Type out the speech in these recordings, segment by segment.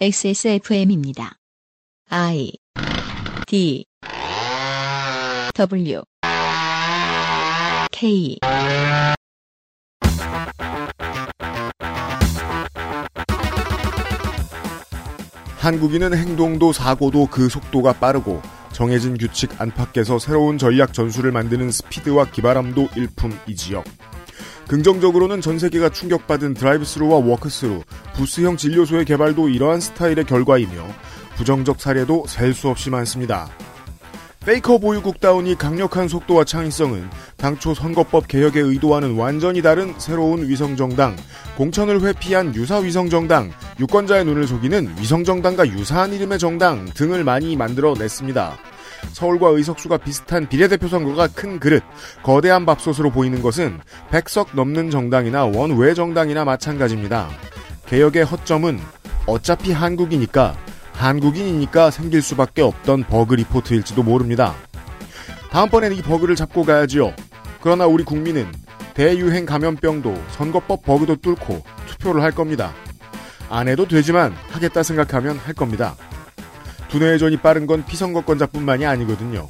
XSFM입니다. I D W K 한국인은 행동도 사고도 그 속도가 빠르고 정해진 규칙 안팎에서 새로운 전략 전술을 만드는 스피드와 기발함도 일품이지요. 긍정적으로는 전 세계가 충격받은 드라이브스루와 워크스루, 부스형 진료소의 개발도 이러한 스타일의 결과이며 부정적 사례도 셀 수 없이 많습니다. 페이커 보유국다운이 강력한 속도와 창의성은 당초 선거법 개혁의 의도와는 완전히 다른 새로운 위성정당, 공천을 회피한 유사 위성정당, 유권자의 눈을 속이는 위성정당과 유사한 이름의 정당 등을 많이 만들어냈습니다. 서울과 의석수가 비슷한 비례대표 선거가 큰 그릇, 거대한 밥솥으로 보이는 것은 백석 넘는 정당이나 원외 정당이나 마찬가지입니다. 개혁의 허점은 어차피 한국이니까 한국인이니까 생길 수밖에 없던 버그 리포트일지도 모릅니다. 다음번엔 이 버그를 잡고 가야지요. 그러나 우리 국민은 대유행 감염병도 선거법 버그도 뚫고 투표를 할 겁니다. 안 해도 되지만 하겠다 생각하면 할 겁니다. 두뇌 회전이 빠른 건 피선거권자뿐만이 아니거든요.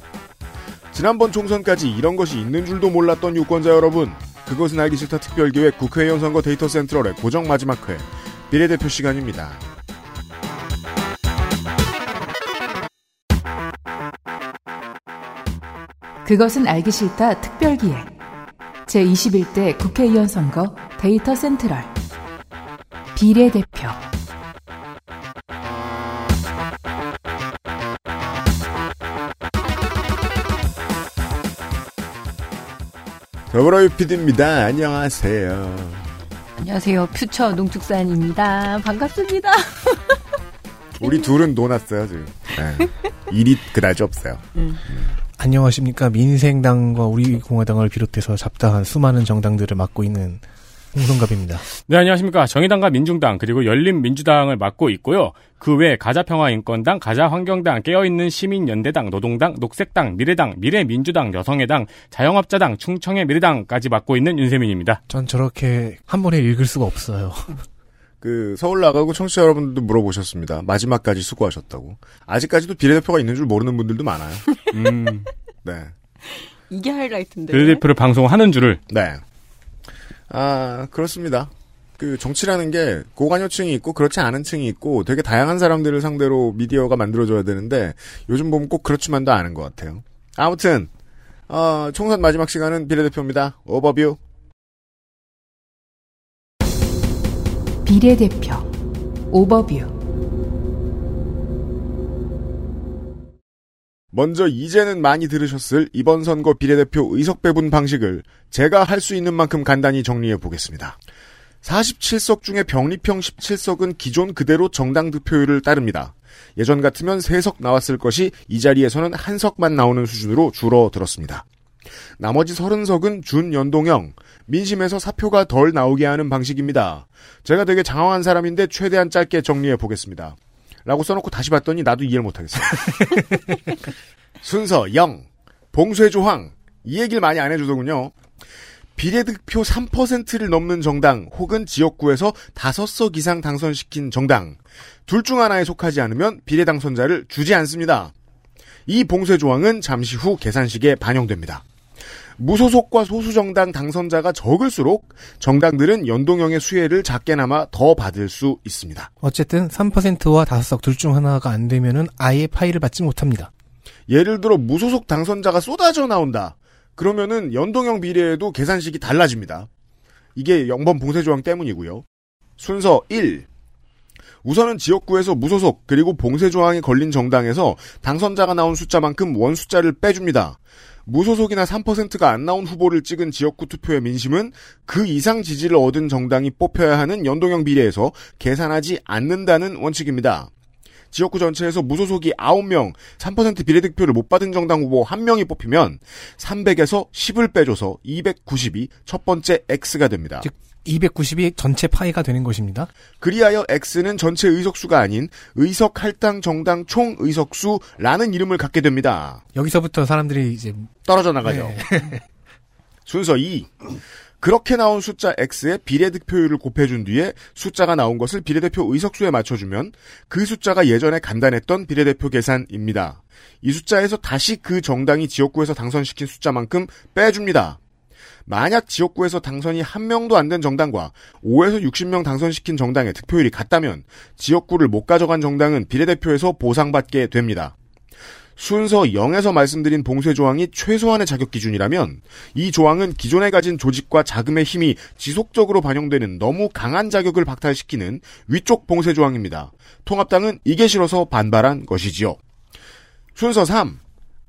지난번 총선까지 이런 것이 있는 줄도 몰랐던 유권자 여러분, 그것은 알기 싫다 특별기획 국회의원 선거 데이터 센트럴의 고정 마지막 회 비례대표 시간입니다. 그것은 알기 싫다 특별기획 제21대 국회의원 선거 데이터 센트럴 비례대표 더불어요 PD입니다. 안녕하세요. 안녕하세요. 퓨처 농축산입니다. 반갑습니다. 우리 둘은 논았어요 지금. 네. 일이 그다지 없어요. 음. 안녕하십니까 민생당과 우리공화당을 비롯해서 잡다한 수많은 정당들을 맡고 있는 홍성갑입니다. 네, 안녕하십니까. 정의당과 민중당, 그리고 열린민주당을 맡고 있고요. 그 외 가자평화인권당, 가자환경당, 깨어있는 시민연대당, 노동당, 녹색당, 미래당, 미래민주당, 여성의당, 자영업자당, 충청의 미래당까지 맡고 있는 윤세민입니다. 전 저렇게 한 번에 읽을 수가 없어요. 그 서울 나가고 청취자 여러분들도 물어보셨습니다. 마지막까지 수고하셨다고. 아직까지도 비례대표가 있는 줄 모르는 분들도 많아요. 음, 네. 이게 하이라이트인데. 비례대표를 방송하는 줄을 네. 아, 그렇습니다. 그 정치라는 게 고관여층이 있고 그렇지 않은 층이 있고 되게 다양한 사람들을 상대로 미디어가 만들어져야 되는데 요즘 보면 꼭 그렇지만도 않은 것 같아요. 아무튼 어, 총선 마지막 시간은 비례대표입니다. 오버뷰. 비례대표 오버뷰 먼저 이제는 많이 들으셨을 이번 선거 비례대표 의석 배분 방식을 제가 할 수 있는 만큼 간단히 정리해 보겠습니다. 47석 중에 병립형 17석은 기존 그대로 정당 득표율을 따릅니다. 예전 같으면 3석 나왔을 것이 이 자리에서는 한 석만 나오는 수준으로 줄어들었습니다. 나머지 30석은 준연동형, 민심에서 사표가 덜 나오게 하는 방식입니다. 제가 되게 장황한 사람인데 최대한 짧게 정리해 보겠습니다. 라고 써놓고 다시 봤더니 나도 이해를 못하겠어요. 순서 0, 봉쇄 조항, 이 얘기를 많이 안 해주더군요. 비례득표 3%를 넘는 정당 혹은 지역구에서 5석 이상 당선시킨 정당 둘 중 하나에 속하지 않으면 비례 당선자를 주지 않습니다. 이 봉쇄 조항은 잠시 후 계산식에 반영됩니다. 무소속과 소수정당 당선자가 적을수록 정당들은 연동형의 수혜를 작게나마 더 받을 수 있습니다. 어쨌든 3%와 5석 둘 중 하나가 안 되면은 아예 파일을 받지 못합니다. 예를 들어 무소속 당선자가 쏟아져 나온다. 그러면은 연동형 비례에도 계산식이 달라집니다. 이게 0번 봉쇄조항 때문이고요. 순서 1. 우선은 지역구에서 무소속 그리고 봉쇄조항이 걸린 정당에서 당선자가 나온 숫자만큼 원 숫자를 빼줍니다. 무소속이나 3%가 안 나온 후보를 찍은 지역구 투표의 민심은 그 이상 지지를 얻은 정당이 뽑혀야 하는 연동형 비례에서 계산하지 않는다는 원칙입니다. 지역구 전체에서 무소속이 9명, 3% 비례득표를 못 받은 정당 후보 1명이 뽑히면 300에서 10을 빼줘서 290이 첫 번째 X가 됩니다. 즉 290이 전체 파이가 되는 것입니다. 그리하여 X는 전체 의석수가 아닌 의석 할당 정당 총 의석수라는 이름을 갖게 됩니다. 여기서부터 사람들이 이제 떨어져 나가죠. 네. 순서 2. 그렇게 나온 숫자 X에 비례득표율을 곱해준 뒤에 숫자가 나온 것을 비례대표 의석수에 맞춰주면 그 숫자가 예전에 간단했던 비례대표 계산입니다. 이 숫자에서 다시 그 정당이 지역구에서 당선시킨 숫자만큼 빼줍니다. 만약 지역구에서 당선이 한 명도 안 된 정당과 5에서 60명 당선시킨 정당의 득표율이 같다면 지역구를 못 가져간 정당은 비례대표에서 보상받게 됩니다. 순서 0에서 말씀드린 봉쇄 조항이 최소한의 자격 기준이라면 이 조항은 기존에 가진 조직과 자금의 힘이 지속적으로 반영되는 너무 강한 자격을 박탈시키는 위쪽 봉쇄 조항입니다. 통합당은 이게 싫어서 반발한 것이지요. 순서 3.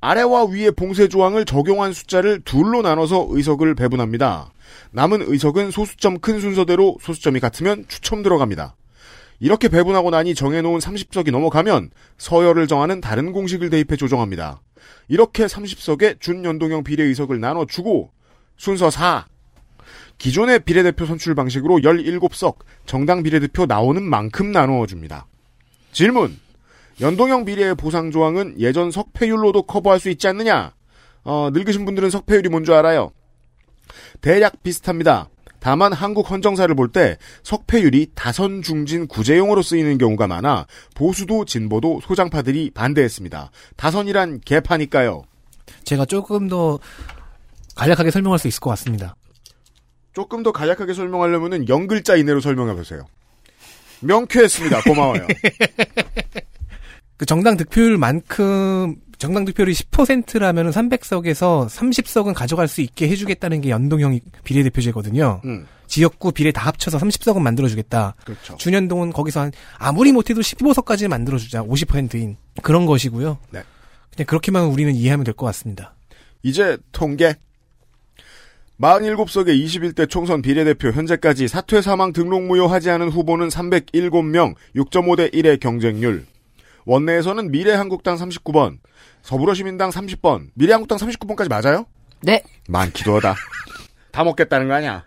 아래와 위의 봉쇄 조항을 적용한 숫자를 둘로 나눠서 의석을 배분합니다. 남은 의석은 소수점 큰 순서대로 소수점이 같으면 추첨 들어갑니다. 이렇게 배분하고 나니 정해놓은 30석이 넘어가면 서열을 정하는 다른 공식을 대입해 조정합니다. 이렇게 30석의 준연동형 비례의석을 나눠주고 순서 4. 기존의 비례대표 선출 방식으로 17석 정당 비례대표 나오는 만큼 나누어줍니다. 질문. 연동형 비례의 보상 조항은 예전 석패율로도 커버할 수 있지 않느냐? 어, 늙으신 분들은 석패율이 뭔 줄 알아요? 대략 비슷합니다. 다만 한국 헌정사를 볼 때 석패율이 다선 중진 구제용으로 쓰이는 경우가 많아 보수도 진보도 소장파들이 반대했습니다. 다선이란 개파니까요. 제가 조금 더 간략하게 설명할 수 있을 것 같습니다. 조금 더 간략하게 설명하려면은 0글자 이내로 설명해 보세요. 명쾌했습니다. 고마워요. 그 정당 득표율만큼 정당 득표율이 10%라면 300석에서 30석은 가져갈 수 있게 해주겠다는 게 연동형 비례대표제거든요. 음, 지역구 비례 다 합쳐서 30석은 만들어주겠다. 그렇죠. 준연동은 거기서 한 아무리 못해도 15석까지는 만들어주자. 50%인 그런 것이고요. 네. 그냥 그렇게만 우리는 이해하면 될 것 같습니다. 이제 통계. 47석의 21대 총선 비례대표 현재까지 사퇴 사망 등록 무효하지 않은 후보는 307명, 6.5대 1의 경쟁률. 원내에서는 미래한국당 39번, 서불어시민당 30번, 미래한국당 39번까지 맞아요? 네. 많기도 하다. 다 먹겠다는 거 아니야.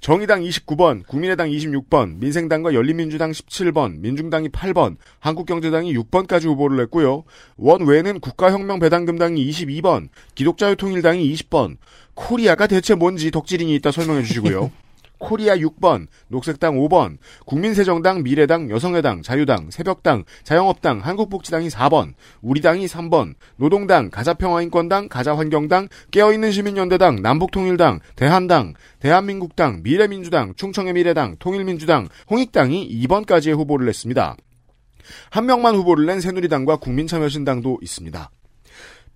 정의당 29번, 국민의당 26번, 민생당과 열린민주당 17번, 민중당이 8번, 한국경제당이 6번까지 후보를 냈고요. 원 외에는 국가혁명배당금당이 22번, 기독자유통일당이 20번, 코리아가 대체 뭔지 덕질인이 있다 설명해 주시고요. 코리아 6번, 녹색당 5번, 국민새정당, 미래당, 여성의당, 자유당, 새벽당, 자영업당, 한국복지당이 4번, 우리당이 3번, 노동당, 가자평화인권당, 가자환경당, 깨어있는 시민연대당, 남북통일당, 대한당, 대한민국당, 미래민주당, 충청의 미래당, 통일민주당, 홍익당이 2번까지의 후보를 냈습니다. 한 명만 후보를 낸 새누리당과 국민참여신당도 있습니다.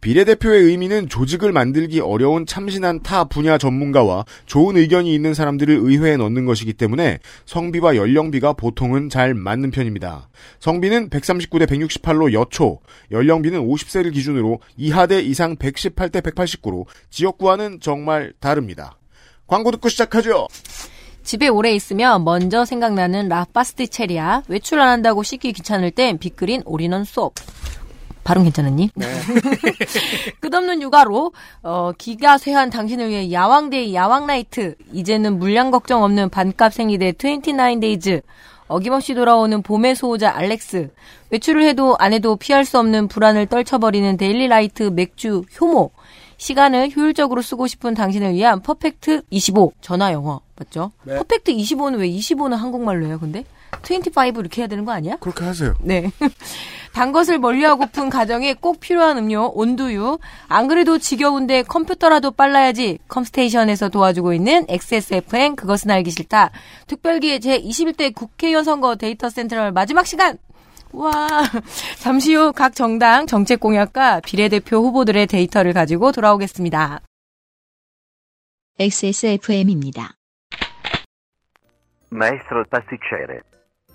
비례대표의 의미는 조직을 만들기 어려운 참신한 타 분야 전문가와 좋은 의견이 있는 사람들을 의회에 넣는 것이기 때문에 성비와 연령비가 보통은 잘 맞는 편입니다. 성비는 139대 168로 여초, 연령비는 50세를 기준으로 이하대 이상 118대 189로 지역구와는 정말 다릅니다. 광고 듣고 시작하죠. 집에 오래 있으면 먼저 생각나는 라파스티체리아. 외출 안 한다고 씻기 귀찮을 땐 빅그린 올인원 soap. 발음 괜찮았니? 끝없는 육아로 어, 기가 쇠한 당신을 위해 야왕데이 야왕나이트 이제는 물량 걱정 없는 반값 생리대 29데이즈 어김없이 돌아오는 봄의 수호자 알렉스 외출을 해도 안 해도 피할 수 없는 불안을 떨쳐버리는 데일리 라이트 맥주 효모 시간을 효율적으로 쓰고 싶은 당신을 위한 퍼펙트 25 전화 영어 맞죠? 네. 퍼펙트 25는 왜 25는 한국말로 해요 근데? 25 이렇게 해야 되는 거 아니야? 그렇게 하세요. 네. 단 것을 멀리하고픈 가정에 꼭 필요한 음료 온두유. 안 그래도 지겨운데 컴퓨터라도 빨라야지. 컴스테이션에서 도와주고 있는 XSFN 그것은 알기 싫다. 특별기획 제 21대 국회의원 선거 데이터 센트럴 마지막 시간. 와. 잠시 후 각 정당 정책 공약과 비례대표 후보들의 데이터를 가지고 돌아오겠습니다. XSFM입니다. Maestro pasticcere.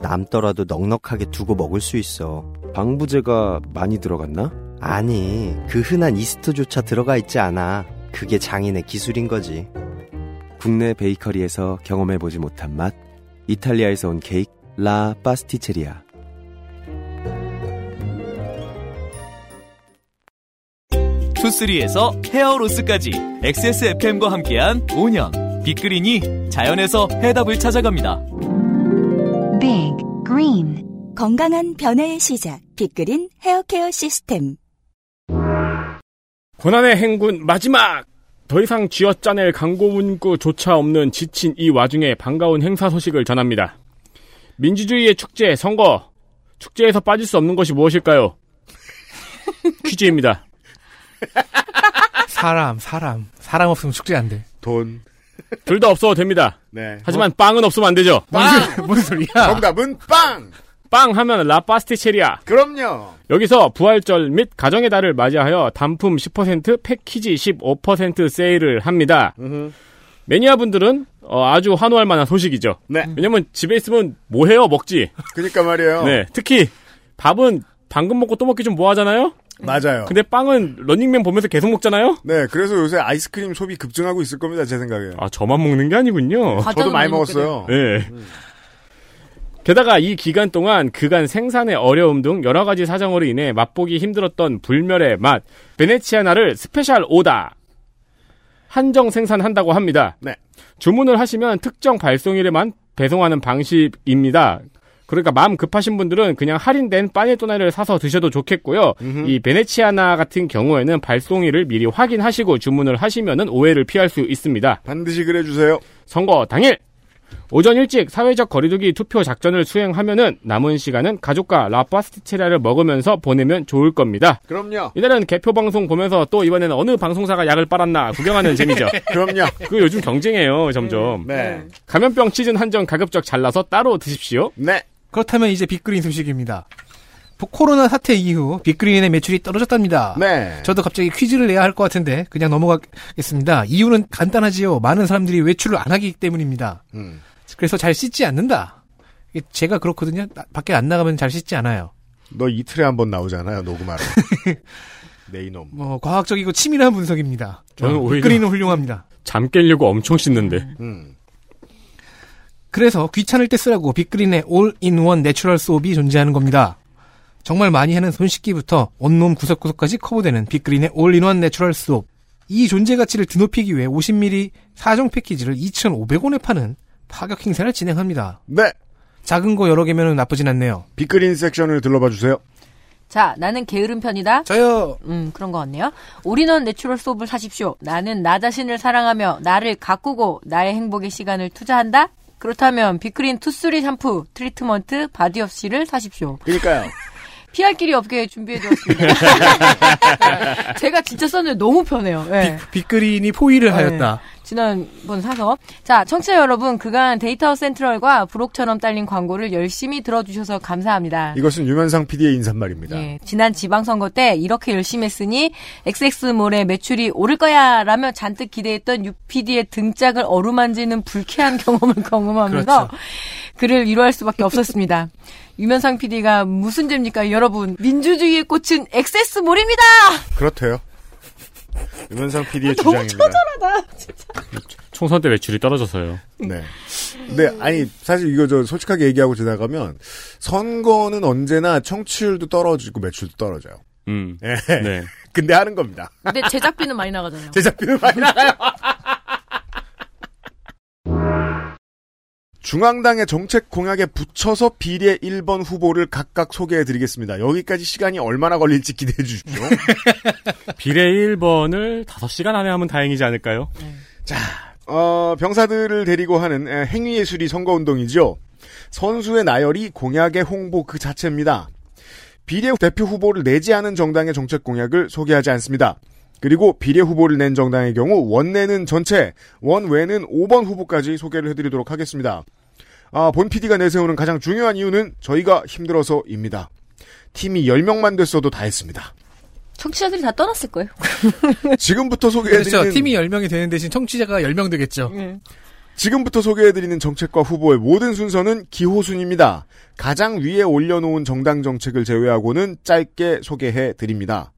남더라도 넉넉하게 두고 먹을 수 있어. 방부제가 많이 들어갔나? 아니, 그 흔한 이스트조차 들어가 있지 않아. 그게 장인의 기술인 거지. 국내 베이커리에서 경험해보지 못한 맛? 이탈리아에서 온 케이크? 라 파스티체리아. 투쓰리에서 헤어로스까지 XSFM과 함께한 5년 빅그린이 자연에서 해답을 찾아갑니다. Big Green 건강한 변화의 시작 빅그린 헤어케어 시스템 고난의 행군 마지막! 더 이상 쥐어짜낼 광고 문구조차 없는 지친 이 와중에 반가운 행사 소식을 전합니다. 민주주의의 축제, 선거. 축제에서 빠질 수 없는 것이 무엇일까요? 퀴즈입니다. 사람, 사람. 사람 없으면 축제 안 돼. 돈. 둘 다 없어도 됩니다. 네. 하지만 빵은 없으면 안 되죠. 빵! 무슨 소리야? 정답은 빵! 빵 하면 라파스티체리아. 그럼요. 여기서 부활절 및 가정의 달을 맞이하여 단품 10% 패키지 15% 세일을 합니다. 매니아 분들은 어, 아주 환호할 만한 소식이죠. 네. 왜냐면 집에 있으면 뭐 해요? 먹지. 그니까 말이에요. 네. 특히 밥은 방금 먹고 또 먹기 좀 뭐하잖아요. 맞아요. 근데 빵은 런닝맨 보면서 계속 먹잖아요. 네, 그래서 요새 아이스크림 소비 급증하고 있을 겁니다, 제 생각에. 아 저만 먹는 게 아니군요. 저도 많이 먹었어요. 네. 게다가 이 기간 동안 그간 생산의 어려움 등 여러 가지 사정으로 인해 맛보기 힘들었던 불멸의 맛 베네치아나를 special order 한정 생산한다고 합니다. 네. 주문을 하시면 특정 발송일에만 배송하는 방식입니다. 그러니까 마음 급하신 분들은 그냥 할인된 파네토네를 사서 드셔도 좋겠고요. 이 베네치아나 같은 경우에는 발송일을 미리 확인하시고 주문을 하시면은 오해를 피할 수 있습니다. 반드시 그래 주세요. 선거 당일 오전 일찍 사회적 거리두기 투표 작전을 수행하면은 남은 시간은 가족과 라파스티체리아를 먹으면서 보내면 좋을 겁니다. 그럼요. 이날은 개표 방송 보면서 또 이번에는 어느 방송사가 약을 빨았나 구경하는 재미죠. 그럼요. 그 요즘 경쟁이에요, 점점. 네. 감염병 시즌 한정 가급적 잘라서 따로 드십시오. 네. 그렇다면 이제 빅그린 소식입니다. 코로나 사태 이후 빅그린의 매출이 떨어졌답니다. 네. 저도 갑자기 퀴즈를 내야 할 것 같은데 그냥 넘어가겠습니다. 이유는 간단하지요. 많은 사람들이 외출을 안 하기 때문입니다. 음. 그래서 잘 씻지 않는다. 제가 그렇거든요. 나- 밖에 안 나가면 잘 씻지 않아요. 너 이틀에 한 번 나오잖아요, 녹음하러. 네 이놈. 뭐 과학적이고 치밀한 분석입니다. 저는 오히려 빅그린은 훌륭합니다. 잠 깨려고 엄청 씻는데. 음. 그래서 귀찮을 때 쓰라고 빅그린의 all-in-one natural soap이 존재하는 겁니다. 정말 많이 하는 손 씻기부터 온몸 구석구석까지 커버되는 빅그린의 all-in-one natural soap. 이 존재 가치를 드높이기 위해 50ml 4종 패키지를 2,500원에 파는 파격 행사를 진행합니다. 네. 작은 거 여러 개면 나쁘진 않네요. 빅그린 섹션을 들러봐 주세요. 자, 나는 게으른 편이다. 저요. 음, 그런 것 같네요. all-in-one natural soap을 사십시오. 나는 나 자신을 사랑하며 나를 가꾸고 나의 행복의 시간을 투자한다? 그렇다면 빅그린 two three 샴푸, 트리트먼트, body wash를 사십시오. 그러니까요. 피할 길이 없게 준비해두었습니다. 제가 진짜 썼는데 너무 편해요. 예. 빅그린이 포위를 네. 하였다. 지난번 사서. 자, 청취자 여러분, 그간 데이터 센트럴과 부록처럼 딸린 광고를 열심히 들어주셔서 감사합니다. 이것은 유면상 PD의 인사말입니다. 예, 지난 지방선거 때 이렇게 열심히 했으니 XX몰의 매출이 오를 거야 라며 잔뜩 기대했던 유PD의 등짝을 어루만지는 불쾌한 경험을 경험하면서 그렇죠. 그를 위로할 수밖에 없었습니다. 유면상 PD가 무슨 죄입니까 여러분 민주주의의 꽃은 XX몰입니다 그렇대요. 유면상 PD의 너무 주장입니다. 처절하다 진짜 총선 때 매출이 떨어져서요. 네. 근데 아니 사실 이거 저 솔직하게 얘기하고 지나가면 선거는 언제나 청취율도 떨어지고 매출도 떨어져요. 음. 네. 네. 근데 하는 겁니다. 근데 제작비는 많이 나가잖아요 제작비는 많이 나가요. 중앙당의 정책 공약에 붙여서 비례 1번 후보를 각각 소개해 드리겠습니다. 여기까지 시간이 얼마나 걸릴지 기대해 주십시오. 비례 1번을 5시간 안에 하면 다행이지 않을까요? 어, 병사들을 데리고 하는 에, 행위예술이 선거운동이죠. 선수의 나열이 공약의 홍보 그 자체입니다. 비례 대표 후보를 내지 않은 정당의 정책 공약을 소개하지 않습니다. 그리고 비례 후보를 낸 정당의 경우 원내는 전체, 원외는 5번 후보까지 소개를 해드리도록 하겠습니다. 아, 본 PD가 내세우는 가장 중요한 이유는 저희가 힘들어서입니다. 팀이 10명만 됐어도 다 했습니다. 청취자들이 다 떠났을 거예요 지금부터 소개해드리는 그렇죠. 팀이 10명이 되는 대신 청취자가 10명 되겠죠. 지금부터 소개해드리는 정책과 후보의 모든 순서는 기호순입니다. 가장 위에 올려놓은 정당 정책을 제외하고는 짧게 소개해드립니다.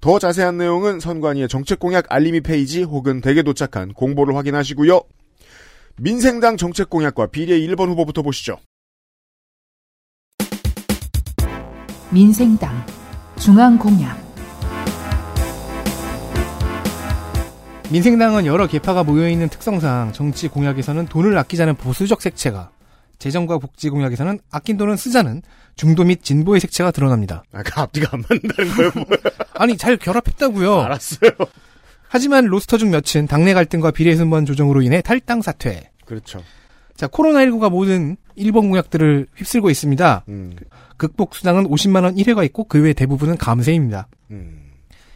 더 자세한 내용은 선관위의 정책공약 알림이 페이지 혹은 대게 도착한 공보를 확인하시고요. 민생당 정책공약과 비례 1번 후보부터 보시죠. 민생당 중앙공약 민생당은 여러 계파가 모여있는 특성상 정치 공약에서는 돈을 아끼자는 보수적 색채가 재정과 복지 공약에서는 아낀 돈은 쓰자는 중도 및 진보의 색채가 드러납니다. 아, 그 앞뒤가 안 맞는다는 거예요, 뭐야. 아니, 잘 결합했다고요. 알았어요. 하지만 로스터 중 몇은 당내 갈등과 비례순번 조정으로 인해 탈당 사퇴. 그렇죠. 자, 코로나19가 모든 일본 공약들을 휩쓸고 있습니다. 음. 극복 수당은 50만 원 1회가 있고 그 외 대부분은 감세입니다. 음.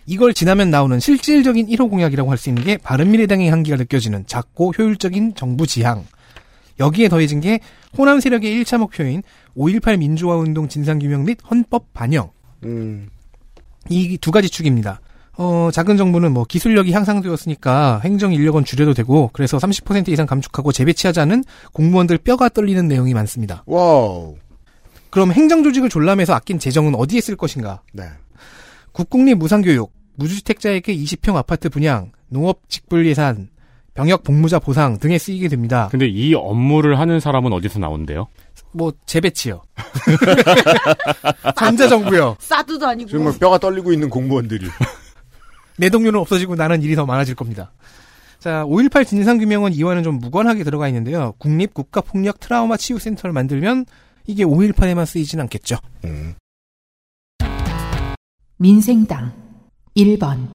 이걸 지나면 나오는 실질적인 1호 공약이라고 할 수 있는 게 바른미래당의 한계가 느껴지는 작고 효율적인 정부 지향. 여기에 더해진 게 호남 세력의 1차 목표인 5.18 민주화 운동 진상규명 및 헌법 반영. 음. 이 두 가지 축입니다. 어, 작은 정부는 뭐 기술력이 향상되었으니까 행정 인력은 줄여도 되고 그래서 30% 이상 감축하고 재배치하자는 공무원들 뼈가 떨리는 내용이 많습니다. 와우. 그럼 행정 조직을 졸라매서 아낀 재정은 어디에 쓸 것인가? 네. 국공립 무상교육, 무주택자에게 20평 아파트 분양, 농업 직불 예산, 병역 복무자 보상 등에 쓰이게 됩니다. 근데 이 업무를 하는 사람은 어디서 나온대요? 뭐 재배치요. 전자정부요. 사드도 아니고. 정말 뼈가 떨리고 있는 공무원들이. 내 동료는 없어지고 나는 일이 더 많아질 겁니다. 자, 5.18 진상규명은 이와는 좀 무관하게 들어가 있는데요. 국립 국가폭력 트라우마 치유센터를 만들면 이게 5.18에만 쓰이진 않겠죠. 음. 민생당 1번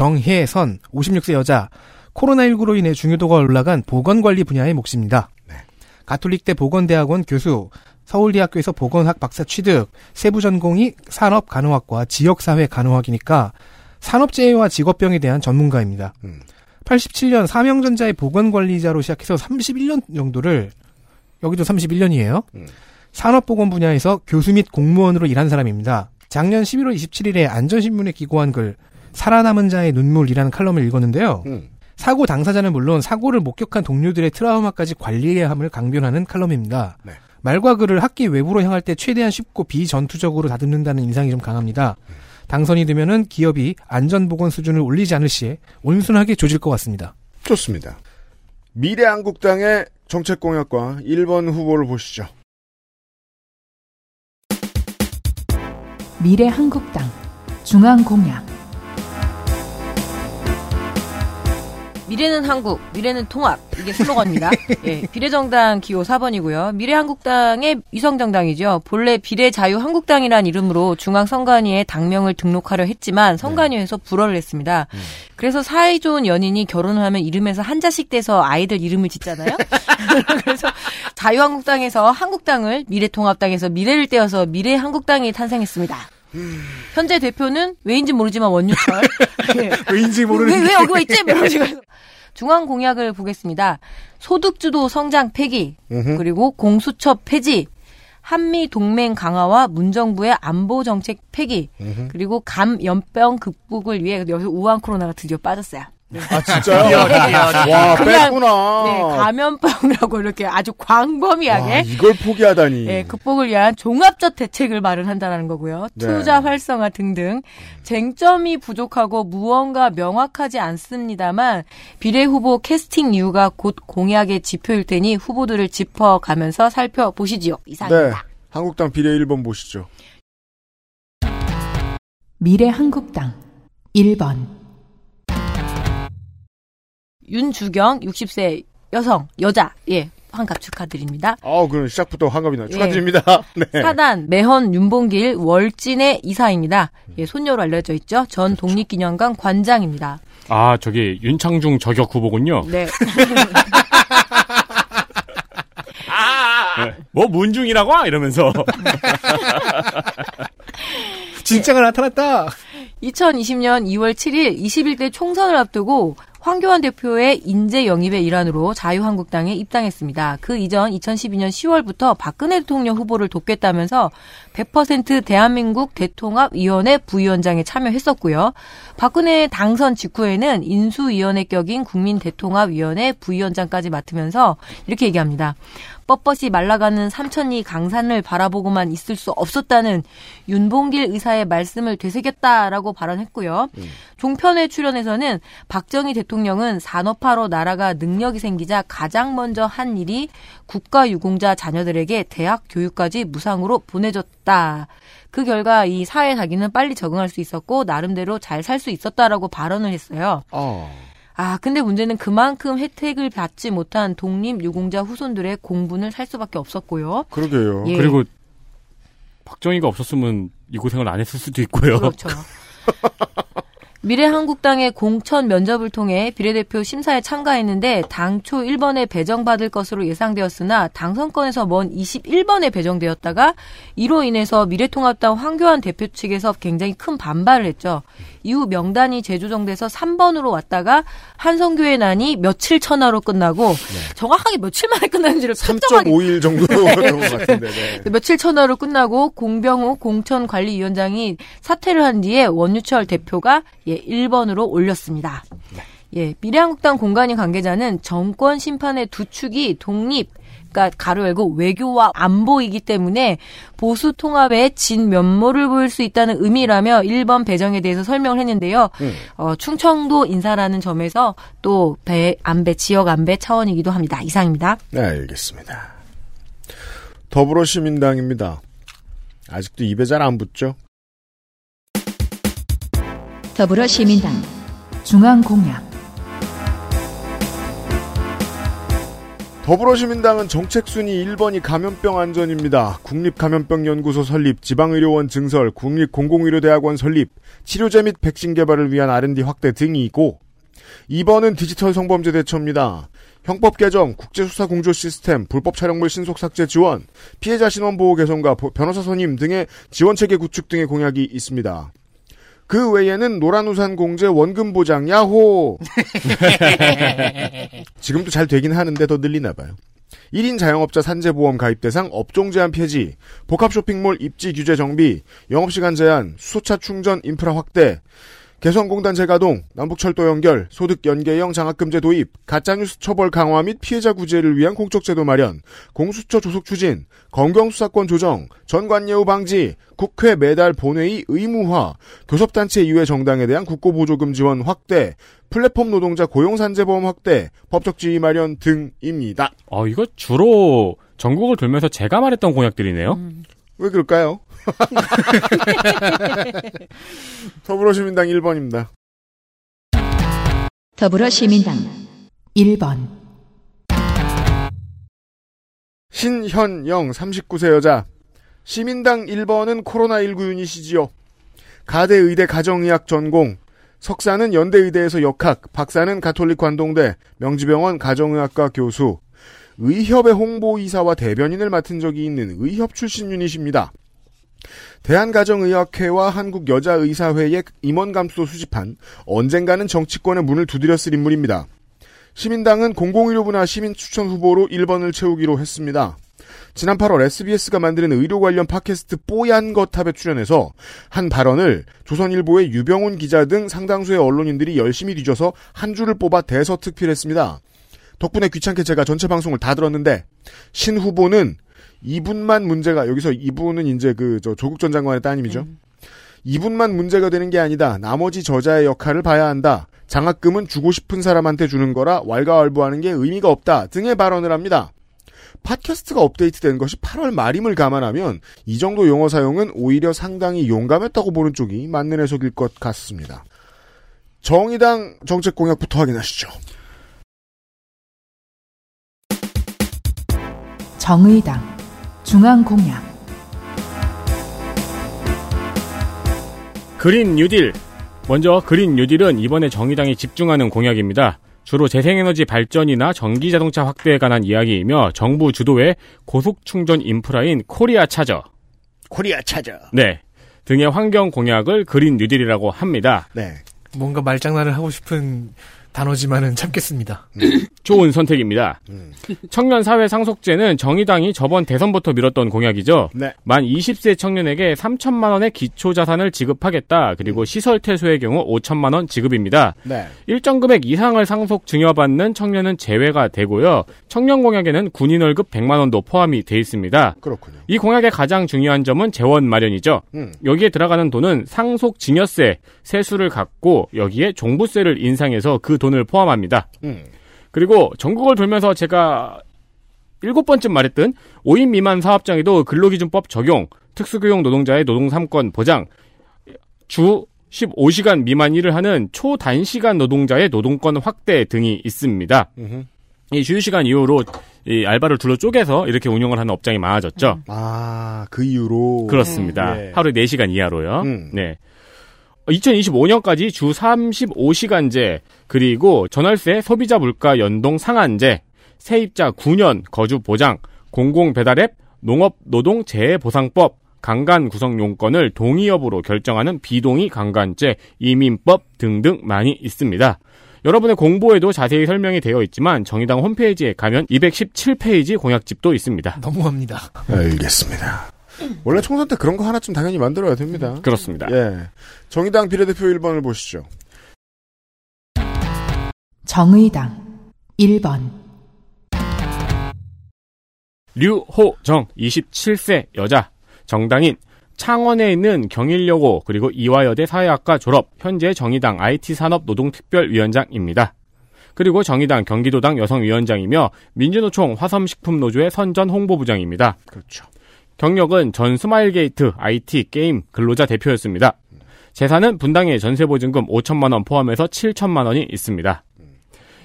정혜선, 56세 여자, 코로나19로 인해 중요도가 올라간 보건관리 분야의 몫입니다. 가톨릭대 보건대학원 교수, 서울대학교에서 보건학 박사 취득, 세부 전공이 산업 간호학과 지역사회 간호학이니까 산업재해와 직업병에 대한 전문가입니다. 음. 87년 사명전자의 보건관리자로 시작해서 31년 정도를 여기도 31년이에요. 음. 산업보건 분야에서 교수 및 공무원으로 일한 사람입니다. 작년 11월 27일에 안전신문에 기고한 글 살아남은 자의 눈물이라는 칼럼을 읽었는데요. 음. 사고 당사자는 물론 사고를 목격한 동료들의 트라우마까지 관리해야 함을 강변하는 칼럼입니다. 네. 말과 글을 학기 외부로 향할 때 최대한 쉽고 비전투적으로 다듬는다는 인상이 좀 강합니다. 당선이 되면은 기업이 안전보건 수준을 올리지 않을 시에 온순하게 조질 것 같습니다. 좋습니다. 미래한국당의 정책공약과 1번 후보를 보시죠. 미래한국당 중앙공약 미래는 한국, 미래는 통합. 이게 슬로건입니다. 예, 비례정당 기호 4번이고요. 미래한국당의 위성정당이죠. 본래 비례자유한국당이라는 이름으로 중앙선관위에 당명을 등록하려 했지만 선관위에서 불허를 했습니다. 그래서 사이 좋은 연인이 결혼을 하면 이름에서 한 자씩 떼서 아이들 이름을 짓잖아요. 그래서 자유한국당에서 한국당을 미래통합당에서 미래를 떼어서 미래한국당이 탄생했습니다. 현재 대표는 왜인지 모르지만 원유철. 예. 왜인지 모르는 왜, 왜 여기 와 있지? 뭐 이런 식으로. 중앙 공약을 보겠습니다. 소득주도 성장 폐기, 음흠. 그리고 공수처 폐지, 한미 동맹 강화와 문정부의 안보 정책 폐기, 음흠. 그리고 감 연병 극복을 위해 여기서 우한 코로나가 드디어 빠졌어요. 아, 진짜요? 네. 와, 그냥, 뺐구나. 네, 감염병이라고 이렇게 아주 광범위하게 와, 이걸 포기하다니. 예, 극복을 위한 종합적 대책을 마련한다는 거고요. 네. 투자 활성화 등등 쟁점이 부족하고 무언가 명확하지 않습니다만 비례 후보 캐스팅 이유가 곧 공약의 지표일 테니 후보들을 짚어가면서 살펴보시지요. 네. 이상입니다. 한국당 비례 1번 보시죠. 미래 한국당 1번 윤주경 60세 여성 여자 예 환갑 축하드립니다. 아, 그럼 시작부터 환갑이나 예. 축하드립니다. 네. 사단 매헌 윤봉길 월진의 이사입니다. 예, 손녀로 알려져 있죠. 전 그렇죠. 독립기념관 관장입니다. 아, 저기 윤창중 저격 후보군요. 네. 네. 뭐 문중이라고 이러면서 진짜가 나타났다. 2020년 2월 7일 21대 총선을 앞두고 황교안 대표의 인재 영입의 일환으로 자유한국당에 입당했습니다. 그 이전 2012년 10월부터 박근혜 대통령 후보를 돕겠다면서 100% 대한민국 대통합위원회 부위원장에 참여했었고요. 박근혜 당선 직후에는 인수위원회 격인 국민대통합위원회 부위원장까지 맡으면서 이렇게 얘기합니다. 뻣뻣이 말라가는 삼천리 강산을 바라보고만 있을 수 없었다는 윤봉길 의사의 말씀을 되새겼다라고 발언했고요. 음. 종편에 출연해서는 박정희 대통령은 산업화로 나라가 능력이 생기자 가장 먼저 한 일이 국가유공자 자녀들에게 대학 교육까지 무상으로 보내줬다. 그 결과 이 사회 자기는 빨리 적응할 수 있었고 나름대로 잘 살 수 있었다라고 발언을 했어요. 어. 아, 근데 문제는 그만큼 혜택을 받지 못한 독립 유공자 후손들의 공분을 살 수밖에 없었고요. 그러게요. 예. 그리고 박정희가 없었으면 이 고생을 안 했을 수도 있고요. 그렇죠. 미래한국당의 공천 면접을 통해 비례대표 심사에 참가했는데 당초 1번에 배정받을 것으로 예상되었으나 당선권에서 먼 21번에 배정되었다가 이로 인해서 미래통합당 황교안 대표 측에서 굉장히 큰 반발을 했죠. 이후 명단이 재조정돼서 3번으로 왔다가 한성교의 난이 며칠 천하로 끝나고 정확하게 며칠 만에 끝났는지를 특정하게 3.5일 정도로 그런 것 같은데. 네. 며칠 천하로 끝나고 공병호 공천관리위원장이 사퇴를 한 뒤에 원유철 대표가 예 1번으로 올렸습니다. 예 미래한국당 공간위 관계자는 정권 심판의 두 축이 독립 그러니까 가로 열고 외교와 안보이기 때문에 보수 통합의 진 면모를 보일 수 있다는 의미라며 1번 배정에 대해서 설명을 했는데요. 음. 어, 충청도 인사라는 점에서 또 배, 안배, 지역 안배 차원이기도 합니다. 이상입니다. 네, 알겠습니다. 더불어시민당입니다. 아직도 입에 잘 안 붙죠? 더불어시민당 중앙공약 더불어시민당은 정책순위 1번이 감염병 안전입니다. 국립감염병연구소 설립, 지방의료원 증설, 국립공공의료대학원 설립, 치료제 및 백신 개발을 위한 R&D 확대 등이 있고 2번은 디지털 성범죄 대처입니다. 형법 개정, 국제수사 공조 시스템, 불법 촬영물 신속 삭제 지원, 피해자 신원 보호 개선과 보- 변호사 선임 등의 지원 체계 구축 등의 공약이 있습니다. 그 외에는 노란우산 공제 원금 보장 야호. 지금도 잘 되긴 하는데 더 늘리나 봐요. 1인 자영업자 산재보험 가입 대상 업종 제한 폐지, 복합 쇼핑몰 입지 규제 정비, 영업시간 제한, 수소차 충전 인프라 확대, 개성공단 재가동, 남북철도 연결, 소득 연계형 장학금제 도입, 가짜뉴스 처벌 강화 및 피해자 구제를 위한 공적제도 마련, 공수처 조속 추진, 검경수사권 조정, 전관예우 방지, 국회 매달 본회의 의무화, 교섭단체 이외 정당에 대한 국고보조금 지원 확대, 플랫폼 노동자 고용산재보험 확대, 법적 지위 마련 등입니다. 어, 이거 주로 전국을 돌면서 제가 말했던 공약들이네요. 왜 그럴까요? 더불어시민당 1번입니다. 더불어시민당 1번 신현영 39세 여자. 시민당 1번은 코로나19 유닛이지요. 가대 의대 가정의학 전공. 석사는 연대의대에서 역학, 박사는 가톨릭 관동대, 명지병원 가정의학과 교수. 의협의 홍보이사와 대변인을 맡은 적이 있는 의협 출신 유닛입니다. 대한가정의학회와 한국여자의사회의 임원 감수도 수집한 언젠가는 정치권의 문을 두드렸을 인물입니다. 시민당은 공공의료분야 시민 추천 후보로 1번을 채우기로 했습니다. 지난 8월 SBS가 만드는 의료 관련 팟캐스트 뽀얀 거탑에 출연해서 한 발언을 조선일보의 유병훈 기자 등 상당수의 언론인들이 열심히 뒤져서 한 줄을 뽑아 대서특필했습니다. 덕분에 귀찮게 제가 전체 방송을 다 들었는데 신 후보는 이분만 문제가 여기서 이분은 이제 그 저 조국 전 장관의 따님이죠. 이분만 문제가 되는 게 아니다. 나머지 저자의 역할을 봐야 한다. 장학금은 주고 싶은 사람한테 주는 거라 왈가왈부하는 게 의미가 없다. 등의 발언을 합니다. 팟캐스트가 업데이트된 것이 8월 말임을 감안하면 이 정도 용어 사용은 오히려 상당히 용감했다고 보는 쪽이 맞는 해석일 것 같습니다. 정의당 정책 공약부터 확인하시죠. 정의당 중앙공약 그린 뉴딜. 먼저 그린 뉴딜은 이번에 정의당이 집중하는 공약입니다. 주로 재생에너지 발전이나 전기 자동차 확대에 관한 이야기이며 정부 주도의 고속 충전 인프라인 코리아 차저. 코리아 차저. 네. 등의 환경 공약을 그린 뉴딜이라고 합니다. 네. 뭔가 말장난을 하고 싶은 단어지만은 참겠습니다. 좋은 선택입니다. 청년 사회 상속제는 정의당이 저번 대선부터 밀었던 공약이죠. 네. 만 20세 청년에게 3천만 원의 기초 자산을 지급하겠다. 그리고 시설 퇴소의 경우 5천만 원 지급입니다. 네. 일정 금액 이상을 상속 증여받는 청년은 제외가 되고요. 청년 공약에는 군인 월급 100만 원도 포함이 돼 있습니다. 그렇군요. 이 공약의 가장 중요한 점은 재원 마련이죠. 음. 여기에 들어가는 돈은 상속 증여세 세수를 갖고 여기에 종부세를 인상해서 그 돈을 포함합니다. 음. 그리고 전국을 돌면서 제가 일곱 번쯤 말했던 5인 미만 사업장에도 근로기준법 적용, 특수교용 노동자의 노동 3권 보장, 주 15시간 미만 일을 하는 초단시간 노동자의 노동권 확대 등이 있습니다. 음흠. 이 주휴시간 이후로 이 알바를 둘러 쪼개서 이렇게 운영을 하는 업장이 많아졌죠. 아, 그 이유로. 그렇습니다. 예. 하루에 4시간 이하로요. 음. 네. 2025년까지 주 35시간제, 그리고 전월세 소비자 물가 연동 상한제, 세입자 9년 거주 보장, 공공 배달앱, 농업 노동 재해 보상법, 강간 구성 용건을 동의 여부로 결정하는 비동의 강간죄, 이민법 등등 많이 있습니다. 여러분의 공보에도 자세히 설명이 되어 있지만 정의당 홈페이지에 가면 217페이지 공약집도 있습니다. 너무합니다. 알겠습니다. 원래 총선 때 그런 거 하나쯤 당연히 만들어야 됩니다. 그렇습니다. 예. 정의당 비례대표 1번을 보시죠. 정의당 1번 류호정 27세 여자 정당인 창원에 있는 경일여고 그리고 이화여대 사회학과 졸업 현재 정의당 IT산업노동특별위원장입니다. 그리고 정의당 경기도당 여성위원장이며 민주노총 화섬식품노조의 선전 홍보부장입니다. 그렇죠. 경력은 전 스마일게이트 IT 게임 근로자 대표였습니다. 재산은 분당의 전세보증금 5천만 원 포함해서 7천만 원이 있습니다.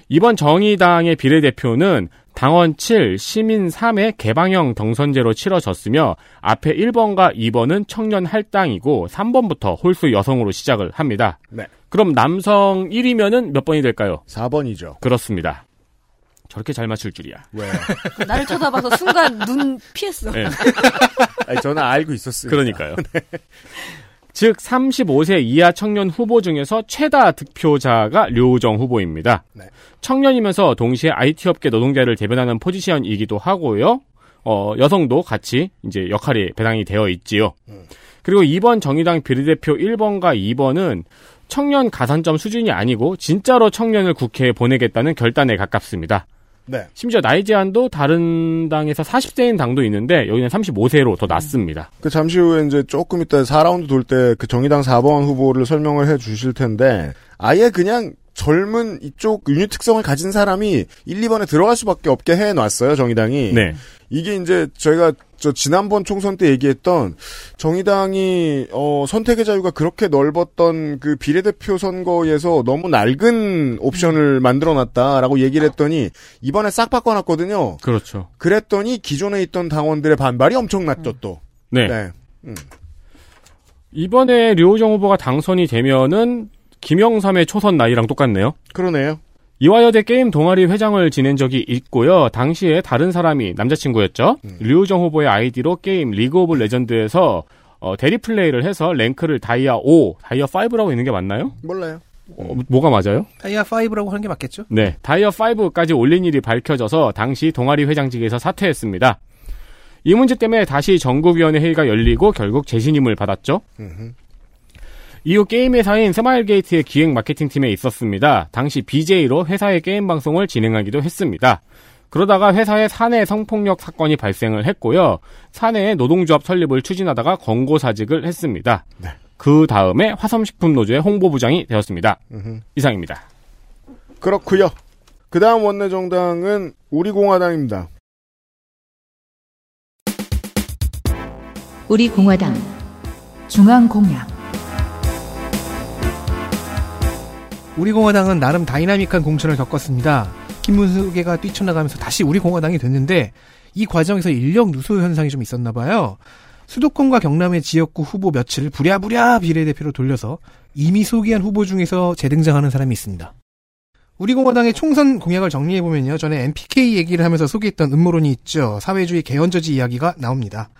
이번 정의당의 비례대표는 당원 7, 시민 3의 개방형 경선제로 치러졌으며 앞에 1번과 2번은 청년 할당이고 3번부터 홀수 여성으로 시작을 합니다. 네. 그럼 남성 1위면은 몇 번이 될까요? 4번이죠. 그렇습니다. 저렇게 잘 맞출 줄이야. 왜? 나를 쳐다봐서 순간 눈 피했어. 네. 아니, 저는 알고 있었어요. 그러니까요. 즉 35세 이하 청년 후보 중에서 최다 득표자가 류우정 후보입니다. 네. 청년이면서 동시에 IT 업계 노동자를 대변하는 포지션이기도 하고요. 어, 여성도 같이 이제 역할이 배당이 되어 있지요. 그리고 이번 정의당 비례대표 1번과 2번은 청년 가산점 수준이 아니고 진짜로 청년을 국회에 보내겠다는 결단에 가깝습니다. 네. 심지어 나이 제한도 다른 당에서 40세인 당도 있는데 여기는 35세로 더 낮습니다. 그 잠시 후에 이제 조금 이따 4라운드 돌 때 그 정의당 4번 후보를 설명을 해 주실 텐데 아예 그냥 젊은 이쪽 유닛 특성을 가진 사람이 1, 2번에 들어갈 수밖에 없게 해 놨어요, 정의당이. 네. 이게 이제 저희가 저 지난번 총선 때 얘기했던 정의당이 어 선택의 자유가 그렇게 넓었던 그 비례대표 선거에서 너무 낡은 옵션을 만들어 놨다라고 얘기를 했더니 이번에 싹 바꿔 놨거든요. 그렇죠. 그랬더니 기존에 있던 당원들의 반발이 엄청났죠, 또. 네. 네. 음. 이번에 류호정 후보가 당선이 되면은 김영삼의 초선 나이랑 똑같네요. 그러네요. 이화여대 게임 동아리 회장을 지낸 적이 있고요. 당시에 다른 사람이 남자친구였죠. 류호정 후보의 아이디로 게임 리그 오브 레전드에서 어, 대리 플레이를 해서 랭크를 다이아 5, 다이아 5라고 있는 게 맞나요? 몰라요. 어, 뭐가 맞아요? 다이아 5라고 하는 게 맞겠죠? 네, 다이아 5까지 올린 일이 밝혀져서 당시 동아리 회장직에서 사퇴했습니다. 이 문제 때문에 다시 전국위원회 회의가 열리고 결국 재신임을 받았죠. 이후 게임 회사인 스마일게이트의 기획 마케팅팀에 있었습니다. 당시 BJ로 회사의 게임 방송을 진행하기도 했습니다. 그러다가 회사의 사내 성폭력 사건이 발생을 했고요. 사내의 노동조합 설립을 추진하다가 권고사직을 했습니다. 그 다음에 화섬식품 노조의 홍보부장이 되었습니다. 음흠. 이상입니다. 그렇고요. 그 다음 원내정당은 우리공화당입니다. 우리 공화당 중앙공약 우리공화당은 나름 다이나믹한 공천을 겪었습니다. 김문수계가 뛰쳐나가면서 다시 우리공화당이 됐는데 이 과정에서 인력 누수 현상이 좀 있었나 봐요. 수도권과 경남의 지역구 후보 며칠을 부랴부랴 비례대표로 돌려서 이미 소개한 후보 중에서 재등장하는 사람이 있습니다. 우리공화당의 총선 공약을 정리해보면요. 전에 NPK 얘기를 하면서 소개했던 음모론이 있죠. 사회주의 개헌저지 이야기가 나옵니다.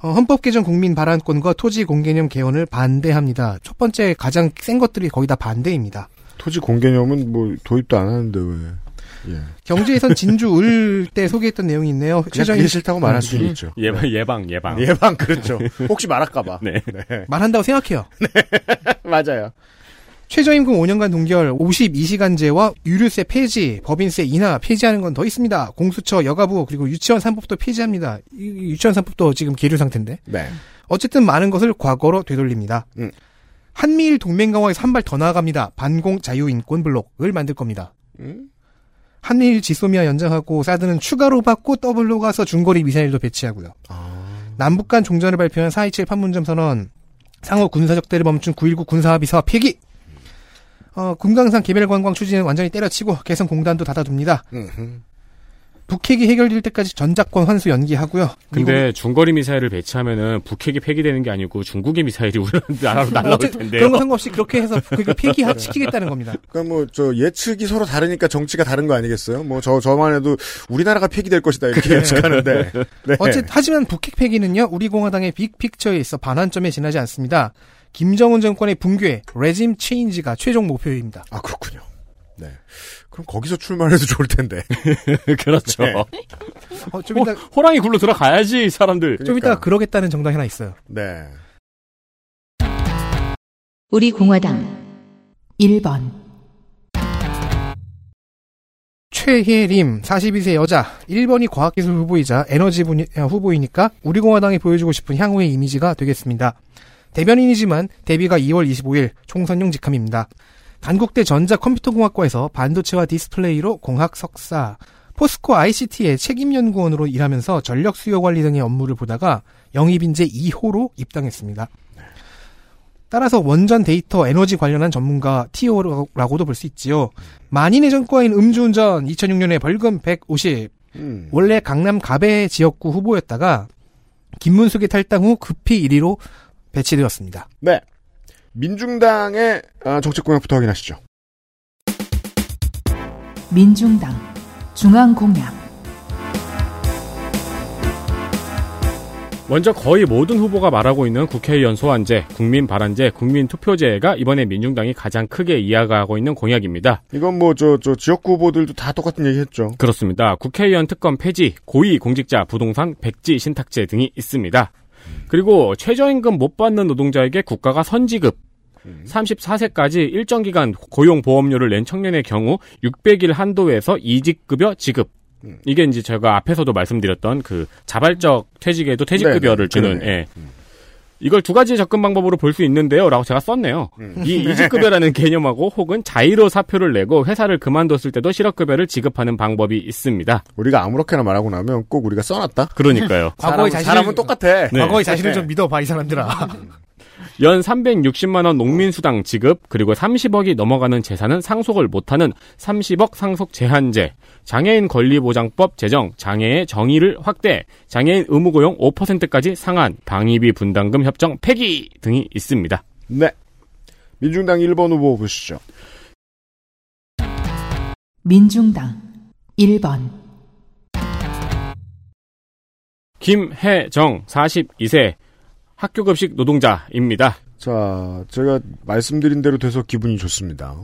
어, 헌법 개정 국민 발언권과 토지 공개념 개헌을 반대합니다. 첫 번째 가장 센 것들이 거의 다 반대입니다. 토지 공개념은 뭐 도입도 안 하는데 왜? 예. 경제에선 진주 을 때 소개했던 내용이 있네요. 그게 싫다고 말할 수는 있죠. 예방, 예방, 예방. 예방 그렇죠. 혹시 말할까봐. 네. 말한다고 생각해요. 맞아요. 최저임금 5년간 동결, 52시간제와 유류세 폐지, 법인세 인하 폐지하는 건 더 있습니다. 공수처, 여가부 그리고 유치원 3법도 폐지합니다. 유치원 3법도 지금 계류 상태인데. 네. 어쨌든 많은 것을 과거로 되돌립니다. 음. 한미일 동맹 강화에서 한 발 더 나아갑니다. 반공 자유인권 블록을 만들 겁니다. 음? 한일 지소미아 연장하고 사드는 추가로 받고 더블로 가서 중거리 미사일도 배치하고요. 남북 간 종전을 발표한 4.27 판문점 선언, 상호 군사적 적대를 멈춘 9.19 군사합의서 폐기, 어, 금강산 개별 관광 추진은 완전히 때려치고 개성 공단도 닫아둡니다. 음흠. 북핵이 해결될 때까지 전작권 환수 연기하고요. 근데 중거리 미사일을 배치하면은 북핵이 폐기되는 게 아니고 중국의 미사일이 우리나라로 날아올 어째- 텐데요. 그런 거 상관없이 그렇게 해서 북핵을 폐기시키겠다는 겁니다. 그러니까 뭐 저 예측이 서로 다르니까 정치가 다른 거 아니겠어요? 뭐 저 저만 해도 우리나라가 폐기될 것이다 이렇게 예측하는데. 네. 어쨌든 하지만 북핵 폐기는요 우리 공화당의 빅픽처에 있어 반환점에 지나지 않습니다. 김정은 정권의 붕괴, 레짐 체인지가 최종 목표입니다. 아 그렇군요. 네. 그럼 거기서 출마해도 좋을 텐데. 그렇죠. 네. 어, 좀 이따 호, 랑이 굴러 들어가야지 이 사람들. 좀 이따 그러겠다는 정당이 하나 있어요. 네. 우리 공화당 1번, 최혜림 42세 여자 1번이 과학기술 후보이자 에너지 분야 후보이니까 우리 공화당이 보여주고 싶은 향후의 이미지가 되겠습니다. 대변인이지만 데뷔가 2월 25일 총선용 직함입니다. 단국대 전자컴퓨터공학과에서 반도체와 디스플레이로 공학 석사, 포스코 ICT의 책임연구원으로 일하면서 전력 수요 관리 등의 업무를 보다가 영입인재 2호로 입당했습니다. 따라서 원전 데이터 에너지 관련한 전문가 TO라고도 볼 수 있지요. 만인의 전과인 음주운전 2006년에 벌금 150. 음. 원래 강남 가배 지역구 후보였다가 김문숙의 탈당 후 급히 1위로 배치되었습니다. 네. 민중당의 아, 정책 공약부터 확인하시죠. 민중당, 중앙 공약, 먼저 거의 모든 후보가 말하고 있는 국회의원 소환제, 국민 발안제, 국민 투표제가 이번에 민중당이 가장 크게 이야기하고 있는 공약입니다. 이건 뭐 저 저 지역구 후보들도 다 똑같은 얘기 했죠. 그렇습니다. 국회의원 특검 폐지, 고위 공직자 부동산 백지 신탁제 등이 있습니다. 그리고 최저임금 못 받는 노동자에게 국가가 선지급, 34세까지 일정 기간 고용 보험료를 낸 청년의 경우 600일 한도에서 이직급여 지급. 이게 이제 제가 앞에서도 말씀드렸던 그 자발적 퇴직에도 퇴직급여를 주는. 예. 이걸 두 가지 접근 방법으로 볼 수 있는데요. 라고 제가 썼네요. 이 이직급여라는 개념하고 혹은 자의로 사표를 내고 회사를 그만뒀을 때도 실업급여를 지급하는 방법이 있습니다. 우리가 아무렇게나 말하고 나면 꼭 우리가 써놨다. 그러니까요. 과거의 사람은, 자신을- 사람은 똑같아. 네. 과거의 자신을 좀 믿어봐 이 사람들아. 연 360만 원 농민수당 지급 그리고 30억이 넘어가는 재산은 상속을 못하는 30억 상속 제한제, 장애인 권리보장법 제정, 장애의 정의를 확대, 장애인 의무고용 5%까지 상한, 방위비 분담금 협정 폐기 등이 있습니다. 네. 민중당 1번 후보 보시죠. 민중당 1번, 김혜정 42세 학교급식 노동자입니다. 자, 제가 말씀드린 대로 돼서 기분이 좋습니다.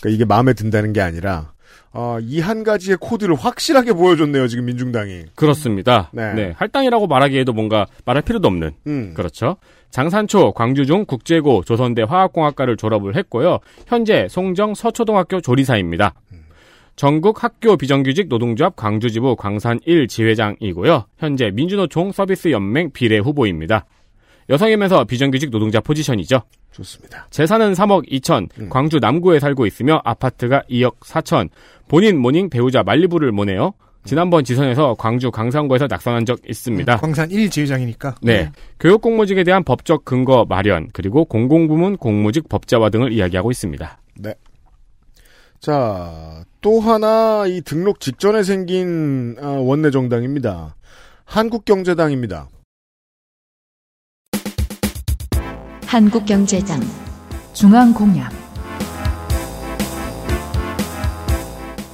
그러니까 이게 마음에 든다는 게 아니라 아, 이한 가지의 코드를 확실하게 보여줬네요, 지금 민중당이. 그렇습니다. 네. 네. 할당이라고 말하기에도 뭔가 말할 필요도 없는 음. 그렇죠. 장산초 광주중 국제고 조선대 화학공학과를 졸업을 했고요. 현재 송정 서초등학교 조리사입니다. 전국 학교 비정규직 노동조합 광주지부 광산 1 지회장이고요. 현재 민주노총 서비스 연맹 비례 후보입니다. 여성이면서 비정규직 노동자 포지션이죠. 좋습니다. 재산은 3억 2천, 광주 남구에 살고 있으며 아파트가 2억 4천, 본인 모닝 배우자 말리부를 모네요. 지난번 지선에서 광주 광산구에서 낙선한 적 있습니다. 광산 1 지회장이니까. 네. 교육 공무직에 대한 법적 근거 마련, 그리고 공공부문 공무직 법제화 등을 이야기하고 있습니다. 네. 자, 또 하나 이 등록 직전에 생긴 아, 원내 정당입니다. 한국경제당입니다. 한국경제당 중앙공약,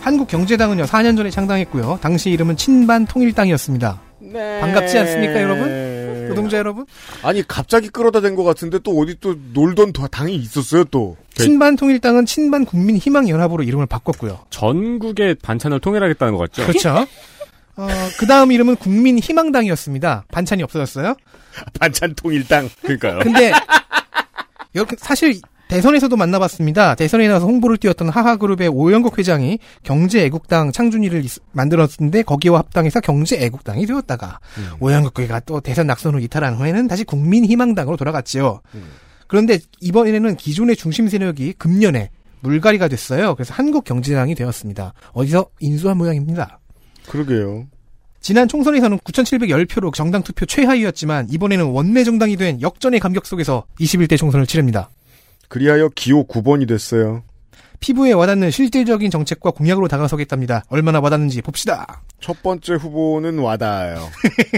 한국경제당은요 4년 전에 창당했고요. 당시 이름은 친반 통일당이었습니다. 네. 반갑지 않습니까, 여러분? 노동자 여러분. 아니 갑자기 끌어다 댄 것 같은데 또 어디 또 놀던 도- 당이 있었어요 또. 친반 통일당은 친반 국민 희망 연합으로 이름을 바꿨고요. 전국의 반찬을 통일하겠다는 것 같죠? 그렇죠. 어, 그 다음 이름은 국민 희망당이었습니다. 반찬이 없어졌어요. 반찬 통일당. 그러니까요. 근데 여기 사실 대선에서도 만나봤습니다. 대선에 나와서 홍보를 띄웠던 하하그룹의 오영국 회장이 경제애국당 창준이를 있- 만들었는데 거기와 합당해서 경제애국당이 되었다가 오영국 회가 또 대선 낙선 후 이탈한 후에는 다시 국민희망당으로 돌아갔지요. 그런데 이번에는 기존의 중심 세력이 금년에 물갈이가 됐어요. 그래서 한국경제당이 되었습니다. 어디서 인수한 모양입니다. 그러게요. 지난 총선에서는 9,710표로 정당 투표 최하위였지만 이번에는 원내 정당이 된 역전의 감격 속에서 21대 총선을 치릅니다. 그리하여 기호 9번이 됐어요. 피부에 와닿는 실질적인 정책과 공약으로 다가서겠답니다. 얼마나 와닿는지 봅시다. 첫 번째 후보는 와닿아요.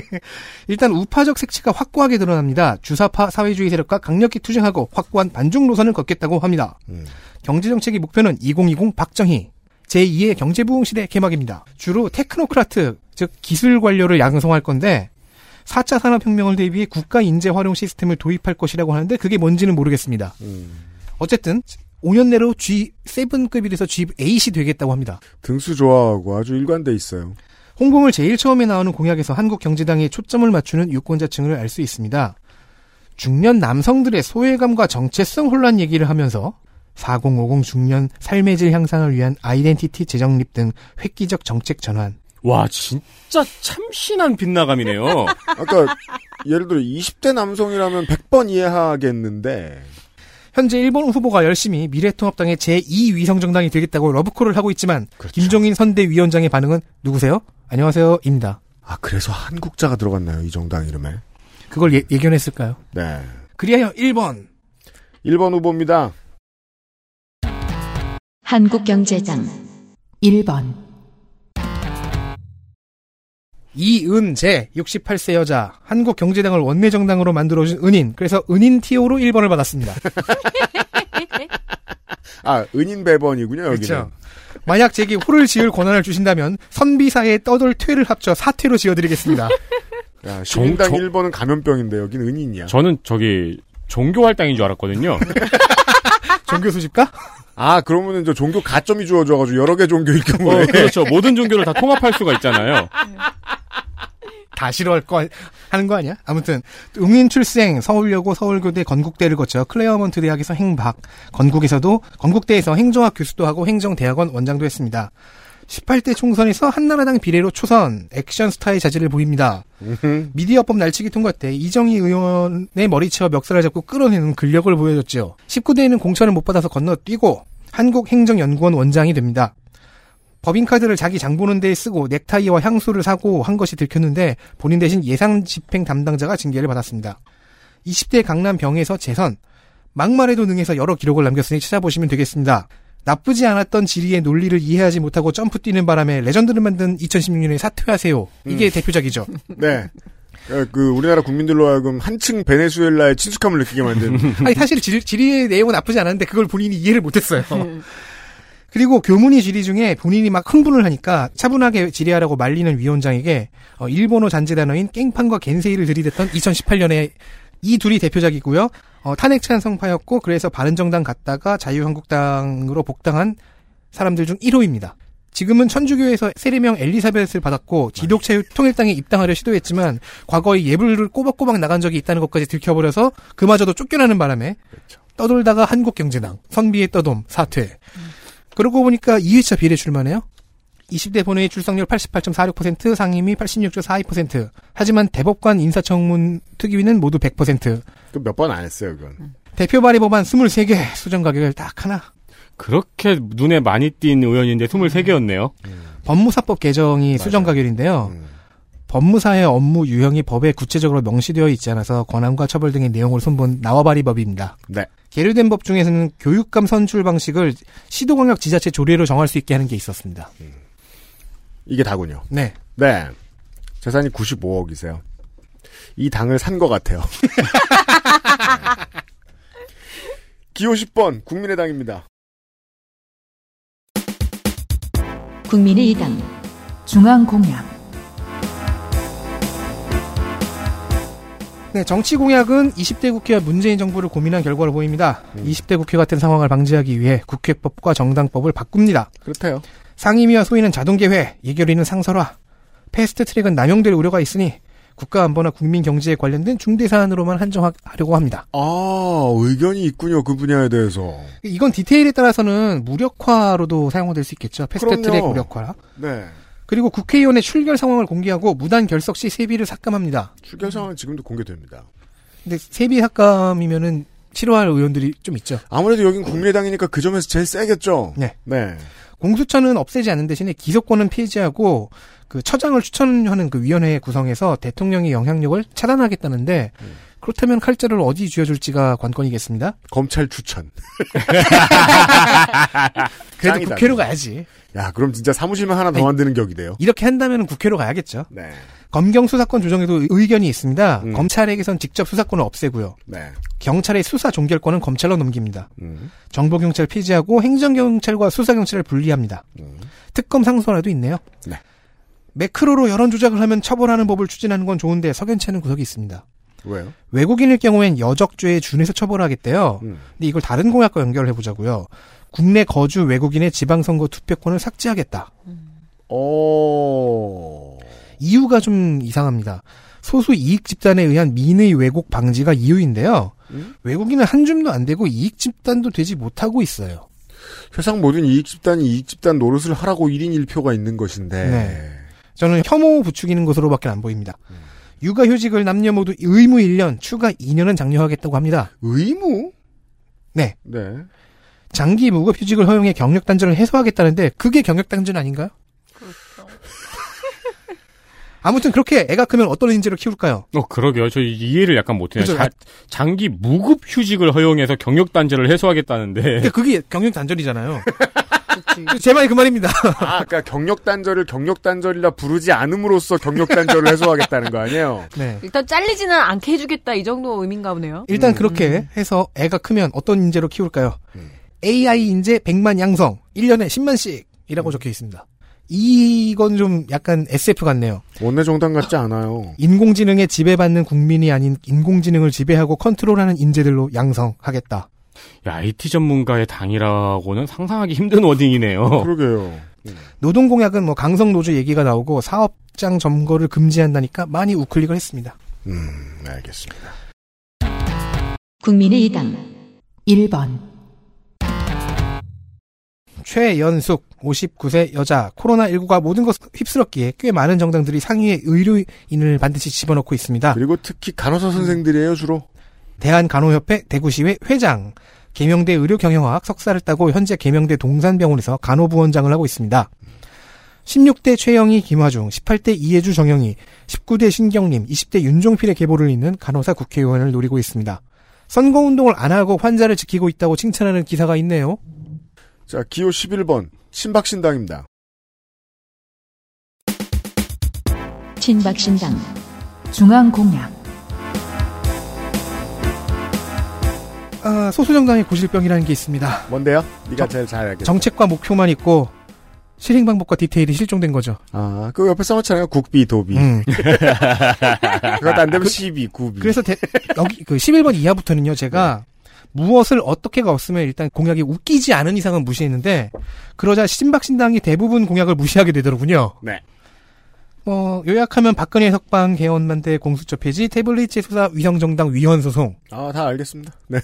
일단 우파적 색채가 확고하게 드러납니다. 주사파 사회주의 세력과 강력히 투쟁하고 확고한 반중 노선을 걷겠다고 합니다. 경제정책의 목표는 2020 박정희 제2의 경제부흥 시대 개막입니다. 주로 테크노크라트 즉 기술 관료를 양성할 건데 4차 산업혁명을 대비해 국가 인재 활용 시스템을 도입할 것이라고 하는데 그게 뭔지는 모르겠습니다. 어쨌든 5년 내로 G7급이라서 G8이 되겠다고 합니다. 등수 좋아하고 아주 일관돼 있어요. 홍보물 제일 처음에 나오는 공약에서 한국 경제당이 초점을 맞추는 유권자층을 알 수 있습니다. 중년 남성들의 소외감과 정체성 혼란 얘기를 하면서 4050 중년 삶의 질 향상을 위한 아이덴티티 재정립 등 획기적 정책 전환. 와, 진짜 참신한 빗나감이네요. 아까 예를 들어 20대 남성이라면 100번 이해하겠는데 현재 일본 후보가 열심히 미래통합당의 제2위성 정당이 되겠다고 러브콜을 하고 있지만 김종인 선대위원장의 반응은 누구세요? 안녕하세요. 입니다. 아 그래서 한국자가 들어갔나요 이 정당 이름에? 그걸 예, 예견했을까요? 네. 그리하여 1번 1번 후보입니다. 한국경제당 1번 이은재 68세 여자 한국경제당을 원내정당으로 만들어준 은인 그래서 은인 TO로 1번을 받았습니다. 아 은인 배번이군요 여기는. 그렇죠. 만약 제게 호를 지을 권한을 주신다면 선비사의 떠돌 퇴를 합쳐 사퇴로 지어드리겠습니다. 야, 시민당 정- 1번은 감염병인데 여기는 은인이야. 저는 저기 종교 활당인 줄 알았거든요. 종교 수집가? 아 그러면은 저 종교 가점이 주어져가지고 여러 개 종교일 어, 경우에 그렇죠. 모든 종교를 다 통합할 수가 있잖아요. 다 싫어할 거 하는 거 아니야? 아무튼 응인 출생 서울여고 서울교대 건국대를 거쳐 클레어먼트 대학에서 행박 건국에서도 건국대에서 행정학 교수도 하고 행정대학원 원장도 했습니다. 18대 총선에서 한나라당 비례로 초선 액션 스타의 자질을 보입니다. 미디어법 날치기 통과 때 이정희 의원의 머리채와 멱살을 잡고 끌어내는 근력을 보여줬죠. 19대에는 공천을 못 받아서 건너뛰고 한국행정연구원 원장이 됩니다. 법인카드를 자기 장 보는 데에 쓰고 넥타이와 향수를 사고 한 것이 들켰는데 본인 대신 예상 집행 담당자가 징계를 받았습니다. 20대 강남 병에서 재선, 막말에도 능해서 여러 기록을 남겼으니 찾아보시면 되겠습니다. 나쁘지 않았던 지리의 논리를 이해하지 못하고 점프 뛰는 바람에 레전드를 만든 2016년에 사퇴하세요. 이게 대표작이죠. 네. 어, 그 우리나라 국민들로 하여금 한층 베네수엘라의 친숙함을 느끼게 만든 아니 사실 지, 지리의 내용은 나쁘지 않았는데 그걸 본인이 이해를 못했어요. 그리고 교문이 지리 중에 본인이 막 흥분을 하니까 차분하게 지리하라고 말리는 위원장에게 어, 일본어 잔재 단어인 깽판과 겐세이를 들이댔던 2018년에 이 둘이 대표작이고요. 어, 탄핵 찬성파였고 그래서 바른정당 갔다가 자유한국당으로 복당한 사람들 중 1호입니다. 지금은 천주교에서 세례명 엘리사벳을 받았고 기독자 통일당에 입당하려 시도했지만 과거에 예불을 꼬박꼬박 나간 적이 있다는 것까지 들켜버려서 그마저도 쫓겨나는 바람에 떠돌다가 한국경제당 선비의 떠돔 사퇴 그러고 보니까 2회차 비례 출마네요. 20대 본회의 출석률 88.46%, 상임위 86.42%. 하지만 대법관 인사청문 특위는 모두 100%. 몇 번 안 했어요, 그건. 대표 발의 법안 23개, 수정 가격을 딱 하나. 그렇게 눈에 많이 띈 의원인데 23개였네요. 법무사법 개정이 수정 가결인데요. 법무사의 업무 유형이 법에 구체적으로 명시되어 있지 않아서 권한과 처벌 등의 내용을 손본 나와바리법입니다. 네. 계류된 법 중에서는 교육감 선출 방식을 시도광역 지자체 조례로 정할 수 있게 하는 게 있었습니다. 이게 다군요. 네. 네. 재산이 95억이세요. 이 당을 산 것 같아요. 기호 10번 국민의당입니다. 국민의 당 중앙공약 네, 정치 공약은 20대 국회와 문재인 정부를 고민한 결과로 보입니다. 음. 20대 국회 같은 상황을 방지하기 위해 국회법과 정당법을 바꿉니다. 그렇대요. 상임위와 소위는 자동개회, 예결위는 상설화, 패스트트랙은 남용될 우려가 있으니 국가 안보나 국민 경제에 관련된 중대 사안으로만 한정하려고 합니다. 아, 의견이 있군요. 그 분야에 대해서. 이건 디테일에 따라서는 무력화로도 사용될 수 있겠죠. 패스트트랙. 무력화. 네. 그리고 국회의원의 출결 상황을 공개하고 무단 결석 시 세비를 삭감합니다. 출결 상황은 지금도 공개됩니다. 근데 세비 삭감이면은 싫어할 의원들이 좀 있죠. 아무래도 여긴 국민의당이니까 그 점에서 제일 세겠죠. 네. 네. 공수처는 없애지 않는 대신에 기소권은 폐지하고 그 처장을 추천하는 그 위원회 구성해서 대통령의 영향력을 차단하겠다는데 그렇다면 칼자를 어디 쥐어줄지가 관건이겠습니다. 검찰 추천. 그래도 짱이다. 국회로 가야지. 야, 그럼 진짜 사무실만 하나 더 아니, 만드는 격이네요. 이렇게 한다면 국회로 가야겠죠. 네. 검경 수사권 조정에도 의견이 있습니다. 음. 검찰에게선 직접 수사권을 없애고요. 네. 경찰의 수사 종결권은 검찰로 넘깁니다. 음. 정보경찰 폐지하고 행정경찰과 수사경찰을 분리합니다. 음. 특검 상소라도 있네요. 네. 매크로로 여론 조작을 하면 처벌하는 법을 추진하는 건 좋은데 석연치 않은 구석이 있습니다. 왜요? 외국인일 경우엔 여적죄에 준해서 처벌하겠대요. 음. 근데 이걸 다른 공약과 연결해 보자고요. 국내 거주 외국인의 지방선거 투표권을 삭제하겠다. 오. 이유가 좀 이상합니다. 소수 이익 집단에 의한 민의 왜곡 방지가 이유인데요. 음? 외국인은 한 줌도 안 되고 이익 집단도 되지 못하고 있어요. 세상 모든 이익 집단이 이익 집단 노릇을 하라고 1인 1표가 있는 것인데. 네. 저는 혐오 부추기는 것으로밖에 안 보입니다. 육아휴직을 남녀 모두 의무 1년, 추가 2년은 장려하겠다고 합니다. 의무? 네. 네. 장기 무급휴직을 허용해 경력 단절을 해소하겠다는데 그게 경력 단절 아닌가요? 아무튼 그렇게 애가 크면 어떤 인재로 키울까요? 어, 그러게요. 저 이해를 약간 못해요. 그죠? 자- 장기 무급 휴직을 허용해서 경력 단절을 해소하겠다는데. 그게 경력 단절이잖아요. 제 말이 그 말입니다. 아, 그러니까 경력 단절을 경력 단절이라 부르지 않음으로써 경력 단절을 해소하겠다는 거 아니에요? 네. 일단 잘리지는 않게 해주겠다 이 정도 의미인가 보네요. 일단 음. 그렇게 해서 애가 크면 어떤 인재로 키울까요? AI 인재 100만 양성, 1년에 10만씩이라고 적혀 있습니다. 이건 좀 약간 SF 같네요. 원내 정당 같지 않아요. 인공지능에 지배받는 국민이 아닌 인공지능을 지배하고 컨트롤하는 인재들로 양성하겠다. 야, IT 전문가의 당이라고는 상상하기 힘든 워딩이네요. 그러게요. 노동 공약은 뭐 강성 노조 얘기가 나오고 사업장 점거를 금지한다니까 많이 우클릭을 했습니다. 음, 알겠습니다. 국민의당 1번, 최연숙 59세 여자 코로나19가 모든 것을 휩쓸었기에 꽤 많은 정당들이 상위에 의료인을 반드시 집어넣고 있습니다. 그리고 특히 간호사 선생들이에요, 주로. 대한간호협회 대구시회 회장 계명대 의료경영학 석사를 따고 현재 계명대 동산병원에서 간호부원장을 하고 있습니다. 16대 최영희 김화중, 18대 이해주 정영희, 19대 신경림, 20대 윤종필의 계보를 잇는 간호사 국회의원을 노리고 있습니다. 선거운동을 안 하고 환자를 지키고 있다고 칭찬하는 기사가 있네요. 자, 기호 11번. 신박신당입니다. 친박신당 중앙공약, 아, 소수정당의 고질병이라는 게 있습니다. 뭔데요? 네가 제일 잘 알겠어. 정책과 목표만 있고 실행 방법과 디테일이 실종된 거죠. 아, 그 옆에 써놓잖아요. 국비, 도비. 음. 그것도 안 되면 시비, 구비. 그래서 대- 여기 그 11번 이하부터는요, 제가 무엇을 어떻게가 없으면 일단 공약이 웃기지 않은 이상은 무시했는데 그러자 신박신당이 대부분 공약을 무시하게 되더군요. 네. 뭐 요약하면 박근혜 석방 개헌만대 공수처 폐지 태블릿 재수사 위성정당 위헌 소송. 아, 다 알겠습니다. 네.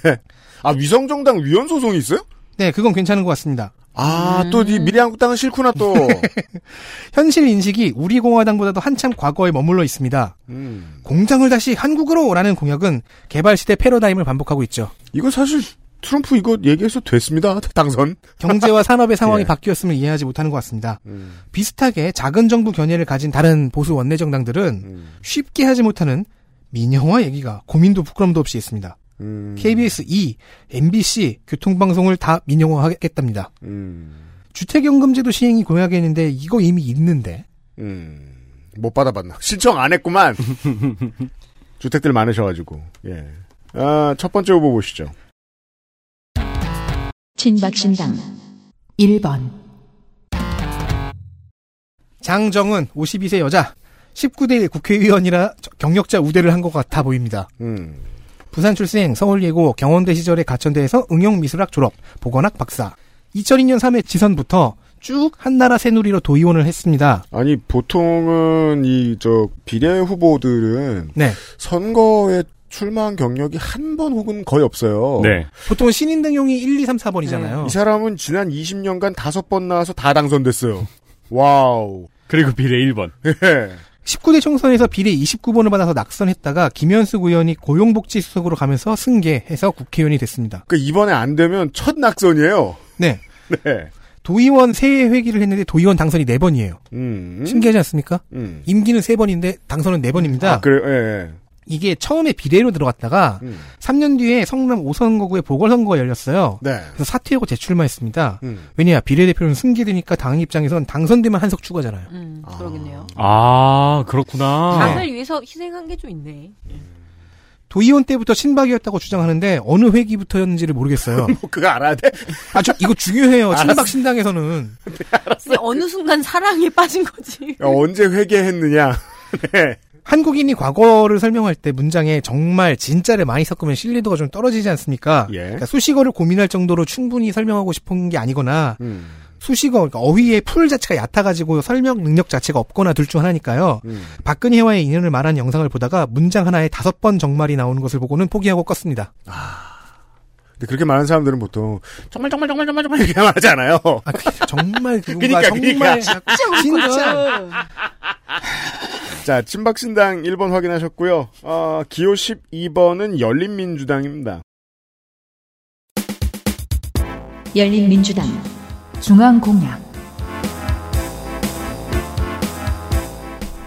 아, 위성정당 위헌 소송이 있어요? 네, 그건 괜찮은 것 같습니다. 아, 또, 이 미래한국당은 싫구나, 또. 현실 인식이 우리 공화당보다도 한참 과거에 머물러 있습니다. 음. 공장을 다시 한국으로라는 공약은 개발 시대 패러다임을 반복하고 있죠. 이거 사실, 트럼프 이거 얘기해서 됐습니다. 당선. 경제와 산업의 상황이 예. 바뀌었음을 이해하지 못하는 것 같습니다. 음. 비슷하게 작은 정부 견해를 가진 다른 보수 원내 정당들은 음. 쉽게 하지 못하는 민영화 얘기가 고민도 부끄럼도 없이 있습니다. 음. KBS 2, MBC 교통방송을 다 민영화하겠답니다. 음. 주택연금제도 시행이 공약했는데 이거 이미 있는데 음. 못 받아봤나. 신청 안 했구만. 주택들 많으셔가지고. 예. 아, 첫 번째 후보 보시죠. 친박신당 1번, 장정은 52세 여자 19대 국회의원이라 경력자 우대를 한 것 같아 보입니다. 음. 부산 출생, 서울예고, 경원대 시절에 가천대에서 응용미술학 졸업, 보건학 박사. 2002년 3회 지선부터 쭉 한나라 새누리로 도의원을 했습니다. 아니 보통은 이 저 비례 후보들은 네. 선거에 출마한 경력이 한 번 혹은 거의 없어요. 네. 보통 신인 등용이 1, 2, 3, 4번이잖아요. 이 사람은 지난 20년간 다섯 번 나와서 다 당선됐어요. 와우. 그리고 비례 1번. 예. 19대 총선에서 비례 29번을 받아서 낙선했다가 김현숙 의원이 고용복지수석으로 가면서 승계해서 국회의원이 됐습니다. 그 이번에 안 되면 첫 낙선이에요. 네. 네. 도의원 새해 회기를 했는데 도의원 당선이 4번이에요. 음. 신기하지 않습니까? 음. 임기는 3번인데 당선은 4번입니다. 아, 그래, 예, 예. 이게 처음에 비례로 들어갔다가 음. 3년 뒤에 성남 5선거구에 보궐선거가 열렸어요. 네. 그래서 사퇴하고 재출마 했습니다. 음. 왜냐 비례대표는 승계되니까 당 입장에선 당선되면 한석 추가잖아요. 음, 그러겠네요. 아, 그렇구나. 당을 위해서 희생한 게 좀 있네. 도의원 때부터 친박이었다고 주장하는데 어느 회기부터였는지를 모르겠어요. 뭐 그거 알아야 돼? 아, 저 이거 중요해요. 친박 신당에서는. 근데 어느 순간 사랑에 빠진 거지. 야, 언제 회개했느냐. 네. 한국인이 과거를 설명할 때 문장에 정말 진짜를 많이 섞으면 신뢰도가 좀 떨어지지 않습니까? 예. 그러니까 수식어를 고민할 정도로 충분히 설명하고 싶은 게 아니거나 음. 수식어, 그러니까 어휘의 풀 자체가 얕아가지고 설명 능력 자체가 없거나 둘 중 하나니까요. 음. 박근혜와의 인연을 말한 영상을 보다가 문장 하나에 다섯 번 정말이 나오는 것을 보고는 포기하고 껐습니다. 근데 그렇게 많은 사람들은 보통 정말 정말 정말 정말 정말 이렇게 말하지 않아요. 아, 그, 정말 그거가 그러니까, 정말 그러니까. 진짜 자, 친박신당 1번 확인하셨고요. 어, 기호 12번은 열린민주당입니다. 열린민주당 중앙공약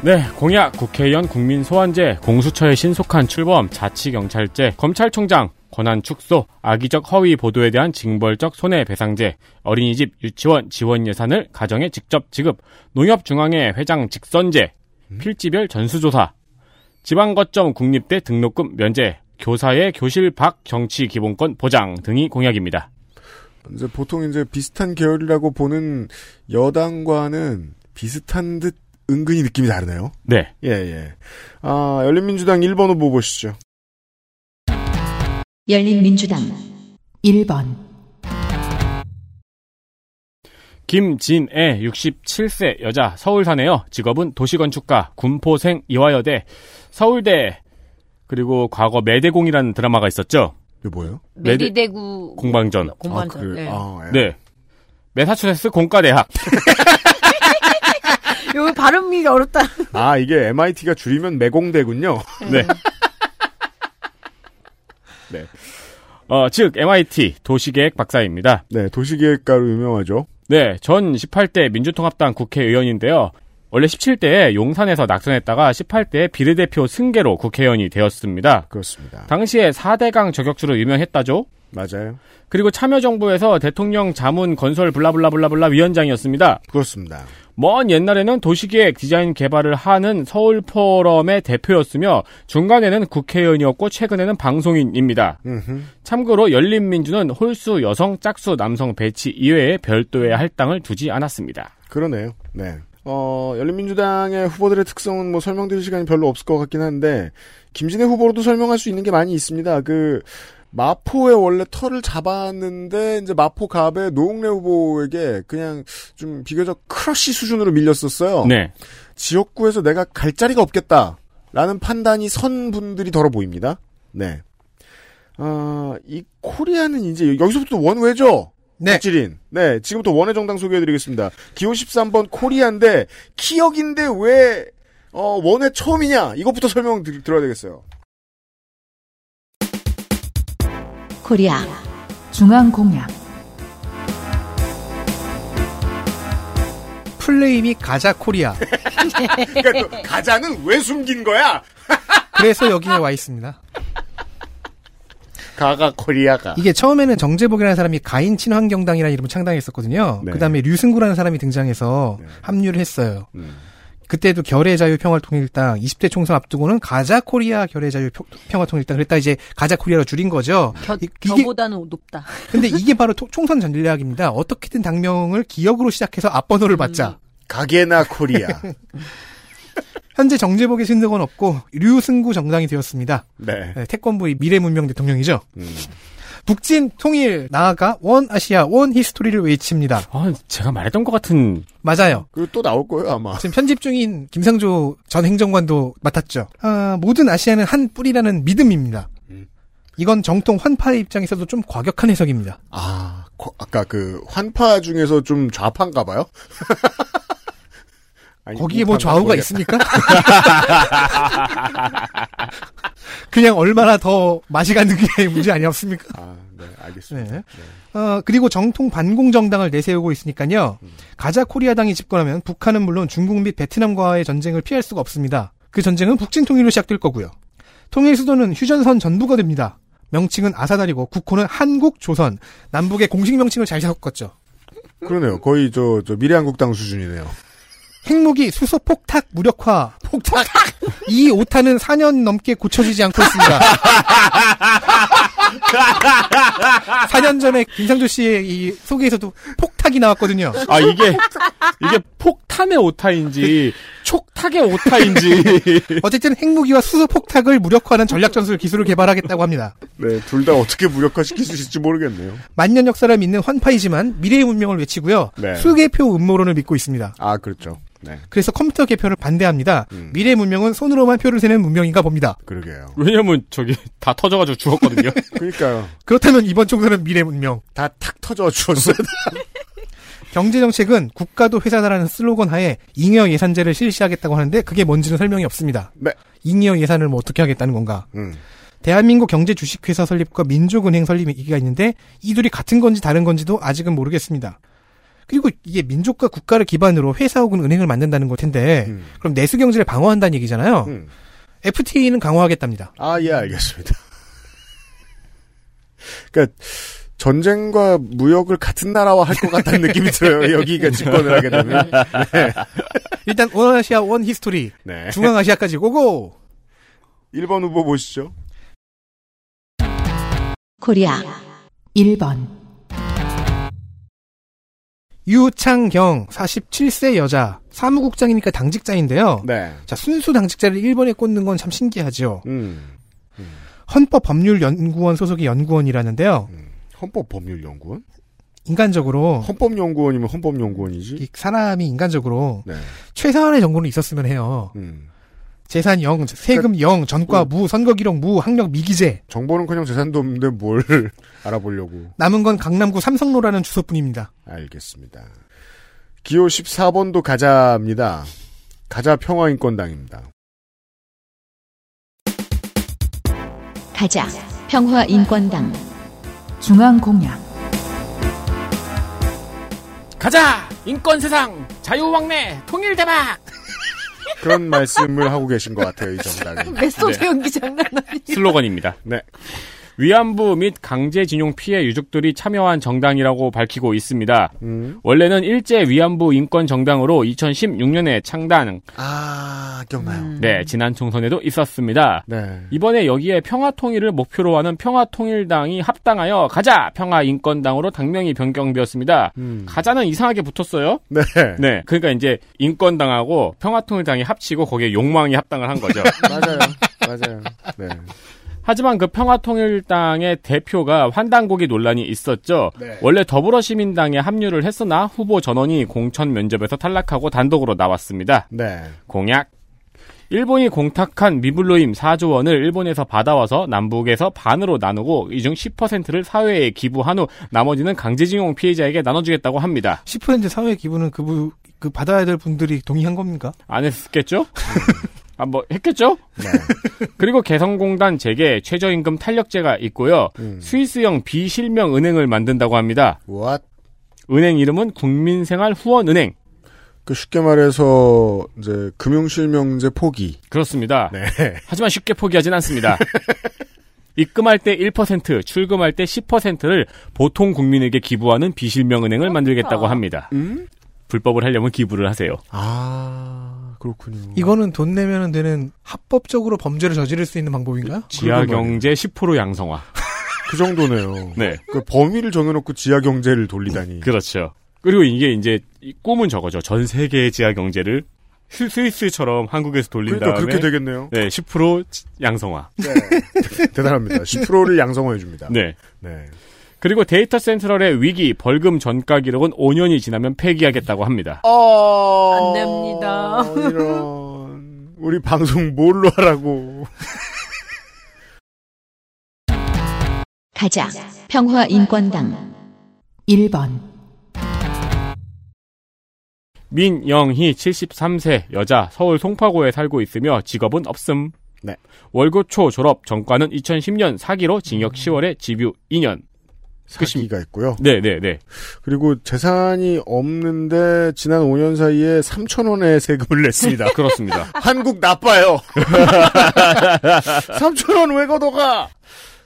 네, 공약, 국회의원 국민 소환제, 공수처의 신속한 출범, 자치경찰제, 검찰총장, 권한 축소, 악의적 허위 보도에 대한 징벌적 손해배상제, 어린이집, 유치원 지원 예산을 가정에 직접 지급, 농협중앙회 회장 직선제, 필지별 전수조사, 지방거점 국립대 등록금 면제, 교사의 교실 밖 정치 기본권 보장 등이 공약입니다. 이제 보통 이제 비슷한 계열이라고 보는 여당과는 비슷한 듯 은근히 느낌이 다르네요. 네. 예, 예. 아, 열린민주당 1번 후보 보시죠. 열린민주당 1번 김진애 67세 여자 서울 사네요. 직업은 도시건축가 군포생 이화여대 서울대 그리고 과거 매대공이라는 드라마가 있었죠. 이게 뭐예요? 매대- 메디대구 공방전. 공방전. 아, 그래. 네. 아, 예. 네. 메사추세츠 공과대학. 이거 발음이 어렵다. 아, 이게 MIT가 줄이면 매공대군요. 네. 네. 어, 즉 MIT 도시계획 박사입니다. 네, 도시계획가로 유명하죠. 네, 전 18대 민주통합당 국회의원인데요. 원래 17대에 용산에서 낙선했다가 18대에 비례대표 승계로 국회의원이 되었습니다. 그렇습니다. 당시에 4대강 저격수로 유명했다죠. 맞아요. 그리고 참여정부에서 대통령 자문 건설 블라블라블라블라 위원장이었습니다. 그렇습니다. 먼 옛날에는 도시계획 디자인 개발을 하는 서울 포럼의 대표였으며 중간에는 국회의원이었고 최근에는 방송인입니다. 음흠. 참고로 열린민주는 홀수 여성, 짝수 남성 배치 이외에 별도의 할당을 두지 않았습니다. 그러네요. 네. 어, 열린민주당의 후보들의 특성은 뭐 설명드릴 시간이 별로 없을 것 같긴 한데, 김진애 후보로도 설명할 수 있는 게 많이 있습니다. 그, 마포에 원래 털을 잡았는데, 이제 마포 갑의 노웅래 후보에게 그냥 좀 비교적 crush 수준으로 밀렸었어요. 네. 지역구에서 내가 갈 자리가 없겠다. 라는 판단이 선 분들이 더러 보입니다. 네. 아, 이 코리아는 이제 여기서부터 원외죠? 네. 박지린. 네, 지금부터 원외 정당 소개해드리겠습니다. 기호 13번 코리아인데, 기역인데 왜, 어, 원외 처음이냐? 이것부터 설명 드, 들어야 되겠어요. 코리아 중앙공약 플레이 및 가자 코리아. 그러니까 또, 가자는 왜 숨긴 거야? 그래서 여기에 와 있습니다. 가자 코리아가. 이게 처음에는 정재복이라는 사람이 가인 친환경당이라는 이름을 창당했었거든요. 네. 그 다음에 류승구라는 사람이 등장해서 네. 합류를 했어요. 음. 그때도 겨레자유평화통일당 20대 총선 앞두고는 가자 코리아 겨레자유평화통일당 그랬다 이제 가자 코리아로 줄인 거죠. 겨, 이- 이게 겨보다는 높다. 근데 이게 바로 토- 총선 전략입니다. 어떻게든 당명을 기역으로 시작해서 앞번호를 받자. 가게나 코리아. 현재 정재복의 신득은 없고 류승구 정당이 되었습니다. 네. 네, 태권부의 미래 문명 대통령이죠. 음. 북진 통일 나아가 One Asia One History를 외칩니다. 아, 제가 말했던 것 같은 맞아요. 그리고 또 나올 거예요 아마. 지금 편집 중인 김상조 전 행정관도 맡았죠. 아, 모든 아시아는 한 뿌리라는 믿음입니다. 음. 이건 정통 환파의 입장에서도 좀 과격한 해석입니다. 아 거- 아까 그 환파 중에서 좀 좌파인가 봐요. 아니, 거기에 뭐 좌우가 모르겠다. 있습니까? 그냥 얼마나 더 맛이 가는 게 문제 아니었습니까? 아, 네, 알겠습니다. 네. 어, 그리고 정통 반공 정당을 내세우고 있으니까요. 가자 코리아당이 집권하면 북한은 물론 중국 및 베트남과의 전쟁을 피할 수가 없습니다. 그 전쟁은 북진 통일로 시작될 거고요. 통일 수도는 휴전선 전부가 됩니다. 명칭은 아사다리고 국호는 한국 조선. 남북의 공식 명칭을 잘 섞었죠. 그러네요. 거의 저, 저 미래한국당 수준이네요. 핵무기 수소 폭탁 무력화. 폭탁. 이 오타는 4년 넘게 고쳐지지 않고 있습니다. 4년 전에 김상조 씨의 이 소개에서도 폭탁이 나왔거든요. 아 이게 이게 폭탄의 오타인지 촉탁의 오타인지 어쨌든 핵무기와 수소 폭탁을 무력화하는 전략 전술 기술을 개발하겠다고 합니다. 네, 둘 다 어떻게 무력화시킬 수 있을지 모르겠네요. 만년 역사를 믿는 환파이지만 미래의 문명을 외치고요. 네. 수개표 음모론을 믿고 있습니다. 아, 그렇죠. 네, 그래서 컴퓨터 개표를 반대합니다. 음. 미래의 문명은 손으로만 표를 세는 문명인가 봅니다. 그러게요. 왜냐면 저기 다 터져가지고 죽었거든요. 그러니까요. 그렇다면 이번 총선은 미래 문명. 다 탁 터져 주었어요. 경제 정책은 국가도 회사다라는 슬로건 하에 잉여 예산제를 실시하겠다고 하는데 그게 뭔지는 설명이 없습니다. 네. 잉여 예산을 뭐 어떻게 하겠다는 건가? 음. 대한민국 경제 주식회사 설립과 민족은행 설립 얘기가 있는데 이 둘이 같은 건지 다른 건지도 아직은 모르겠습니다. 그리고 이게 민족과 국가를 기반으로 회사 혹은 은행을 만든다는 걸 텐데 음. 그럼 내수 경제를 방어한다는 얘기잖아요. 음. FTA는 강화하겠답니다. 아, 예, 알겠습니다. 그러니까 전쟁과 무역을 같은 나라와 할 것 같다는 느낌이 들어요. 여기가 집권을 하게 되면. 네. 일단 One Asia One History 네. 중앙아시아까지 go go. 1번 후보 보시죠. 코리아 1번, 유창경 47세 여자 사무국장이니까 당직자인데요. 네. 자 순수 당직자를 1번에 꽂는 건 참 신기하죠. 음. 헌법법률연구원 소속의 연구원이라는데요. 헌법법률연구원? 인간적으로 헌법연구원이면 헌법연구원이지? 이 사람이 인간적으로 네. 최소한의 정보는 있었으면 해요. 음. 재산 0, 세금 0, 전과 무, 선거 기록 무, 학력 미기재. 정보는 그냥 재산도 없는데 뭘 알아보려고. 남은 건 강남구 삼성로라는 주소뿐입니다. 알겠습니다. 기호 14번도 가자입니다. 가자 평화인권당입니다. 가자 평화인권당 중앙공약, 가자 인권 세상 자유왕래 통일 대박 그런 말씀을 하고 계신 것 같아요, 이 정당은. 메소드 연기 장난 아니에요. 슬로건입니다. 네. 위안부 및 강제징용 피해 유족들이 참여한 정당이라고 밝히고 있습니다. 음. 원래는 일제 위안부 인권 정당으로 2016년에 창당, 아, 기억나요. 네 지난 총선에도 있었습니다. 네. 이번에 여기에 평화 통일을 목표로 하는 평화 통일당이 합당하여 가자 평화 인권당으로 당명이 변경되었습니다. 음. 가자는 이상하게 붙었어요. 네. 네, 그러니까 이제 인권당하고 평화통일당이 합치고 거기에 욕망이 합당을 한 거죠. 맞아요. 맞아요. 네. 하지만 그 평화통일당의 대표가 환당고기 논란이 있었죠. 네. 원래 더불어시민당에 합류를 했으나 후보 전원이 공천 면접에서 탈락하고 단독으로 나왔습니다. 네. 공약. 일본이 공탁한 미블로임 4조 원을 일본에서 받아와서 남북에서 반으로 나누고 이 중 10%를 사회에 기부한 후 나머지는 강제징용 피해자에게 나눠주겠다고 합니다. 10% 사회 기부는 그, 부- 그 받아야 될 분들이 동의한 겁니까? 안 했겠죠? 아, 뭐, 했겠죠? 네. 그리고 개성공단 재개, 최저임금 탄력제가 있고요. 음. 스위스형 비실명 은행을 만든다고 합니다. What? 은행 이름은 국민생활 후원은행. 그 쉽게 말해서 이제 금융실명제 포기. 그렇습니다. 네. 하지만 쉽게 포기하진 않습니다. 입금할 때 1%, 출금할 때 10%를 보통 국민에게 기부하는 비실명 은행을 만들겠다고 합니다. 음? 불법을 하려면 기부를 하세요. 아, 그렇군요. 이거는 돈 내면 되는 합법적으로 범죄를 저지를 수 있는 방법인가요? 지하 경제 10% 양성화. 그 정도네요. 네. 그 범위를 정해놓고 지하 경제를 돌리다니. 그렇죠. 그리고 이게 이제 이 꿈은 저거죠. 전 세계의 지하 경제를 스- 스위스처럼 한국에서 돌린 그러니까 다음에 그렇게 되겠네요. 네, 10% 양성화. 네. 대단합니다. 10%를 양성화해 줍니다. 네. 네. 그리고 데이터 센트럴의 위기 벌금 전가 기록은 5년이 지나면 폐기하겠다고 합니다. 어... 안 됩니다. 이런 우리 방송 뭘로 하라고. 가자. 평화인권당. 1번, 민영희 73세 여자 서울 송파구에 살고 있으며 직업은 없음. 네. 월고 초 졸업 전과는 2010년 사기로 징역 10월에 집유 2년. 사기가 있고요. 네, 네, 네. 그리고 재산이 없는데 지난 5년 사이에 3천 원의 세금을 냈습니다. 그렇습니다. 한국 나빠요. 3천 원 왜 걷어가?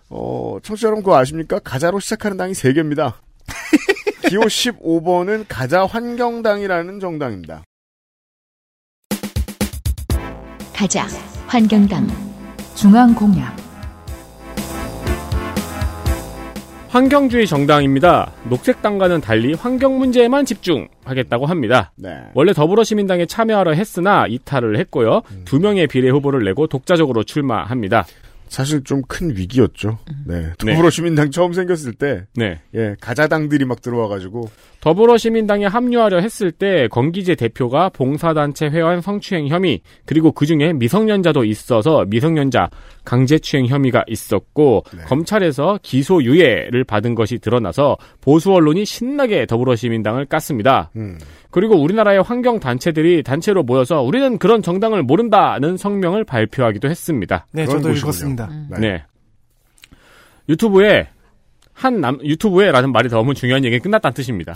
어, 청취자 여러분 그거 아십니까? 가자로 시작하는 당이 3개입니다. 기호 15번은 가자 환경당이라는 정당입니다. 가자. 환경당. 중앙 공약, 환경주의 정당입니다. 녹색당과는 달리 환경 문제에만 집중하겠다고 합니다. 네. 원래 더불어시민당에 참여하려 했으나 이탈을 했고요. 두 명의 비례 후보를 내고 독자적으로 출마합니다. 사실 좀 큰 위기였죠. 네. 더불어시민당 처음 생겼을 때, 네. 예, 가자당들이 막 들어와가지고, 더불어시민당에 합류하려 했을 때 건기재 대표가 봉사단체 회원 성추행 혐의 그리고 그 중에 미성년자도 있어서 미성년자 강제추행 혐의가 있었고 검찰에서 기소 유예를 받은 것이 드러나서 보수 언론이 신나게 더불어시민당을 깠습니다. 음. 그리고 우리나라의 환경 단체들이 단체로 모여서 우리는 그런 정당을 모른다는 성명을 발표하기도 했습니다. 네, 저도 곳이군요. 읽었습니다. 네. 유튜브에 한 남, 유튜브에 라는 말이 너무 중요한 얘기는 끝났다는 뜻입니다.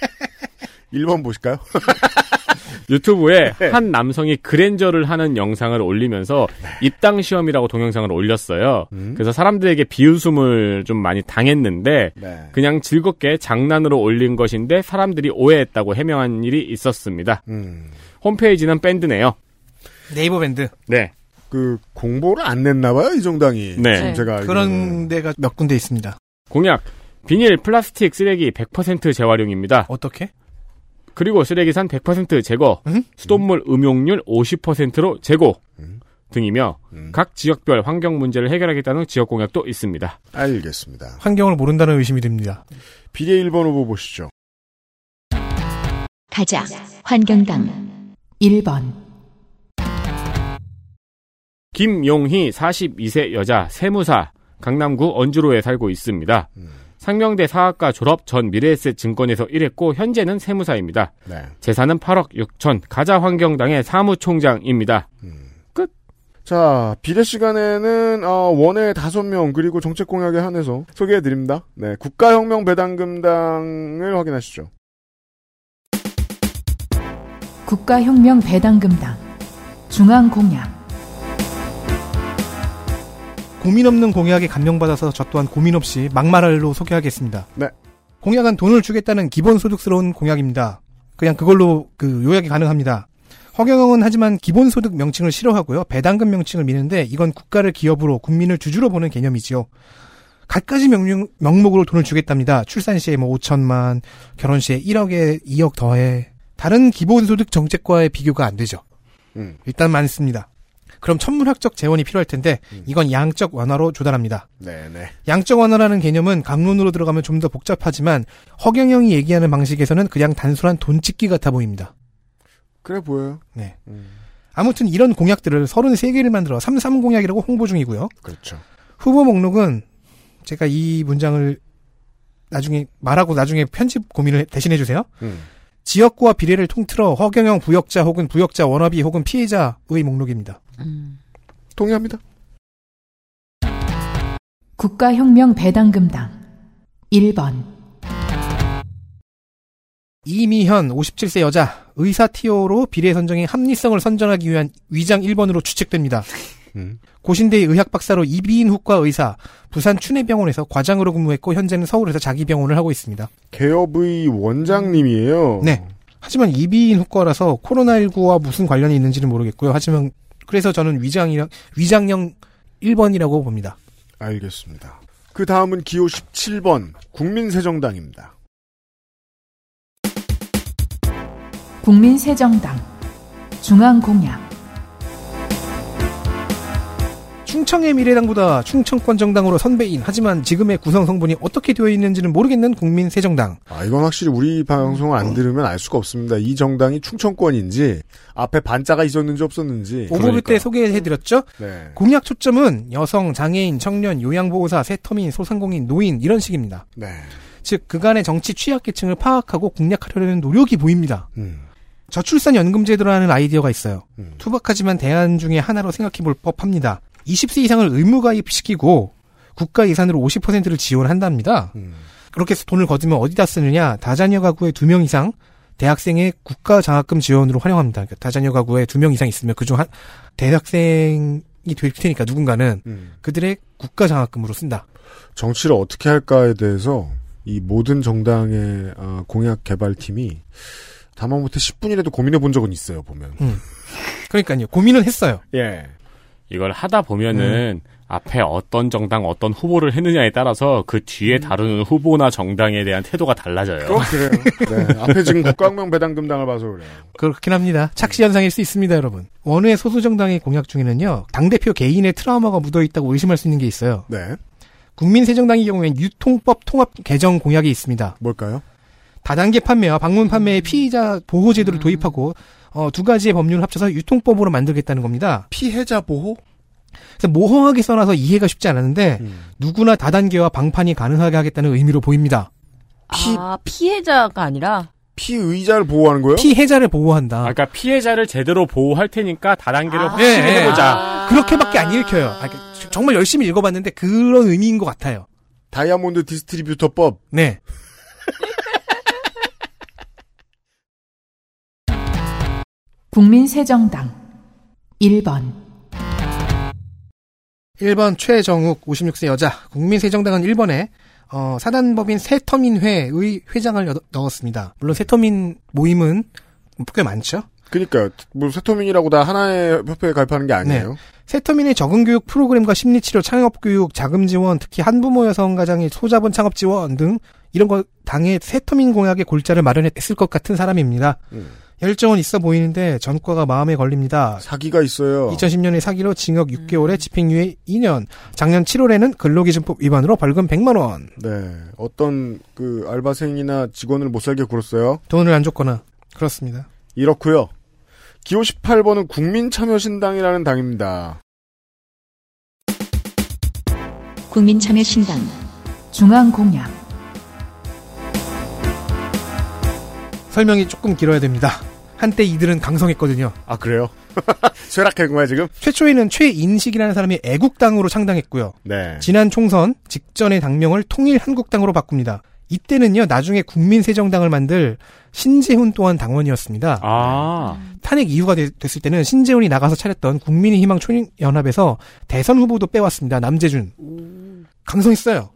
1번 보실까요? 유튜브에 한 남성이 그랜저를 하는 영상을 올리면서 입당 시험이라고 동영상을 올렸어요. 그래서 사람들에게 비웃음을 좀 많이 당했는데 네. 그냥 즐겁게 장난으로 올린 것인데 사람들이 오해했다고 해명한 일이 있었습니다. 음. 홈페이지는 밴드네요. 네이버 밴드. 네. 그, 공보를 안 냈나 봐요, 이 정당이. 네. 지금 제가. 알기로는. 그런 데가 몇 군데 있습니다. 공약. 비닐, 플라스틱, 쓰레기 100% 재활용입니다. 어떻게? 그리고 쓰레기산 100% 제거, 음? 수돗물 음용률 50%로 제고 등이며 음. 각 지역별 환경 문제를 해결하겠다는 지역 공약도 있습니다. 알겠습니다. 환경을 모른다는 의심이 듭니다. 비례 1번 후보 보시죠. 가자. 환경당. 1번, 김용희 42세 여자 세무사 강남구 언주로에 살고 있습니다. 상명대 사학과 졸업 전 미래에셋 증권에서 일했고 현재는 세무사입니다. 네. 재산은 8억 6천 가자 환경당의 사무총장입니다. 자, 비례 시간에는, 어, 원외 다섯 명, 그리고 정책 공약에 한해서 소개해 드립니다. 네. 국가혁명 배당금당을 확인하시죠. 국가혁명 배당금당, 중앙 공약, 고민 없는 공약에 감명받아서 저 또한 고민 없이 막말로 소개하겠습니다. 네. 공약은 돈을 주겠다는 기본소득스러운 공약입니다. 그냥 그걸로 그 요약이 가능합니다. 허경영은 하지만 기본소득 명칭을 싫어하고요. 배당금 명칭을 미는데 이건 국가를 기업으로 국민을 주주로 보는 개념이지요. 갖가지 명령, 명목으로 돈을 주겠답니다. 출산 시에 뭐 5천만, 결혼 시에 1억에 2억 더해. 다른 기본소득 정책과의 비교가 안 되죠. 음. 일단 많습니다. 그럼 천문학적 재원이 필요할 텐데 이건 양적 완화로 조달합니다. 네네. 양적 완화라는 개념은 강론으로 들어가면 좀 더 복잡하지만 허경영이 얘기하는 방식에서는 그냥 단순한 돈 찍기 같아 보입니다. 그래 보여요. 네. 음. 아무튼 이런 공약들을 33개를 만들어 33 공약이라고 홍보 중이고요. 그렇죠. 후보 목록은 제가 이 문장을 나중에 말하고 나중에 편집 고민을 대신해 주세요. 음. 지역구와 비례를 통틀어 허경영 부역자 혹은 부역자 워너비 혹은 피해자의 목록입니다. 동의합니다. 국가혁명 배당금당, 1번, 이미현 57세 여자 의사 티오로 비례 선정의 합리성을 선전하기 위한 위장 1번으로 추측됩니다. 음. 고신대의 의학 박사로 이비인 후과 의사 부산 춘해병원에서 과장으로 근무했고 현재는 서울에서 자기 병원을 하고 있습니다. 개업의 원장님이에요. 네. 하지만 이비인 후과라서 코로나19와 무슨 관련이 있는지는 모르겠고요. 하지만 그래서 저는 위장이랑 위장형 1번이라고 봅니다. 알겠습니다. 그 다음은 기호 17번 국민새정당입니다. 국민새정당, 중앙공약 충청의 미래당보다 충청권 정당으로 선배인 하지만 지금의 구성 성분이 어떻게 되어 있는지는 모르겠는 국민 새정당. 아, 이건 확실히 우리 방송을 안 들으면 알 수가 없습니다. 이 정당이 충청권인지 앞에 반자가 있었는지 없었는지. 오버뷰 때 소개해드렸죠? 네. 공약 초점은 여성, 장애인, 청년, 요양보호사, 세터민, 소상공인, 노인 이런 식입니다. 네. 즉 그간의 정치 취약계층을 파악하고 공략하려는 노력이 보입니다. 음. 저출산 연금제도라는 아이디어가 있어요. 투박하지만 대안 중에 하나로 생각해 볼 법합니다. 20세 이상을 의무가입시키고 국가 예산으로 50%를 지원한답니다. 음. 그렇게 해서 돈을 거두면 어디다 쓰느냐? 다자녀 가구에 두명 이상 대학생의 국가 장학금 지원으로 활용합니다. 그러니까 다자녀 가구에 두명 이상 있으면 그중 한 대학생이 될 테니까 누군가는 음. 그들의 국가 장학금으로 쓴다. 정치를 어떻게 할까에 대해서 이 모든 정당의 어, 공약 개발팀이 다마못해 10분이라도 고민해 본 적은 있어요, 보면. 음. 그러니까요. 고민은 했어요. 예. 이걸 하다 보면은 앞에 어떤 정당 어떤 후보를 했느냐에 따라서 그 뒤에 다루는 후보나 정당에 대한 태도가 달라져요. 꼭 그래요. 네. 앞에 지금 국가혁명 배당금당을 봐서 그래요. 그렇긴 합니다. 착시 현상일 수 있습니다, 여러분. 원외 소수 정당의 공약 중에는요. 당 대표 개인의 트라우마가 묻어 있다고 의심할 수 있는 게 있어요. 네. 국민세정당의 경우엔 유통법 통합 개정 공약이 있습니다. 뭘까요? 다단계 판매와 방문 판매의 피의자 보호 제도를 도입하고 어, 두 가지의 법률을 합쳐서 유통법으로 만들겠다는 겁니다. 피해자 보호? 그래서 모호하게 써놔서 이해가 쉽지 않았는데 음. 누구나 다단계와 방판이 가능하게 하겠다는 의미로 보입니다. 아, 피해자가 아니라 피의자를 보호하는 거예요? 피해자를 보호한다. 그러니까 피해자를 제대로 보호할 테니까 다단계를 아. 확실히 예, 예. 해보자. 그렇게밖에 안 읽혀요. 아, 그러니까 정말 열심히 읽어봤는데 그런 의미인 것 같아요. 다이아몬드 distributor법. 네. 국민새정당 1번 1번 최정욱 56세 여자 국민새정당은 1번에 어, 사단법인 새터민회의 회장을 여- 넣었습니다. 물론 새터민 모임은 꽤 많죠. 그니까요. 뭐 세토민이라고 다 하나의 협회에 가입하는 게 아니에요. 세터민의 적응 교육 프로그램과 심리 치료, 창업 교육, 자금 지원, 특히 한부모 여성 가장의 소자본 창업 지원 등 이런 거 당의 세터민 공약의 골자를 마련했을 것 같은 사람입니다. 음. 열정은 있어 보이는데 전과가 마음에 걸립니다. 사기가 있어요. 2010년에 사기로 징역 6개월에 집행유예 2년, 작년 7월에는 근로기준법 위반으로 벌금 100만 원. 네. 어떤 그 알바생이나 직원을 못 살게 굴었어요. 돈을 안 줬거나 그렇습니다. 이렇고요. 기호 18번은 국민참여신당이라는 당입니다. 국민참여신당 중앙공약 설명이 조금 길어야 됩니다. 한때 이들은 강성했거든요. 아 그래요? 쇠락한 거야 지금? 최초에는 최인식이라는 사람이 애국당으로 창당했고요. 네. 지난 총선 직전의 당명을 통일한국당으로 바꿉니다. 이때는요 나중에 국민새정당을 만들 신재훈 또한 당원이었습니다. 아. 탄핵 이유가 되- 됐을 때는 신재훈이 나가서 차렸던 국민의희망 총연합에서 대선 후보도 빼왔습니다. 남재준. 강성했어요.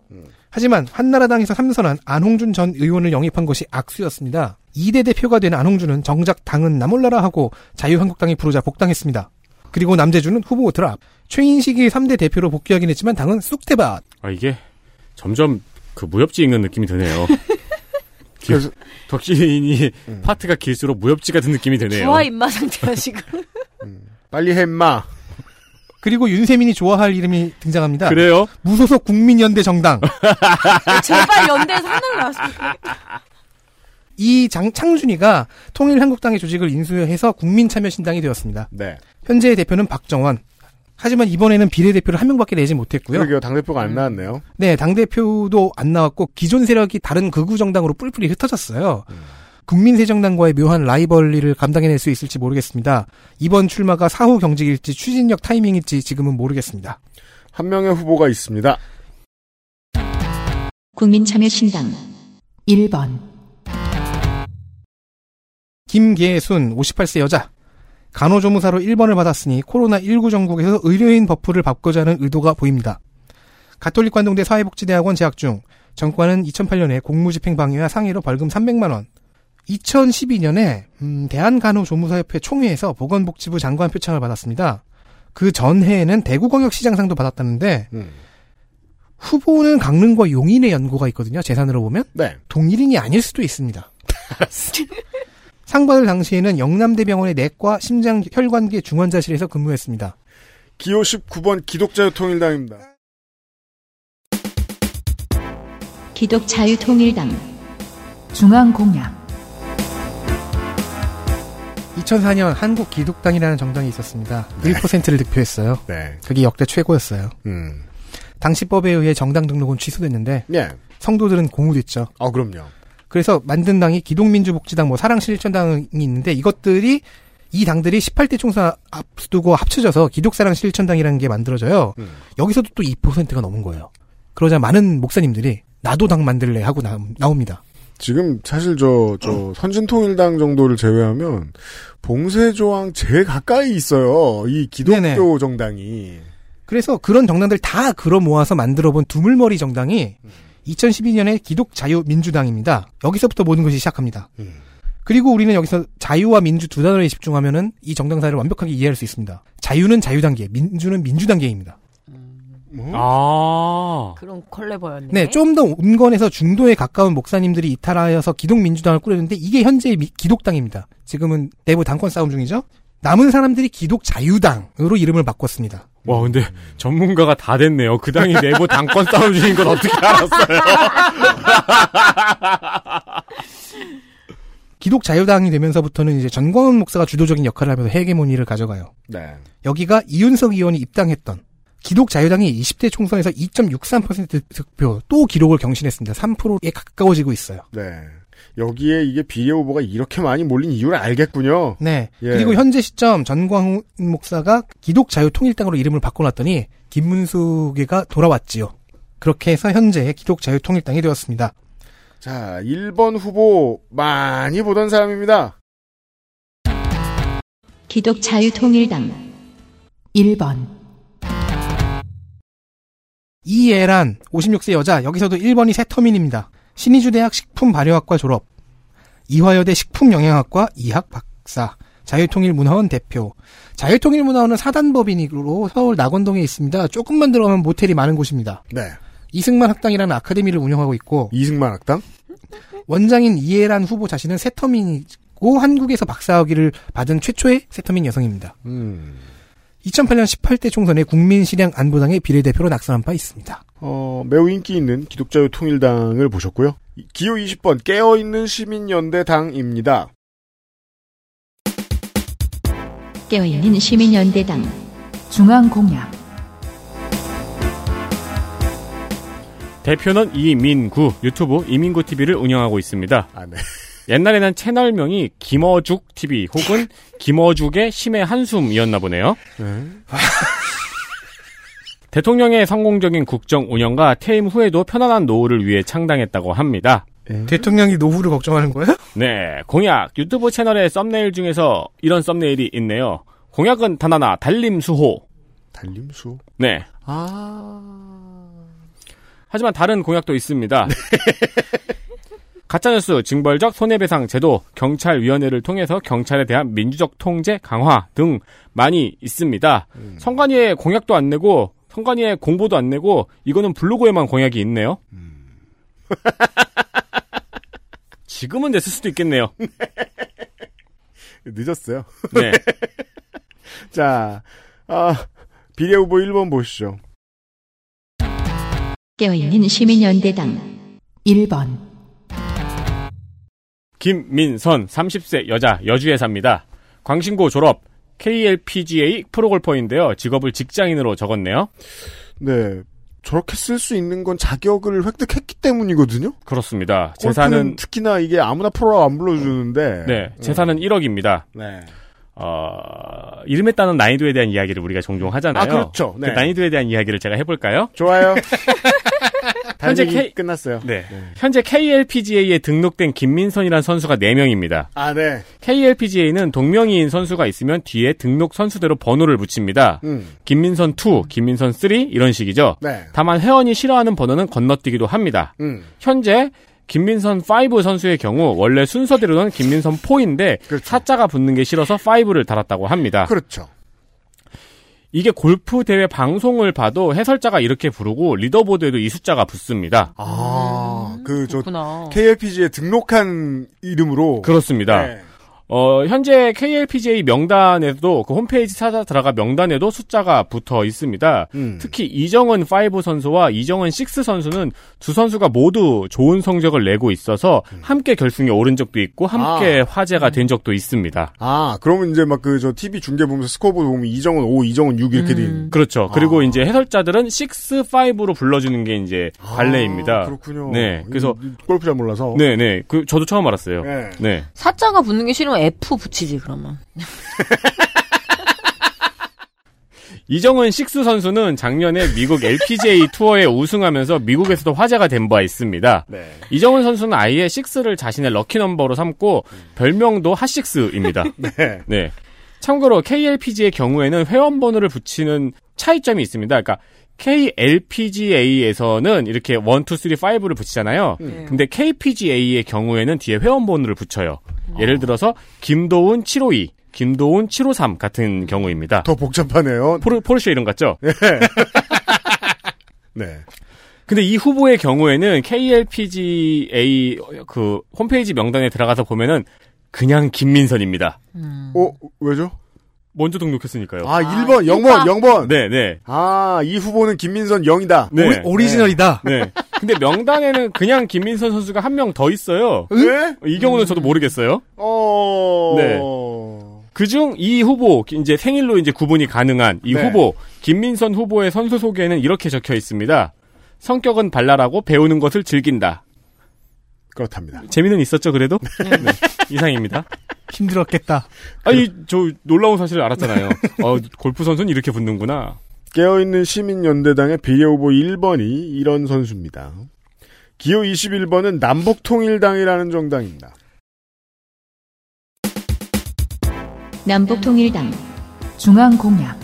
하지만 한나라당에서 삼선한 안홍준 전 의원을 영입한 것이 악수였습니다. 2대 대표가 된 안홍준은 정작 당은 나몰라라 하고 자유한국당이 부르자 복당했습니다. 그리고 남재준은 후보 드랍. 최인식이 3대 대표로 복귀하긴 했지만 당은 쑥대밭. 아, 이게 점점 그 무협지 읽는 느낌이 드네요. 길, 그래서- 덕시인이 파트가 길수록 무협지 같은 느낌이 드네요. 부하 입마 상태야 지금. 빨리 해 임마. 그리고 윤세민이 좋아할 이름이 등장합니다. 그래요? 무소속 국민연대 정당. 제발 연대에서 하나를 나왔으면 좋겠다. 이 장, 창준이가 통일한국당의 조직을 인수해서 국민참여신당이 되었습니다. 네. 현재의 대표는 박정원. 하지만 이번에는 비례대표를 한 명밖에 내지 못했고요. 그러게요. 당대표가 안 나왔네요. 네, 당대표도 안 나왔고 기존 세력이 다른 극우 정당으로 뿔뿔이 흩어졌어요. 국민새정당과의 묘한 라이벌리를 감당해낼 수 있을지 모르겠습니다. 이번 출마가 사후 경직일지 추진력 타이밍일지 지금은 모르겠습니다. 한 명의 후보가 있습니다. 국민참여신당 1번 김계순 58세 여자 간호조무사로 1번을 받았으니 코로나19 전국에서 의료인 buff를 받고자 하는 의도가 보입니다. 가톨릭 관동대 사회복지대학원 재학 중 전과는 2008년에 공무집행 방해와 상해로 벌금 300만 원. 2012년에 음, 대한간호조무사협회 총회에서 보건복지부 장관 표창을 받았습니다. 그 전해에는 대구광역시장상도 받았다는데 음. 후보는 강릉과 용인의 연고가 있거든요. 재산으로 보면 네. 동일인이 아닐 수도 있습니다. 상 받을 당시에는 영남대병원의 내과 심장 혈관계 중환자실에서 근무했습니다. 기호 19번 기독자유 통일당입니다. 기독자유통일당 중앙공약 2004년 한국 기독당이라는 정당이 있었습니다. 1%를 득표했어요. 네. 그게 역대 최고였어요. 음. 당시 법에 의해 정당 등록은 취소됐는데 예. 성도들은 공우됐죠. 아, 그럼요. 그래서 만든 당이 기독민주복지당, 뭐 사랑실천당이 있는데 이것들이 이 당들이 18대 총선 앞두고 합쳐져서 기독사랑실천당이라는 게 만들어져요. 음. 여기서도 또 2%가 넘은 거예요. 그러자 많은 목사님들이 나도 당 만들래 하고 나, 나옵니다. 지금 사실 저, 저, 선진통일당 정도를 제외하면 봉쇄조항 제일 가까이 있어요. 이 기독교 네네. 정당이. 그래서 그런 정당들 다 걸어 모아서 만들어 본 두물머리 정당이 2012년에 기독자유민주당입니다. 여기서부터 모든 것이 시작합니다. 그리고 우리는 여기서 자유와 민주 두 단어에 집중하면은 이 정당사를 완벽하게 이해할 수 있습니다. 자유는 자유단계, 민주는 민주단계입니다. 아. 그런 컬레버였네. 네, 좀 더 온건에서 중도에 가까운 목사님들이 이탈하여서 기독민주당을 꾸렸는데 이게 현재의 미- 기독당입니다. 지금은 내부 당권 싸움 중이죠. 남은 사람들이 기독 자유당으로 이름을 바꿨습니다. 와, 근데 전문가가 다 됐네요. 그 당이 내부 당권 싸움 중인 걸 어떻게 알았어요? 기독 자유당이 되면서부터는 이제 전광훈 목사가 주도적인 역할을 하면서 헤게모니를 가져가요. 네. 여기가 이윤석 의원이 입당했던 기독 자유당이 20대 총선에서 2.63% 득표 또 기록을 경신했습니다. 3%에 가까워지고 있어요. 네. 여기에 이게 비례 후보가 이렇게 많이 몰린 이유를 알겠군요. 네. 예. 그리고 현재 시점 전광훈 목사가 기독자유통일당으로 이름을 바꿔놨더니 김문수계가 돌아왔지요. 그렇게 해서 현재 기독자유통일당이 되었습니다. 자, 1번 후보 많이 보던 사람입니다. 기독자유통일당 1번 이예란 56세 여자 여기서도 1번이 새 터민입니다. 신의주대학 식품발효학과 졸업 이화여대 식품영양학과 2학 박사 자유통일문화원 대표 자유통일문화원은 사단법인으로 서울 낙원동에 있습니다. 조금만 들어가면 모텔이 많은 곳입니다. 네. 이승만 학당이라는 아카데미를 운영하고 있고 이승만 학당? 원장인 이해란 후보 자신은 세터민이고 한국에서 박사학위를 받은 최초의 세터민 여성입니다. 음. 2008년 18대 총선에 국민실향 안보당의 비례대표로 낙선한 바 있습니다. 어, 매우 인기 있는 기독자유 통일당을 보셨고요. 이- 기호 20번 깨어있는 시민연대당입니다. 깨어있는 시민연대당 중앙공약 대표는 이민구, 유튜브 이민구 TV를 운영하고 있습니다. 아, 네. 옛날에는 채널명이 김어죽 TV 혹은 김어죽의 심의 한숨이었나 보네요. 대통령의 성공적인 국정 운영과 퇴임 후에도 편안한 노후를 위해 창당했다고 합니다. 대통령이 노후를 걱정하는 거예요? 네, 공약 유튜브 채널의 썸네일 중에서 이런 썸네일이 있네요. 공약은 단 하나, 달림수호. 달림수? 네. 아. 하지만 다른 공약도 있습니다. 가짜뉴스, 징벌적 손해배상 제도, 경찰위원회를 통해서 경찰에 대한 민주적 통제 강화 등 많이 있습니다. 성관위에 공약도 안 내고, 성관위에 공보도 안 내고, 이거는 블로그에만 공약이 있네요. 지금은 냈을 수도 있겠네요. 늦었어요. 네. 자, 아, 비례 후보 1번 보시죠. 깨어있는 시민연대당 1번 김민선 30세 여자 여주에 삽니다. 광신고 졸업 KLPGA 프로골퍼인데요. 직업을 직장인으로 적었네요. 네. 저렇게 쓸 수 있는 건 자격을 획득했기 때문이거든요? 그렇습니다. 재산은 특히나 이게 아무나 프로라고 안 불러주는데. 네, 재산은 1억입니다. 네. 어, 이름에 따른 난이도에 대한 이야기를 우리가 종종 하잖아요. 아, 그렇죠. 네. 그 난이도에 대한 이야기를 제가 해볼까요? 좋아요. 현재 K- 끝났어요. 네. 현재 KLPGA에 등록된 김민선이라는 선수가 4명입니다. 아, 네. KLPGA는 동명이인 선수가 있으면 뒤에 등록 선수대로 번호를 붙입니다. 음. 김민선 2, 김민선 3 이런 식이죠. 네. 다만 회원이 싫어하는 번호는 건너뛰기도 합니다. 음. 현재 김민선 5 선수의 경우 원래 순서대로는 김민선 4인데 사자가 붙는 게 싫어서 5를 달았다고 합니다. 그렇죠. 이게 골프 대회 방송을 봐도 해설자가 이렇게 부르고 리더보드에도 이 숫자가 붙습니다. 아, 그, 저, 그렇구나. KLPG에 등록한 이름으로. 그렇습니다. 네. 어, 현재 KLPGA 명단에도 그 홈페이지 찾아 들어가 명단에도 숫자가 붙어 있습니다. 음. 특히 이정은 5 선수와 이정은 6 선수는 두 선수가 모두 좋은 성적을 내고 있어서 함께 결승에 오른 적도 있고 함께 아. 화제가 된 적도 있습니다. 아, 그러면 이제 막 그 저 TV 중계 보면서 스코어보드 보면 이정은 5, 이정은 6 이렇게 돼 있는. 그렇죠. 그리고 아. 이제 해설자들은 6, 5로 불러주는 게 이제 관례입니다. 아, 그렇군요. 네. 그래서 이- 이 골프 잘 몰라서. 네, 네. 그 저도 처음 알았어요. 네. 네. 사자가 붙는 게 싫으면 F 붙이지 그러면. 이정은 식스 선수는 작년에 미국 LPGA 투어에 우승하면서 미국에서도 화제가 된 바 있습니다. 네. 이정은 선수는 아예 식스를 자신의 lucky number로 삼고 별명도 핫식스입니다. 네. 네. 참고로 KLPG의 경우에는 회원번호를 붙이는 차이점이 있습니다. 그러니까 KLPGA에서는 이렇게 1, 2, 3, 5를 붙이잖아요. 음. 근데 KPGA의 경우에는 뒤에 회원번호를 붙여요. 예를 들어서 김도훈 752, 김도훈 753 같은 경우입니다. 더 복잡하네요. 포르, 포르쉐 이름 같죠? 네. 근데 이 후보의 경우에는 KLPGA 그 홈페이지 명단에 들어가서 보면은 그냥 김민선입니다. 어, 왜죠? 먼저 등록했으니까요. 아, 1번, 0번, 0번. 네, 네. 아, 이 후보는 김민선 0이다. 네. 오리 지널이다. 네. 근데 명단에는 그냥 김민선 선수가 한 명 더 있어요. 네? 이 경우는 저도 모르겠어요. 어. 네. 그중 이 후보 이제 생일로 이제 구분이 가능한 이 네. 후보 김민선 후보의 선수 소개에는 이렇게 적혀 있습니다. 성격은 발랄하고 배우는 것을 즐긴다. 그렇답니다. 재미는 있었죠 그래도? 네. 이상입니다. 힘들었겠다. 아니 저 놀라운 사실을 알았잖아요. 어, 골프 선수는 이렇게 붙는구나. 깨어있는 시민연대당의 비례 후보 1번이 이런 선수입니다. 기호 21번은 남북통일당이라는 정당입니다. 남북통일당 중앙공약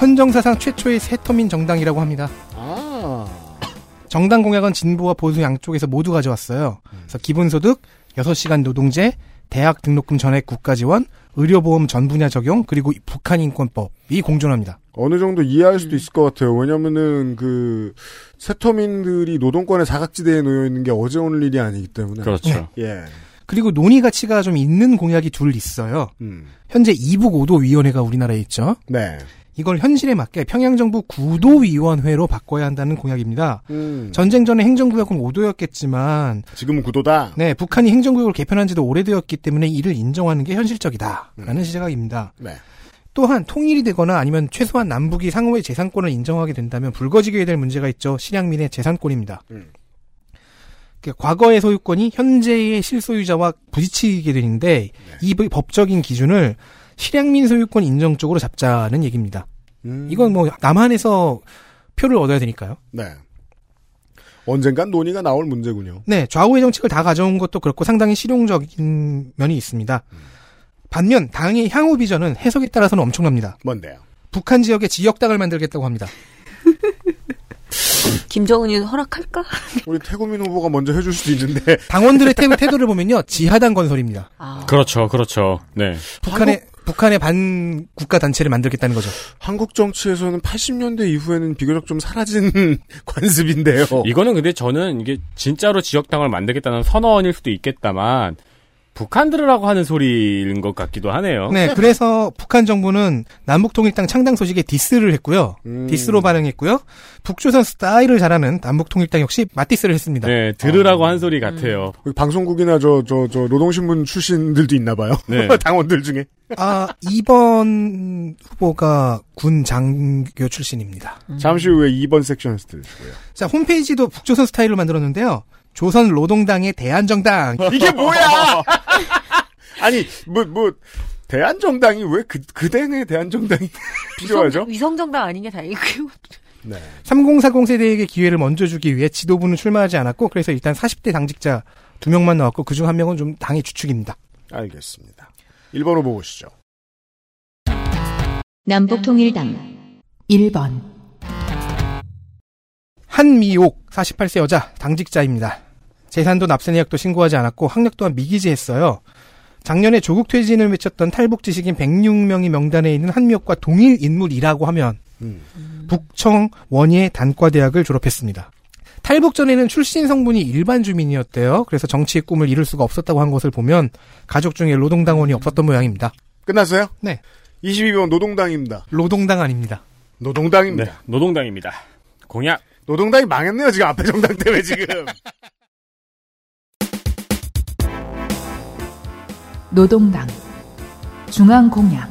헌정사상 최초의 새터민 정당이라고 합니다. 아. 정당 공약은 진보와 보수 양쪽에서 모두 가져왔어요. 그래서 기본소득, 6시간 노동제, 대학 등록금 전액 국가 지원, 의료보험 전 분야 적용, 그리고 북한 인권법이 공존합니다. 어느 정도 이해할 수도 있을 것 같아요. 왜냐면은 그 세터민들이 노동권의 사각지대에 놓여 있는 게 어제 오늘 일이 아니기 때문에. 그렇죠. 예. 그리고 논의 가치가 좀 있는 공약이 둘 있어요. 음. 현재 이북 오도 위원회가 우리나라에 있죠. 네. 이걸 현실에 맞게 평양정부 구도위원회로 바꿔야 한다는 공약입니다. 음. 전쟁 전에 행정구역은 5도였겠지만 지금은 구도다. 네, 북한이 행정구역을 개편한 지도 오래되었기 때문에 이를 인정하는 게 현실적이다라는 시각입니다. 네. 또한 통일이 되거나 아니면 최소한 남북이 상호의 재산권을 인정하게 된다면 불거지게 될 문제가 있죠. 실향민의 재산권입니다. 음. 그러니까 과거의 소유권이 현재의 실소유자와 부딪히게 되는데 이 법적인 기준을 실향민 소유권 인정 쪽으로 잡자는 얘기입니다. 음. 이건 뭐 남한에서 표를 얻어야 되니까요. 네. 언젠간 논의가 나올 문제군요. 네, 좌우의 정책을 다 가져온 것도 그렇고 상당히 실용적인 면이 있습니다. 반면 당의 향후 비전은 해석에 따라서는 엄청납니다. 뭔데요? 북한 지역에 지역당을 만들겠다고 합니다. 김정은이 허락할까? 우리 태구민 후보가 먼저 해줄 수도 있는데. 당원들의 태, 태도를 보면요, 지하당 건설입니다. 그렇죠, 그렇죠. 네. 북한의 북한의 반 국가 단체를 만들겠다는 거죠. 한국 정치에서는 80년대 이후에는 비교적 좀 사라진 관습인데요. 이거는 근데 저는 이게 진짜로 지역당을 만들겠다는 선언일 수도 있겠다만 북한 들으라고 하는 소리인 것 같기도 하네요. 네, 그래서 북한 정부는 남북 통일당 창당 소식에 디스를 했고요. 음. 디스로 반응했고요. 북조선 스타일을 잘하는 남북 통일당 역시 맞디스를 했습니다. 네, 들으라고 한 소리 같아요. 방송국이나 저, 저, 저, 노동신문 출신들도 있나 봐요. 네. 당원들 중에. 아, 2번 후보가 군 장교 출신입니다. 잠시 후에 2번 섹션에서 들으시고요. 자, 홈페이지도 북조선 스타일로 만들었는데요. 조선 노동당의 대한정당. 이게 뭐야! 아니, 뭐, 뭐, 대한정당이 왜 그, 그대의 대한정당이 필요하죠? 위성정당 아닌 게 다행이고요. 네. 3040 세대에게 기회를 먼저 주기 위해 지도부는 출마하지 않았고, 그래서 일단 40대 당직자 두 명만 나왔고, 그중 한 명은 좀 당의 주축입니다. 알겠습니다. 1번 후보 보시죠. 남북통일당 1번 한미옥 48세 여자 당직자입니다. 재산도 납세 내역도 신고하지 않았고 학력 또한 미기재했어요. 작년에 조국 퇴진을 외쳤던 탈북 지식인 106명이 명단에 있는 한미옥과 동일 인물이라고 하면 음. 북청 원예 단과대학을 졸업했습니다. 탈북 전에는 출신 성분이 일반 주민이었대요. 그래서 정치의 꿈을 이룰 수가 없었다고 한 것을 보면 가족 중에 노동당원이 없었던 모양입니다. 끝났어요? 네. 22번 노동당입니다. 노동당 아닙니다. 노동당입니다. 네, 노동당입니다. 공약. 노동당이 망했네요, 지금 앞에 정당 때문에 지금. 노동당 중앙공약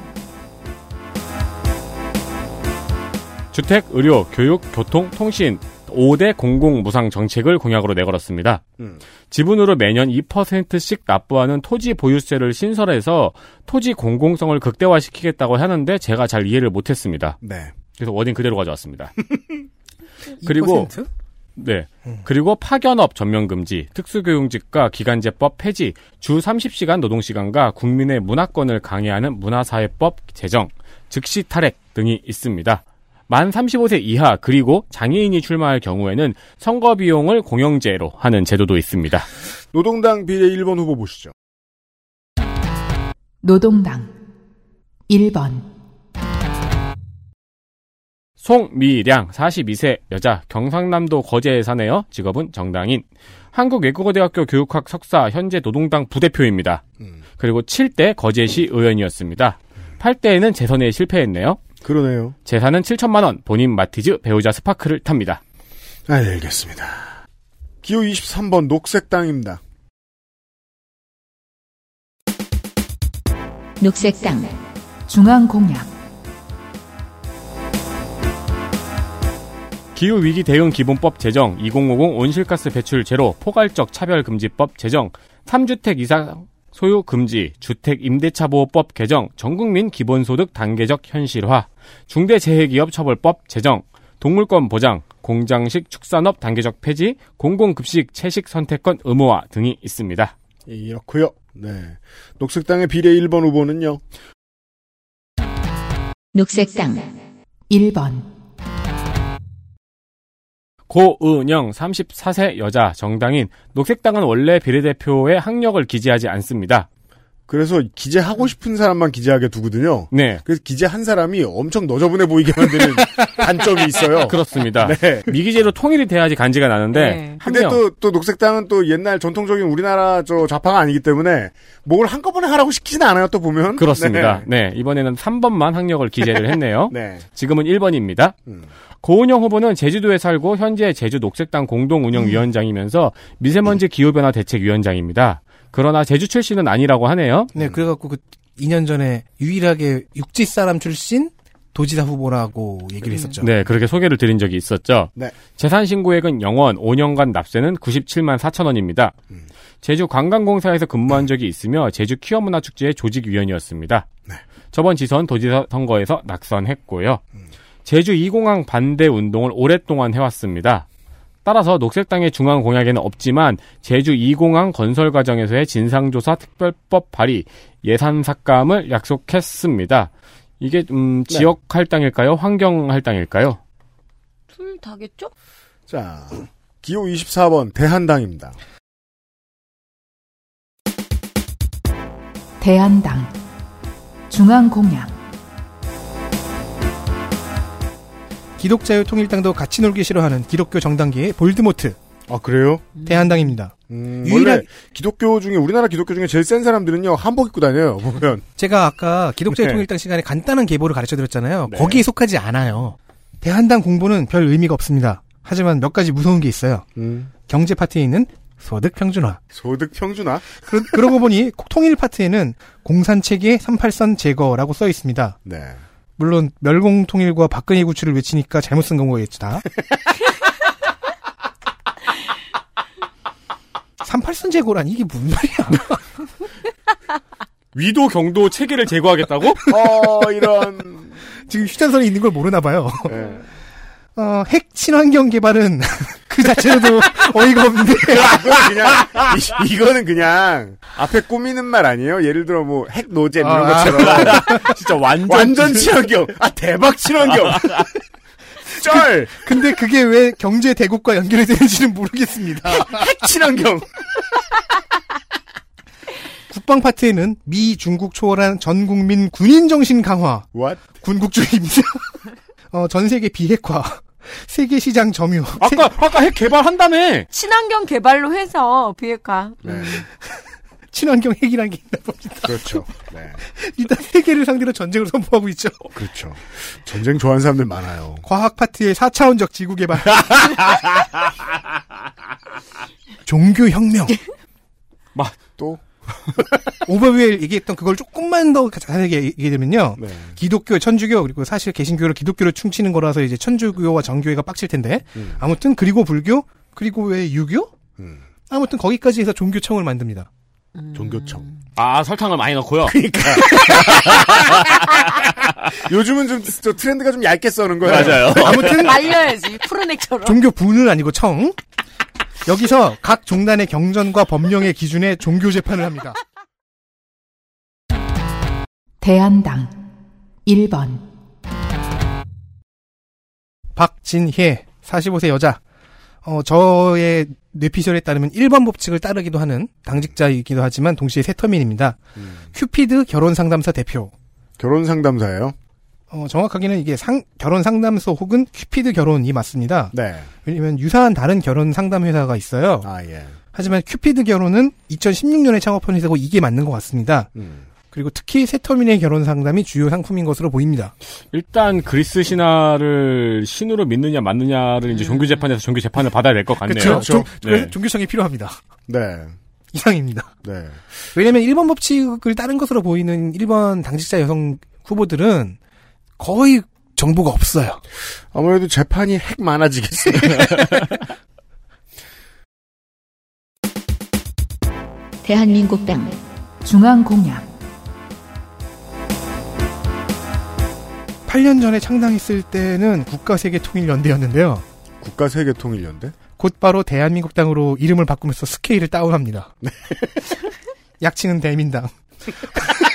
주택, 의료, 교육, 교통, 통신 5대 공공 무상 정책을 공약으로 내걸었습니다. 음. 지분으로 매년 2%씩 납부하는 토지 보유세를 신설해서 토지 공공성을 극대화시키겠다고 하는데 제가 잘 이해를 못했습니다. 네. 그래서 워딩 그대로 가져왔습니다. 그리고 2%? 네. 그리고 파견업 전면 금지, 특수교육직과 기간제법 폐지, 주 30시간 노동시간과 국민의 문화권을 강해하는 문화사회법 제정, 즉시 탈핵 등이 있습니다. 만 35세 이하 그리고 장애인이 출마할 경우에는 선거 비용을 공영제로 하는 제도도 있습니다. 노동당 비례 1번 후보 보시죠. 노동당 1번 송미량 42세 여자 경상남도 거제에 사네요. 직업은 정당인. 한국외국어대학교 교육학 석사 현재 노동당 부대표입니다. 그리고 7대 거제시 의원이었습니다. 8대에는 재선에 실패했네요. 그러네요. 재산은 7천만 원. 본인 마티즈 배우자 스파크를 탑니다. 알겠습니다. 기호 23번 녹색당입니다. 녹색당 중앙공약 기후위기 대응 기본법 제정, 2050 온실가스 배출 제로, 포괄적 차별금지법 제정, 3주택 이상 소유 금지, 주택 임대차 보호법 개정, 전국민 기본소득 단계적 현실화, 중대재해기업 처벌법 제정, 동물권 보장, 공장식 축산업 단계적 폐지, 공공급식 채식 선택권 의무화 등이 있습니다. 이렇고요. 네. 녹색당의 비례 1번 후보는요. 녹색당 1번 고은영 34세 여자 정당인 녹색당은 원래 비례대표의 학력을 기재하지 않습니다. 그래서 기재하고 싶은 사람만 기재하게 두거든요. 네. 그래서 기재한 사람이 엄청 너저분해 보이게 만드는 단점이 있어요. 그렇습니다. 네. 미기재로 통일이 돼야지 간지가 나는데 네. 한 근데 명 또, 또 녹색당은 또 옛날 전통적인 우리나라 저 좌파가 아니기 때문에 뭘 한꺼번에 하라고 시키진 않아요, 또 보면. 그렇습니다. 네. 이번에는 3번만 학력을 기재를 했네요. 네. 네. 지금은 1번입니다. 음. 고은영 후보는 제주도에 살고 현재 제주 녹색당 공동운영위원장이면서 미세먼지 기후변화 대책위원장입니다. 그러나 제주 출신은 아니라고 하네요. 네, 그래갖고 그 2년 전에 유일하게 육지 사람 출신 도지사 후보라고 얘기를 했었죠. 네, 그렇게 소개를 드린 적이 있었죠. 네. 재산 신고액은 0원, 5년간 납세는 97만 4천 원입니다. 제주 관광공사에서 근무한 적이 있으며 제주 키워문화축제의 조직위원이었습니다. 네. 저번 지선 도지사 선거에서 낙선했고요. 제주 2공항 반대 운동을 오랫동안 해왔습니다. 따라서 녹색당의 중앙 공약에는 없지만 제주 2공항 건설 과정에서의 진상조사 특별법 발의, 예산 삭감을 약속했습니다. 이게 음, 네. 지역 할당일까요? 환경 할당일까요? 둘 다겠죠? 자, 기호 24번 대한당입니다. 대한당 중앙 공약 기독자유통일당도 같이 놀기 싫어하는 기독교 정당계의 볼드모트 아, 그래요? 대한당입니다. 음, 유일하- 원래 기독교 중에 우리나라 기독교 중에 제일 센 사람들은요 한복 입고 다녀요 보면 제가 아까 기독자의 네. 통일당 시간에 간단한 계보를 가르쳐 드렸잖아요. 네. 거기에 속하지 않아요. 대한당 공보는 별 의미가 없습니다. 하지만 몇 가지 무서운 게 있어요. 음, 경제 파트에 있는 소득 평준화. 소득 평준화 그러, 그러고 보니 통일 파트에는 공산 체계 38선 제거라고 써 있습니다. 네 물론 멸공 통일과 박근혜 구출을 외치니까 잘못 쓴 거겠죠 다. 38선 제거란 이게 무슨 말이야? 위도 경도 체계를 제거하겠다고? 어 이런 지금 휴전선에 있는 걸 모르나 봐요. 네. 어, 핵 친환경 개발은 그 자체로도 어이가 없는데. 그냥 이, 이거는 그냥 앞에 꾸미는 말 아니에요? 예를 들어 뭐 핵 노잼 이런 아. 것처럼 진짜 완전 완전 친환경 아 대박 친환경 쩔 근데 그게 왜 경제 대국과 연결이 되는지는 모르겠습니다. 핵 친환경 국방 파트에는 미, 중국 초월한 전 국민 군인 정신 강화, what 군국주의입니다. 어, 전 세계 비핵화, 세계 시장 점유. 아까 아까 핵 개발한다며. 친환경 개발로 해서 비핵화. 네. 친환경 핵이라는 게 있나 봅니다. 그렇죠. 네. 일단 세계를 상대로 전쟁을 선포하고 있죠. 그렇죠. 전쟁 좋아하는 사람들 많아요. 과학 파트의 4차원적 지구 개발. 종교 혁명. 막 또 오버웰 얘기했던 그걸 조금만 더 자세하게 얘기하면요. 네. 기독교, 천주교 그리고 사실 개신교를 기독교로 춤치는 거라서 이제 천주교와 정교회가 빡칠 텐데 음. 아무튼 그리고 불교 그리고 왜 유교? 음. 아무튼 거기까지 해서 종교청을 만듭니다. 종교청. 아 설탕을 많이 넣고요. 그러니까. 요즘은 좀 저 트렌드가 좀 얇게 써는 거예요. 맞아요. 아무튼 말려야지 푸른 액처럼. 종교 분은 아니고 청. 여기서 각 종단의 경전과 법령의 기준에 종교 재판을 합니다. 대한당 1번 박진혜 45세 여자. 어, 저의 뇌피셜에 따르면 1번 법칙을 따르기도 하는 당직자이기도 하지만 동시에 새터민입니다. 큐피드 결혼 상담사 대표. 결혼 상담사예요. 어, 정확하게는 이게 상, 결혼 상담소 혹은 큐피드 결혼이 맞습니다. 네. 왜냐면 유사한 다른 결혼 상담 회사가 있어요. 아 예. 하지만 큐피드 결혼은 2016년에 창업한 회사고 이게 맞는 것 같습니다. 음. 그리고 특히 새터민의 결혼 상담이 주요 상품인 것으로 보입니다. 일단 그리스 신화를 신으로 믿느냐 맞느냐를 이제 종교 재판에서 종교 재판을 받아야 될 것 같네요. 그렇죠. 종, 네. 종교청이 필요합니다. 네. 이상입니다. 네. 왜냐면 1번 법칙을 따른 것으로 보이는 1번 당직자 여성 후보들은 거의 정보가 없어요. 아무래도 재판이 핵 많아지겠어요. 대한민국당 중앙공약 8년 전에 창당했을 때는 국가세계통일연대였는데요. 국가세계통일연대? 곧바로 대한민국당으로 이름을 바꾸면서 스케일을 다운합니다. 약칭은 대민당.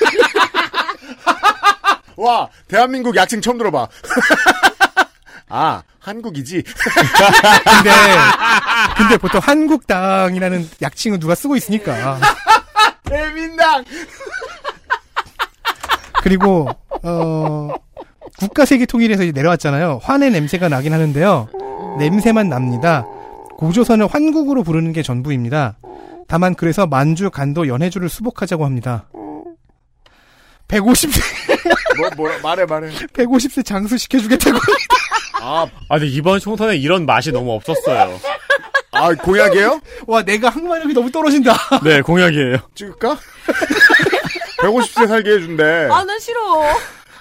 와, 대한민국 약칭 처음 들어봐. 아, 한국이지. 근데 근데 보통 한국당이라는 약칭은 누가 쓰고 있으니까. 대민당. 그리고 어 국가 세계 통일에서 이제 내려왔잖아요. 환의 냄새가 나긴 하는데요. 냄새만 납니다. 고조선을 환국으로 부르는 게 전부입니다. 다만 그래서 만주, 간도, 연해주를 수복하자고 합니다. 150세 뭐, 뭐라, 말해, 말해. 150세 장수 시켜주겠다고. 아, 아, 근데 이번 총선에 이런 맛이 너무 없었어요. 아, 공약이에요? 와 내가 항마력이 너무 떨어진다. 네, 공약이에요. 찍을까? 150세 살게 해준대. 아, 나 싫어.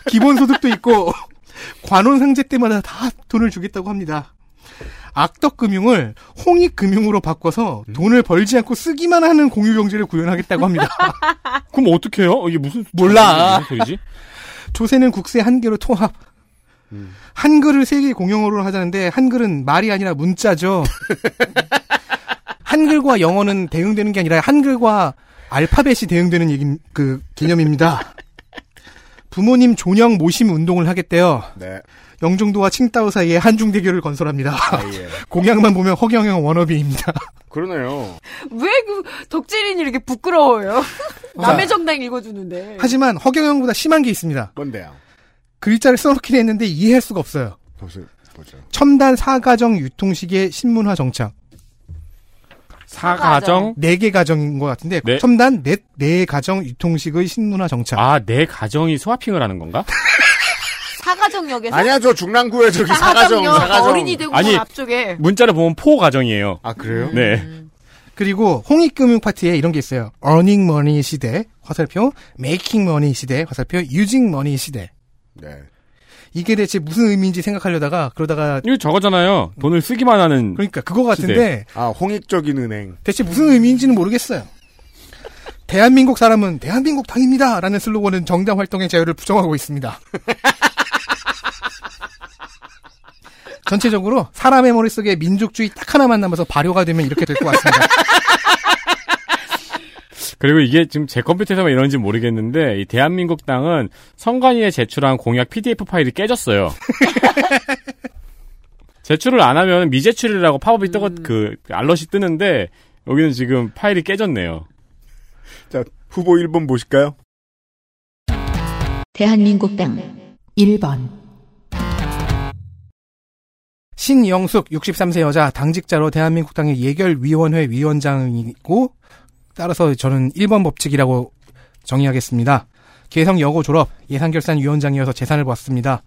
기본소득도 있고 관원 상제 때마다 다 돈을 주겠다고 합니다. 악덕금융을 홍익금융으로 바꿔서 돈을 벌지 않고 쓰기만 하는 공유경제를 구현하겠다고 합니다. 그럼 어떡해요? 이게 무슨 몰라. 무슨 소리지? 조세는 국세 한 개로 통합. 한글을 세계 공용어로 하자는데 한글은 말이 아니라 문자죠. 한글과 영어는 대응되는 게 아니라 한글과 알파벳이 대응되는 얘기 그 개념입니다. 부모님 존영 모심 운동을 하겠대요. 네. 영종도와 칭따오 사이에 한중 대교를 건설합니다. 예. 공약만 보면 허경영 워너비입니다. 그러네요. 왜 그 덕질인이 이렇게 부끄러워요? 남의 정당 읽어주는데. 하지만 허경영보다 심한 게 있습니다. 뭔데요? 글자를 써놓긴 했는데 이해할 수가 없어요. 보세요. 보죠. 첨단 사가정 유통식의 신문화 정착. 사가정? 네 개 가정인 것 같은데 네. 첨단 네, 네 가정 유통식의 신문화 정착. 아, 내 가정이 스와핑을 하는 건가? 사가정역에서 아니야, 저 중랑구에 저기 사가정, 사가정역 사가정. 어린이 대공원 아니, 앞쪽에 문자를 보면 포 가정이에요. 아, 그래요? 네. 그리고 홍익금융 파트에 이런 게 있어요. earning money 시대 화살표, making money 시대 화살표, using money 시대. 네. 이게 대체 무슨 의미인지 생각하려다가 그러다가 이거 저거잖아요. 돈을 쓰기만 하는. 그러니까 그거 같은데 아, 홍익적인 은행. 대체 무슨 의미인지는 모르겠어요. 대한민국 사람은 대한민국 당입니다. 라는 슬로건은 정당 활동의 자유를 부정하고 있습니다. 전체적으로 사람의 머릿속에 민족주의 딱 하나만 남아서 발효가 되면 이렇게 될 것 같습니다. 그리고 이게 지금 제 컴퓨터에서만 이런지 모르겠는데 이 대한민국 당은 선관위에 제출한 공약 PDF 파일이 깨졌어요. 제출을 안 하면 미제출이라고 팝업이 뜨거 그 알럿이 뜨는데 여기는 지금 파일이 깨졌네요. 자, 후보 1번 보실까요? 대한민국당 1번 신영숙 63세 여자 당직자로 대한민국당의 예결위원회 위원장이고 따라서 저는 1번 법칙이라고 정의하겠습니다. 개성 여고 졸업 예산결산위원장이어서 재산을 봤습니다.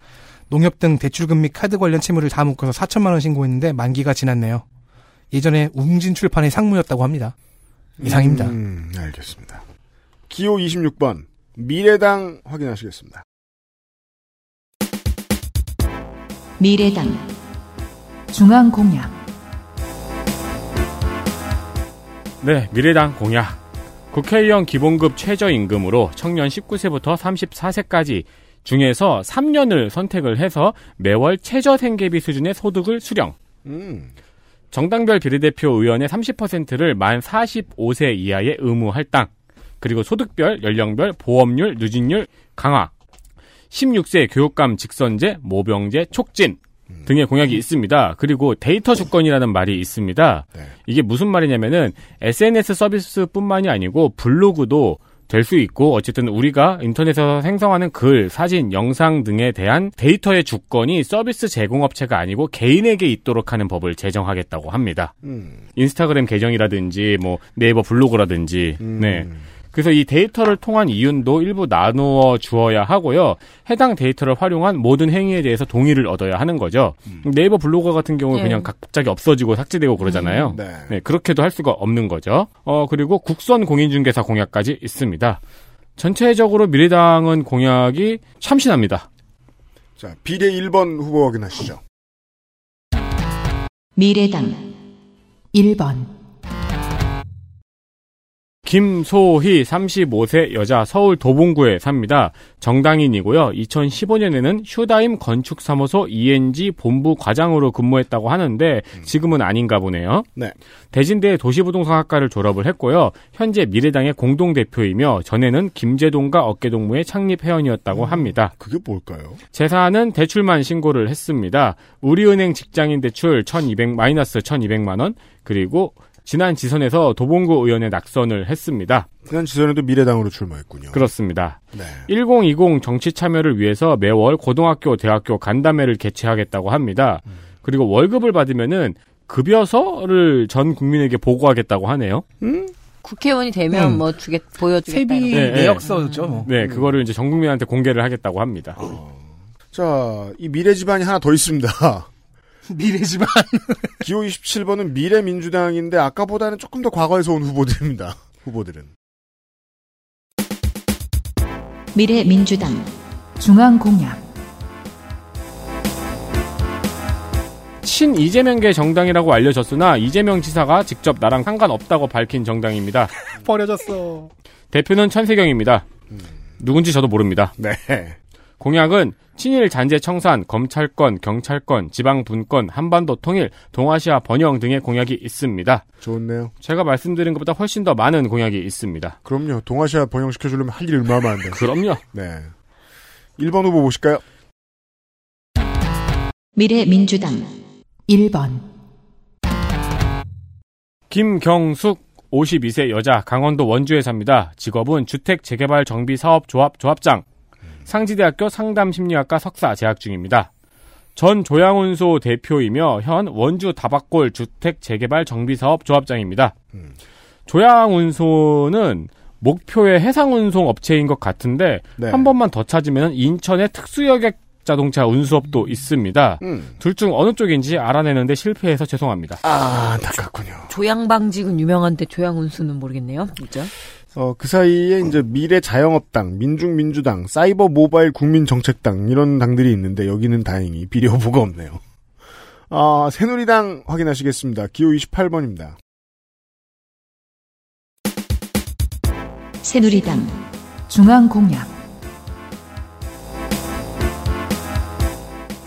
농협 등 대출금 및 카드 관련 채무를 다 묶어서 4천만 원 신고했는데 만기가 지났네요. 예전에 웅진 출판의 상무였다고 합니다. 이상입니다. 음, 알겠습니다. 기호 26번 미래당 확인하시겠습니다. 미래당 중앙 공약 네, 미래당 공약. 국회의원 기본급 최저임금으로 청년 19세부터 34세까지 중에서 3년을 선택을 해서 매월 최저 생계비 수준의 소득을 수령. 음, 정당별 비례대표 의원의 30%를 만 45세 이하의 의무 할당. 그리고 소득별, 연령별, 보험률, 누진율 강화. 16세 교육감 직선제, 모병제, 촉진 등의 공약이 있습니다. 그리고 데이터 주권이라는 말이 있습니다. 네. 이게 무슨 말이냐면은 SNS 서비스뿐만이 아니고 블로그도 될 수 있고 어쨌든 우리가 인터넷에서 생성하는 글, 사진, 영상 등에 대한 데이터의 주권이 서비스 제공업체가 아니고 개인에게 있도록 하는 법을 제정하겠다고 합니다. 음, 인스타그램 계정이라든지 뭐 네이버 블로그라든지 음. 네. 그래서 이 데이터를 통한 이윤도 일부 나누어 주어야 하고요. 해당 데이터를 활용한 모든 행위에 대해서 동의를 얻어야 하는 거죠. 네이버 블로그 같은 경우 는 예. 그냥 갑자기 없어지고 삭제되고 그러잖아요. 네. 네, 그렇게도 할 수가 없는 거죠. 어, 그리고 국선 공인중개사 공약까지 있습니다. 전체적으로 미래당은 공약이 참신합니다. 자, 비례 1번 후보 확인하시죠. 미래당 1번 김소희 35세 여자 서울 도봉구에 삽니다. 정당인이고요. 2015년에는 휴다임 건축사무소 ENG 본부 과장으로 근무했다고 하는데 지금은 아닌가 보네요. 네. 대진대 도시부동산학과를 졸업을 했고요. 현재 미래당의 공동대표이며 전에는 김제동과 어깨동무의 창립 회원이었다고 합니다. 그게 뭘까요? 재산은 대출만 신고를 했습니다. 우리은행 직장인 대출 1200 마이너스 1200만 원 그리고 지난 지선에서 도봉구 의원에 낙선을 했습니다. 지난 지선에도 미래당으로 출마했군요. 그렇습니다. 네. 1020 정치 참여를 위해서 매월 고등학교, 대학교 간담회를 개최하겠다고 합니다. 그리고 월급을 받으면은 급여서를 전 국민에게 보고하겠다고 하네요. 국회의원이 되면 음. 뭐 주겠 보여주겠다. 세비 네, 네. 내역서죠. 뭐. 네, 그거를 이제 전 국민한테 공개를 하겠다고 합니다. 자, 이 미래 집안이 하나 더 있습니다. 미래 집안. 기호 27번은 미래민주당인데 아까보다는 조금 더 과거에서 온 후보들입니다. 후보들은. 미래민주당 중앙공약 친 이재명계 정당이라고 알려졌으나 이재명 지사가 직접 나랑 상관없다고 밝힌 정당입니다. 버려졌어. 대표는 천세경입니다. 누군지 저도 모릅니다. 네. 공약은 친일 잔재 청산, 검찰권, 경찰권, 지방 분권, 한반도 통일, 동아시아 번영 등의 공약이 있습니다. 좋네요. 제가 말씀드린 것보다 훨씬 더 많은 공약이 있습니다. 그럼요. 동아시아 번영 시켜주려면 할 일이 얼마나 많은데. 그럼요. 네. 1번 후보 보실까요? 미래민주당 1번 김경숙 52세 여자 강원도 원주에 삽니다. 직업은 주택 재개발 정비 사업 조합 조합장. 상지대학교 상담심리학과 석사 재학 중입니다. 전 조양운소 대표이며 현 원주 다박골 주택 재개발 정비 사업 조합장입니다. 조양운소는 목표의 해상운송 업체인 것 같은데 네. 한 번만 더 찾으면 인천의 특수여객 자동차 운수업도 있습니다. 음. 둘중 어느 쪽인지 알아내는데 실패해서 죄송합니다. 아, 안타깝군요. 조양방직은 유명한데 조양운수는 모르겠네요. 진짜. 어, 그 사이에 이제 미래 자영업당, 민중민주당, 사이버 모바일 국민정책당 이런 당들이 있는데 여기는 다행히 비례 후보가 없네요. 아, 새누리당 확인하시겠습니다. 기호 28번입니다. 새누리당 중앙공약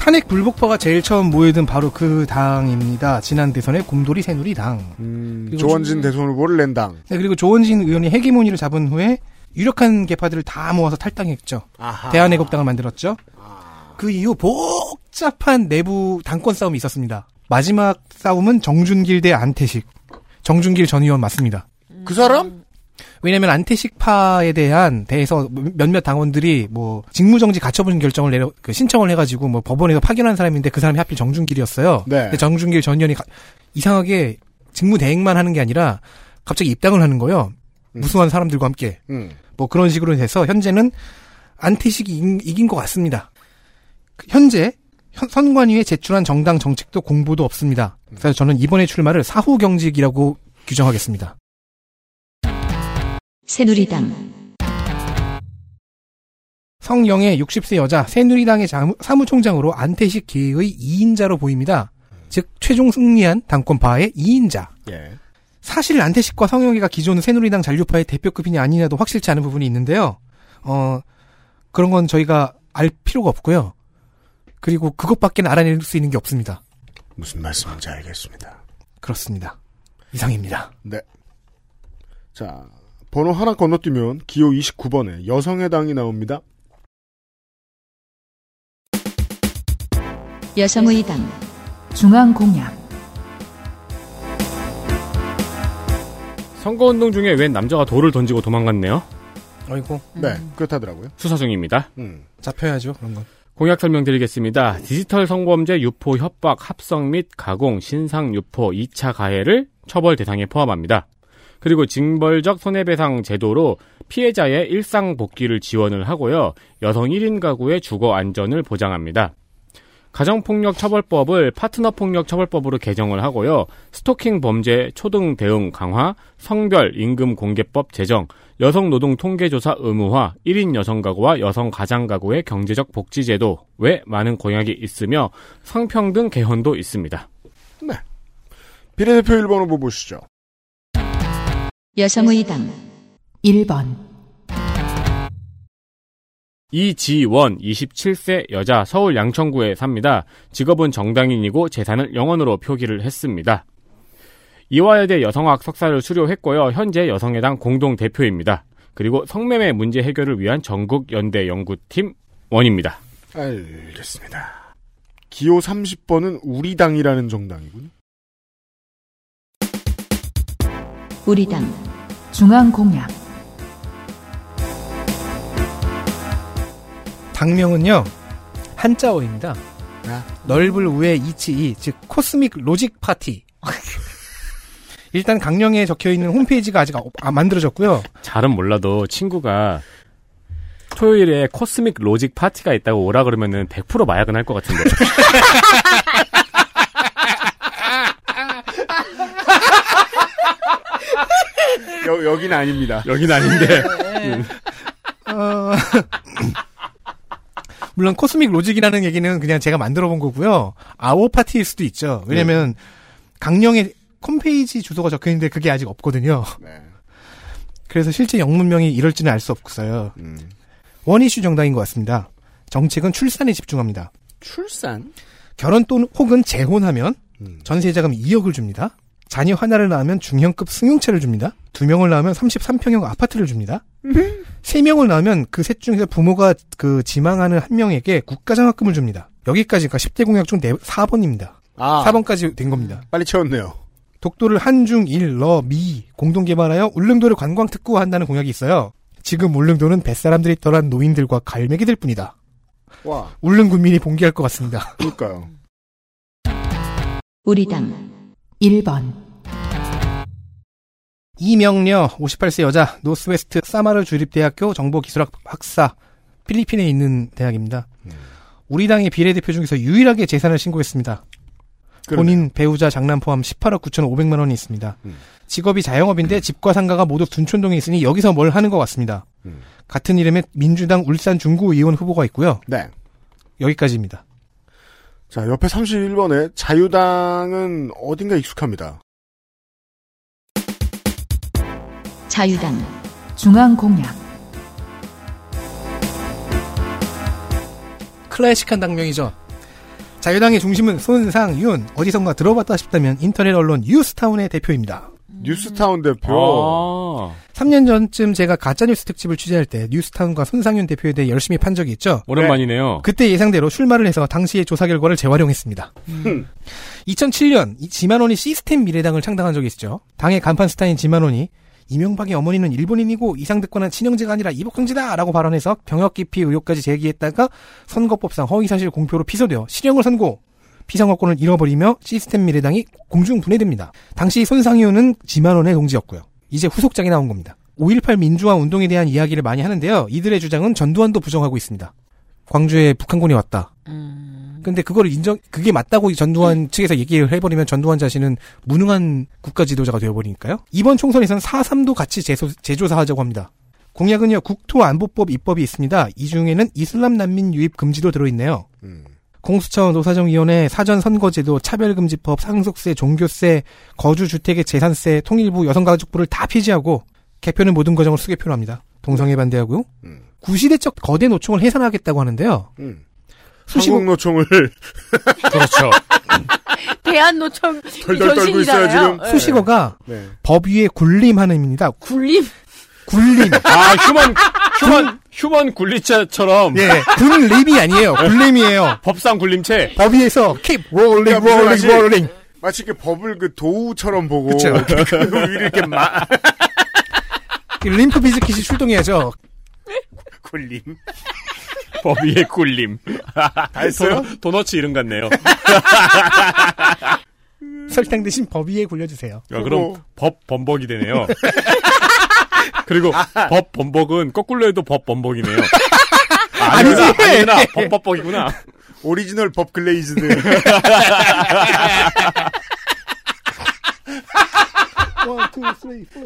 탄핵 불복파가 제일 처음 모여든 바로 그 당입니다. 지난 대선의 곰돌이 새누리당. 음, 조원진 대선 후보를 낸 당. 네, 그리고 조원진 의원이 헤게모니를 잡은 후에 유력한 개파들을 다 모아서 탈당했죠. 아하. 대한애국당을 만들었죠. 그 이후 복잡한 내부 당권 싸움이 있었습니다. 마지막 싸움은 정준길 대 안태식. 정준길 전 의원 맞습니다. 그 사람? 왜냐면 안태식파에 대한 대해서 몇몇 당원들이 뭐 직무정지 가처분 결정을 내려 그 신청을 해가지고 뭐 법원에서 파견한 사람인데 그 사람이 하필 정준길이었어요. 네. 근데 정준길 전 의원이 가- 이상하게 직무 대행만 하는 게 아니라 갑자기 입당을 하는 거예요. 무수한 사람들과 함께 음. 뭐 그런 식으로 돼서 현재는 안태식이 이긴, 이긴 것 같습니다. 그 현재 현- 선관위에 제출한 정당 정책도 공보도 없습니다. 그래서 저는 이번에 출마를 사후 경직이라고 규정하겠습니다. 새누리당 성영의 60세 여자 새누리당의 사무총장으로 안태식 계의 2인자로 보입니다. 즉 최종 승리한 당권파의 2인자. 예. 사실 안태식과 성영이가 기존 새누리당 잔류파의 대표급이냐 아니냐도 확실치 않은 부분이 있는데요. 어 그런 건 저희가 알 필요가 없고요. 그리고 그것밖에 알아낼 수 있는 게 없습니다. 무슨 말씀인지 알겠습니다. 그렇습니다. 이상입니다. 네. 자, 번호 하나 건너뛰면 기호 29번에 여성의 당이 나옵니다. 여성의 당 중앙공약 선거운동 중에 웬 남자가 돌을 던지고 도망갔네요. 어이고. 네, 그렇다더라고요. 수사 중입니다. 음. 잡혀야죠, 그런 건. 공약 설명드리겠습니다. 디지털 성범죄 유포 협박 합성 및 가공 신상 유포 2차 가해를 처벌 대상에 포함합니다. 그리고 징벌적 손해배상 제도로 피해자의 일상 복귀를 지원을 하고요. 여성 1인 가구의 주거 안전을 보장합니다. 가정폭력 처벌법을 파트너 폭력 처벌법으로 개정을 하고요. 스토킹 범죄 초등 대응 강화, 성별 임금 공개법 제정, 여성 노동 통계 조사 의무화, 1인 여성 가구와 여성 가장 가구의 경제적 복지 제도 외 많은 공약이 있으며 성평등 개헌도 있습니다. 네. 비례대표 1번 후보 보시죠. 여성의 당 1번 이지원 27세 여자 서울 양천구에 삽니다. 직업은 정당인이고 재산을 영원으로 표기를 했습니다. 이화여대 여성학 석사를 수료했고요. 현재 여성의당 공동 대표입니다. 그리고 성매매 문제 해결을 위한 전국 연대 연구팀 원입니다. 알겠습니다. 기호 30번은 우리 당이라는 정당이군요. 우리 당 중앙공약 당명은요 한자어입니다. 아. 넓을 우에 이치이 즉 코스믹 로직 파티. 일단 강령에 적혀 있는 홈페이지가 아직 아- 아, 만들어졌고요. 잘은 몰라도 친구가 토요일에 코스믹 로직 파티가 있다고 오라 그러면은 100% 마약은 할 것 같은데. 여, 여기는 아닙니다. 여긴 아닌데. 어, 물론 코스믹 로직이라는 얘기는 그냥 제가 만들어 본 거고요. 아워 파티일 수도 있죠. 왜냐면 강령에 홈페이지 주소가 적혀 있는데 그게 아직 없거든요. 네. 그래서 실제 영문명이 이럴지는 알 수 없어요. 음. 원이슈 정당인 것 같습니다. 정책은 출산에 집중합니다. 출산? 결혼 또는 혹은 재혼하면 음. 전세자금 2억을 줍니다. 자녀 하나를 낳으면 중형급 승용차를 줍니다. 두 명을 낳으면 33평형 아파트를 줍니다. 세 명을 낳으면 그 셋 중에서 부모가 그 지망하는 한 명에게 국가장학금을 줍니다. 여기까지가 10대 공약 중 4번입니다. 아, 4번까지 된 겁니다. 빨리 채웠네요. 독도를 한중 일, 러, 미 공동 개발하여 울릉도를 관광 특구화한다는 공약이 있어요. 지금 울릉도는 뱃사람들이 떠난 노인들과 갈매기들 뿐이다. 와, 울릉 군민이 봉기할 것 같습니다. 그럴까요? 우리 당 1번 이명녀 58세 여자 노스웨스트 사마르 주립대학교 정보기술학 학사 필리핀에 있는 대학입니다. 우리 당의 비례대표 중에서 유일하게 재산을 신고했습니다. 본인 배우자 장남 포함 18억 9,500만 원이 있습니다. 음. 직업이 자영업인데 집과 상가가 모두 둔촌동에 있으니 여기서 뭘 하는 것 같습니다. 음. 같은 이름의 민주당 울산 중구 의원 후보가 있고요. 네. 여기까지입니다. 자, 옆에 31번에 자유당은 어딘가 익숙합니다. 자유당 중앙 공약 클래식한 당명이죠. 자유당의 중심은 손상윤 어디선가 들어봤다 싶다면 인터넷 언론 뉴스타운의 대표입니다. 뉴스타운 대표. 아, 3년 전쯤 제가 가짜뉴스 특집을 취재할 때 뉴스타운과 손상윤 대표에 대해 열심히 판 적이 있죠. 오랜만이네요. 그때 예상대로 출마를 해서 당시의 조사 결과를 재활용했습니다. 음. 2007년 이 지만원이 시스템 미래당을 창당한 적이 있죠. 당의 간판 스타인 지만원이 이명박의 어머니는 일본인이고 이상득권은 친형제가 아니라 이복형제다 라고 발언해서 병역 기피 의혹까지 제기했다가 선거법상 허위사실 공표로 피소되어 실형을 선고 피선거권을 잃어버리며 시스템 미래당이 공중 분해됩니다. 당시 손상희호는 지만원의 동지였고요. 이제 후속작이 나온 겁니다. 5.18 민주화 운동에 대한 이야기를 많이 하는데요. 이들의 주장은 전두환도 부정하고 있습니다. 광주에 북한군이 왔다. 근데 그걸 인정, 그게 맞다고 전두환 측에서 얘기를 해버리면 전두환 자신은 무능한 국가 지도자가 되어버리니까요. 이번 총선에서는 4.3도 같이 제소, 재조사하자고 합니다. 공약은요, 국토안보법 입법이 있습니다. 이 중에는 이슬람 난민 유입 금지도 들어있네요. 공수처 노사정위원회 사전선거제도 차별금지법 상속세 종교세 거주주택의 재산세 통일부 여성가족부를 다 폐지하고 개표는 모든 과정을 수개표로 합니다. 동성애 반대하고요. 구시대적 거대 노총을 해산하겠다고 하는데요. 음. 수시고- 한국 노총을 그렇죠. 대한 노총 덜덜 떨고 있어요, 지금. 수식어가 네. 법 위에 군림하는입니다. 굴림. 굴림. 아 휴먼 휴먼 휴먼굴림체처럼 예, 군림이 아니에요. 굴림이에요. 법상 굴림체. 법 위에서 keep rolling, 그러니까 rolling, 마치- rolling. 마치 그 법을 그 도우처럼 보고 그쵸. 그 위를 이렇게 막 Limp Bizkit이 출동해야죠. 굴림. 법 위에 굴림. 다 했어요? 도너- 도너츠 이름 같네요. 설탕 대신 법 위에 굴려주세요. 야, 그럼 법 범벅이 되네요. 그리고 법 범벅은 거꾸로 해도 법 범벅이네요. 아. 아니지. 아니구나. 법 범벅이구나. 오리지널 법 glazed.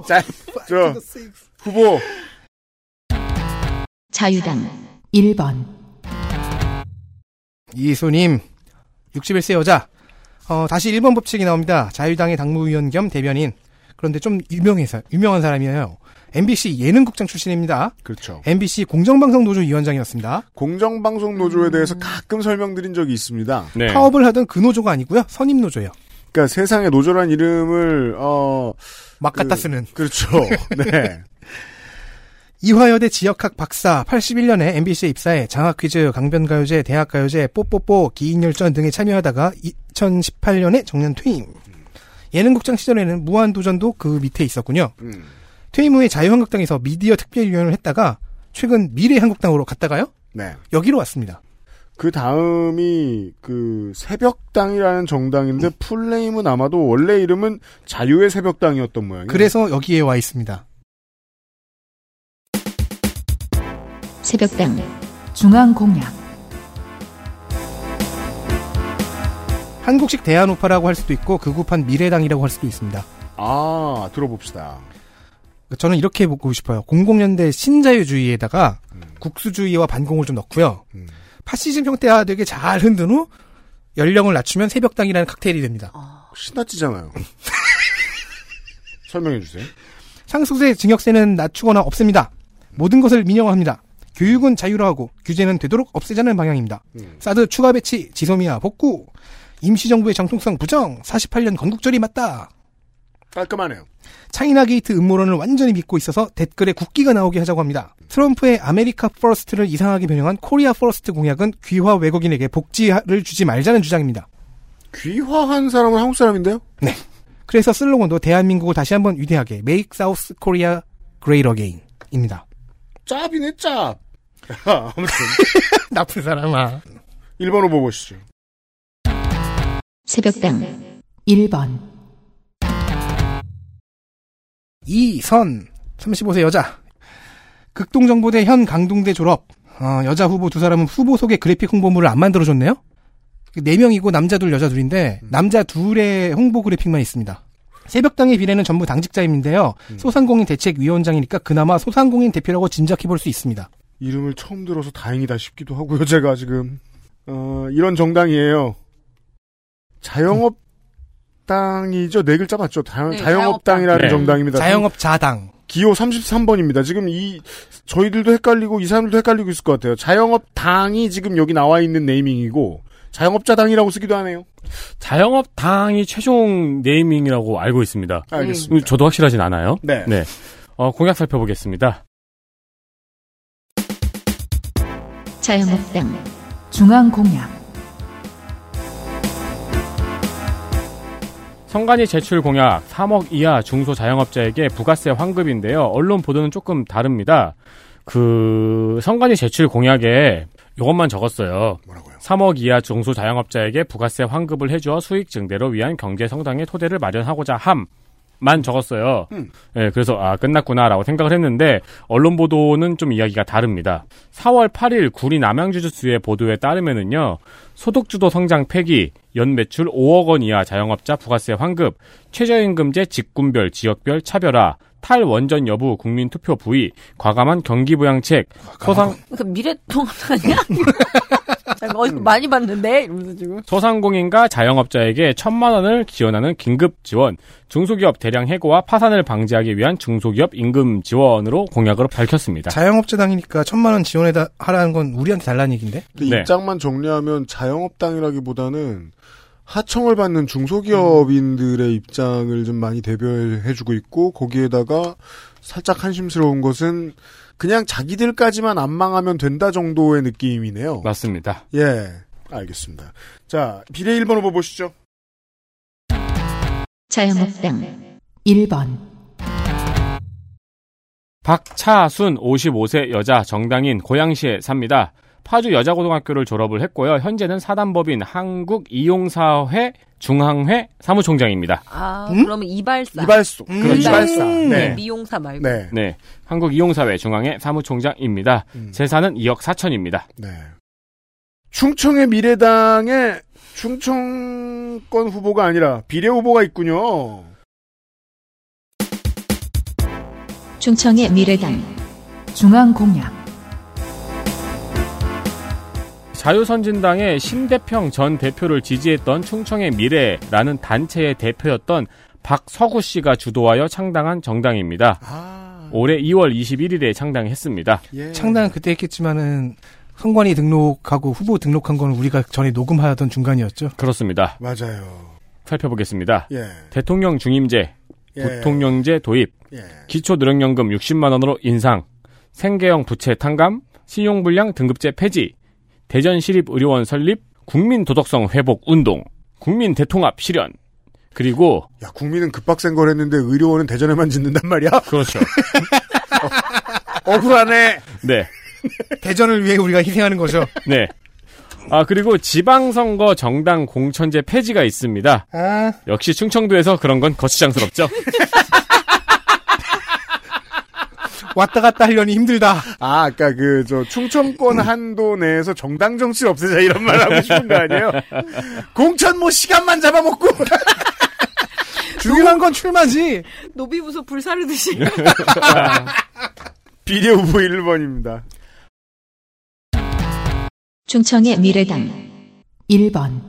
자, 저 후보 자유당 1번, 이수님, 61세 여자. 어, 다시 1번 법칙이 나옵니다. 자유당의 당무위원 겸 대변인. 그런데 좀 유명해서, 유명한 사람이에요. MBC 예능국장 출신입니다. 그렇죠. MBC 공정방송노조 위원장이었습니다. 공정방송 노조에 대해서 가끔 설명드린 적이 있습니다. 네. 파업을 하던 그 노조가 아니고요. 선임노조예요. 그러니까 세상에 노조란 이름을 어 막 갖다 그- 쓰는. 그렇죠. 네. 이화여대 지역학 박사 81년에 MBC에 입사해 장학 퀴즈, 강변가요제, 대학가요제, 뽀뽀뽀, 기인열전 등에 참여하다가 2018년에 정년 퇴임. 예능국장 시절에는 무한도전도 그 밑에 있었군요. 음. 퇴임 후에 자유한국당에서 미디어 특별위원을 했다가 최근 미래한국당으로 갔다가요? 네. 여기로 왔습니다. 그 다음이 그 새벽당이라는 정당인데 풀네임은 아마도 원래 이름은 자유의 새벽당이었던 모양이에요. 그래서 여기에 와 있습니다. 새벽당 중앙 공약, 한국식 대한우파라고 할 수도 있고 극우판 미래당이라고 할 수도 있습니다. 아 들어봅시다. 저는 이렇게 보고 싶어요. 00년대 신자유주의에다가 국수주의와 반공을 좀 넣고요. 파시즘 형태화 되게 잘 흔든 후 연령을 낮추면 새벽당이라는 칵테일이 됩니다. 신나지잖아요. 설명해 주세요. 상속세, 증여세는 낮추거나 없앱니다. 모든 것을 민영화합니다. 교육은 자유로 하고 규제는 되도록 없애자는 방향입니다. 사드 추가 배치, 지소미아 복구, 임시정부의 정통성 부정, 48년 건국절이 맞다. 깔끔하네요. 차이나 게이트 음모론을 완전히 믿고 있어서 댓글에 국기가 나오게 하자고 합니다. 트럼프의 America First를 이상하게 변형한 Korea First 공약은 귀화 외국인에게 복지를 주지 말자는 주장입니다. 귀화한 사람은 한국 사람인데요? 네. 그래서 슬로건도 대한민국을 다시 한번 위대하게 Make South Korea Great Again입니다. 짭이네 짭. 아무튼 나쁜 사람아. 1번 후보 보시죠. 새벽당 1번, 이선 35세 여자. 극동정보대 현 강동대 졸업. 어, 여자 후보 두 사람은 후보 소개 그래픽 홍보물을 안 만들어줬네요. 네 명이고 남자 둘 여자 둘인데 남자 둘의 홍보 그래픽만 있습니다. 새벽당의 비례는 전부 당직자임인데요. 소상공인 대책위원장이니까 그나마 소상공인 대표라고 짐작해 볼 수 있습니다. 이름을 처음 들어서 다행이다 싶기도 하고요. 제가 지금. 어, 이런 정당이에요. 자영업 당이죠. 네 글자 맞죠? 자, 네, 자영업당이라는 자영업당. 정당입니다. 자영업자당 기호 33번입니다. 지금 이 저희들도 헷갈리고 이 사람들도 헷갈리고 있을 것 같아요. 자영업당이 지금 여기 나와 있는 네이밍이고 자영업자당이라고 쓰기도 하네요. 자영업당이 최종 네이밍이라고 알고 있습니다. 알겠습니다. 음, 저도 확실하진 않아요. 네. 어, 공약 살펴보겠습니다. 자영업당 중앙 공약, 성관이 제출 공약 3억 이하 중소자영업자에게 부가세 환급인데요. 언론 보도는 조금 다릅니다. 그 성관이 제출 공약에 이것만 적었어요. 뭐라고요? 3억 이하 중소자영업자에게 부가세 환급을 해주어 수익 증대를 위한 경제 성장의 토대를 마련하고자 함. 만 적었어요. 음. 예, 그래서 아 끝났구나라고 생각을 했는데 언론 보도는 좀 이야기가 다릅니다. 4월 8일 구리 남양주주수의 보도에 따르면은요 소득주도 성장 폐기, 연 매출 5억 원 이하 자영업자 부가세 환급, 최저임금제 직군별 지역별 차별화, 탈원전 여부 국민 투표 부의, 과감한 경기 부양책, 소상 그 미래통합 아니야? 어디서 많이 봤는데 이러면서 지금. 소상공인과 자영업자에게 천만 원을 지원하는 긴급 지원, 중소기업 대량 해고와 파산을 방지하기 위한 중소기업 임금 지원으로 공약으로 밝혔습니다. 자영업자당이니까 천만 원 지원해다 하라는 건 우리한테 달라는 얘기인데. 네. 입장만 정리하면 자영업당이라기보다는 하청을 받는 중소기업인들의 입장을 좀 많이 대변해주고 있고 거기에다가 살짝 한심스러운 것은 그냥 자기들까지만 안 망하면 된다 정도의 느낌이네요. 맞습니다. 예, 알겠습니다. 자, 비례 1번 후보 보시죠. 자영업당 1번, 박차순 55세 여자 정당인 고양시에 삽니다. 파주 여자고등학교를 졸업을 했고요. 현재는 사단법인 한국이용사회 중앙회 사무총장입니다. 아, 음? 그러면 이발사. 이발소. 음. 그렇죠. 이발사. 네. 네. 미용사 말고. 네. 네. 한국이용사회 중앙회 사무총장입니다. 음. 재산은 2억 4천입니다. 네. 충청의 미래당에 충청권 후보가 아니라 비례 후보가 있군요. 충청의 미래당 중앙공약, 자유선진당의 신대평 전 대표를 지지했던 충청의 미래라는 단체의 대표였던 박서구 씨가 주도하여 창당한 정당입니다. 아, 올해 2월 21일에 창당했습니다. 예. 창당은 그때 했겠지만은 선관위 등록하고 후보 등록한 거는 우리가 전에 녹음하던 중간이었죠. 그렇습니다. 맞아요. 살펴보겠습니다. 예. 대통령 중임제, 예. 부통령제 도입, 예. 기초노령연금 60만 원으로 인상, 생계형 부채 탕감, 신용불량 등급제 폐지, 대전시립의료원 설립, 국민 도덕성 회복 운동, 국민 대통합 실현, 그리고 야, 국민은 급박생 걸 했는데 의료원은 대전에만 짓는단 말이야? 그렇죠. 억울하네. 네, 대전을 위해 우리가 희생하는 거죠. 네. 아 그리고 지방선거 정당 공천제 폐지가 있습니다. 아, 역시 충청도에서 그런 건 거추장스럽죠. 왔다 갔다 하려니 힘들다. 아, 아까 그, 저, 충청권 한도 내에서 정당 정치를 없애자 이런 말 하고 싶은 거 아니에요? 공천 뭐 시간만 잡아먹고. 중요한 건 출마지. 노비부서 불사르 듯이. 비례 후보 1번입니다. 충청의 미래당 1번,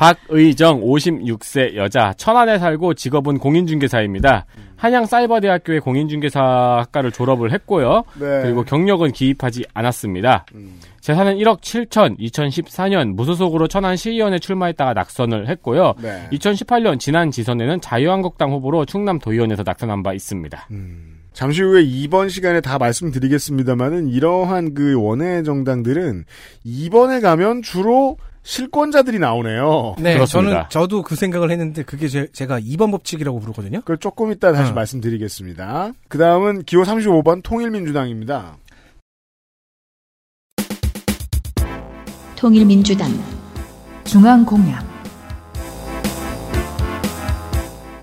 박의정 56세 여자 천안에 살고 직업은 공인중개사입니다. 한양 사이버대학교의 공인중개사학과를 졸업을 했고요. 네. 그리고 경력은 기입하지 않았습니다. 음. 재산은 1억 7천 2014년 무소속으로 천안 시의원에 출마했다가 낙선을 했고요. 네. 2018년 지난 지선에는 자유한국당 후보로 충남 도의원에서 낙선한 바 있습니다. 잠시 후에 이번 시간에 다 말씀드리겠습니다만은 이러한 그 원외 정당들은 이번에 가면 주로 실권자들이 나오네요. 네, 그렇습니다. 저는 저도 그 생각을 했는데 그게 제, 가 2번 법칙이라고 부르거든요. 그걸 조금 이따 다시 어. 말씀드리겠습니다. 그 다음은 기호 35번 통일민주당입니다. 통일민주당 중앙공약,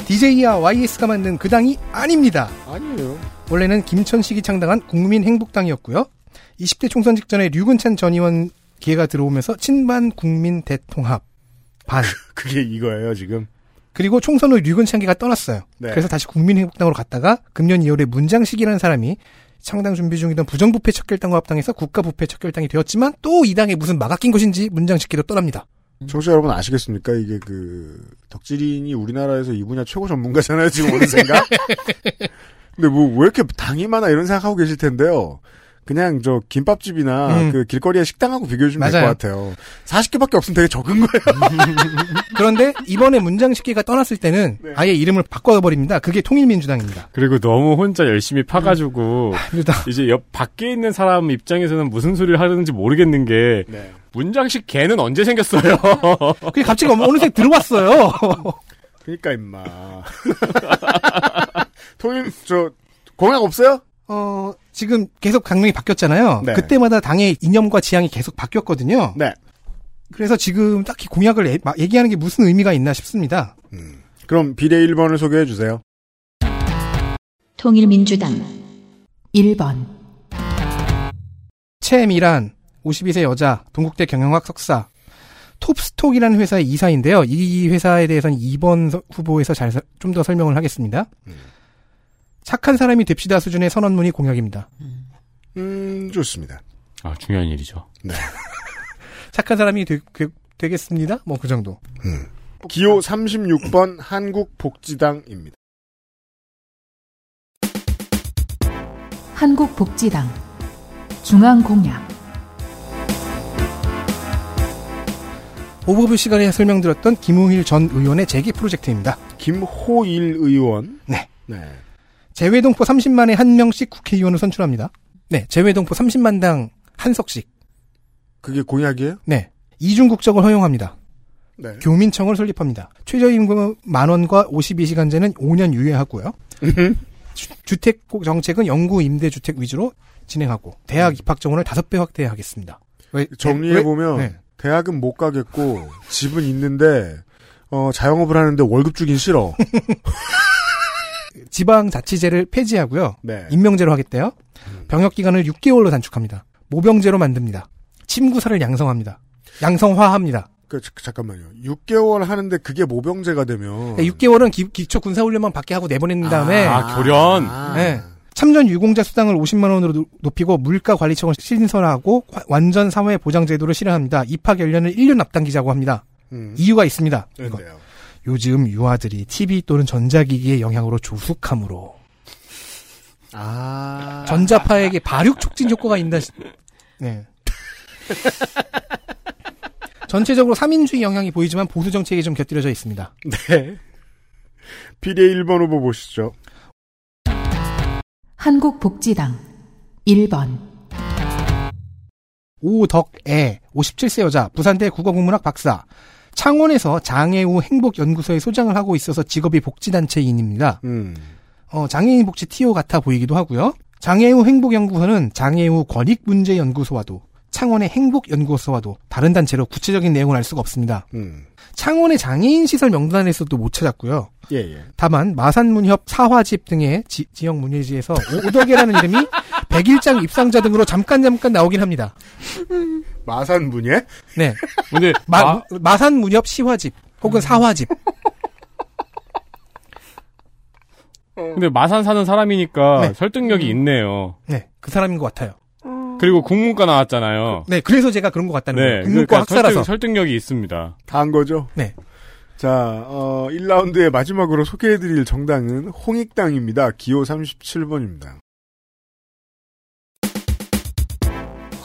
DJ와 YS가 만든 그 당이 아닙니다. 아니에요. 원래는 김천식이 창당한 국민행복당이었고요. 20대 총선 직전에 류근찬 전 의원 기회가 들어오면서 친반 국민 대통합 반 그게 이거예요, 지금. 그리고 총선 후 류근찬기가 떠났어요. 네. 그래서 다시 국민행복당으로 갔다가 금년 2월에 문장식이라는 사람이 창당 준비 중이던 부정부패 척결당과 합당해서 국가부패 척결당이 되었지만 또 이 당에 무슨 막아 낀 것인지 문장식기도 떠납니다. 청취자 여러분 아시겠습니까? 이게 그 덕질인이 우리나라에서 이 분야 최고 전문가잖아요. 지금 오는 생각. 근데 뭐 왜 이렇게 당이 많아 이런 생각하고 계실 텐데요. 그냥 저 김밥집이나 음. 그 길거리에 식당하고 비교해 주면 될 것. 같아요. 40개밖에 없으면 되게 적은 거예요. 그런데 이번에 문장 식기가 떠났을 때는 네. 아예 이름을 바꿔버립니다. 그게 통일민주당입니다. 그리고 너무 혼자 열심히 파가지고 민주당. 이제 옆 밖에 있는 사람 입장에서는 무슨 소리를 하는지 모르겠는 게 네. 문장식 개는 언제 생겼어요? 그게 갑자기 어느새 들어왔어요. 그니까 임마. 통일 저 공약 없어요? 어, 지금 계속 강령이 바뀌었잖아요. 네. 그때마다 당의 이념과 지향이 계속 바뀌었거든요. 네. 그래서 지금 딱히 공약을 애- 얘기하는 게 무슨 의미가 있나 싶습니다. 그럼 비례 1번을 소개해 주세요. 통일민주당 1번, 최미란, 52세 여자, 동국대 경영학 석사, 톱스톡이라는 회사의 이사인데요. 이 회사에 대해서는 2번 서- 후보에서 잘 좀 더 설명을 하겠습니다. 착한 사람이 됩시다 수준의 선언문이 공약입니다. 음, 좋습니다. 아 중요한 일이죠. 네. 착한 사람이 되, 겠습니다 뭐 그 정도. 기호 36번 한국복지당입니다. 한국복지당 중앙공약 오버뷰 시간에 설명드렸던 김우일 전 의원의 재기 프로젝트입니다. 김호일 의원. 네. 네. 재외동포 30만에 한 명씩 국회의원을 선출합니다. 네, 재외동포 30만당 한 석씩. 그게 공약이에요? 네. 이중 국적을 허용합니다. 네. 교민청을 설립합니다. 최저임금 만 원과 52시간제는 5년 유예하고요. 주, 택 정책은 영구 임대 주택 위주로 진행하고 대학 입학 정원을 5배 확대하겠습니다. 왜, 정리해 왜- 보면 네. 대학은 못 가겠고 집은 있는데 어, 자영업을 하는데 월급 주긴 싫어. 지방자치제를 폐지하고요. 네. 임명제로 하겠대요. 병역 기간을 6개월로 단축합니다. 모병제로 만듭니다. 침구사를 양성합니다. 양성화합니다. 그, 자- 잠깐만요. 6개월 하는데 그게 모병제가 되면 6개월은 기, 초 군사 훈련만 받게 하고 내보낸 다음에 아, 교련. 아. 네. 참전 유공자 수당을 50만 원으로 노- 높이고 물가 관리청을 신설하고 화- 완전 사회 보장 제도를 실현합니다. 입학 연령을 1년 앞당기자고 합니다. 음. 이유가 있습니다. 이거. 요즘 유아들이 TV 또는 전자기기의 영향으로 조숙함으로 아. 전자파에게 발육 촉진 효과가 있다. 시- 네. 전체적으로 3인주의 영향이 보이지만 보수 정책이 좀 곁들여져 있습니다. 네. 비례 1번 후보 보시죠. 한국복지당 1번, 오덕애 57세 여자 부산대 국어국문학 박사 창원에서 장애우 행복연구소에 소장을 하고 있어서 직업이 복지단체인입니다. 음. 어, 장애인 복지 TO 같아 보이기도 하고요. 장애우 행복연구소는 장애우 권익문제연구소와도 창원의 행복연구소와도 다른 단체로 구체적인 내용을 알 수가 없습니다. 음. 창원의 장애인 시설 명단에서도 못 찾았고요. 예, 예. 다만 마산문협 사화집 등의 지, 역 문예지에서 오- 오덕이라는 이름이 백일장 입상자 등으로 잠깐 잠깐 나오긴 합니다. 마산분예? 네. 근데 마, 아, 마산 문협 시화집 혹은 사화집. 근데 마산 사는 사람이니까 네. 설득력이 있네요. 네, 그 사람인 것 같아요. 그리고 국문과 나왔잖아요. 네, 그래서 제가 그런 것 같다는 네, 거예요. 국문과 그러니까 학사라서. 설득, 설득력이 있습니다. 다 한 거죠? 네. 자, 어, 1라운드의 마지막으로 소개해드릴 정당은 홍익당입니다. 기호 37번입니다.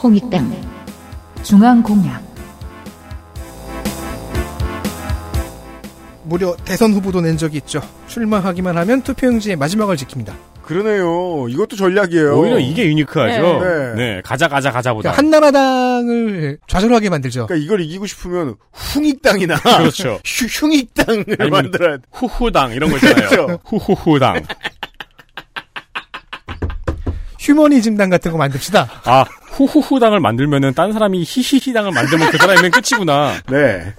홍익당 중앙공약 무려 대선 후보도 낸 적이 있죠. 출마하기만 하면 투표용지의 마지막을 지킵니다. 그러네요. 이것도 전략이에요. 오히려 이게 유니크하죠. 네. 네, 가자 가자 가자보다. 그러니까 한나라당을 좌절하게 만들죠. 그러니까 이걸 이기고 싶으면 흥익당이나 그렇죠. 휴, 흉익당을 만들어야 돼. 후후당 이런 거 있잖아요. 그렇죠. 후후후당. 휴머니즘당 같은 거 만듭시다. 아 후후후당을 만들면은 딴 사람이 히히히당을 만들면 그 사람이면 끝이구나. 네.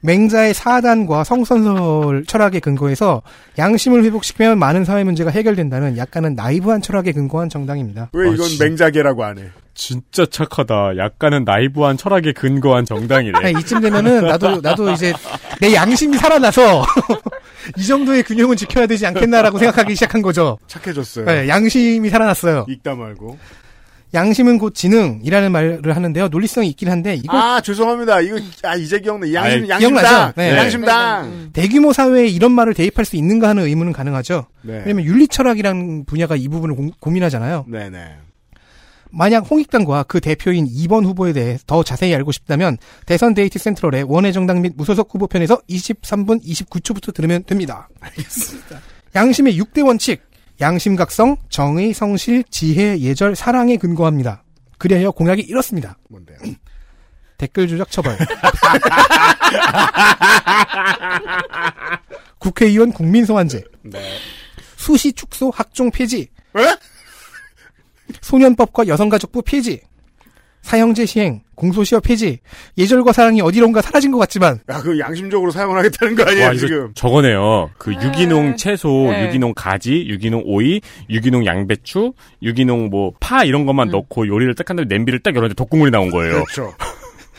맹자의 사단과 성선설 철학에 근거해서 양심을 회복시키면 많은 사회 문제가 해결된다는 약간은 나이브한 철학에 근거한 정당입니다. 왜 아, 이건 진- 맹자계라고 안 해? 진짜 착하다. 약간은 나이브한 철학에 근거한 정당이래. 아니, 이쯤 되면은 나도 나도 이제 내 양심이 살아나서 이 정도의 균형은 지켜야 되지 않겠나라고 생각하기 시작한 거죠. 착해졌어요. 네, 양심이 살아났어요. 읽다 말고. 양심은 곧 지능이라는 말을 하는데요. 논리성이 있긴 한데 이거 아, 죄송합니다. 이거, 아, 이제 기억나. 양심, 아이, 양심당. 네. 양심당. 대규모 사회에 이런 말을 대입할 수 있는가 하는 의문은 가능하죠. 네. 왜냐면 윤리 철학이라는 분야가 이 부분을 고, 민하잖아요 네네. 만약 홍익당과 그 대표인 2번 후보에 대해 더 자세히 알고 싶다면 대선 데이트 센트럴의 원외정당 및 무소속 후보 편에서 23분 29초부터 들으면 됩니다. 알겠습니다. 양심의 6대 원칙, 양심각성, 정의, 성실, 지혜, 예절, 사랑에 근거합니다. 그리하여 공약이 이렇습니다. 뭔데요? 댓글 조작 처벌. 국회의원 국민소환제. 네. 수시 축소 학종 폐지. 소년법과 여성가족부 폐지. 사형제 시행, 공소시효 폐지. 예절과 사랑이 어디론가 사라진 것 같지만. 야, 그 양심적으로 사용을 하겠다는 거 아니에요, 와, 지금? 저거네요. 그 유기농 채소, 네. 유기농 가지, 유기농 오이, 유기농 양배추, 유기농 뭐 파 이런 것만 넣고 요리를 딱 한 다음에 냄비를 딱 열었는데 독국물이 나온 거예요. 그렇죠.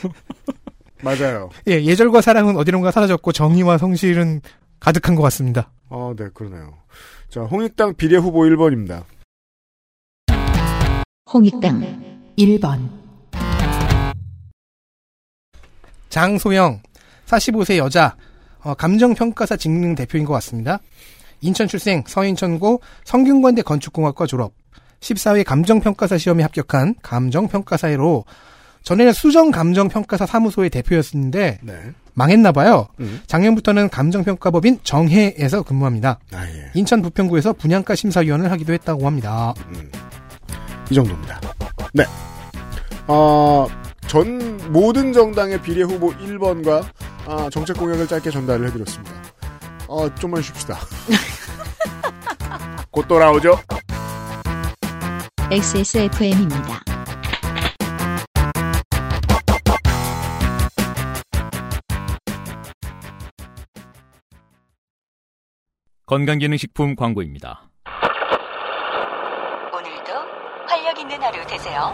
맞아요. 예, 예절과 사랑은 어디론가 사라졌고 정의와 성실은 가득한 것 같습니다. 어, 네, 그러네요. 자, 홍익당 비례 후보 1번입니다. 홍익당 1번 장소영, 45세 여자, 어, 감정평가사 직능 대표인 것 같습니다. 인천 출생, 서인천고, 성균관대 건축공학과 졸업, 14회 감정평가사 시험에 합격한 감정평가사로 전에는 수정 감정평가사 사무소의 대표였었는데 네. 망했나 봐요. 음. 작년부터는 감정평가법인 정해에서 근무합니다. 아, 예. 인천 부평구에서 분양가 심사위원을 하기도 했다고 합니다. 이 정도입니다. 네. 어, 전 모든 정당의 비례 후보 1번과 아, 정책 공약을 짧게 전달을 해드렸습니다. 어, 좀만 쉽시다. 곧 돌아오죠. XSFM입니다. 건강기능식품 광고입니다. 오늘도 활력 있는 하루 되세요.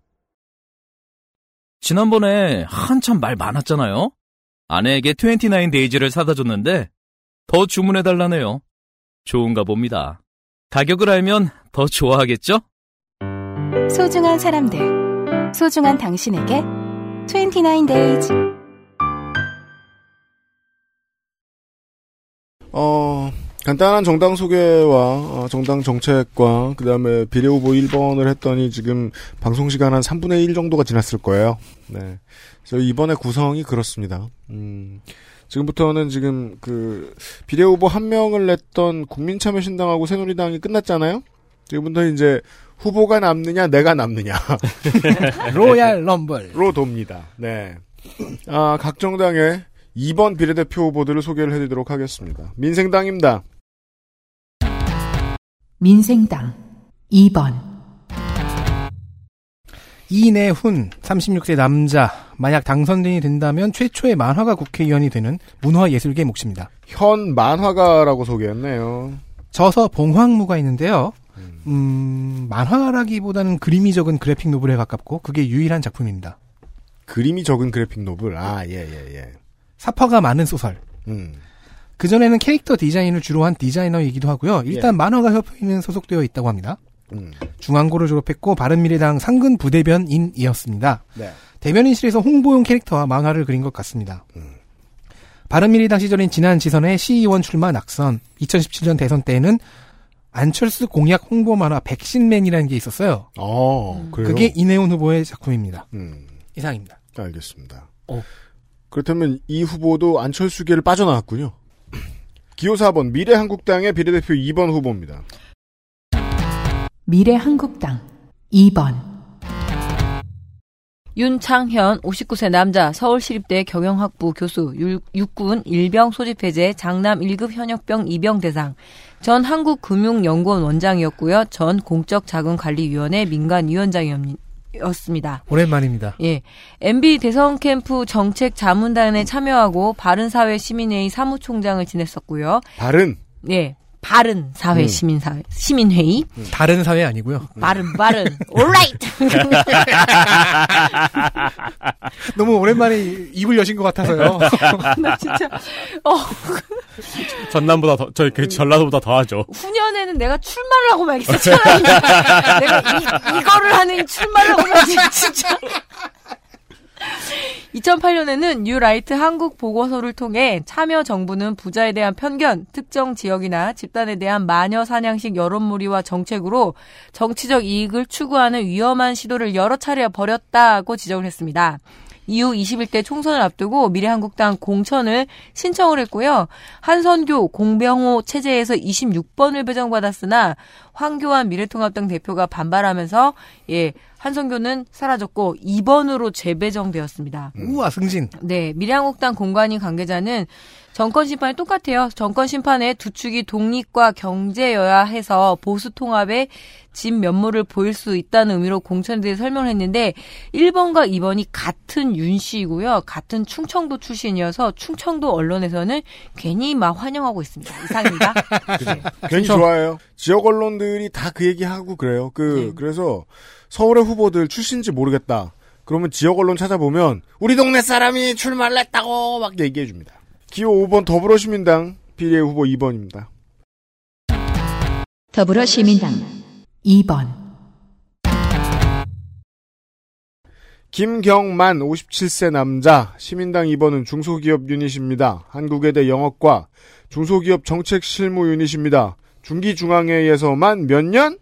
지난번에 한참 말 많았잖아요. 아내에게 29 days를 사다 줬는데 더 주문해 달라네요. 좋은가 봅니다. 가격을 알면 더 좋아하겠죠? 소중한 사람들, 소중한 당신에게 29 days. 어, 간단한 정당 소개와 어, 정당 정책과 그 다음에 비례 후보 1번을 했더니 지금 방송 시간 한 3분의 1 정도가 지났을 거예요. 네. 그래서 이번에 구성이 그렇습니다. 음, 지금부터는 지금 그 비례 후보 한 명을 냈던 국민참여신당하고 새누리당이 끝났잖아요. 지금부터 이제 후보가 남느냐, 내가 남느냐. 로얄 럼블. 로 돕니다. 네. 아, 각 정당의 2번 비례대표 후보들을 소개를 해드리도록 하겠습니다. 민생당입니다. 민생당 2번 이내훈 36세 남자 만약 당선인이 된다면 최초의 만화가 국회의원이 되는 문화예술계 몫입니다. 현 만화가라고 소개했네요. 저서 봉황무가 있는데요. 음, 만화라기보다는 그림이 적은 그래픽 노블에 가깝고 그게 유일한 작품입니다. 그림이 적은 그래픽 노블. 아, 예, 예, 예. 사파가 많은 소설. 음. 그전에는 캐릭터 디자인을 주로 한 디자이너이기도 하고요. 일단 예. 만화가 협회에는 소속되어 있다고 합니다. 음. 중앙고를 졸업했고 바른미래당 상근 부대변인이었습니다. 네. 대변인실에서 홍보용 캐릭터와 만화를 그린 것 같습니다. 음. 바른미래당 시절인 지난 지선에 시의원 출마 낙선, 2017년 대선 때에는 안철수 공약 홍보 만화 백신맨이라는 게 있었어요. 어, 그래요? 그게 이내훈 후보의 작품입니다. 음. 이상입니다. 알겠습니다. 어. 그렇다면 이 후보도 안철수계를 빠져나왔군요. 기호 4번 미래한국당의 비례대표 2번 후보입니다. 미래한국당 2번 윤창현 59세 남자 서울시립대 경영학부 교수 육- 육군 일병 소집 해제 장남 1급 현역병 입영 대상 전 한국금융연구원 원장이었고요. 전 공적자금관리위원회 민간위원장이었습니다. 오랜만입니다. 예. MB 대선 캠프 정책 자문단에 참여하고 바른사회 시민회의 사무총장을 지냈었고요. 바른 예. 바른 사회 음. 시민 사회 시민 회의 다른 사회 아니고요. 바른 바른 올라이트 너무 오랜만에 입을 여신 것 같아서요. 나 진짜 어 전남보다 더, 저, 그 전라도보다 더 하죠. 후년에는 내가 출마를 하고 말겠어 차라리 내가 이, 이거를 하는 출마를 하고 말겠어 진짜 2008년에는 뉴라이트 한국 보고서를 통해 참여 정부는 부자에 대한 편견, 특정 지역이나 집단에 대한 마녀 사냥식 여론몰이와 정책으로 정치적 이익을 추구하는 위험한 시도를 여러 차례 벌였다고 지적을 했습니다. 이후 21대 총선을 앞두고 미래한국당 공천을 신청을 했고요. 한선교, 공병호 체제에서 26번을 배정받았으나 황교안 미래통합당 대표가 반발하면서 예, 한선교는 사라졌고 2번으로 재배정되었습니다. 우와 승진. 네, 미래한국당 공관위 관계자는 정권 심판이 똑같아요. 정권 심판의 두 축이 독립과 경제여야 해서 보수 통합의 진 면모를 보일 수 있다는 의미로 공천에 대해 설명을 했는데 1번과 2번이 같은 윤 씨이고요. 같은 충청도 출신이어서 충청도 언론에서는 괜히 막 환영하고 있습니다. 이상입니다. 괜히 좋아해요. 지역 언론들이 다 그 얘기하고 그래요. 그 그래서 서울의 후보들 출신지 모르겠다. 그러면 지역 언론 찾아보면 우리 동네 사람이 출마를 했다고 막 얘기해 줍니다. 기호 5번 더불어시민당 비례 후보 2번입니다. 더불어시민당 2번, 김경만 57세 남자 시민당 2번은 중소기업 유닛입니다. 한국외대 영어과 중소기업 정책 실무 유닛입니다. 중기중앙회에서만 몇 년?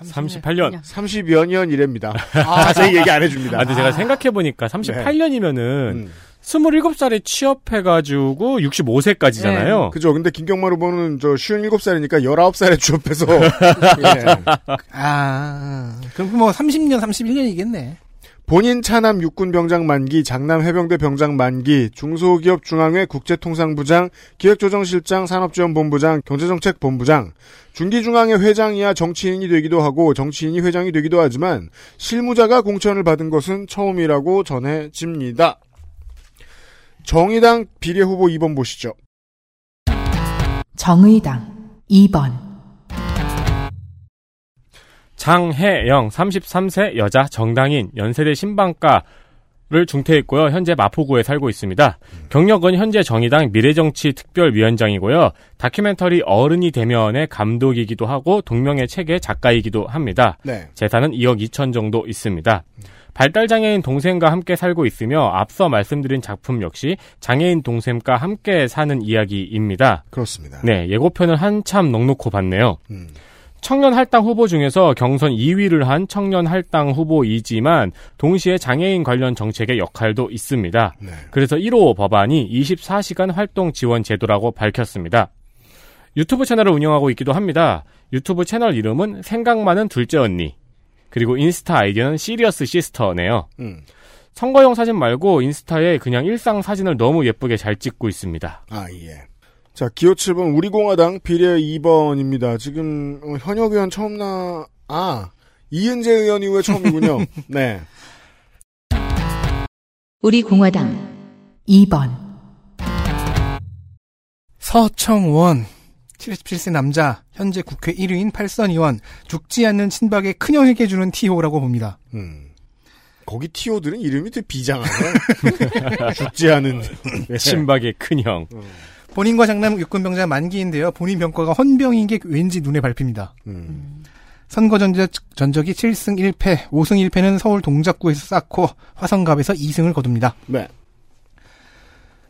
38년. 30여 년 이랍니다. 자세히 얘기 안 해줍니다. 아, 근데 제가 생각해보니까 38년이면은 27살에 취업해가지고 65세까지잖아요. 그죠. 근데 김경만 후보는 저 57살이니까 19살에 취업해서. 예. 아, 그럼 뭐 30년, 31년이겠네. 본인 차남 육군 병장 만기, 장남 해병대 병장 만기, 중소기업 중앙회 국제통상부장, 기획조정실장, 산업지원본부장, 경제정책본부장, 중기중앙회 회장 이야 정치인이 되기도 하고 정치인이 회장이 되기도 하지만 실무자가 공천을 받은 것은 처음이라고 전해집니다. 정의당 비례 후보 2번 보시죠. 정의당 2번, 장혜영 33세 여자 정당인 연세대 신방과를 중퇴했고요. 현재 마포구에 살고 있습니다. 경력은 현재 정의당 미래정치 특별위원장이고요. 다큐멘터리 어른이 되면의 감독이기도 하고 동명의 책의 작가이기도 합니다. 네. 재산은 2억 2천 정도 있습니다. 발달장애인 동생과 함께 살고 있으며 앞서 말씀드린 작품 역시 장애인 동생과 함께 사는 이야기입니다. 그렇습니다. 네, 예고편을 한참 넉넉고 봤네요. 음. 청년 할당 후보 중에서 경선 2위를 한 청년 할당 후보이지만 동시에 장애인 관련 정책의 역할도 있습니다. 네. 그래서 1호 법안이 24시간 활동 지원 제도라고 밝혔습니다. 유튜브 채널을 운영하고 있기도 합니다. 유튜브 채널 이름은 생각 많은 둘째 언니. 그리고 인스타 아이디는 시리어스 시스터네요. 음. 선거용 사진 말고 인스타에 그냥 일상 사진을 너무 예쁘게 잘 찍고 있습니다. 아, 예. 자, 기호 7번 우리공화당 비례 2번입니다. 지금 어, 현역 의원 처음 나, 아, 이은재 의원 이후에 처음이군요. 네. 우리 공화당 2번, 서청원 77세 남자 현재 국회 1위인 팔선 의원 죽지 않는 친박의 큰형에게 주는 티호라고 봅니다. 음. 거기 티오들은 이름이 되게 비장하네. 죽지 않은. 네. 친박의 큰형. 본인과 장남 육군병자 만기인데요. 본인 병과가 헌병인 게 왠지 눈에 밟힙니다. 음. 선거 전적, 전적이 7승 1패, 5승 1패는 서울 동작구에서 쌓고 화성갑에서 2승을 거둡니다. 네.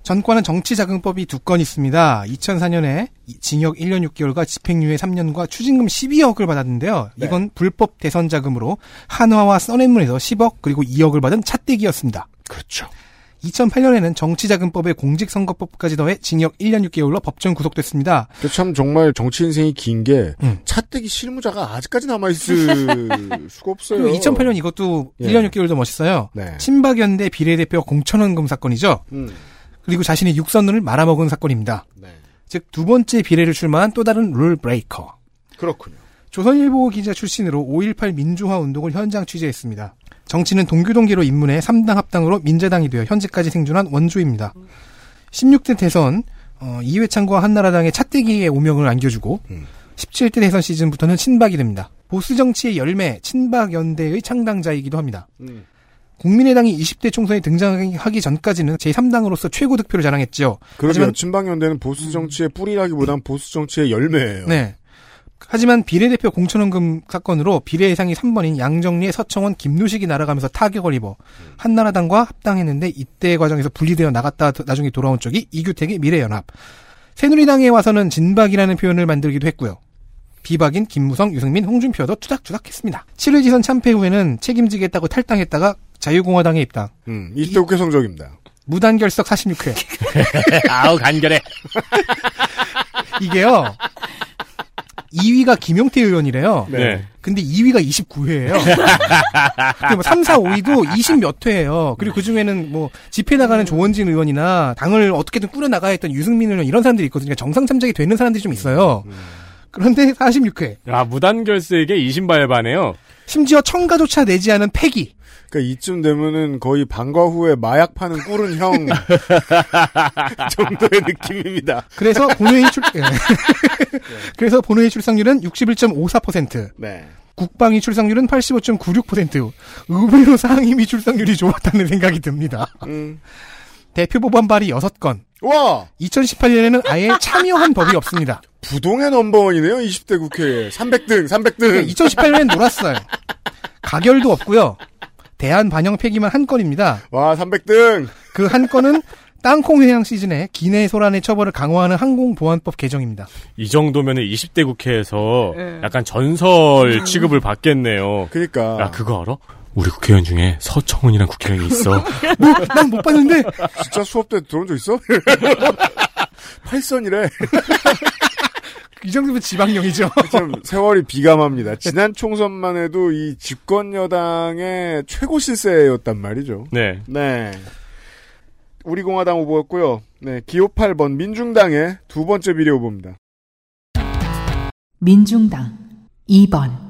전과는 정치자금법이 두 건 있습니다. 2004년에 징역 1년 6개월과 집행유예 3년과 추징금 12억을 받았는데요. 네. 이건 불법 대선 자금으로 한화와 써낸문에서 10억 그리고 2억을 받은 차떼기였습니다. 그렇죠. 2008년에는 정치자금법에 공직선거법까지 더해 징역 1년 6개월로 법정 구속됐습니다. 참 정말 정치 인생이 긴게 음. 차떼기 실무자가 아직까지 남아있을 수가 없어요. 그리고 2008년 이것도 예. 1년 6개월도 멋있어요. 네. 친박연대 비례대표 공천원금 사건이죠. 음. 그리고 자신의 육선을 말아먹은 사건입니다. 네. 즉두 번째 비례를 출마한 또 다른 룰 브레이커. 그렇군요. 조선일보 기자 출신으로 5.18 민주화 운동을 현장 취재했습니다. 정치는 동교동계로 입문해 3당 합당으로 민자당이 되어 현재까지 생존한 원조입니다. 16대 대선 어, 이회창과 한나라당의 차떼기의 오명을 안겨주고 17대 대선 시즌부터는 친박이 됩니다. 보수 정치의 열매 친박 연대의 창당자이기도 합니다. 국민의당이 20대 총선에 등장하기 전까지는 제3당으로서 최고 득표를 자랑했죠. 하지만 친박연대는 보수 정치의 뿌리라기보단 보수 정치의 열매예요. 네. 하지만 비례대표 공천원금 사건으로 비례 예상이 3번인 양정리의 서청원 김누식이 날아가면서 타격을 입어 한나라당과 합당했는데 이때 과정에서 분리되어 나갔다 나중에 돌아온 쪽이 이규택의 미래연합. 새누리당에 와서는 진박이라는 표현을 만들기도 했고요. 비박인 김무성, 유승민, 홍준표도 투닥투닥했습니다. 7일 지선 참패 후에는 책임지겠다고 탈당했다가 자유공화당에 입당. 음, 이때 국회 성적입니다. 무단결석 46회. 아우 간결해. 이게요. 2위가 김용태 의원이래요. 네. 근데 2위가 29회예요. 3, 4, 5위도 20몇 회예요. 그리고 그 중에는 뭐 집회 나가는 조원진 의원이나 당을 어떻게든 꾸려 나가야 했던 유승민 의원 이런 사람들이 있거든요. 그러니까 정상 참작이 되는 사람들이 좀 있어요. 그런데 46회. 야 무단결석에 이신발바네요. 심지어 청가조차 내지 않은 폐기. 그러니까 이쯤 되면은 거의 방과 후에 마약 파는 꿀은 형 정도의 느낌입니다. 그래서 본회의 출 예. 그래서 본회의 출석률은 61.54%. 네. 국방위 출석률은 85.96%. 의외로 상임위 출석률이 좋았다는 생각이 듭니다. 음. 대표 법안 발의 6건. 와! 2018년에는 아예 참여한 법이 없습니다. 부동의 넘버원이네요, 20대 국회에. 300등, 300등. 2018년엔 놀았어요. 가결도 없고요. 대한 반영 폐기만 한 건입니다. 와, 300등. 그 한 건은 땅콩 회항 시즌에 기내 소란의 처벌을 강화하는 항공보안법 개정입니다. 이 정도면 20대 국회에서 네. 약간 전설 취급을 받겠네요. 그러니까. 야 그거 알아? 우리 국회의원 중에 서청훈이란 국회의원이 있어. 뭐, 난 못 봤는데. 진짜 수업 때 들어온 적 있어? 팔선이래. 이 정도면 지방령이죠. 참 세월이 비감합니다. 지난 총선만 해도 이 집권 여당의 최고 실세였단 말이죠. 네. 네. 우리 공화당 후보였고요. 네, 기호 8번 민중당의 두 번째 비례 후보입니다. 민중당 2번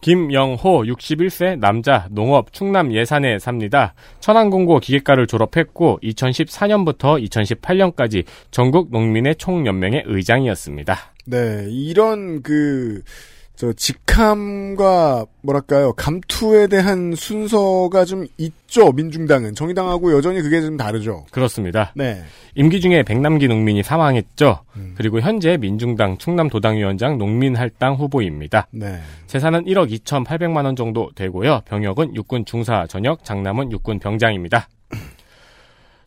김영호 61세 남자 농업 충남 예산에 삽니다. 천안공고 기계과를 졸업했고 2014년부터 2018년까지 전국 농민의 총연맹의 의장이었습니다. 네, 이런 그, 저, 직함과, 뭐랄까요, 감투에 대한 순서가 좀 있죠, 민중당은. 정의당하고 여전히 그게 좀 다르죠. 그렇습니다. 네. 임기 중에 백남기 농민이 사망했죠. 그리고 현재 민중당 충남도당위원장 농민할당 후보입니다. 네. 재산은 1억 2,800만 원 정도 되고요. 병역은 육군 중사 전역, 장남은 육군 병장입니다.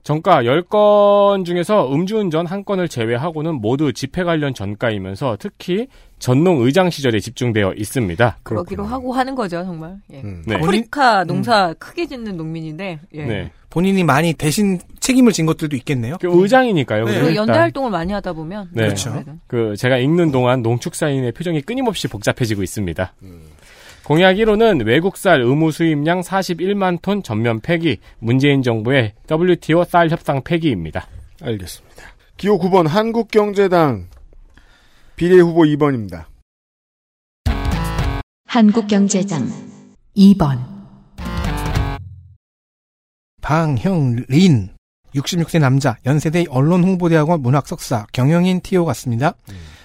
전가 10건 중에서 음주운전 1건을 제외하고는 모두 집회 관련 전가이면서 특히 전농 의장 시절에 집중되어 있습니다. 거기로 하고 하는 거죠, 정말. 예. 네. 아프리카 농사 크게 짓는 농민인데, 예. 네. 본인이 많이 대신 책임을 진 것들도 있겠네요. 그 의장이니까요. 그리고 그리고 연대. 활동을 많이 하다 보면. 네. 그렇죠. 그 제가 읽는 동안 농축사인의 표정이 끊임없이 복잡해지고 있습니다. 공약 1호는 외국쌀 의무 수입량 41만 톤 전면 폐기, 문재인 정부의 WTO 쌀 협상 폐기입니다. 알겠습니다. 기호 9번 한국경제당 비례 후보 2번입니다. 한국경제당 2번 방형린 66세 남자 연세대 언론홍보대학원 문학석사 경영인 TO 같습니다.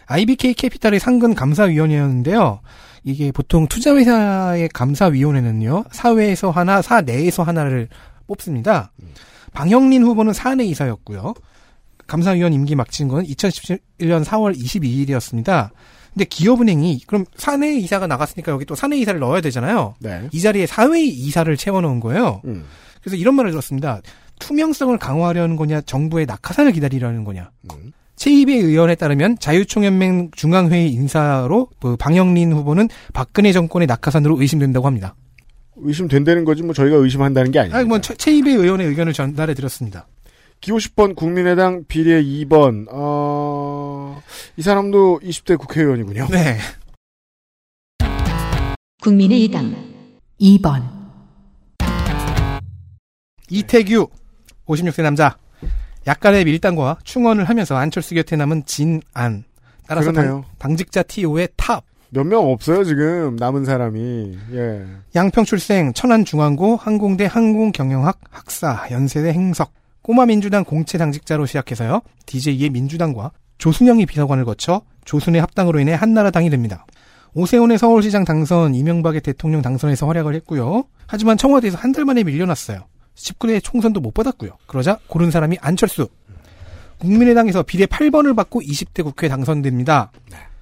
IBK 캐피탈의 상근 감사위원회였는데요. 이게 보통 투자회사의 감사위원회는요 사회에서 하나 사 내에서 하나를 뽑습니다. 방형린 후보는 사내 이사였고요. 감사위원 임기 막친 건 2017년 4월 22일이었습니다. 근데 기업은행이 그럼 사내 이사가 나갔으니까 여기 또 사내 이사를 넣어야 되잖아요. 네. 이 자리에 사회 이사를 채워넣은 거예요. 음. 그래서 이런 말을 들었습니다. 투명성을 강화하려는 거냐, 정부의 낙하산을 기다리려는 거냐. 최입의 의원에 따르면 자유총연맹 중앙회의 인사로 그 방영린 후보는 박근혜 정권의 낙하산으로 의심된다고 합니다. 의심된다는 거지 뭐 저희가 의심한다는 게 아니에요. 아, 뭐 최- 채이배 의원의 의견을 전달해 드렸습니다. 기호 10번 국민의당 비례 2번 어... 이 사람도 20대 국회의원이군요. 네. 국민의당 2번 이태규 56세 남자 약간의 밀당과 충원을 하면서 안철수 곁에 남은 친안 따라서 그러네요. 당, 직자 TO의 top 몇 명 없어요 지금 남은 사람이. 예. 양평 출생 천안 중앙고 항공대 항공경영학 학사 연세대 행석 꼬마 민주당 공채 당직자로 시작해서요. DJ의 민주당과 조순영이 비서관을 거쳐 조순의 합당으로 인해 한나라당이 됩니다. 오세훈의 서울시장 당선, 이명박의 대통령 당선에서 활약을 했고요. 하지만 청와대에서 한 달 만에 밀려났어요. 19대 총선도 못 받았고요. 그러자 고른 사람이 안철수. 국민의당에서 비례 8번을 받고 20대 국회에 당선됩니다.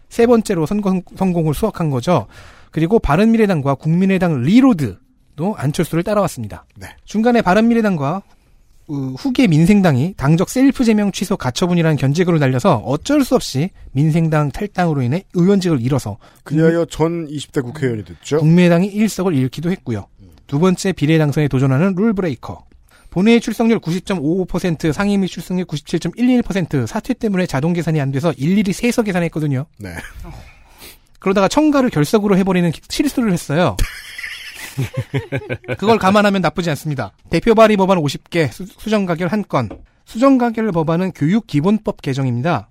세 번째로 선거 성공을 수확한 거죠. 그리고 바른미래당과 국민의당 reload도 안철수를 따라왔습니다. 중간에 바른미래당과 어, 후계 민생당이 당적 셀프 제명 취소 가처분이라는 견제글을 날려서 어쩔 수 없이 민생당 탈당으로 인해 의원직을 잃어서 그리하여 전 20대 국회의원이 됐죠. 국민의당이 일석을 잃기도 했고요. 두 번째 비례 당선에 도전하는 rule breaker. 본회의 출석률 90.55%, 상임위 출석률 97.11%, 사퇴 때문에 자동 계산이 안 돼서 일일이 세서 계산했거든요. 네. 그러다가 청가를 결석으로 해버리는 실수를 했어요. 그걸 감안하면 나쁘지 않습니다. 대표 발의 법안 50개, 수, 정 가결 1건. 수정 가결 법안은 교육 기본법 개정입니다.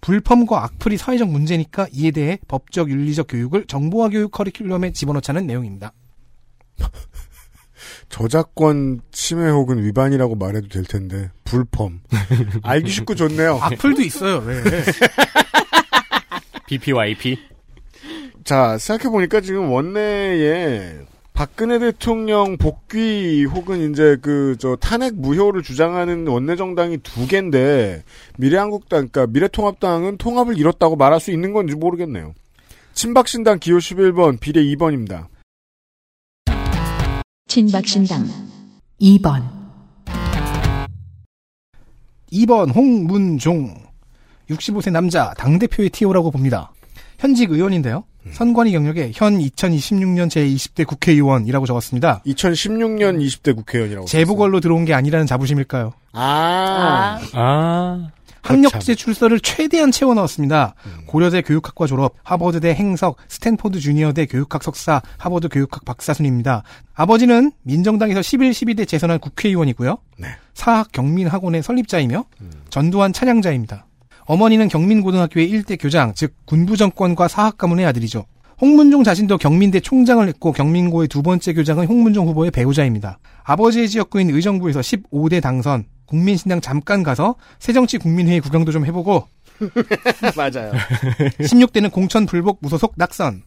불펌과 악플이 사회적 문제니까 이에 대해 법적 윤리적 교육을 정보화 교육 커리큘럼에 집어넣자는 내용입니다. 저작권 침해 혹은 위반이라고 말해도 될 텐데 불펌 알기 쉽고 좋네요. 악플도 있어요. 왜? BPYP. 자 생각해 보니까 지금 원내에 박근혜 대통령 복귀 혹은 이제 그 저 탄핵 무효를 주장하는 원내 정당이 두 개인데 미래한국당 그러니까 미래통합당은 통합을 이뤘다고 말할 수 있는 건지 모르겠네요. 친박신당 기호 11번 비례 2번입니다. 친박신당 2번 2번 홍문종 65세 남자 당대표의 티오라고 봅니다. 현직 의원인데요. 선관위 경력에 현 2026년 제20대 국회의원이라고 적었습니다. 2016년 20대 국회의원이라고. 재보궐로 들어온 게 아니라는 자부심일까요? 아. 아. 학력 제출서를 최대한 채워 넣었습니다. 고려대 교육학과 졸업, 하버드대 행석, 스탠포드 주니어대 교육학 석사, 하버드 교육학 박사 순입니다. 아버지는 민정당에서 11, 12대 재선한 국회의원이고요. 사학 경민학원의 설립자이며 전두환 찬양자입니다. 어머니는 경민고등학교의 일대 교장, 즉 군부정권과 사학 가문의 아들이죠. 홍문종 자신도 경민대 총장을 했고 경민고의 두 번째 교장은 홍문종 후보의 배우자입니다. 아버지의 지역구인 의정부에서 15대 당선, 국민신당 잠깐 가서 새정치 국민회의 구경도 좀 해보고 맞아요. 16대는 공천 불복 무소속 낙선.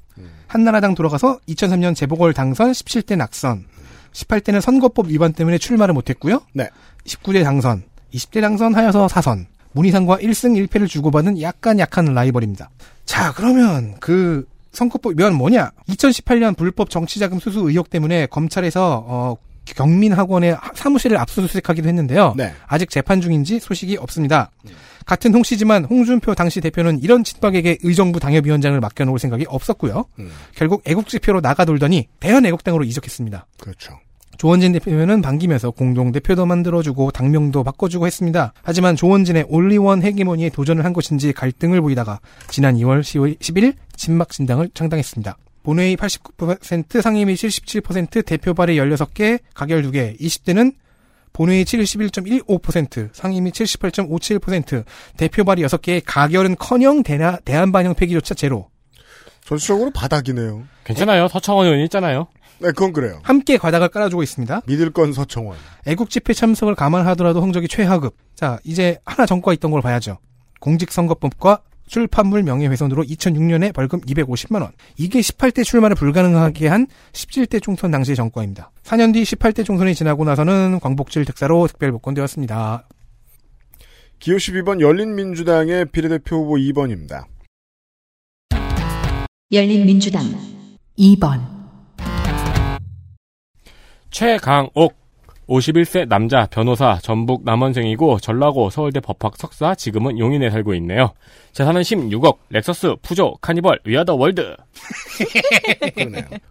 한나라당 돌아가서 2003년 재보궐 당선 17대 낙선. 18대는 선거법 위반 때문에 출마를 못했고요. 네. 19대 당선. 20대 당선 하여서 사선. 문희상과 1승 1패를 주고받은 약간 약한 라이벌입니다. 자, 그러면 그 선거법 위반 뭐냐? 2018년 불법 정치자금 수수 의혹 때문에 검찰에서 어, 경민학원의 사무실을 압수수색하기도 했는데요. 네. 아직 재판 중인지 소식이 없습니다. 같은 홍 씨지만 홍준표 당시 대표는 이런 친박에게 의정부 당협위원장을 맡겨놓을 생각이 없었고요. 결국 애국지표로 나가돌더니 대한애국당으로 이적했습니다. 그렇죠. 조원진 대표는 반기면서 공동 대표도 만들어주고 당명도 바꿔주고 했습니다. 하지만 조원진의 올리원 헤게모니에 도전을 한 것인지 갈등을 보이다가 지난 2월 10일, 11일 진막 신당을 창당했습니다. 본회의 89%, 상임위 77%, 대표 발의 16개, 가결 2개, 20대는 본회의 71.15%, 상임위 78.57%, 대표 발의 6개에 가결은 커녕 대나, 대한반영 폐기조차 제로. 전체적으로 바닥이네요. 괜찮아요. 서청원 의원이 있잖아요. 네, 그건 그래요. 함께 과닥을 깔아주고 있습니다. 믿을 건 서청원. 애국 집회 참석을 감안하더라도 성적이 최하급. 자, 이제 하나 전과 있던 걸 봐야죠. 공직선거법과 출판물 명예훼손으로 2006년에 벌금 250만 원. 이게 18대 출마를 불가능하게 한 17대 총선 당시의 정과입니다. 4년 뒤 18대 총선이 지나고 나서는 광복절 특사로 특별 복권되었습니다. 기호 12번 열린민주당의 비례대표 후보 2번입니다. 열린민주당 2번 최강욱 51세 남자 변호사 전북 남원생이고 전라고 서울대 법학 석사 지금은 용인에 살고 있네요. 재산은 16억 렉서스 푸조 카니발 We are the world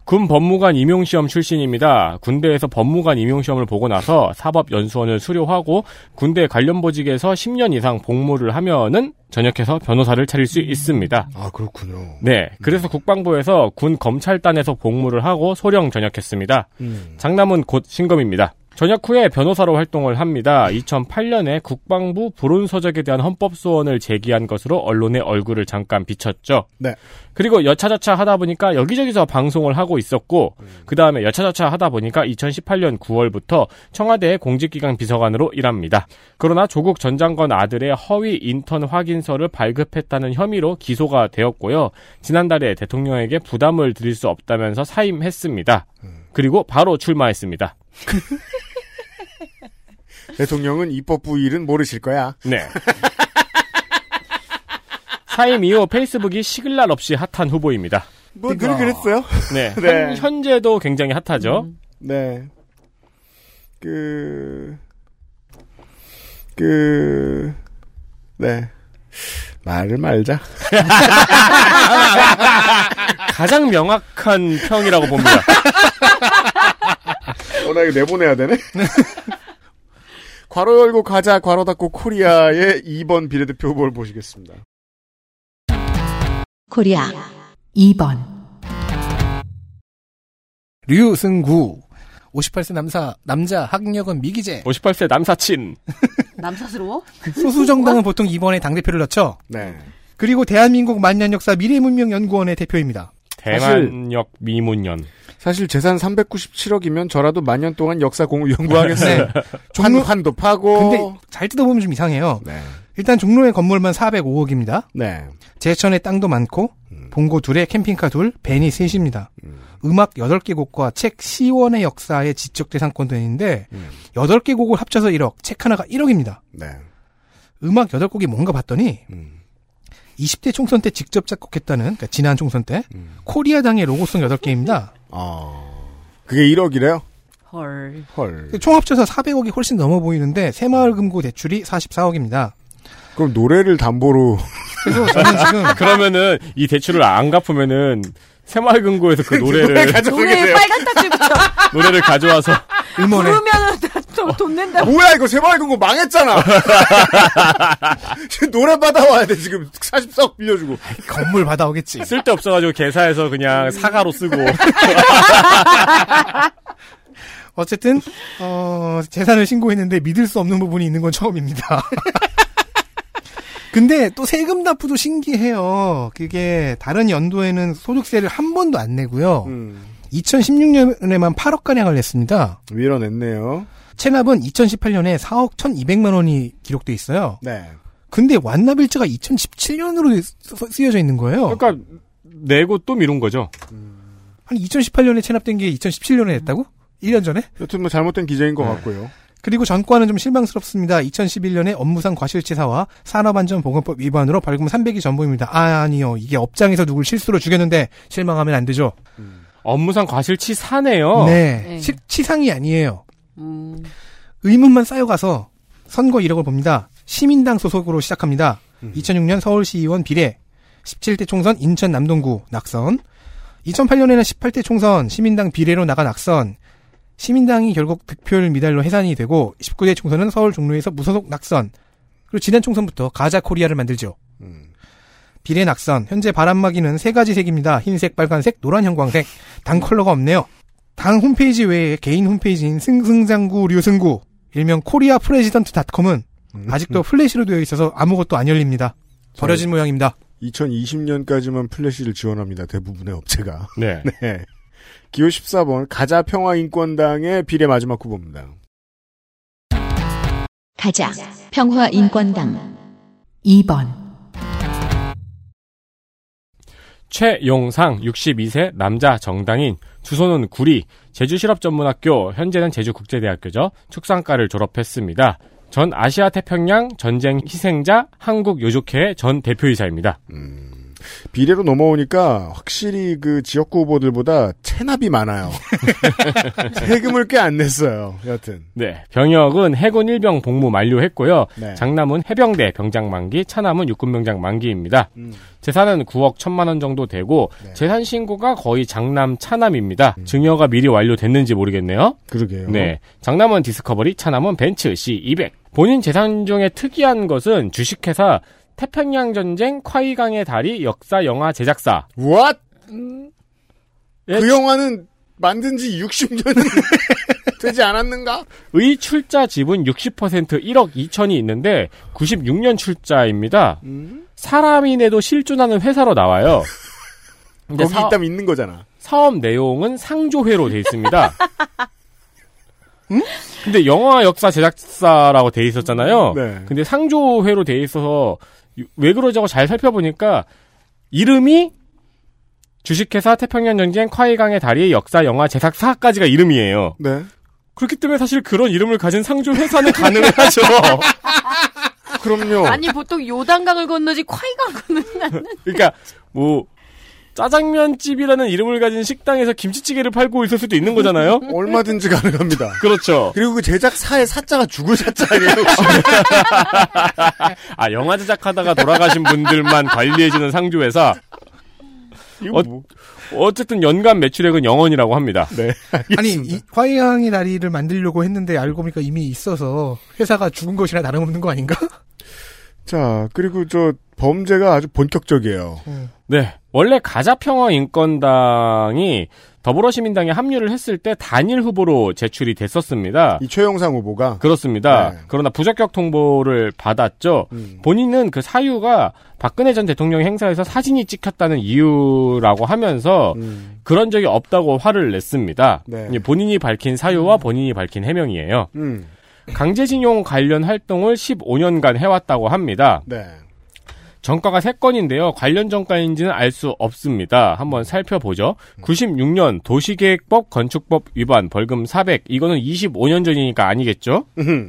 군 법무관 임용시험 출신입니다. 군대에서 법무관 임용시험을 보고 나서 사법연수원을 수료하고 군대 관련 보직에서 10년 이상 복무를 하면은 전역해서 변호사를 차릴 수 있습니다. 아, 그렇군요. 네. 그래서 국방부에서 군 검찰단에서 복무를 하고 소령 전역했습니다. 음. 장남은 곧 신검입니다. 전역 후에 변호사로 활동을 합니다. 2008년에 국방부 불온서적에 대한 헌법 소원을 제기한 것으로 언론의 얼굴을 잠깐 비쳤죠. 네. 그리고 여차저차 하다 보니까 여기저기서 방송을 하고 있었고 그 다음에 여차저차 하다 보니까 2018년 9월부터 청와대 공직기강 비서관으로 일합니다. 그러나 조국 전 장관 아들의 허위 인턴 확인서를 발급했다는 혐의로 기소가 되었고요. 지난달에 대통령에게 부담을 드릴 수 없다면서 사임했습니다. 그리고 바로 출마했습니다. 대통령은 입법부 일은 모르실 거야. 네. 사임 이후 페이스북이 식을 날 없이 핫한 후보입니다. 뭐 늘 그랬어요. 네. 네. 현, 현재도 굉장히 핫하죠. 네. 그, 그, 네. 말을 말자. 가장 명확한 평이라고 봅니다. 이거 내보내야 되네? 괄호 열고 가자, 괄호 닫고 코리아의 2번 비례대표 후보를 보시겠습니다. 코리아 2번 류승구 58세 남사 남자 학력은 미기재 58세 남사친. 남사스러워? 소수 정당은 보통 2번에 당 대표를 넣죠. 네. 그리고 대한민국 만년 역사 미래문명 연구원의 대표입니다. 대만역 미문연. 사실 재산 397억이면 저라도 만년 동안 역사 공부 연구하겠어요. 네. 환, 종로- 환도 파고. 근데 잘 뜯어보면 좀 이상해요. 네. 일단 종로의 건물만 405억입니다. 네. 제천에 땅도 많고 봉고 둘에 캠핑카 둘, 벤이 셋입니다. 음악 8개 곡과 책 시원의 역사의 지적재산권도 있는데 음. 8개 곡을 합쳐서 1억, 책 하나가 1억입니다. 네. 음악 8곡이 뭔가 봤더니 음. 20대 총선 때 직접 작곡했다는 그러니까 지난 총선 때 음. 코리아당의 로고송 8개입니다. 어. 그게 1억이래요? 헐. 헐. 총 합쳐서 400억이 훨씬 넘어 보이는데 새마을금고 대출이 44억입니다. 그럼 노래를 담보로. 그래서 저는 지금 그러면은 이 대출을 안 갚으면은 새마을금고에서 그 노래를 노래 노래에 돼요. 빨간. 노래를 가져와서 음원에 부르면은 돈, 돈 낸다. 뭐야 이거 새마을금고 망했잖아. 지금 노래 받아와야 돼 지금 44억 빌려주고. 건물 받아오겠지. 쓸데 없어가지고 개사해서 그냥 사과로 쓰고 어쨌든 어, 재산을 신고했는데 믿을 수 없는 부분이 있는 건 처음입니다. 근데 또 세금 납부도 신기해요. 그게 다른 연도에는 소득세를 한 번도 안 내고요. 음. 2016년에만 8억 가량을 냈습니다. 밀어냈네요. 체납은 2018년에 4억 1,200만 원이 기록돼 있어요. 네. 근데 완납일자가 2017년으로 쓰여져 있는 거예요. 그러니까 내고 또 미룬 거죠. 한 2018년에 체납된 게 2017년에 됐다고? 1년 전에? 여튼 뭐 잘못된 기재인 것 같고요. 그리고 전과는 좀 실망스럽습니다. 2011년에 업무상 과실치사와 산업안전보건법 위반으로 벌금 300이 전부입니다. 아, 아니요. 이게 업장에서 누굴 실수로 죽였는데 실망하면 안 되죠. 업무상 과실치사네요. 네. 네. 치, 치상이 아니에요. 음. 의문만 쌓여가서 선거 이력을 봅니다. 시민당 소속으로 시작합니다. 2006년 서울시의원 비례, 17대 총선 인천 남동구 낙선, 2008년에는 18대 총선 시민당 비례로 나가 낙선, 시민당이 결국 득표율 미달로 해산이 되고 19대 총선은 서울 종로에서 무소속 낙선, 그리고 지난 총선부터 가자 코리아를 만들죠. 음. 비례 낙선, 현재 바람막이는 세 가지 색입니다. 흰색, 빨간색, 노란 형광색. 당 컬러가 없네요. 당 홈페이지 외에 개인 홈페이지인 승승장구 류승구, 일명 Korea President닷컴은 아직도 플래시로 되어 있어서 아무것도 안 열립니다. 버려진 모양입니다. 2020년까지만 플래시를 지원합니다. 대부분의 업체가. 네. 네. 기호 14번 가자 평화인권당의 비례 마지막 후보입니다. 가자 평화인권당 2번 최용상 62세 남자 정당인 주소는 구리 제주실업전문학교 현재는 제주국제대학교죠. 축산과를 졸업했습니다. 전 아시아 태평양 전쟁 희생자 한국 요족회 전 대표이사입니다. 비례로 넘어오니까 확실히 그 지역구 후보들보다 체납이 많아요. 세금을 꽤 안 냈어요. 여튼. 네, 병역은 해군 일병 복무 만료했고요. 네. 장남은 해병대 병장 만기, 차남은 육군 병장 만기입니다. 음. 재산은 9억 1천만 원 정도 되고 네. 재산 신고가 거의 장남 차남입니다. 증여가 미리 완료됐는지 모르겠네요. 그러게요. 네, 장남은 디스커버리, 차남은 벤츠 C200. 본인 재산 중에 특이한 것은 주식회사 태평양 전쟁 콰이강의 다리 역사 영화 제작사. 음. What? 예, 그 영화는 만든 지 60년이 되지 않았는가? 의 출자 지분 60% 1억 2천이 있는데 96년 출자입니다. 사람이 내도 실존하는 회사로 나와요. 근데 거기 사- 있다면 있는 거잖아. 사업 내용은 상조회로 돼 있습니다. 근데 영화 역사 제작사라고 돼 있었잖아요. 네. 근데 상조회로 돼 있어서 왜 그러자고 잘 살펴보니까 이름이 주식회사 태평양 전쟁 콰이강의 다리 역사 영화 제작사까지가 이름이에요. 네. 그렇기 때문에 사실 그런 이름을 가진 상조 회사는 가능하죠. 그럼요. 아니 보통 요단강을 건너지 콰이강 건너지 않는. 그러니까 뭐 짜장면 집이라는 이름을 가진 식당에서 김치찌개를 팔고 있을 수도 있는 거잖아요. 얼마든지 가능합니다. 그렇죠. 그리고 그 제작사의 사자가 죽을 사자 아니에요? 아 영화 제작하다가 돌아가신 분들만 관리해주는 상조회사. 어, 어쨌든 연간 매출액은 영원이라고 합니다. 네. 아니 이 화이강의 다리를 만들려고 했는데 알고 보니까 이미 있어서 회사가 죽은 것이나 다름없는 거 아닌가? 자, 그리고 저 범죄가 아주 본격적이에요. 네. 원래 가자평화 인권당이 더불어시민당에 합류를 했을 때 단일 후보로 제출이 됐었습니다. 이 최영상 후보가 그렇습니다. 네. 그러나 부적격 통보를 받았죠. 음. 본인은 그 사유가 박근혜 전 대통령 행사에서 사진이 찍혔다는 이유라고 하면서 그런 적이 없다고 화를 냈습니다. 음. 네. 본인이 밝힌 사유와 본인이 밝힌 해명이에요. 음. 강제징용 관련 활동을 15년간 해왔다고 합니다. 네. 정가가 3건인데요. 관련 정가인지는 알 수 없습니다. 한번 살펴보죠. 96년 도시계획법 건축법 위반 벌금 400. 이거는 25년 전이니까 아니겠죠?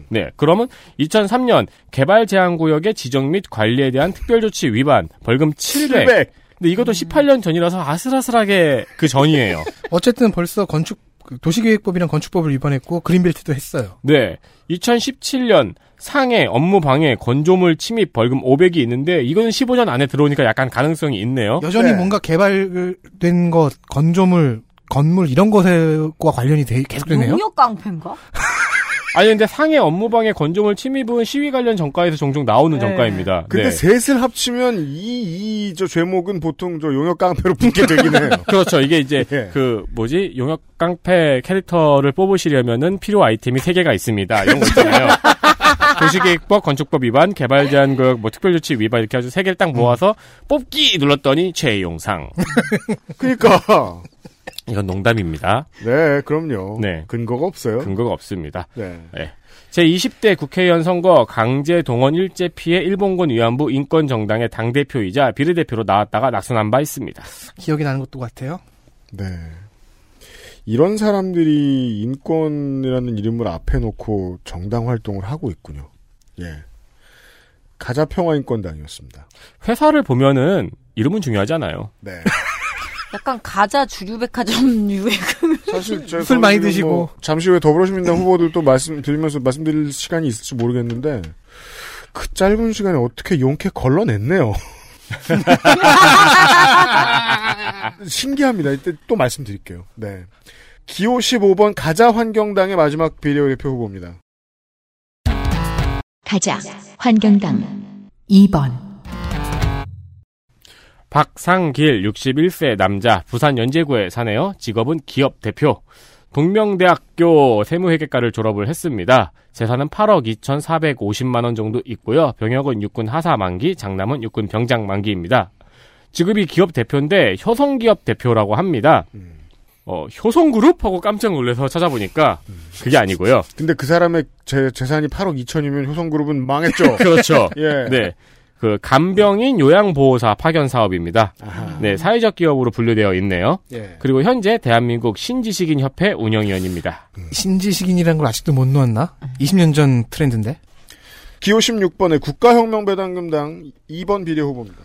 네. 그러면 2003년 개발 제한 구역의 지정 및 관리에 대한 특별 조치 위반 벌금 700. 700. 근데 이것도 18년 전이라서 아슬아슬하게 그 전이에요. 어쨌든 벌써 건축 그 도시계획법이랑 건축법을 위반했고 그린벨트도 했어요. 네. 2017년 상해, 업무 방해, 건조물 침입 벌금 500이 있는데 이거는 15년 안에 들어오니까 약간 가능성이 있네요. 여전히 뭔가 개발된 것, 건조물, 건물 이런 것과 관련이 돼, 계속 되네요. 농협 깡패인가? 아니 근데 상해, 업무 방해, 건조물 침입은 시위 관련 정가에서 종종 나오는 네. 정가입니다. 근데 네. 셋을 합치면 이, 이, 저 죄목은 보통 저 용역 깡패로 붙게 되긴 해요. 그렇죠. 이게 이제 예. 그 뭐지 용역 깡패 캐릭터를 뽑으시려면은 필요 아이템이 세 개가 있습니다. 이런 거 있잖아요. 도시계획법, 건축법 위반, 개발 제한 구역, 뭐 특별조치 위반 이렇게 아주 세 개를 딱 모아서 뽑기 눌렀더니 최용상. 그러니까 이건 농담입니다. 네, 그럼요. 네. 근거가 없어요. 근거가 없습니다. 네. 네. 제20대 국회의원 선거 강제 동원 일제 피해 일본군 위안부 인권정당의 당대표이자 비례대표로 나왔다가 낙선한 바 있습니다. 기억이 나는 것도 같아요. 네. 이런 사람들이 인권이라는 이름을 앞에 놓고 정당 활동을 하고 있군요. 예. 가자평화인권당이었습니다. 회사를 보면은 이름은 중요하지 않아요. 네. 약간 가자 주류백화점 유의 사실 술 많이 드시고. 뭐 잠시 후에 더불어시민당 후보들도 말씀드리면서 말씀드릴 시간이 있을지 모르겠는데 그 짧은 시간에 어떻게 용케 걸러냈네요. 신기합니다. 이때 또 말씀드릴게요. 네. 기호 15번 가자 환경당의 마지막 비례대표 후보입니다. 가자 환경당 2번, 박상길 61세 남자 부산 연제구에 사네요. 직업은 기업 대표. 동명대학교 세무회계과를 졸업을 했습니다. 재산은 8억 2,450만 원 정도 있고요. 병역은 육군 하사 만기, 장남은 육군 병장 만기입니다. 직업이 기업 대표인데 효성기업 대표라고 합니다. 어, 효성그룹 하고 깜짝 놀라서 찾아보니까 그게 아니고요. 근데 그 사람의 재, 재산이 8억 2천이면 효성그룹은 망했죠. 그렇죠. 예. 네. 그 간병인 요양보호사 파견 사업입니다. 네, 사회적 기업으로 분류되어 있네요. 예. 그리고 현재 대한민국 신지식인 협회 운영위원입니다. 신지식인이라는 걸 아직도 못 놓았나? 20년 전 트렌드인데. 기호 16번의 국가혁명배당금당 2번 비례 후보입니다.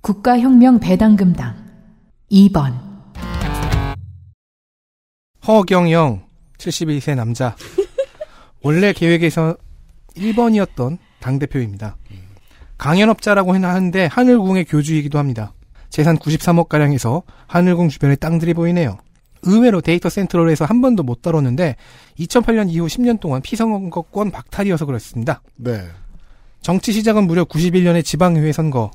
국가혁명 배당금당 2번, 허경영 72세 남자. 원래 계획에서 1번이었던 당 대표입니다. 강연업자라고 하는데 하늘궁의 교주이기도 합니다. 재산 93억 가량에서 하늘궁 주변에 땅들이 보이네요. 의외로 데이터 센트럴에서 한 번도 못 다뤘는데 2008년 이후 10년 동안 피선거권 박탈이어서 그렇습니다. 네. 정치 시작은 무려 91년의 지방의회 선거.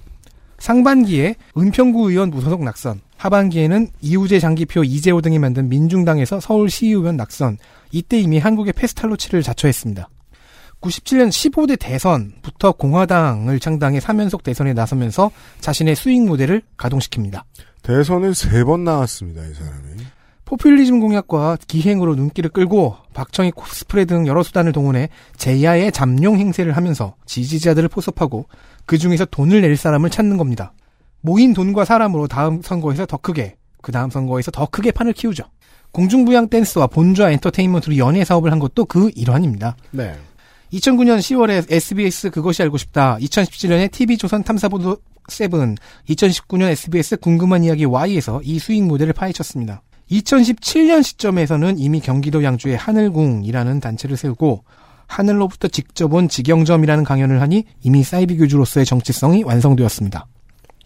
상반기에 은평구 의원 무소속 낙선, 하반기에는 이우재 장기표 이재호 등이 만든 민중당에서 서울시의원 낙선, 이때 이미 한국의 페스탈로치를 자처했습니다. 97년 15대 대선부터 공화당을 창당해 3연속 대선에 나서면서 자신의 수익 모델을 가동시킵니다. 대선을 세 번 나왔습니다, 이 사람이. 포퓰리즘 공약과 기행으로 눈길을 끌고 박정희 코스프레 등 여러 수단을 동원해 제야의 잠룡 행세를 하면서 지지자들을 포섭하고 그 중에서 돈을 낼 사람을 찾는 겁니다. 모인 돈과 사람으로 다음 선거에서 더 크게, 그 다음 선거에서 더 크게 판을 키우죠. 공중부양 댄스와 본좌 엔터테인먼트로 연예 사업을 한 것도 그 일환입니다. 네. 2009년 10월에 SBS 그것이 알고 싶다, 2017년에 TV조선 탐사보도 7, 2019년 SBS 궁금한 이야기 Y에서 이 수익 모델을 파헤쳤습니다. 2017년 시점에서는 이미 경기도 양주에 하늘궁이라는 단체를 세우고 하늘로부터 직접 온 직영점이라는 강연을 하니 이미 사이비 교주로서의 정치성이 완성되었습니다.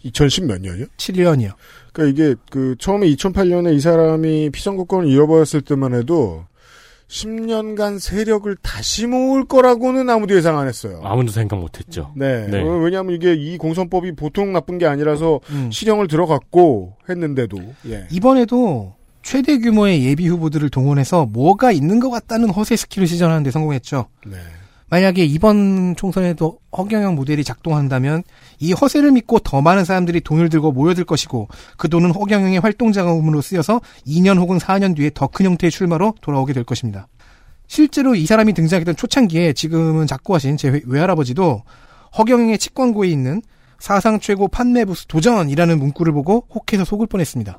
2010 몇 년이요? 7년이요. 그러니까 이게 그 처음에 2008년에 이 사람이 피선거권을 잃어버렸을 때만 해도 10년간 세력을 다시 모을 거라고는 아무도 예상 안 했어요. 아무도 생각 못 했죠. 네. 네. 어, 왜냐하면 이게 이 공선법이 보통 나쁜 게 아니라서 음. 실형을 들어갔고 했는데도 예. 이번에도 최대 규모의 예비 후보들을 동원해서 뭐가 있는 것 같다는 허세 skill을 시전하는 데 성공했죠. 네. 만약에 이번 총선에도 허경영 모델이 작동한다면 이 허세를 믿고 더 많은 사람들이 돈을 들고 모여들 것이고 그 돈은 허경영의 활동 자금으로 쓰여서 2년 혹은 4년 뒤에 더 큰 형태의 출마로 돌아오게 될 것입니다. 실제로 이 사람이 등장했던 초창기에 지금은 작고하신 제 외- 외할아버지도 허경영의 칙 광고에 있는 사상 최고 판매 부수 도전이라는 문구를 보고 혹해서 속을 뻔했습니다.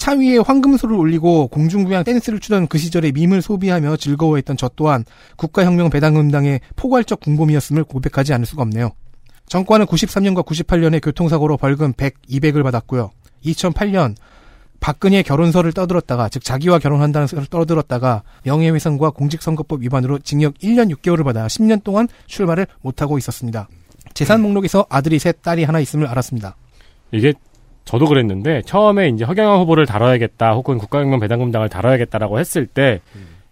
차 위에 황금소를 올리고 공중부양 댄스를 추던 그 시절의 밈을 소비하며 즐거워했던 저 또한 국가혁명 배당금당의 포괄적 공범이었음을 고백하지 않을 수가 없네요. 정권은 93년과 98년에 교통사고로 벌금 100, 200을 받았고요. 2008년 박근혜 결혼설을 떠들었다가 즉 자기와 결혼한다는 설을 떠들었다가 명예훼손과 공직선거법 위반으로 징역 1년 6개월을 받아 10년 동안 출마를 못하고 있었습니다. 재산 목록에서 아들이 셋, 딸이 하나 있음을 알았습니다. 이게 저도 그랬는데 처음에 이제 허경영 후보를 다뤄야겠다 혹은 국가혁명 배당금당을 다뤄야겠다라고 했을 때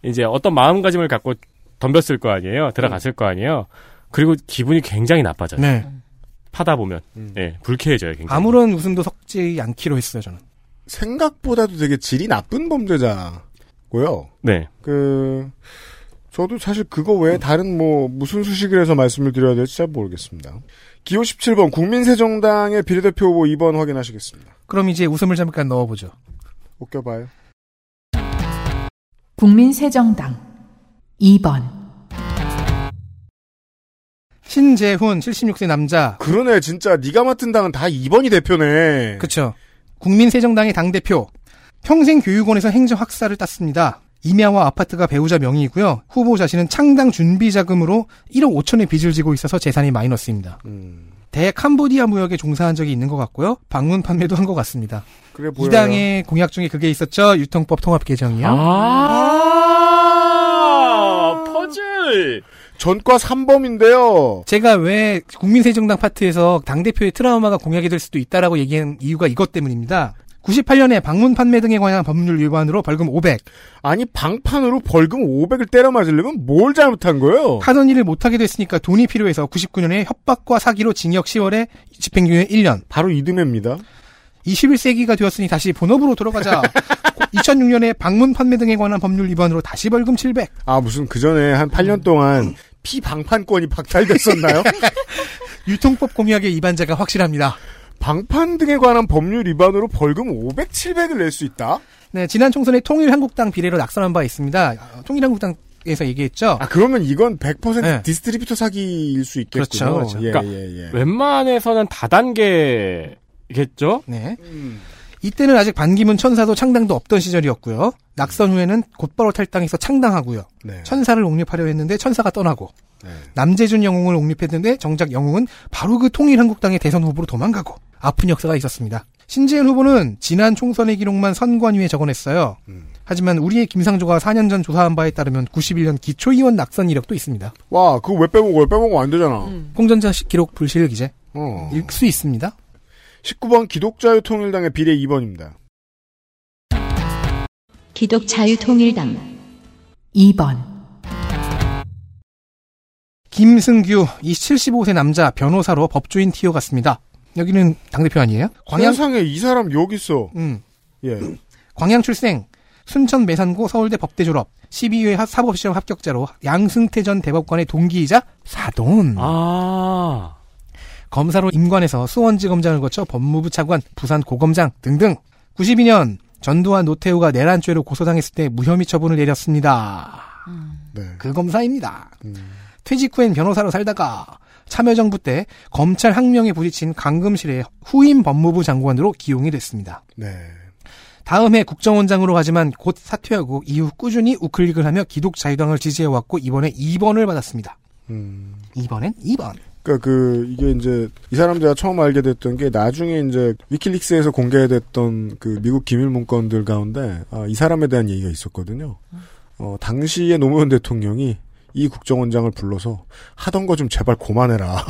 이제 어떤 마음가짐을 갖고 덤볐을 거 아니에요 들어갔을 거 아니에요 그리고 기분이 굉장히 나빠져요 네. 파다 보면 예 불쾌해져요 굉장히 아무런 웃음도 섞지 않기로 했어요, 저는. 생각보다도 되게 질이 나쁜 범죄자고요. 네 그 저도 사실 그거 외에 다른 뭐 무슨 수식을 해서 말씀을 드려야 될지 잘 모르겠습니다. 기호 17번 국민새정당의 비례대표 후보 2번 확인하시겠습니다. 그럼 이제 웃음을 잠깐 넣어보죠. 웃겨봐요. 국민새정당 2번 신재훈 76세 남자. 그러네 진짜 네가 맡은 당은 다 2번이 대표네. 그쵸. 국민새정당의 당 대표. 평생 교육원에서 행정학사를 땄습니다. 임야와 아파트가 배우자 명의이고요. 후보 자신은 창당 준비 자금으로 1억 5천의 빚을 지고 있어서 재산이 마이너스입니다. 음. 대캄보디아 무역에 종사한 적이 있는 것 같고요. 방문 판매도 한 것 같습니다. 그래 이. 당의 공약 중에 그게 있었죠. 유통법 통합 개정이요. 아 퍼즐 전과 3범인데요. 제가 왜 국민새정당 파트에서 당대표의 트라우마가 공약이 될 수도 있다라고 얘기한 이유가 이것 때문입니다. 98년에 방문 판매 등에 관한 법률 위반으로 벌금 500. 아니 방판으로 벌금 500을 때려 맞으려면 뭘 잘못한 거예요? 하던 일을 못하게 됐으니까 돈이 필요해서 99년에 협박과 사기로 징역 10월에 집행유예 1년. 바로 이듬해입니다. 21세기가 되었으니 다시 본업으로 돌아가자. 2006년에 방문 판매 등에 관한 법률 위반으로 다시 벌금 700. 아 무슨 그 전에 한 8년 동안 피방판권이 박탈됐었나요? 유통법 공약의 위반자가 확실합니다. 방판 등에 관한 법률 위반으로 벌금 500, 700을 낼 수 있다? 네, 지난 총선에 통일한국당 비례로 낙선한 바 있습니다. 어, 통일한국당 에서 얘기했죠. 아 그러면 이건 100% 네. distributor 사기일 수 있겠군요. 그렇죠, 그렇죠. 예, 그러니까 예, 예. 웬만해서는 다단계겠죠 네. 이때는 아직 반기문 천사도 창당도 없던 시절이었고요. 낙선 후에는 곧바로 탈당해서 창당하고요. 네. 천사를 옹립하려 했는데 천사가 떠나고 네. 남재준 영웅을 옹립했는데 정작 영웅은 바로 그 통일한국당의 대선 후보로 도망가고 아픈 역사가 있었습니다. 신재현 후보는 지난 총선의 기록만 선관위에 적어냈어요. 음. 하지만 우리의 김상조가 4년 전 조사한 바에 따르면 91년 기초의원 낙선 이력도 있습니다. 와 그거 왜 빼먹어 왜 빼먹어 안 되잖아. 음. 공전자 기록 불실 기재 어. 읽을 수 있습니다. 19번 기독자유통일당의 비례 2번입니다. 기독자유통일당 2번 김승규, 이 75세 남자 변호사로 법조인 튀어갔습니다. 여기는 당대표 아니에요? 광양, 세상에 이 사람 여기 있어. 음. 예. 광양 출생, 순천 매산고 서울대 법대 졸업, 12회 하- 사법시험 합격자로 양승태 전 대법관의 동기이자 사돈. 아. 검사로 임관에서 수원지검장을 거쳐 법무부 차관, 부산 고검장 등등. 92년 전두환 노태우가 내란죄로 고소당했을 때 무혐의 처분을 내렸습니다. 네. 그 검사입니다. 퇴직 후엔 변호사로 살다가 참여정부 때 검찰 항명에 부딪힌 강금실의 후임 법무부 장관으로 기용이 됐습니다. 네. 다음 해 국정원장으로 가지만 곧 사퇴하고 이후 꾸준히 우클릭을 하며 기독자유당을 지지해왔고 이번에 2번을 받았습니다. 음. 이번엔 2번. 그러니까 그 이게 이제 이 사람 제가 처음 알게 됐던 게 나중에 이제 위키릭스에서 공개됐던 그 미국 기밀 문건들 가운데 아, 이 사람에 대한 얘기가 있었거든요. 어, 당시의 노무현 대통령이 이 국정원장을 불러서 하던 거 좀 제발 그만해라.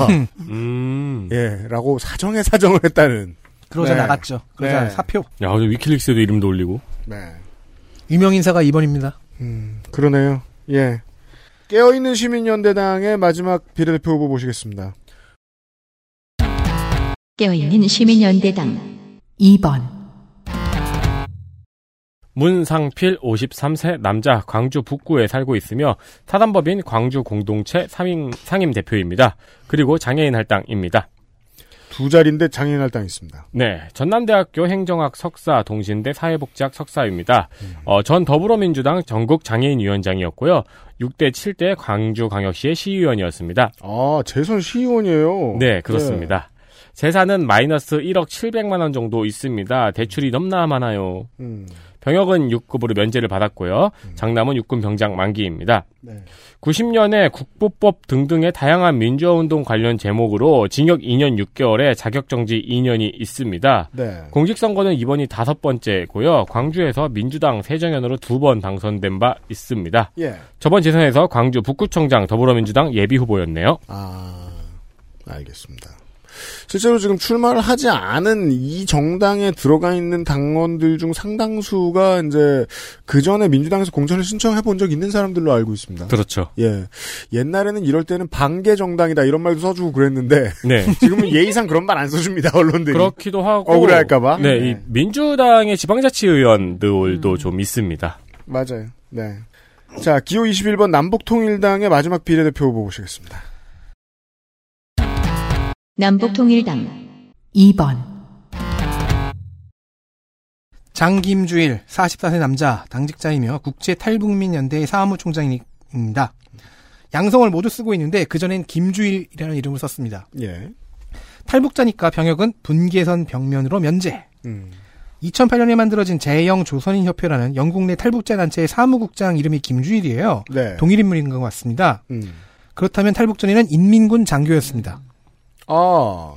음. 예, 라고 사정에 사정을 했다는. 그러자 네. 나갔죠. 그러자 네. 사표. 야, 어제 위킬릭스에도 이름도 올리고. 네. 유명 인사가 2번입니다. 음, 그러네요. 예. 깨어있는 시민연대당의 마지막 비례대표 후보 보시겠습니다. 깨어있는 시민연대당 2번, 문상필 53세 남자 광주 북구에 살고 있으며 사단법인 광주 공동체 상임, 상임 대표입니다. 그리고 장애인 할당입니다. 두 자리인데 장애인 할당 있습니다. 네, 전남대학교 행정학 석사, 동신대 사회복지학 석사입니다. 어, 전 더불어민주당 전국 장애인위원장이었고요. 6대 7대 광주광역시의 시의원이었습니다. 아, 재선 시의원이에요. 네, 그렇습니다. 재산은 마이너스 1억 700만 원 정도 있습니다. 대출이 너무나 많아요. 음. 병역은 6급으로 면제를 받았고요. 장남은 육군 병장 만기입니다. 네. 90년에 국보법 등등의 다양한 민주화 운동 관련 제목으로 징역 2년 6개월에 자격 정지 2년이 있습니다. 네. 공직 선거는 이번이 다섯 번째고요. 광주에서 민주당 새정연으로 두 번 당선된 바 있습니다. 예. 저번 재선에서 광주 북구청장 더불어민주당 예비 후보였네요. 아, 알겠습니다. 실제로 지금 출마를 하지 않은 이 정당에 들어가 있는 당원들 중 상당수가 이제 그 전에 민주당에서 공천을 신청해 본 적 있는 사람들로 알고 있습니다. 그렇죠. 예. 옛날에는 이럴 때는 반개 정당이다 이런 말도 써주고 그랬는데 네. 지금은 예의상 그런 말 안 써줍니다 언론들이. 그렇기도 하고 억울해할까봐. 네, 이 민주당의 지방자치의원들도 좀 있습니다. 맞아요. 네. 자, 기호 21번 남북통일당의 마지막 비례대표 후보 보시겠습니다. 남북통일당 2번, 장김주일 44세 남자 당직자이며 국제 탈북민연대의 사무총장입니다. 양성을 모두 쓰고 있는데 그전엔 김주일이라는 이름을 썼습니다. 예. 탈북자니까 병역은 분계선 벽면으로 면제. 음. 2008년에 만들어진 제영 조선인 협회라는 영국 내 탈북자 단체의 사무국장 이름이 김주일이에요. 네. 동일 인물인 것 같습니다. 음. 그렇다면 탈북 전에는 인민군 장교였습니다. 아.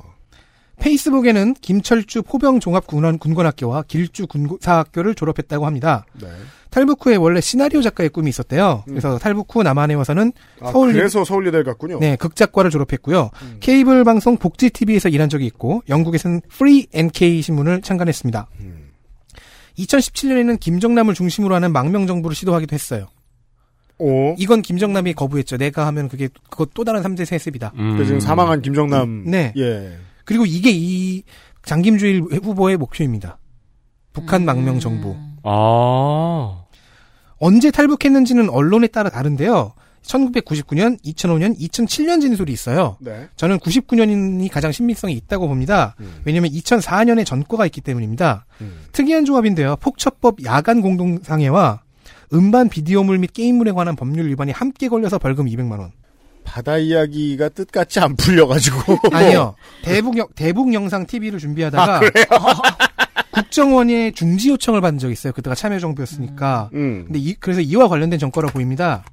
페이스북에는 김철주 포병 종합 군원 군관학교와 길주 군사학교를 졸업했다고 합니다. 네. 탈북 후에 원래 시나리오 작가의 꿈이 있었대요. 그래서 탈북 후 남한에 와서는 아, 서울 그래서 서울예대를 갔군요. 네, 극작과를 졸업했고요. 케이블 방송 복지 TV에서 일한 적이 있고 영국에서는 Free NK 신문을 창간했습니다. 2017년에는 김정남을 중심으로 하는 망명 정부를 시도하기도 했어요. 오. 이건 김정남이 거부했죠. 내가 하면 그게 그것 또 다른 3대 세습이다. 음. 그 지금 사망한 김정남. 네. 예. 그리고 이게 이 장김주일 후보의 목표입니다. 북한 망명 정부. 아. 언제 탈북했는지는 언론에 따라 다른데요. 1999년, 2005년, 2007년 진술이 있어요. 네. 저는 99년이 가장 신빙성이 있다고 봅니다. 왜냐하면 2004년에 전과가 있기 때문입니다. 특이한 조합인데요. 폭처법 야간 공동상해와 음반 비디오물 및 게임물에 관한 법률 위반이 함께 걸려서 벌금 200만 원. 바다 이야기가 뜻같이 안 풀려가지고. 아니요. 대북 영, 대북 영상 TV를 준비하다가 아, 그래요? 국정원에 중지 요청을 받은 적이 있어요. 그때가 참여정부였으니까. 음. 근데 이, 그래서 이와 관련된 전과로 보입니다.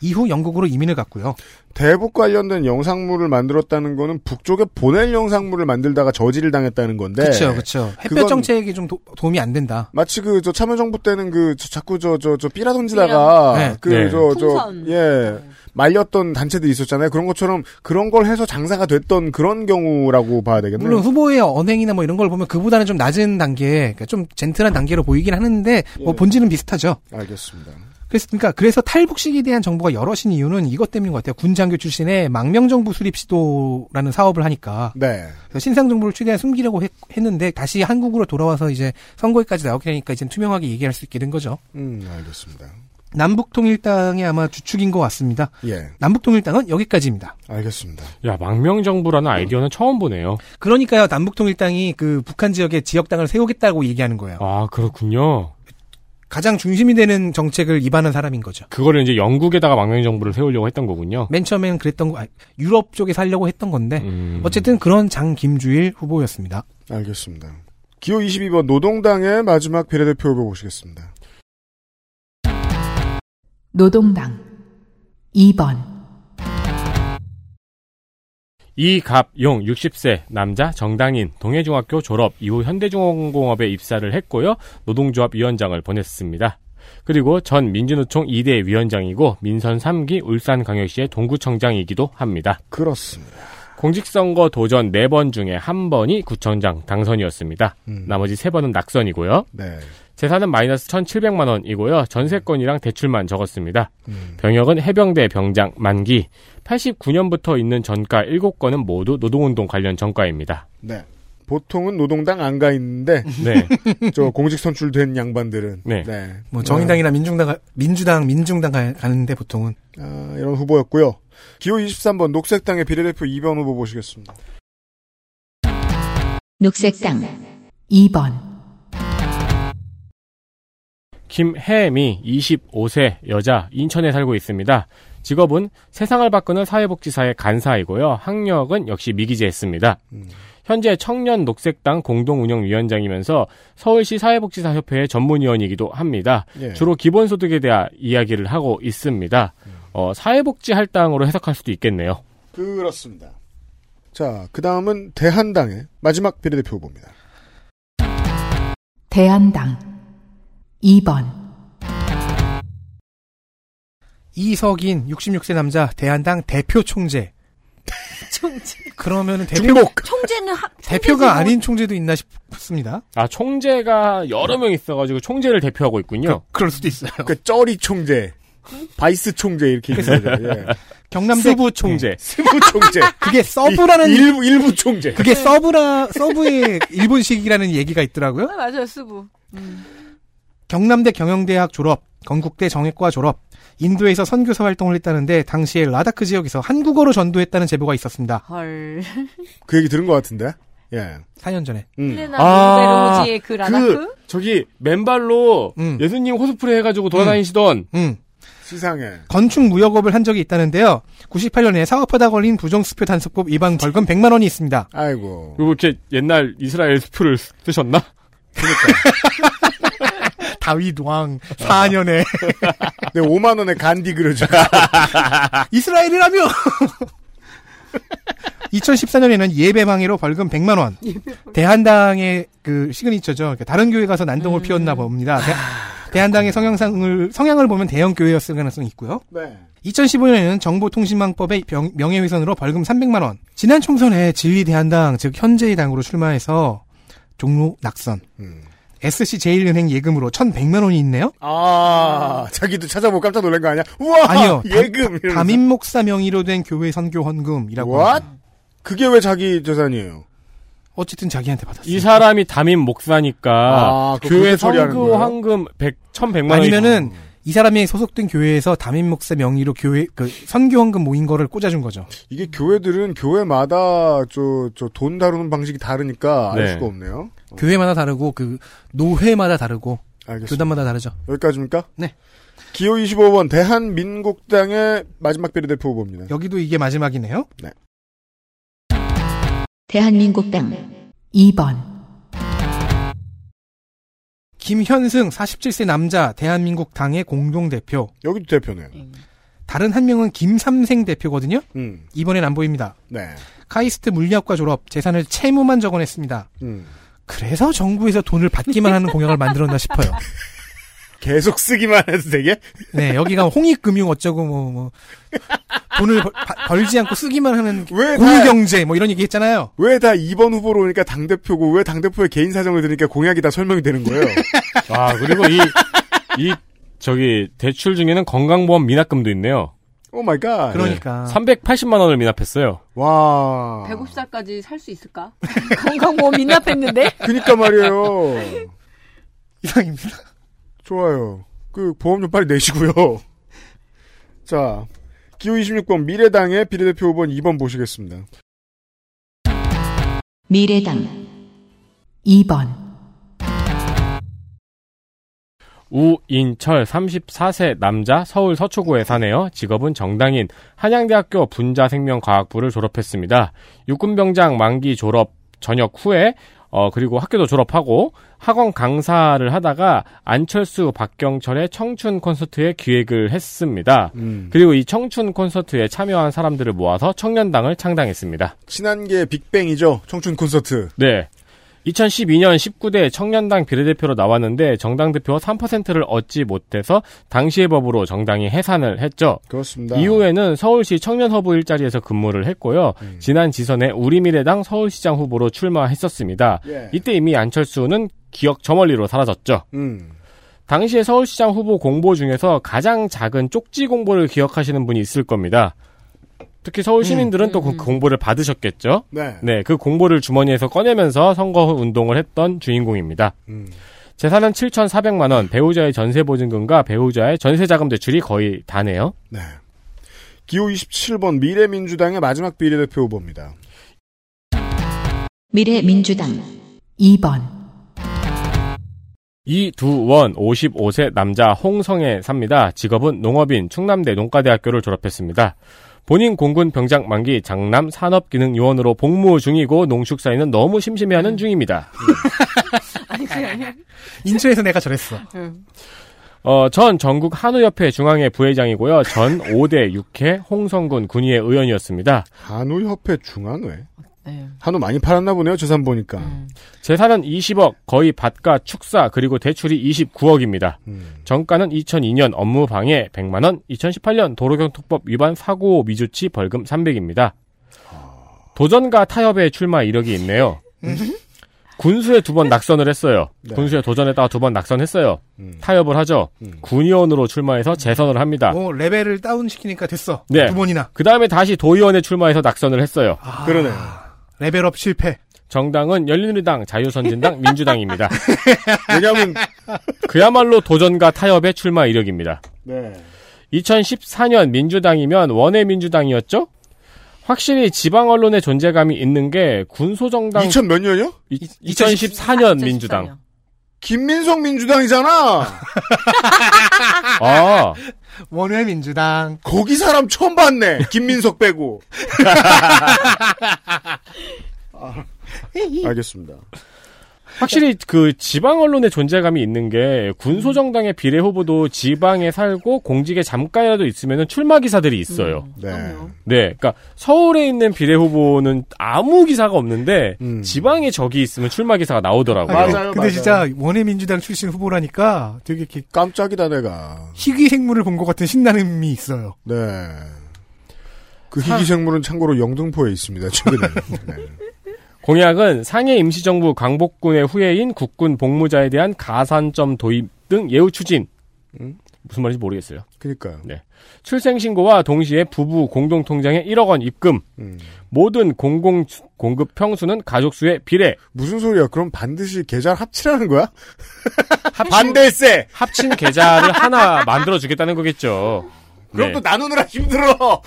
이후 영국으로 이민을 갔고요. 대북 관련된 영상물을 만들었다는 거는 북쪽에 보낼 영상물을 만들다가 저지를 당했다는 건데. 그렇죠, 그렇죠. 햇볕 정책이 좀 도, 도움이 안 된다. 마치 그 저 참여정부 때는 그 저, 자꾸 저 저 저 삐라 던지다가 네. 그 네. 저저 풍선. 예 말렸던 단체들이 있었잖아요. 그런 것처럼 그런 걸 해서 장사가 됐던 그런 경우라고 봐야 되겠네요. 물론 후보의 언행이나 뭐 이런 걸 보면 그보다는 좀 낮은 단계, 그러니까 좀 젠틀한 단계로 보이긴 하는데 뭐 예. 본질은 비슷하죠. 알겠습니다. 그래서 그러니까 그래서 탈북식에 대한 정보가 여럿인 이유는 이것 때문인 것 같아요. 군 장교 출신의 망명정부 수립 시도라는 사업을 하니까. 네. 그래서 신상 정보를 최대한 숨기려고 했, 는데 다시 한국으로 돌아와서 이제 선거에까지 나오게 되니까 이제 투명하게 얘기할 수 있게 된 거죠. 음, 알겠습니다. 남북통일당이 아마 주축인 것 같습니다. 예. 남북통일당은 여기까지입니다. 알겠습니다. 야, 망명정부라는 아이디어는 처음 보네요. 그러니까요, 남북통일당이 그 북한 지역에 지역당을 세우겠다고 얘기하는 거예요. 아, 그렇군요. 가장 중심이 되는 정책을 입안한 사람인 거죠. 그거를 이제 영국에다가 망명 정부를 세우려고 했던 거군요. 맨 처음엔 그랬던 거, 아, 유럽 쪽에 살려고 했던 건데, 음. 어쨌든 그런 장 김주일 후보였습니다. 알겠습니다. 기호 22번 노동당의 마지막 비례대표 후보 보시겠습니다. 노동당 2번 이갑용 60세 남자 정당인 동해중학교 졸업 이후 현대중공업에 입사를 했고요. 노동조합 위원장을 보냈습니다. 그리고 전 민주노총 2대 위원장이고 민선 3기 울산광역시의 동구청장이기도 합니다. 그렇습니다. 공직선거 도전 4번 중에 한 번이 구청장 당선이었습니다. 나머지 3번은 낙선이고요. 네. 재산은 마이너스 1,700만 원이고요. 전세권이랑 대출만 적었습니다. 병역은 해병대 병장 만기. 89년부터 있는 전가 7건은 모두 노동운동 관련 전가입니다. 네. 보통은 노동당 안 가 있는데 네. 저 공직 선출된 양반들은 네. 뭐 정의당이나 민중당, 가- 민주당, 민중당 가- 가는데 보통은 아, 이런 후보였고요. 기호 23번 녹색당의 비례대표 2번 후보 보시겠습니다. 녹색당 2번 김혜미 25세 여자 인천에 살고 있습니다. 직업은 세상을 바꾸는 사회복지사의 간사이고요. 학력은 역시 미기재했습니다. 현재 청년 녹색당 공동운영위원장이면서 서울시 사회복지사협회의 전문위원이기도 합니다. 예. 주로 기본소득에 대한 이야기를 하고 있습니다. 어, 사회복지 할당으로 해석할 수도 있겠네요. 그렇습니다. 자, 그 다음은 대한당의 마지막 비례대표 후보입니다. 대한당 2번 이석인 66세 남자 대한당 대표 총재. 총재. 그러면은 대표 중복. 총재는 하, 대표가 아닌 총재도 있나 싶습니다. 아, 총재가 여러 명 있어가지고 총재를 대표하고 있군요. 그, 럴 수도 있어요. 그 쩌리 총재, vice 총재 이렇게 거죠. 예. 경남대 수부 총재. 스부 총재. 그게 sub라는 이- 일부 일부 총재. 그게 sub라 sub의 일본식이라는 얘기가 있더라고요. 아, 맞아요, 수부. 경남대 경영대학 졸업, 건국대 정외과 졸업, 인도에서 선교사 활동을 했다는데 당시에 라다크 지역에서 한국어로 전도했다는 제보가 있었습니다. 헐. 그 얘기 들은 것 같은데. 예. 4년 전에. 음. 아, 그 라다크? 저기 맨발로 예수님 코스프레 해가지고 돌아다니시던 음. 시상해. 건축 무역업을 한 적이 있다는데요. 98년에 사업하다 걸린 부정수표 단속법 위반 벌금 100만 원이 있습니다. 아이고. 그리고 이렇게 옛날 이스라엘 수표를 쓰셨나? 다윗 왕 4년에 네, 5만 원에 간디 그려줘. 이스라엘이라며 2014년에는 예배 방해로 벌금 100만 원. 대한당의 그 시그니처죠. 그러니까 다른 교회 가서 난동을 피웠나 봅니다. 대, 한당의 성향상을 성향을 보면 대형 교회였을 가능성이 있고요. 네. 2015년에는 정보통신망법의 병- 명예훼손으로 벌금 300만 원. 지난 총선에 진리 대한당 즉 현재의 당으로 출마해서 종로 낙선. SC 제일은행 예금으로 1,100만 원이 있네요. 아, 자기도 찾아보고 깜짝 놀란 거 아니야? 우와! 아니요. 예금! 담임 목사 명의로 된 교회 선교 헌금이라고. What? 그게 왜 자기 재산이에요? 어쨌든 자기한테 받았어요. 이 사람이 담임 목사니까 아, 교회 선교? 황금 100, 1100만 원 아니면은 이 사람이 소속된 교회에서 담임 목사 명의로 교회 그 선교 헌금 모인 거를 꽂아준 거죠. 이게 교회들은 교회마다 저, 저 돈 다루는 방식이 다르니까 알 네. 수가 없네요. 교회마다 다르고 그 노회마다 다르고 알겠습니다. 교단마다 다르죠. 여기까지입니까? 네. 기호 25번 대한민국당의 마지막 비례대표 후보입니다. 여기도 이게 마지막이네요. 네. 대한민국당 2번 김현승 47세 남자 대한민국 당의 공동 대표. 여기도 대표네요. 다른 한 명은 김삼생 대표거든요. 음. 이번엔 안 보입니다. 네. 카이스트 물리학과 졸업, 재산을 채무만 적어냈습니다. 음. 그래서 정부에서 돈을 받기만 하는 공약을 만들었나 싶어요. 계속 쓰기만 해도 되게? 네, 여기가 홍익금융 어쩌고 뭐, 뭐 돈을 벌, 바- 벌지 않고 쓰기만 하는 왜 공유경제 뭐 이런 얘기 했잖아요. 왜 다 2번 후보로 오니까 당대표고 왜 당대표의 개인 사정을 들으니까 공약이 다 설명이 되는 거예요? 아, 그리고 이, 이 저기 대출 중에는 건강보험 미납금도 있네요. Oh my God. 그러니까. 380만 원을 미납했어요. 와. 150살까지 살 수 있을까? 건강보험 미납했는데? 그니까 말이에요. 이상입니다. 좋아요. 그 보험 좀 빨리 내시고요. 자, 기호 26번 미래당의 비례대표 후보는 2번 보시겠습니다. 미래당 2번, 우인철 34세 남자 서울 서초구에 사네요. 직업은 정당인 한양대학교 분자생명과학부를 졸업했습니다. 육군병장 만기 졸업 전역 후에 어 그리고 학교도 졸업하고 학원 강사를 하다가 안철수 박경철의 청춘 콘서트에 기획을 했습니다. 음. 그리고 이 청춘 콘서트에 참여한 사람들을 모아서 청년당을 창당했습니다. 친한계 빅뱅이죠. 청춘 콘서트. 네. 2012년 19대 청년당 비례대표로 나왔는데 정당 대표 3%를 얻지 못해서 당시의 법으로 정당이 해산을 했죠. 그렇습니다. 이후에는 서울시 청년허브 일자리에서 근무를 했고요. 음. 지난 지선에 우리미래당 서울시장 후보로 출마했었습니다. 예. 이때 이미 안철수는 기억 저 멀리로 사라졌죠. 음. 당시에 서울시장 후보 공보 중에서 가장 작은 쪽지 공보를 기억하시는 분이 있을 겁니다. 특히 서울 시민들은 또그 공보를 받으셨겠죠. 네. 네, 그 공보를 주머니에서 꺼내면서 선거 운동을 했던 주인공입니다. 음. 재산은 7,400만 원, 배우자의 전세 보증금과 배우자의 전세 자금 대출이 거의 다네요. 네. 기호 27번 미래민주당의 마지막 비례대표 후보입니다. 미래민주당 2번, 이두원 55세 남자 홍성에 삽니다. 직업은 농업인 충남대 농가대학교를 졸업했습니다. 본인 공군 병장 만기 장남 산업기능요원으로 복무 중이고 농축사에는 너무 심심해하는 중입니다. 아니, 그게 아니야. 인천에서 내가 저랬어. 어, 전 전국 한우협회 중앙회 부회장이고요. 전 5대 6회 홍성군 군의회 의원이었습니다. 한우협회 중앙회. 네. 한우 많이 팔았나 보네요. 재산 보니까. 음. 재산은 20억, 거의 밭과 축사, 그리고 대출이 29억입니다. 음. 정가는 2002년 업무 방해 100만원, 2018년 도로교통법 위반 사고 미주치 벌금 300입니다. 도전과 타협에 출마 이력이 있네요. 군수에 두 번 낙선을 했어요. 네. 군수에 도전했다가 두 번 낙선했어요. 음. 타협을 하죠. 음. 군의원으로 출마해서 재선을 합니다. 뭐 레벨을 다운 시키니까 됐어. 네. 두 번이나. 그 다음에 다시 도의원에 출마해서 낙선을 했어요. 그러네요. 레벨업 실패. 정당은 열린우리당, 자유선진당, 민주당입니다. 왜냐하면 그야말로 도전과 타협의 출마 이력입니다. 네. 2014년 민주당이면 원외 민주당이었죠? 확실히 지방 언론의 존재감이 있는 게 군소정당 2000 몇 년이요? 2014년 민주당. 김민석 민주당이잖아. 아, 원외 민주당. 거기 사람 처음 봤네. 김민석 빼고. 아, 알겠습니다. 확실히 그 지방 언론의 존재감이 있는 게 군소정당의 비례 후보도 지방에 살고 공직에 잠깐이라도 있으면 출마 기사들이 있어요. 네. 네, 그러니까 서울에 있는 비례 후보는 아무 기사가 없는데 음. 지방에 적이 있으면 출마 기사가 나오더라고요. 맞아요, 근데 맞아요. 진짜 원외 민주당 출신 후보라니까 되게 이렇게 깜짝이다 내가. 희귀 생물을 본 것 같은 신나름이 있어요. 네. 그 희귀 생물은 참고로 영등포에 있습니다. 최근에. 네. 공약은 상해 임시정부 광복군의 후예인 국군 복무자에 대한 가산점 도입 등 예우 추진. 음? 무슨 말인지 모르겠어요. 그니까요. 네. 출생신고와 동시에 부부 공동통장에 1억 원 입금. 음. 모든 공공 공급 평수는 가족수의 비례. 무슨 소리야? 그럼 반드시 계좌를 합치라는 거야? 반대세. 합친 계좌를 하나 만들어 주겠다는 거겠죠. 그럼 네. 또 나누느라 힘들어.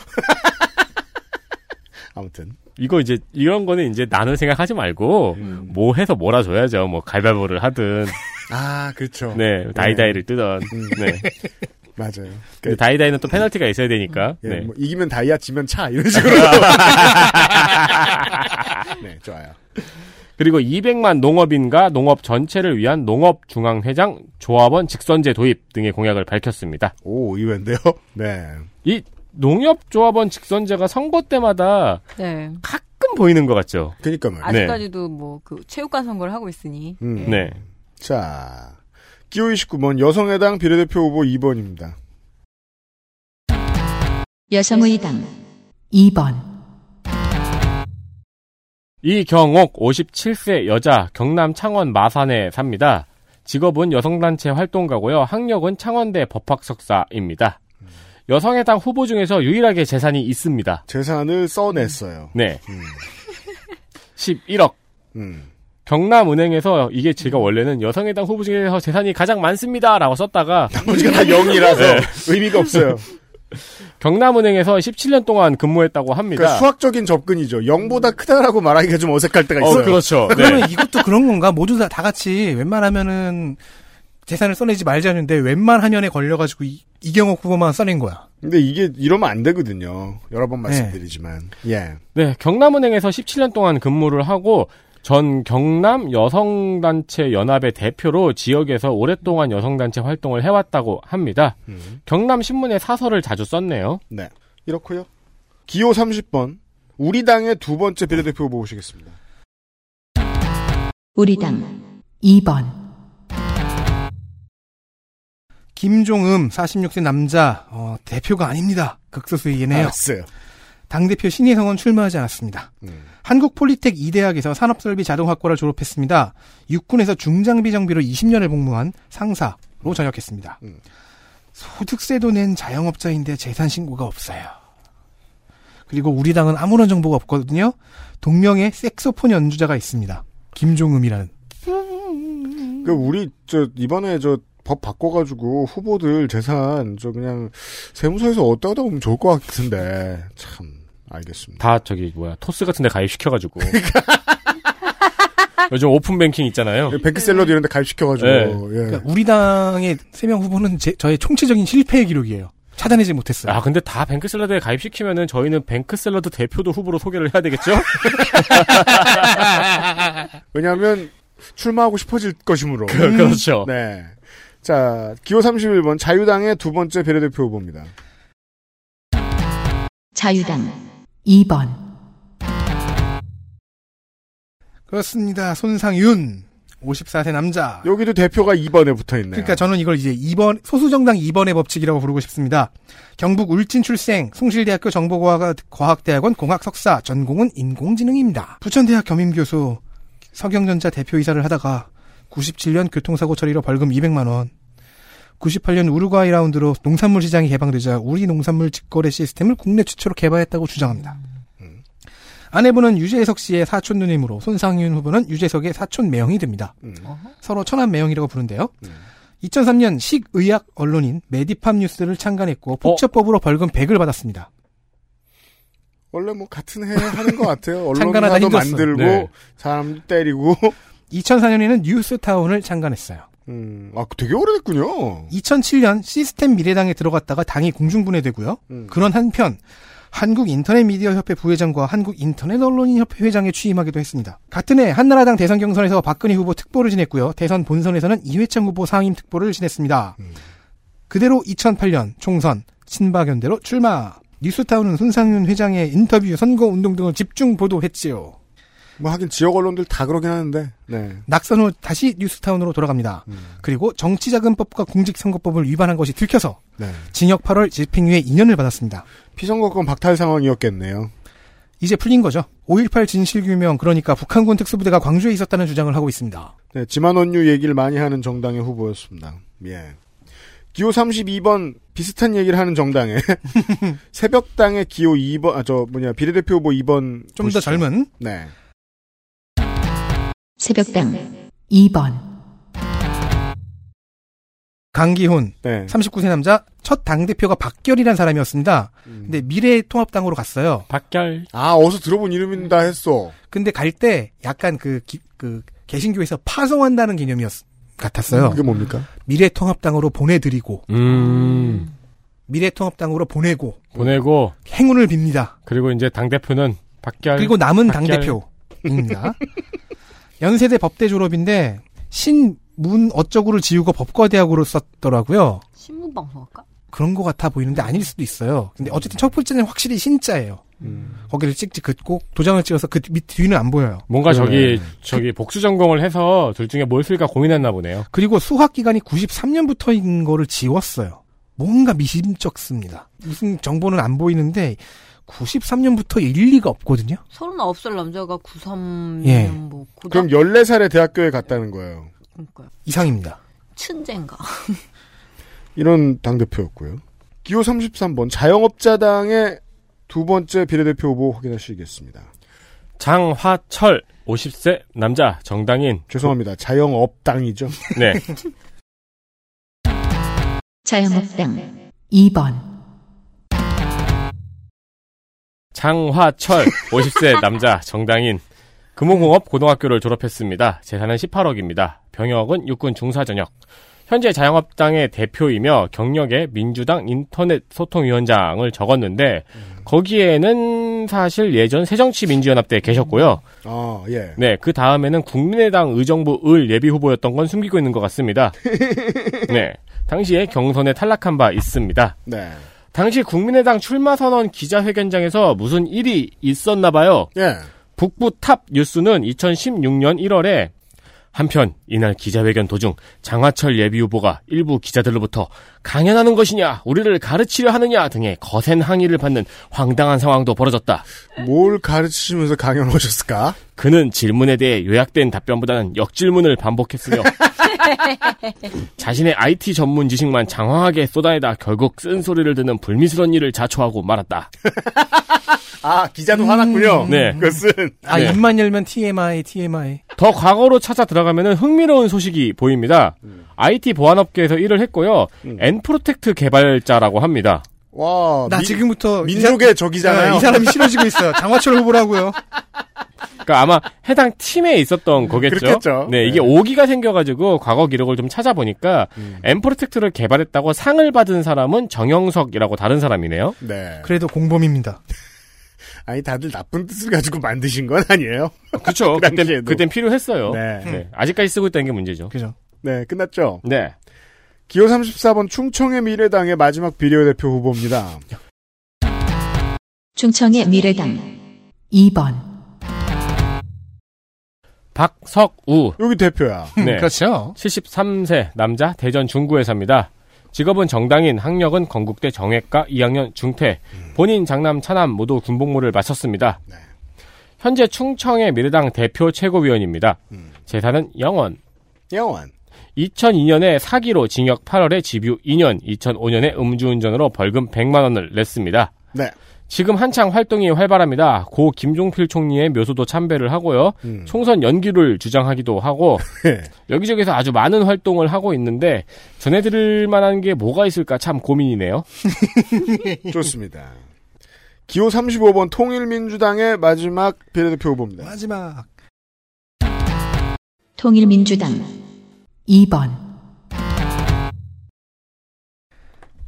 아무튼. 이거 이제 이런 거는 이제 나눌 생각하지 말고 음. 뭐 해서 몰아줘야죠. 뭐 갈바보를 하든 아, 그렇죠. 네 다이다이를 뜨던 음. 네. 맞아요. 근데 다이다이는 또 페널티가 있어야 되니까. 예, 네. 뭐 이기면 다이아, 지면 차 이런 식으로. 네, 좋아요. 그리고 200만 농업인과 농업 전체를 위한 농업중앙회장 조합원 직선제 도입 등의 공약을 밝혔습니다. 오, 의외인데요. 네. 이 농협조합원 직선제가 선거 때마다 네. 가끔 보이는 것 같죠. 그니까 말이에요. 아직까지도 뭐그 체육관 선거를 하고 있으니. 음. 네. 자, 기호 29번 여성의당 비례대표 후보 2번입니다. 여성의당 2번, 이경옥 57세 여자 경남 창원 마산에 삽니다. 직업은 여성단체 활동가고요. 학력은 창원대 법학석사입니다. 여성해당 후보 중에서 유일하게 재산이 있습니다. 재산을 써냈어요. 네. 11억. 음. 경남은행에서 이게 제가 원래는 여성해당 후보 중에서 재산이 가장 많습니다라고 썼다가 나머지가 다 0이라서 네. 의미가 없어요. 경남은행에서 17년 동안 근무했다고 합니다. 그러니까 수학적인 접근이죠. 0보다 크다라고 말하기가 좀 어색할 때가 있어요. 그렇죠. 그러면 이것도 그런 건가? 모두 다, 다 같이 웬만하면은 재산을 써내지 말자는데 웬만하년에 걸려가지고 이, 이경옥 후보만 써낸 거야. 근데 이게 이러면 안 되거든요. 여러 번 말씀드리지만. 예. 네, 경남은행에서 17년 동안 근무를 하고 전 경남 여성단체 연합의 대표로 지역에서 오랫동안 여성단체 활동을 해왔다고 합니다. 경남 신문에 사설을 자주 썼네요. 네. 이렇고요. 기호 30번. 우리 당의 두 번째 비례대표 보시겠습니다. 우리 당 2번, 김종음 46세 남자 어, 대표가 아닙니다. 극소수이긴 해요. 알았어요. 당대표 신혜성은 출마하지 않았습니다. 음. 한국폴리텍 이대학에서 산업설비 자동학과를 졸업했습니다. 육군에서 중장비 정비로 20년을 복무한 상사로 전역했습니다. 음. 소득세도 낸 자영업자인데 재산 신고가 없어요. 그리고 우리 당은 아무런 정보가 없거든요. 동명의 색소폰 연주자가 있습니다. 김종음이라는. 그 우리 저 이번에 저 법 바꿔가지고 후보들 재산 저 그냥 세무서에서 어디다 보면 좋을 것 같은데 참 알겠습니다. 다 저기 뭐야 토스 같은데 가입시켜가지고 요즘 open banking 있잖아요. 뱅크샐러드 이런데 가입시켜가지고 네. 예. 그러니까 우리 당의 세 명 후보는 제- 저의 총체적인 실패의 기록이에요. 찾아내지 못했어요. 아 근데 다 뱅크샐러드에 가입시키면은 저희는 뱅크샐러드 대표도 후보로 소개를 해야 되겠죠? 왜냐하면 출마하고 싶어질 것이므로. 그- 그렇죠. 네. 자, 기호 31번 자유당의 두 번째 비례대표 후보입니다. 자유당 2번, 그렇습니다. 손상윤 54세 남자. 여기도 대표가 2번에 붙어 있네요. 그러니까 저는 이걸 이제 2번 소수정당 2번의 법칙이라고 부르고 싶습니다. 경북 울진 출생, 숭실대학교 정보과학대학원 공학 석사, 전공은 인공지능입니다. 부천대학 겸임교수, 석영전자 대표이사를 하다가 97년 교통사고 처리로 벌금 200만 원. 98년 우루과이 라운드로 농산물 시장이 개방되자 우리 농산물 직거래 시스템을 국내 최초로 개발했다고 주장합니다. 아내분은 유재석 씨의 사촌 누님으로 손상윤 후보는 유재석의 사촌 매형이 됩니다. 음. 서로 천안 매형이라고 부른대요. 2003년 식의학 언론인 메디팜 뉴스를 창간했고 폭처법으로 벌금 100을 받았습니다. 원래 뭐 같은 해 하는 것 같아요. 창간하다 언론사도 힘들었어. 만들고 네. 사람 때리고. 2004년에는 뉴스타운을 창간했어요. 음, 아 되게 오래됐군요. 2007년 시스템 미래당에 들어갔다가 당이 공중분해되고요. 음. 그런 한편 한국인터넷미디어협회 부회장과 한국인터넷언론인협회 회장에 취임하기도 했습니다. 같은 해 한나라당 대선 경선에서 박근혜 후보 특보를 지냈고요. 대선 본선에서는 이회창 후보 상임 특보를 지냈습니다. 그대로 2008년 총선 친박연대로 출마. 뉴스타운은 손상윤 회장의 인터뷰, 선거 운동 등을 집중 보도했지요. 뭐 하긴 지역 언론들 다 그러긴 하는데. 네. 낙선 후 다시 뉴스타운으로 돌아갑니다. 그리고 정치자금법과 공직선거법을 위반한 것이 들켜서 네. 징역 8월 집행유예 2년을 받았습니다. 피선거권 박탈 상황이었겠네요. 이제 풀린 거죠. 5.18 진실규명 그러니까 북한군 특수부대가 광주에 있었다는 주장을 하고 있습니다. 네, 지만원유 얘기를 많이 하는 정당의 후보였습니다. 예. 기호 32번 비슷한 얘기를 하는 정당에 새벽당의 기호 2번 아 저 뭐냐 비례대표 후보 2번 좀 더 젊은 네. 새벽당 2번, 강기훈 네. 39세 남자 첫 당대표가 박결이라는 사람이었습니다. 근데 미래통합당으로 갔어요. 박결. 아 어서 들어본 이름인다 했어. 근데 갈 때 약간 그, 기- 그 개신교에서 파송한다는 개념이었 같았어요. 그게 뭡니까? 미래통합당으로 보내드리고 음. 미래통합당으로 보내고 보내고 행운을 빕니다. 그리고 이제 당 대표는 박결. 그리고 남은 박결. 당대표입니다. 연세대 법대 졸업인데 신문 어쩌구를 지우고 법과대학으로 썼더라고요. 신문방송할까? 그런 것 같아 보이는데 아닐 수도 있어요. 근데 어쨌든 첫 번째는 확실히 신자예요. 거기를 찍찍 긋고 도장을 찍어서 그 밑 뒤는 안 보여요. 뭔가 저기 네. 저기 복수 전공을 해서 둘 중에 뭘 쓸까 고민했나 보네요. 그리고 수학 기간이 93년부터인 거를 지웠어요. 뭔가 미심쩍습니다. 무슨 정보는 안 보이는데 93년부터 일리가 없거든요. 39살 남자가 93년 예. 뭐 고등 그럼 14살에 대학교에 갔다는 거예요. 그러니까요. 이상입니다. 춘젠가. 이런 당대표였고요. 기호 33번 자영업자당의 두 번째 비례대표 후보 확인하시겠습니다. 장화철 50세 남자 정당인 죄송합니다. 자영업당이죠. 네. 자영업당 2번, 장화철 50세 남자 정당인 금호공업 고등학교를 졸업했습니다. 재산은 18억입니다. 병역은 육군 중사 전역. 현재 자영업당의 대표이며 경력에 민주당 인터넷 소통위원장을 적었는데 거기에는 사실 예전 새정치민주연합 때 계셨고요. 아, 예. 네, 그 다음에는 국민의당 의정부 을 예비 후보였던 건 숨기고 있는 것 같습니다. 네, 당시에 경선에 탈락한 바 있습니다. 네. 당시 국민의당 출마 선언 기자회견장에서 무슨 일이 있었나 봐요. 예. 북부 탑 뉴스는 2016년 1월에 한편 이날 기자회견 도중 장하철 예비 후보가 일부 기자들로부터 강연하는 것이냐 우리를 가르치려 하느냐 등의 거센 항의를 받는 황당한 상황도 벌어졌다. 뭘 가르치시면서 강연하셨을까? 그는 질문에 대해 요약된 답변보다는 역질문을 반복했으며 자신의 IT 전문 지식만 장황하게 쏟아내다 결국 쓴소리를 듣는 불미스러운 일을 자초하고 말았다. 아, 기자도 화났군요. 네. 그것은. 아, 네. 입만 열면 TMI, TMI. 더 과거로 찾아 들어가면 흥미로운 소식이 보입니다. IT 보안업계에서 일을 했고요. nProtect 개발자라고 합니다. 와, 나 민- 지금부터 민족의 이 사- 적이잖아요. 이 사람이 싫어지고 있어요. 장화철 후보라고요. 그러니까 아마 해당 팀에 있었던 거겠죠. 그렇겠죠. 네, 이게 네. 오기가 생겨가지고 과거 기록을 좀 찾아보니까 엔프로텍트를 개발했다고 상을 받은 사람은 정영석이라고 다른 사람이네요. 네. 그래도 공범입니다. 아니, 다들 나쁜 뜻을 가지고 만드신 건 아니에요. 그렇죠. 그 그땐. 그땐 필요했어요. 네. 네, 아직까지 쓰고 있다는 게 문제죠. 그죠. 네, 끝났죠? 네. 기호 34번 충청의 미래당의 마지막 비례대표 후보입니다. 충청의 미래당 2번, 박석우. 여기 대표야. 네. 그렇죠. 73세 남자 대전 중구에 삽니다. 직업은 정당인, 학력은 건국대 정외과 2학년 중퇴. 본인 장남 차남 모두 군복무를 마쳤습니다. 현재 충청의 미래당 대표 최고위원입니다. 재산은 영원. 영원. 2002년에 사기로 징역 8월에 집유 2년, 2005년에 음주운전으로 벌금 100만 원을 냈습니다. 네. 지금 한창 활동이 활발합니다. 고 김종필 총리의 묘소도 참배를 하고요. 음. 총선 연기를 주장하기도 하고 네. 여기저기서 아주 많은 활동을 하고 있는데 전해드릴 만한 게 뭐가 있을까 참 고민이네요. 좋습니다. 기호 35번 통일민주당의 마지막 비례대표 후보입니다. 마지막. 통일민주당 2번,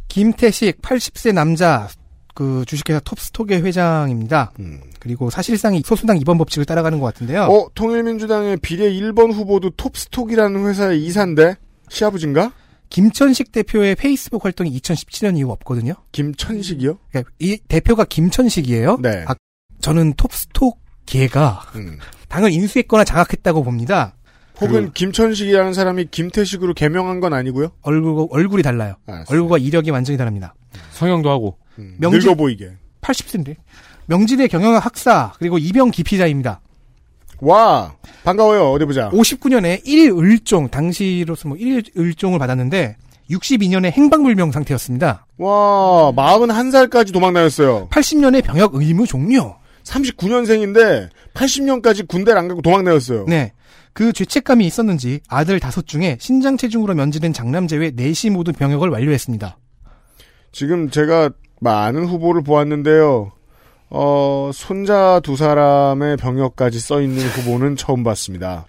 김태식 80세 남자 그 주식회사 톱스톡의 회장입니다. 음. 그리고 사실상 이 소수당 입원 법칙을 따라가는 것 같은데요. 어, 통일민주당의 비례 1번 후보도 톱스톡이라는 회사의 이사인데? 시아버진가? 김천식 대표의 페이스북 활동이 2017년 이후 없거든요. 김천식이요? 그러니까 이 대표가 김천식이에요. 네. 아, 저는 톱스톡 계가 음. 당을 인수했거나 장악했다고 봅니다. 혹은 김천식이라는 사람이 김태식으로 개명한 건 아니고요? 얼굴 얼굴이 달라요. 알았습니다. 얼굴과 이력이 완전히 다릅니다. 성형도 하고. 음, 명지- 늙어 보이게. 80세인데 명지대 경영학 학사 그리고 이병 기피자입니다. 와, 반가워요. 어디 보자. 59년에 1일 을종 당시로서 뭐 1일 을종을 받았는데 62년에 행방불명 상태였습니다. 와, 41살까지 도망다녔어요. 80년에 병역 의무 종료. 39년생인데 80년까지 군대를 안 가고 도망다녔어요. 네. 그 죄책감이 있었는지 아들 다섯 중에 신장 체중으로 면제된 장남 제외 넷이 모두 병역을 완료했습니다. 지금 제가 많은 후보를 보았는데요. 어, 손자 두 사람의 병역까지 써 있는 후보는 처음 봤습니다.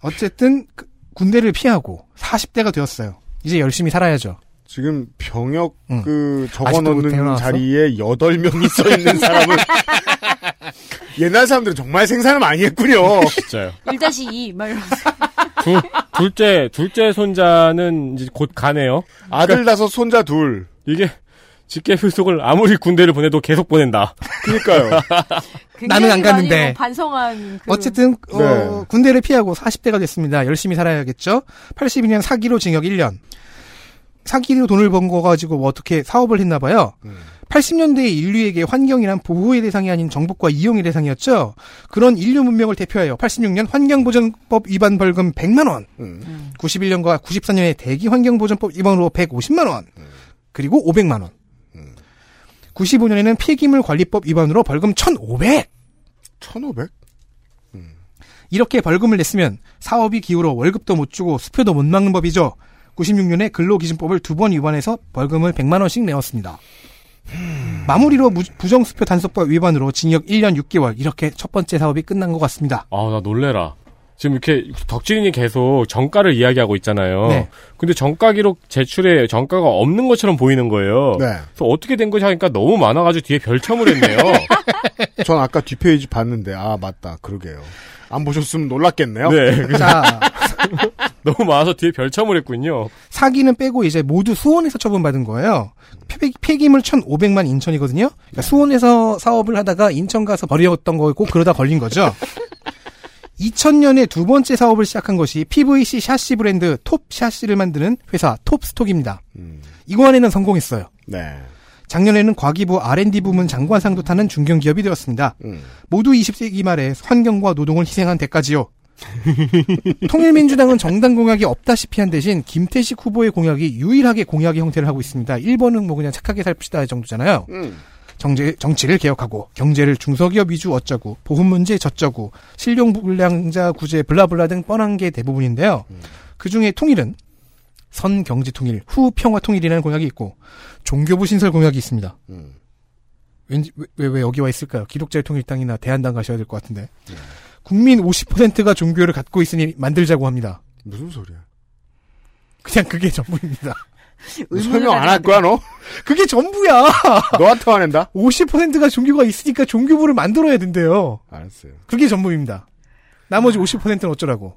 어쨌든 그 군대를 피하고 40대가 되었어요. 이제 열심히 살아야죠. 지금 병역 응. 그 적어 놓는? 자리에 8명이 써 있는 사람은 옛날 사람들은 정말 생산을 많이 했군요. 진짜요. 1-2, 막 이러면서. 둘, 둘째, 둘째 손자는 이제 곧 가네요. 아들 다섯 손자 둘. 이게 직계 필속을 아무리 군대를 보내도 계속 보낸다. 그니까요. 나는 안 갔는데. 뭐 반성한. 그 어쨌든 어, 네. 군대를 피하고 40대가 됐습니다. 열심히 살아야겠죠. 82년 사기로 징역 1년. 사기로 돈을 번 거 가지고 뭐 어떻게 사업을 했나 봐요. 80년대의 인류에게 환경이란 보호의 대상이 아닌 정복과 이용의 대상이었죠. 그런 인류 문명을 대표하여 86년 환경보전법 위반 벌금 100만 원, 91년과 94년에 대기 환경보전법 위반으로 150만 원, 그리고 500만 원. 95년에는 폐기물 관리법 위반으로 벌금 1,500. 1,500? 이렇게 벌금을 냈으면 사업이 기울어 월급도 못 주고 수표도 못 막는 법이죠. 96년에 근로기준법을 두 번 위반해서 벌금을 100만 원씩 내었습니다. 마무리로 무- 부정수표 단속법 위반으로 징역 1년 6개월 이렇게 첫 번째 사업이 끝난 것 같습니다. 아, 나 놀래라. 지금 이렇게 덕진이 계속 정가를 이야기하고 있잖아요. 네. 근데 정가 기록 제출에 정가가 없는 것처럼 보이는 거예요. 네. 그래서 어떻게 된 거지 하니까 너무 많아가지고 뒤에 별첨을 했네요. 전 아까 뒷페이지 봤는데 아 맞다 그러게요. 안 보셨으면 놀랐겠네요. 네. 자, 너무 많아서 뒤에 별첨을 했군요. 사기는 빼고 이제 모두 수원에서 처분받은 거예요. 폐, 폐기물 1,500만 인천이거든요. 그러니까 수원에서 사업을 하다가 인천 가서 버렸던 거고 그러다 걸린 거죠. 2000년에 두 번째 사업을 시작한 것이 PVC 샤시 브랜드 톱 샤시를 만드는 회사 톱스톡입니다. 이거 안에는 성공했어요. 네. 작년에는 과기부 R&D 부문 장관상도 타는 중견기업이 되었습니다. 모두 20세기 말에 환경과 노동을 희생한 대가지요. 통일민주당은 정당 공약이 없다시피 한 대신 김태식 후보의 공약이 유일하게 공약의 형태를 하고 있습니다. 1번은 뭐 그냥 착하게 살읍시다 정도잖아요. 정제, 정치를 개혁하고 경제를 중소기업 위주 어쩌고 보훈 문제 저쩌고 실용불량자 구제 블라블라 등 뻔한 게 대부분인데요. 그중에 통일은 선 경제 통일, 후 평화 통일이라는 공약이 있고 종교부 신설 공약이 있습니다. 왠지 왜, 왜, 왜 여기 와 있을까요? 기독자의 통일당이나 대한당 가셔야 될 것 같은데. 국민 50%가 종교를 갖고 있으니 만들자고 합니다. 무슨 소리야? 그냥 그게 전부입니다. 설명 안 할 거야 너? 그게 전부야. 너한테 화낸다? 50%가 종교가 있으니까 종교부를 만들어야 된대요. 알았어요. 그게 전부입니다. 나머지 50%는 어쩌라고.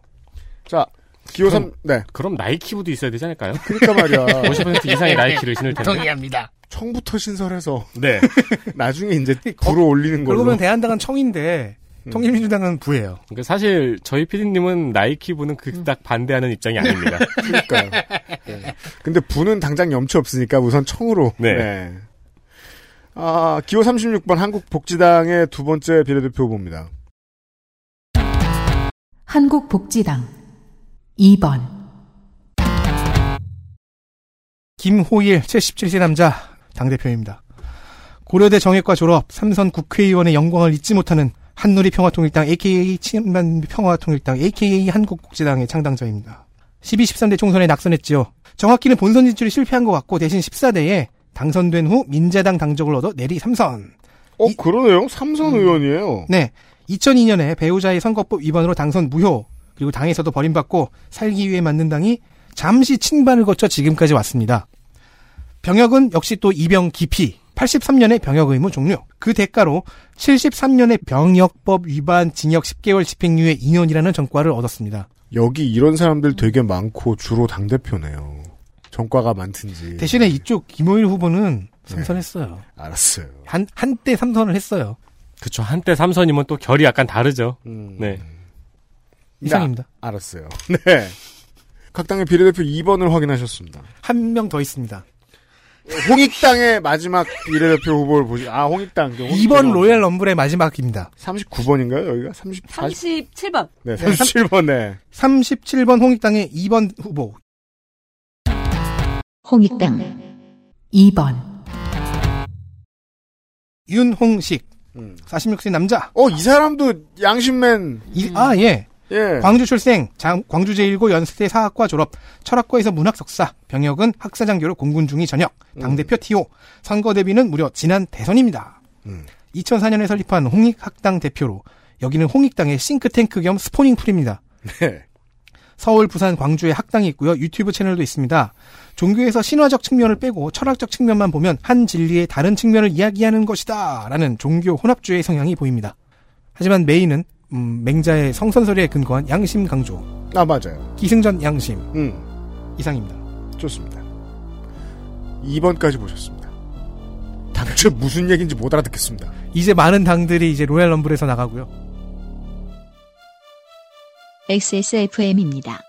자, 기호삼, 네. 그럼 나이키부도 있어야 되지 않을까요? 그러니까 말이야. 50% 이상의 나이키를 신을 텐데. 동의합니다. 청부터 신설해서 네. 나중에 이제 불어 올리는 걸로. 보면 대한당은 청인데 통일민주당은 부예요. 그러니까 사실 저희 PD님은 나이키 부는 그닥 반대하는 입장이 아닙니다. 그러니까요. 네. 근데 부는 당장 염치 없으니까 우선 청으로. 네. 아, 기호 36번 한국복지당의 두 번째 비례대표 후보입니다. 한국복지당 2번 김호일 77세 남자 당대표입니다. 고려대 정외과 졸업, 삼선 국회의원의 영광을 잊지 못하는 한누리 평화통일당 AKA 친만 평화통일당 AKA 한국복지당의 창당자입니다. 12, 13대 총선에 낙선했지요. 정확히는 본선 진출이 실패한 것 같고 대신 14대에 당선된 후 민자당 당적을 얻어 내리 3선. 어, 그러네요. 삼선 의원이에요. 네. 2002년에 배우자의 선거법 위반으로 당선 무효, 그리고 당에서도 버림받고 살기 위해 만든 당이 잠시 친반을 거쳐 지금까지 왔습니다. 병역은 역시 또 이병 기피, 83년에 병역 의무 종료. 그 대가로 73년에 병역법 위반 징역 10개월 집행유예 2년이라는 전과를 얻었습니다. 여기 이런 사람들 되게 많고 주로 당대표네요. 전과가 많든지. 대신에 이쪽 김호일 후보는 삼선했어요. 알았어요. 한, 한때 삼선을 했어요. 그쵸. 한때 삼선이면 또 결이 약간 다르죠. 네. 이상입니다. 아, 알았어요. 네. 각 당의 비례대표 2번을 확인하셨습니다. 한 명 더 있습니다. 홍익당의 마지막 비례대표 후보를 보시, 아, 홍익당. 2번 로얄 럼블의 마지막입니다. 39번인가요, 여기가? 30, 40? 37번. 네, 37번, 네. 37번 홍익당의 2번 후보. 홍익당 2번 윤홍식. 46세 남자. 어, 이 사람도 양심맨. 이- 아, 예. 예. 광주 출생, 장- 광주 제1고 연세대 사학과 졸업, 철학과에서 문학 석사, 병역은 학사장교로 공군 중위 전역, 당대표 TO, 선거 대비는 무려 지난 대선입니다. 2004년에 설립한 홍익학당 대표로, 여기는 홍익당의 싱크탱크 겸 스포닝 풀입니다. 네. 서울, 부산, 광주에 학당이 있고요. 유튜브 채널도 있습니다. 종교에서 신화적 측면을 빼고 철학적 측면만 보면 한 진리의 다른 측면을 이야기하는 것이다. 라는 종교 혼합주의 성향이 보입니다. 하지만 메인은 음, 맹자의 성선설에 근거한 양심 강조. 아, 맞아요. 기승전 양심. 음. 이상입니다. 좋습니다. 2번까지 보셨습니다. 당최 무슨 얘기인지 못 알아듣겠습니다. 이제 많은 당들이 이제 로얄 럼블에서 나가고요. XSFM입니다.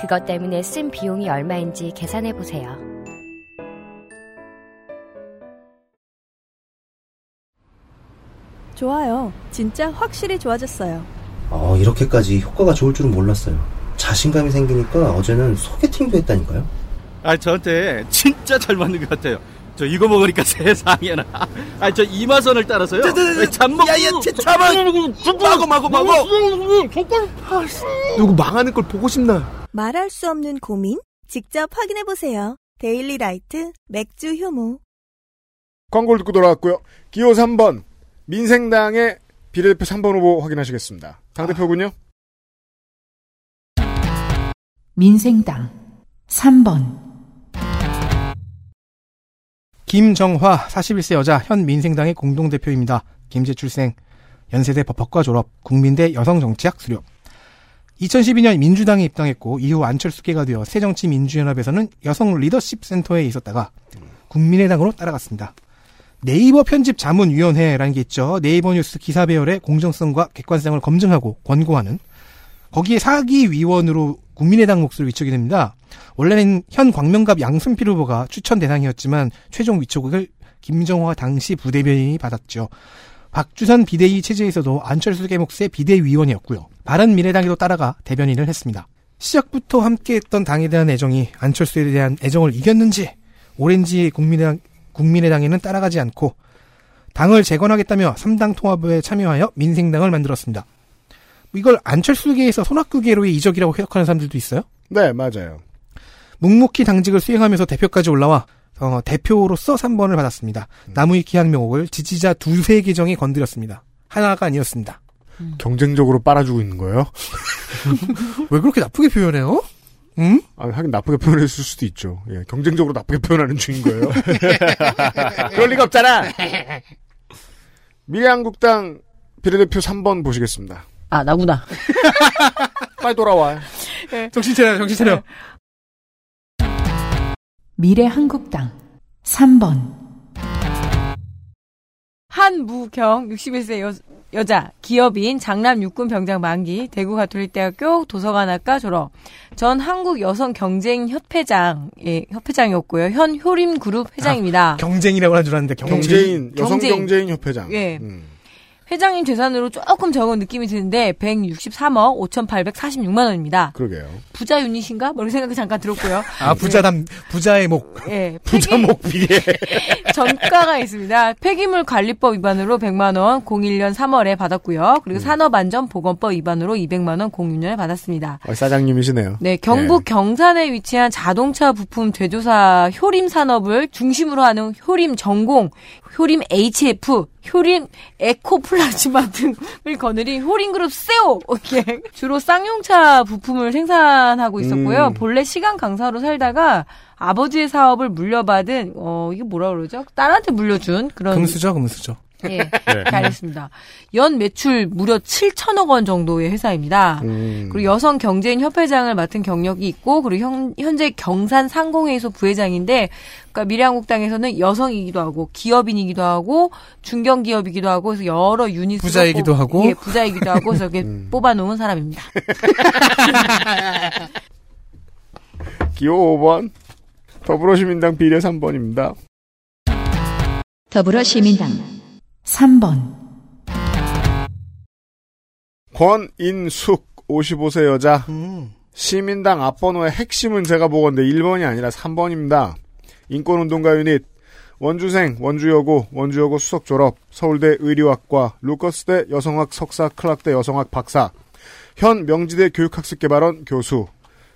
그것 때문에 쓴 비용이 얼마인지 계산해 보세요. 좋아요. 진짜 확실히 좋아졌어요. 어, 이렇게까지 효과가 좋을 줄은 몰랐어요. 자신감이 생기니까 어제는 소개팅도 했다니까요. 아, 저한테 진짜 잘 맞는 것 같아요. 저 이거 먹으니까 세상에나. 아, 저 이마선을 따라서요. 잠먹. 야야, 잠만. 마고 마고 마고. 누구 망하는 걸 보고 싶나? 말할 수 없는 고민? 직접 확인해 보세요. 데일리 라이트 맥주 효모. 광고를 듣고 돌아왔고요. 기호 3번 민생당의 비례대표 3번 후보 확인하시겠습니다. 당대표군요. 민생당 3번 김정화 41세 여자 현 민생당의 공동대표입니다. 김제 출생, 연세대 법학과 졸업, 국민대 여성정치학 수료. 2012년 민주당에 입당했고 이후 안철수계가 되어 새정치민주연합에서는 여성 리더십 센터에 있었다가 국민의당으로 따라갔습니다. 네이버 편집 자문위원회라는 게 있죠. 네이버 뉴스 기사 배열의 공정성과 객관성을 검증하고 권고하는 거기에 사기 위원으로 국민의당 몫을 위촉이 됩니다. 원래는 현 광명갑 양순필 후보가 추천 대상이었지만 최종 위촉을 김정화 당시 부대변인이 받았죠. 박주선 비대위 체제에서도 안철수 개목세 비대위원이었고요. 바른미래당에도 따라가 대변인을 했습니다. 시작부터 함께했던 당에 대한 애정이 안철수에 대한 애정을 이겼는지 오렌지 국민의당, 국민의당에는 따라가지 않고 당을 재건하겠다며 3당 통합에 참여하여 민생당을 만들었습니다. 이걸 안철수계에서 손학규계로의 이적이라고 해석하는 사람들도 있어요? 네, 맞아요. 묵묵히 당직을 수행하면서 대표까지 올라와 어, 대표로서 3번을 받았습니다. 나무위 기한 명옥을 지지자 두세 계정이 건드렸습니다. 하나가 아니었습니다. 경쟁적으로 빨아주고 있는 거예요? 왜 그렇게 나쁘게 표현해요? 응? 아, 하긴 나쁘게 표현했을 수도 있죠. 예, 경쟁적으로 나쁘게 표현하는 중인 거예요. 그럴 리가 없잖아. 미래한국당 비례대표 3번 보시겠습니다. 아, 나구나. 빨리 돌아와. 정신 차려, 정신 차려. 미래한국당 3번 한무경 61세 여, 여자 기업인 장남 육군 병장 만기 대구 가톨릭대학교 도서관학과 졸업 전 한국 여성 경쟁 협회장 예, 협회장이었고요 현 효림 그룹 회장입니다. 아, 경쟁이라고 하는 줄 알았는데 경제인 여성 경제인 협회장. 예. 회장님 재산으로 조금 적은 느낌이 드는데 163억 5,846만 원입니다. 그러게요. 부자 유닛인가? 뭐 이런 생각이 잠깐 들었고요. 아 부자담 부자의 목. 예. 부자 목 비례. 전가가 있습니다. 폐기물 관리법 위반으로 100만 원 01년 3월에 받았고요. 그리고 산업안전보건법 위반으로 200만 원 06년에 받았습니다. 어, 사장님이시네요. 네, 경북 경산에 위치한 자동차 부품 제조사 효림 산업을 중심으로 하는 효림 전공, 효림 HF, 효림 에코플라즈마 등을 거느린 효림그룹 세오 예. 주로 쌍용차 부품을 생산하고 있었고요. 음. 본래 시간 강사로 살다가 아버지의 사업을 물려받은 어 이게 뭐라 그러죠? 딸한테 물려준 그런 금수저, 금수저. 예, 알겠습니다. 연 매출 무려 7천억 원 정도의 회사입니다. 음. 그리고 여성 경제인 협회장을 맡은 경력이 있고 그리고 현, 현재 경산 상공회의소 부회장인데 그러니까 미래한국당에서는 여성이기도 하고 기업인이기도 하고 중견 기업이기도 하고 그래서 여러 유닛으로 부자이기도 뽑- 하고. 예, 부자이기도 하고 그래서 이렇게 음. 뽑아놓은 사람입니다. 기호 5번 더불어시민당 비례 3번입니다. 더불어시민당 3번. 권인숙 55세 여자. 시민당 앞번호의 핵심은 제가 보건데 1번이 아니라 3번입니다. 인권운동가 유닛. 원주생 원주여고 원주여고 수석 졸업. 서울대 의료학과 루커스대 여성학 석사 클락대 여성학 박사. 현 명지대 교육학습개발원 교수.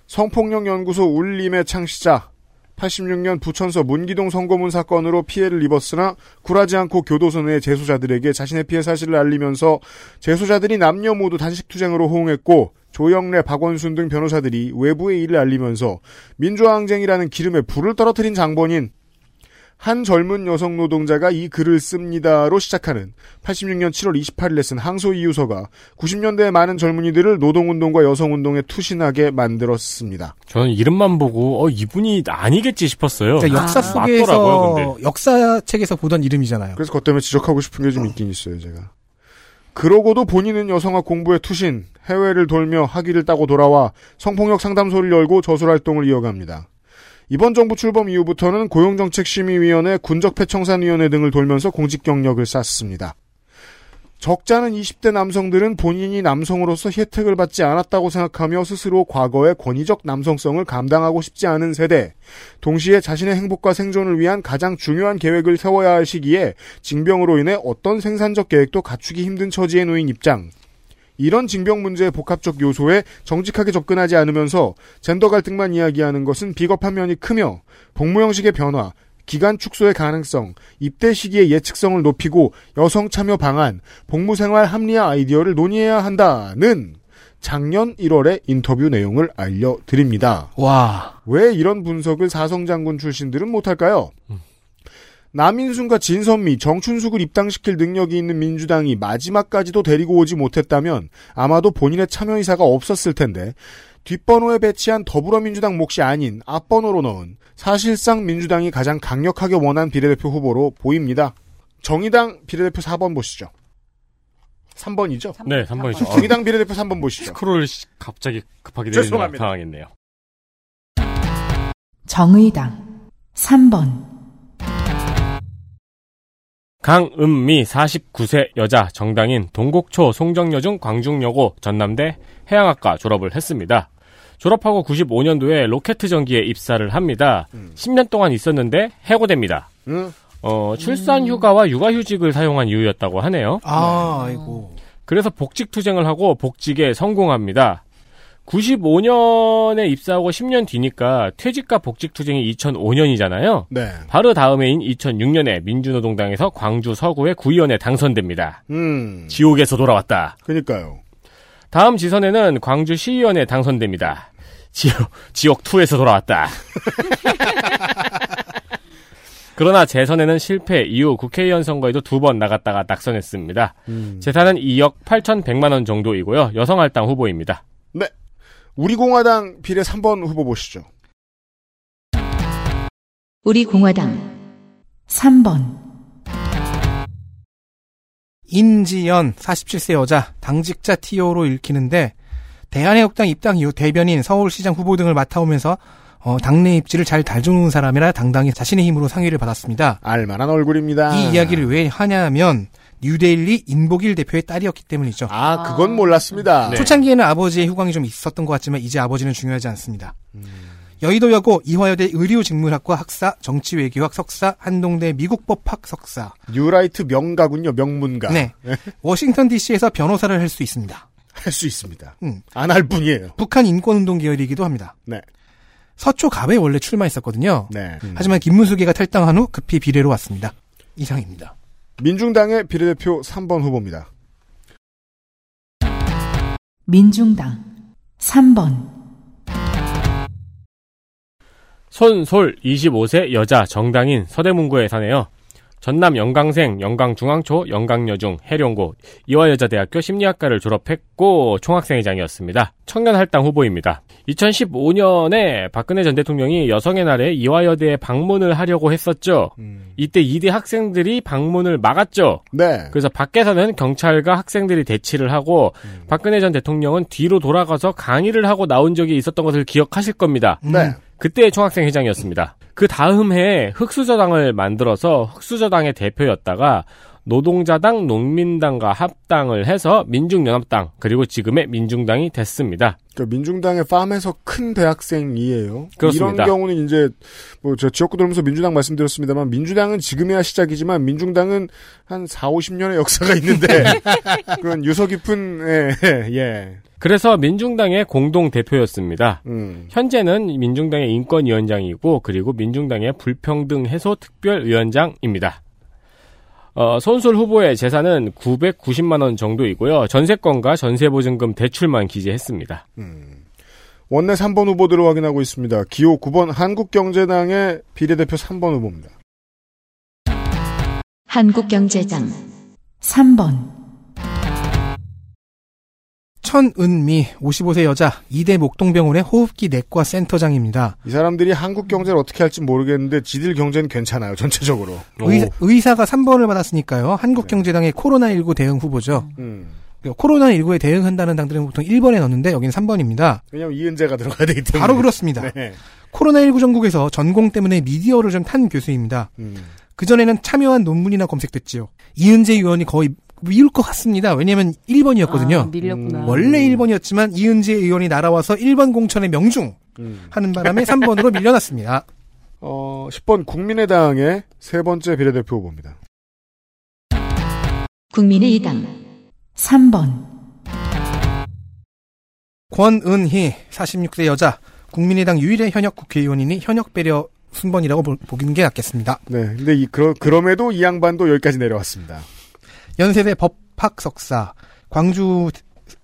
성폭력연구소 울림의 창시자 86년 부천서 문기동 선거문 사건으로 피해를 입었으나 굴하지 않고 교도소 내 재소자들에게 자신의 피해 사실을 알리면서 재소자들이 남녀 모두 단식투쟁으로 호응했고 조영래, 박원순 등 변호사들이 외부의 일을 알리면서 민주화항쟁이라는 기름에 불을 떨어뜨린 장본인 한 젊은 여성 노동자가 이 글을 씁니다로 시작하는 86년 7월 28일에 쓴 항소 이유서가 90년대의 많은 젊은이들을 노동운동과 여성운동에 투신하게 만들었습니다. 저는 이름만 보고 어 이분이 아니겠지 싶었어요. 그러니까 역사 맞더라고요, 속에서 근데. 역사책에서 보던 이름이잖아요. 그래서 그것 때문에 지적하고 싶은 게 좀 있긴 있어요, 제가. 그러고도 본인은 여성학 공부에 투신, 해외를 돌며 학위를 따고 돌아와 성폭력 상담소를 열고 저술 활동을 이어갑니다. 이번 정부 출범 이후부터는 고용정책심의위원회, 군적폐청산위원회 등을 돌면서 공직 경력을 쌓습니다. 적잖은 20대 남성들은 본인이 남성으로서 혜택을 받지 않았다고 생각하며 스스로 과거의 권위적 남성성을 감당하고 싶지 않은 세대, 동시에 자신의 행복과 생존을 위한 가장 중요한 계획을 세워야 할 시기에 징병으로 인해 어떤 생산적 계획도 갖추기 힘든 처지에 놓인 입장. 이런 징병 문제의 복합적 요소에 정직하게 접근하지 않으면서 젠더 갈등만 이야기하는 것은 비겁한 면이 크며 복무 형식의 변화, 기간 축소의 가능성, 입대 시기의 예측성을 높이고 여성 참여 방안, 복무 생활 합리화 아이디어를 논의해야 한다는 작년 1월의 인터뷰 내용을 알려드립니다. 와. 왜 이런 분석을 사성장군 출신들은 못할까요? 남인순과 진선미, 정춘숙을 입당시킬 능력이 있는 민주당이 마지막까지도 데리고 오지 못했다면 아마도 본인의 참여 의사가 없었을 텐데 뒷번호에 배치한 더불어민주당 몫이 아닌 앞번호로 넣은 사실상 민주당이 가장 강력하게 원한 비례대표 후보로 보입니다. 정의당 비례대표 4번 보시죠. 3번이죠? 네, 3번이죠. 정의당 비례대표 3번 보시죠. 스크롤 갑자기 급하게 내리는 죄송합니다. 당황했네요. 정의당 3번 강은미 49세 여자 정당인 동곡초 송정여중 광중여고 전남대 해양학과 졸업을 했습니다. 졸업하고 95년도에 로켓 전기에 입사를 합니다. 10년 동안 있었는데 해고됩니다. 음. 어, 출산 휴가와 육아 휴직을 사용한 이유였다고 하네요. 아, 아이고. 그래서 복직 투쟁을 하고 복직에 성공합니다. 95년에 입사하고 10년 뒤니까 퇴직과 복직 투쟁이 2005년이잖아요. 네. 바로 다음해인 2006년에 민주노동당에서 광주 서구의 구의원에 당선됩니다. 음. 지옥에서 돌아왔다. 그니까요. 다음 지선에는 광주 시의원에 당선됩니다. 지옥, 지옥 2에서 돌아왔다. 그러나 재선에는 실패 이후 국회의원 선거에도 두 번 나갔다가 낙선했습니다. 음. 재산은 2억 8,100만 원 정도이고요. 여성할당 후보입니다. 네. 우리공화당 비례 3번 후보 보시죠. 우리 공화당 3번 인지연 47세 여자 당직자 TO로 읽히는데 대한애국당 입당 이후 대변인 서울시장 후보 등을 맡아오면서 어, 당내 입지를 잘 다져놓은 사람이라 당당히 자신의 힘으로 상위를 받았습니다. 알만한 얼굴입니다. 이 이야기를 왜 하냐면 뉴데일리 인보길 대표의 딸이었기 때문이죠. 아, 그건 몰랐습니다. 초창기에는 아버지의 후광이 좀 있었던 것 같지만 이제 아버지는 중요하지 않습니다. 여의도 여고 이화여대 의류직물학과 학사, 정치외교학 석사, 한동대 미국법학 석사. 뉴라이트 명가군요, 명문가. 네. 워싱턴 DC에서 변호사를 할 수 있습니다. 할 수 있습니다. 음. 안할 뿐이에요. 북한 인권운동 계열이기도 합니다. 네. 서초 갑에 원래 출마했었거든요. 네. 하지만 김문수계가 탈당한 후 급히 비례로 왔습니다. 이상입니다. 민중당의 비례대표 3번 후보입니다. 민중당 3번 손솔 25세 여자 정당인 서대문구에 사네요. 전남 영광생, 영광중앙초, 영광여중, 해룡고, 이화여자대학교 심리학과를 졸업했고 총학생회장이었습니다. 청년할당 후보입니다. 2015년에 박근혜 전 대통령이 여성의 날에 이화여대에 방문을 하려고 했었죠. 이때 이대 학생들이 방문을 막았죠. 네. 그래서 밖에서는 경찰과 학생들이 대치를 하고 박근혜 전 대통령은 뒤로 돌아가서 강의를 하고 나온 적이 있었던 것을 기억하실 겁니다. 네. 그때 총학생 회장이었습니다. 그 다음 해에 흑수저당을 만들어서 흑수저당의 대표였다가 노동자당, 농민당과 합당을 해서 민중연합당 그리고 지금의 민중당이 됐습니다. 그러니까 민중당의 팜에서 큰 대학생이에요. 그렇습니다. 이런 경우는 이제 뭐저 지역구 돌면서 민주당 말씀드렸습니다만 민주당은 지금이야 시작이지만 민중당은 한 4, 50년의 역사가 있는데 그런 유서 깊은 예, 예. 그래서 민중당의 공동 대표였습니다. 음. 현재는 민중당의 인권위원장이고 그리고 민중당의 불평등 해소 특별위원장입니다. 어, 손술 후보의 재산은 990만 원 정도이고요. 전세권과 전세보증금 대출만 기재했습니다. 원내 3번 후보들을 확인하고 있습니다. 기호 9번 한국경제당의 비례대표 3번 후보입니다. 한국경제당 3번 천은미 55세 여자 이대 목동병원의 호흡기 내과 센터장입니다. 이 사람들이 한국 경제를 어떻게 할지 모르겠는데 지들 경제는 괜찮아요. 전체적으로. 의사, 의사가 3번을 받았으니까요. 한국경제당의 코로나19 대응 후보죠. 음. 코로나19에 대응한다는 당들은 보통 1번에 넣는데 여기는 3번입니다. 왜냐면 이은재가 들어가야 되기 때문에. 바로 그렇습니다. 네. 코로나19 전국에서 전공 때문에 미디어를 좀 탄 교수입니다. 음. 그전에는 참여한 논문이나 검색됐지요. 이은재 의원이 거의 미울 것 같습니다. 왜냐면 1번이었거든요. 아, 밀렸구나. 원래 1번이었지만 이은재 의원이 날아와서 1번 공천의 명중 음. 하는 바람에 3번으로 밀려났습니다. 어, 10번 국민의당의 세 번째 비례대표 후보입니다. 국민의당 3번 권은희 46세 여자 국민의당 유일의 현역 국회의원이니 현역 배려 순번이라고 보- 보기는 게 낫겠습니다. 네. 근데 이, 그러, 그럼에도 이 양반도 여기까지 내려왔습니다. 연세대 법학 석사, 광주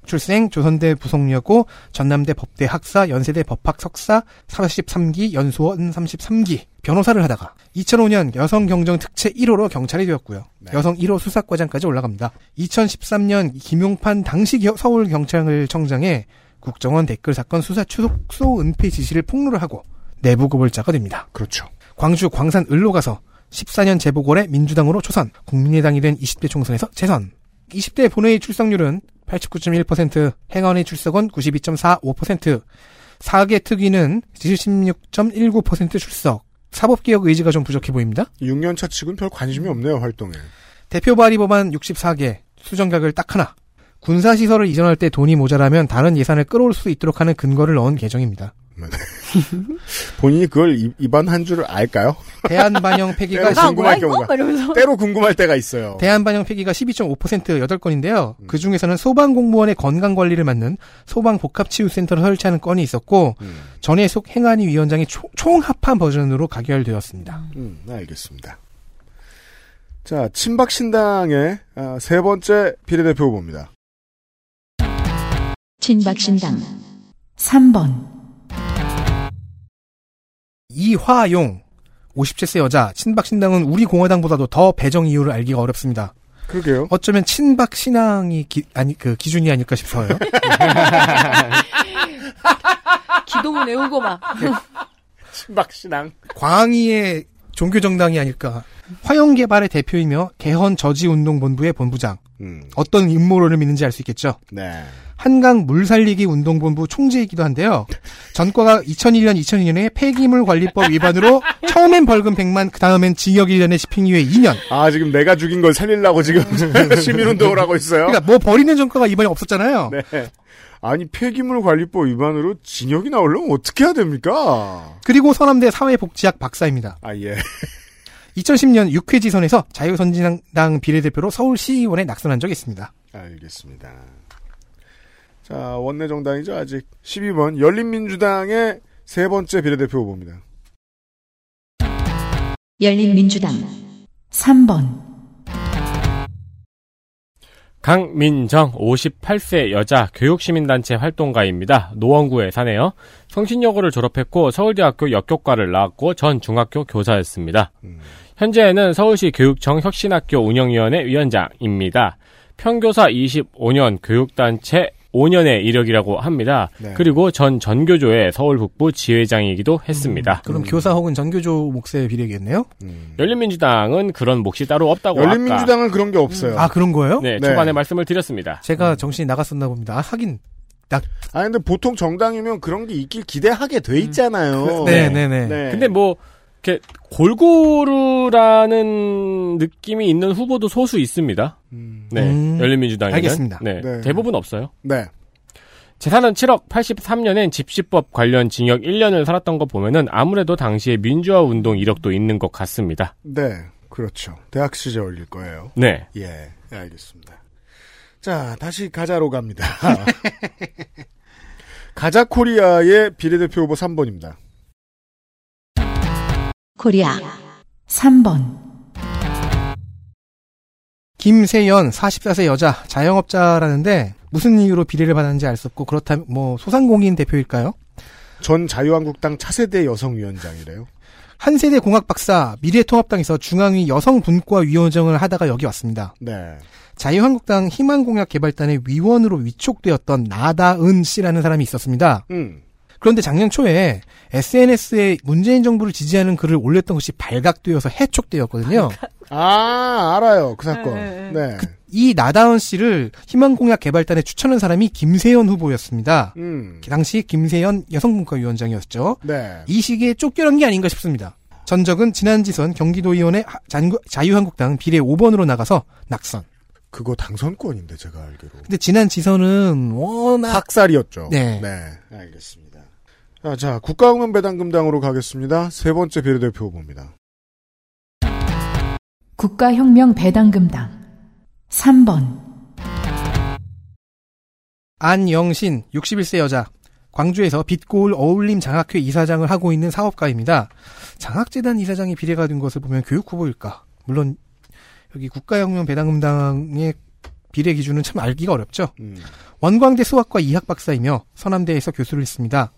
출생, 조선대 부속여고, 전남대 법대 학사, 연세대 법학 석사, 43기, 연수원 33기, 변호사를 하다가 2005년 여성 경정 특채 1호로 경찰이 되었고요. 여성 1호 수사과장까지 올라갑니다. 2013년 김용판 당시 겨- 서울 경찰청장의 국정원 댓글 사건 수사 축소 은폐 지시를 폭로를 하고 내부 고발자가 됩니다. 그렇죠. 광주 광산 을로 가서 14년 재보궐에 민주당으로 초선, 국민의당이 된 20대 총선에서 재선. 20대 본회의 출석률은 89.1%, 행안위 출석은 92.45%, 4개 특위는 76.19% 출석. 사법개혁 의지가 좀 부족해 보입니다. 6년차 측은 별 관심이 없네요, 활동에. 대표 발의 법안 64개, 수정각을 딱 하나. 군사시설을 이전할 때 돈이 모자라면 다른 예산을 끌어올 수 있도록 하는 근거를 넣은 개정입니다. 본인이 그걸 이- 입안한 줄을 알까요? 대한반영 폐기가 궁금할 경우가 이러면서. 때로 궁금할 때가 있어요. 대한반영 폐기가 12.5% 8건인데요. 그 중에서는 소방공무원의 건강관리를 맡는 소방복합치유센터를 설치하는 건이 있었고, 전해숙 행안위 위원장이 초- 총합한 버전으로 가결되었습니다. 음, 알겠습니다. 자, 친박신당의 아, 세 번째 비례대표 후보입니다. 친박신당 3번 이화용, 57세 여자, 친박 신당은 우리 공화당보다도 더 배정 이유를 알기가 어렵습니다. 그러게요. 어쩌면 친박 신앙이 기, 아니, 그 기준이 아닐까 싶어요. 기도문 외우고 막. 친박 신앙. 광의의 종교 정당이 아닐까. 화영개발의 대표이며 개헌 저지 운동 본부의 본부장. 음. 어떤 음모론을 믿는지 알 수 있겠죠. 네. 한강 물살리기 운동본부 총재이기도 한데요. 전과가 2001년, 2002년에 폐기물 관리법 위반으로 처음엔 벌금 100만, 그 다음엔 징역 1년에 집행유예 2년. 아, 지금 내가 죽인 걸 살리려고 지금 시민운동을 하고 있어요? 그러니까 뭐 버리는 전과가 이번에 없었잖아요. 네. 아니, 폐기물 관리법 위반으로 징역이 나오려면 어떻게 해야 됩니까? 그리고 서남대 사회복지학 박사입니다. 아, 예. 2010년 6회 지선에서 자유선진당 비례대표로 서울시의원에 낙선한 적이 있습니다. 알겠습니다. 자, 원내 정당이죠, 아직. 12번, 열린민주당의 세 번째 비례대표 후보입니다. 열린민주당 3번 강민정 58세 여자 교육시민단체 활동가입니다. 노원구에 사네요. 성신여고를 졸업했고 서울대학교 역교과를 나왔고 전 중학교 교사였습니다. 현재는 서울시 교육청 혁신학교 운영위원회 위원장입니다. 평교사 25년 교육단체 5년의 이력이라고 합니다. 네. 그리고 전 전교조의 서울 북부 지회장이기도 했습니다. 그럼 교사 혹은 전교조 몫의 비례겠네요? 열린민주당은 그런 몫이 따로 없다고 열린민주당은 아까 그런 게 없어요. 아, 그런 거예요? 네, 초반에 말씀을 드렸습니다. 제가 정신이 나갔었나 봅니다. 아, 하긴. 아 근데 보통 정당이면 그런 게 있길 기대하게 돼 있잖아요. 네, 네, 네. 근데 뭐 이렇게 골고루라는 느낌이 있는 후보도 소수 있습니다. 네, 음, 열린민주당에는 알겠습니다. 네, 네. 대부분 없어요. 네. 재산은 7억 83년엔 집시법 관련 징역 1년을 살았던 거 보면은 아무래도 당시에 민주화 운동 이력도 있는 것 같습니다. 네, 그렇죠. 대학 시절일 거예요. 네. 예, 알겠습니다. 자, 다시 가자로 갑니다. 가자 코리아의 비례대표 후보 3번입니다. 코리아 3번, 김세연 44세 여자 자영업자라는데 무슨 이유로 비례를 받았는지 알 수 없고 그렇다면 뭐 소상공인 대표일까요? 전 자유한국당 차세대 여성위원장이래요. 한 세대 공학 박사 미래통합당에서 중앙위 여성분과위원장을 하다가 여기 왔습니다. 네. 자유한국당 희망공약 개발단의 위원으로 위촉되었던 나다은 씨라는 사람이 있었습니다. 음. 그런데 작년 초에 SNS에 문재인 정부를 지지하는 글을 올렸던 것이 발각되어서 해촉되었거든요. 아, 알아요. 그 사건. 네. 이 나다은 씨를 희망공약 개발단에 추천한 사람이 김세연 후보였습니다. 음. 그 당시 김세연 여성분과위원장이었죠. 네. 이 시기에 쫓겨난 게 아닌가 싶습니다. 전적은 지난 지선 경기도의원의 자유한국당 비례 5번으로 나가서 낙선. 그거 당선권인데 제가 알기로. 근데 지난 지선은 워낙 학살이었죠. 네. 알겠습니다. 아, 자, 국가응원 배당금당으로 가겠습니다. 세 번째 비례대표 후보입니다. 국가혁명 배당금당 3번, 안영신 61세 여자 광주에서 빛고울 어울림 장학회 이사장을 하고 있는 사업가입니다. 장학재단 이사장이 비례가 된 것을 보면 교육 후보일까? 물론 여기 국가혁명 배당금당의 비례 기준은 참 알기가 어렵죠. 음. 원광대 수학과 이학 박사이며 서남대에서 교수를 했습니다.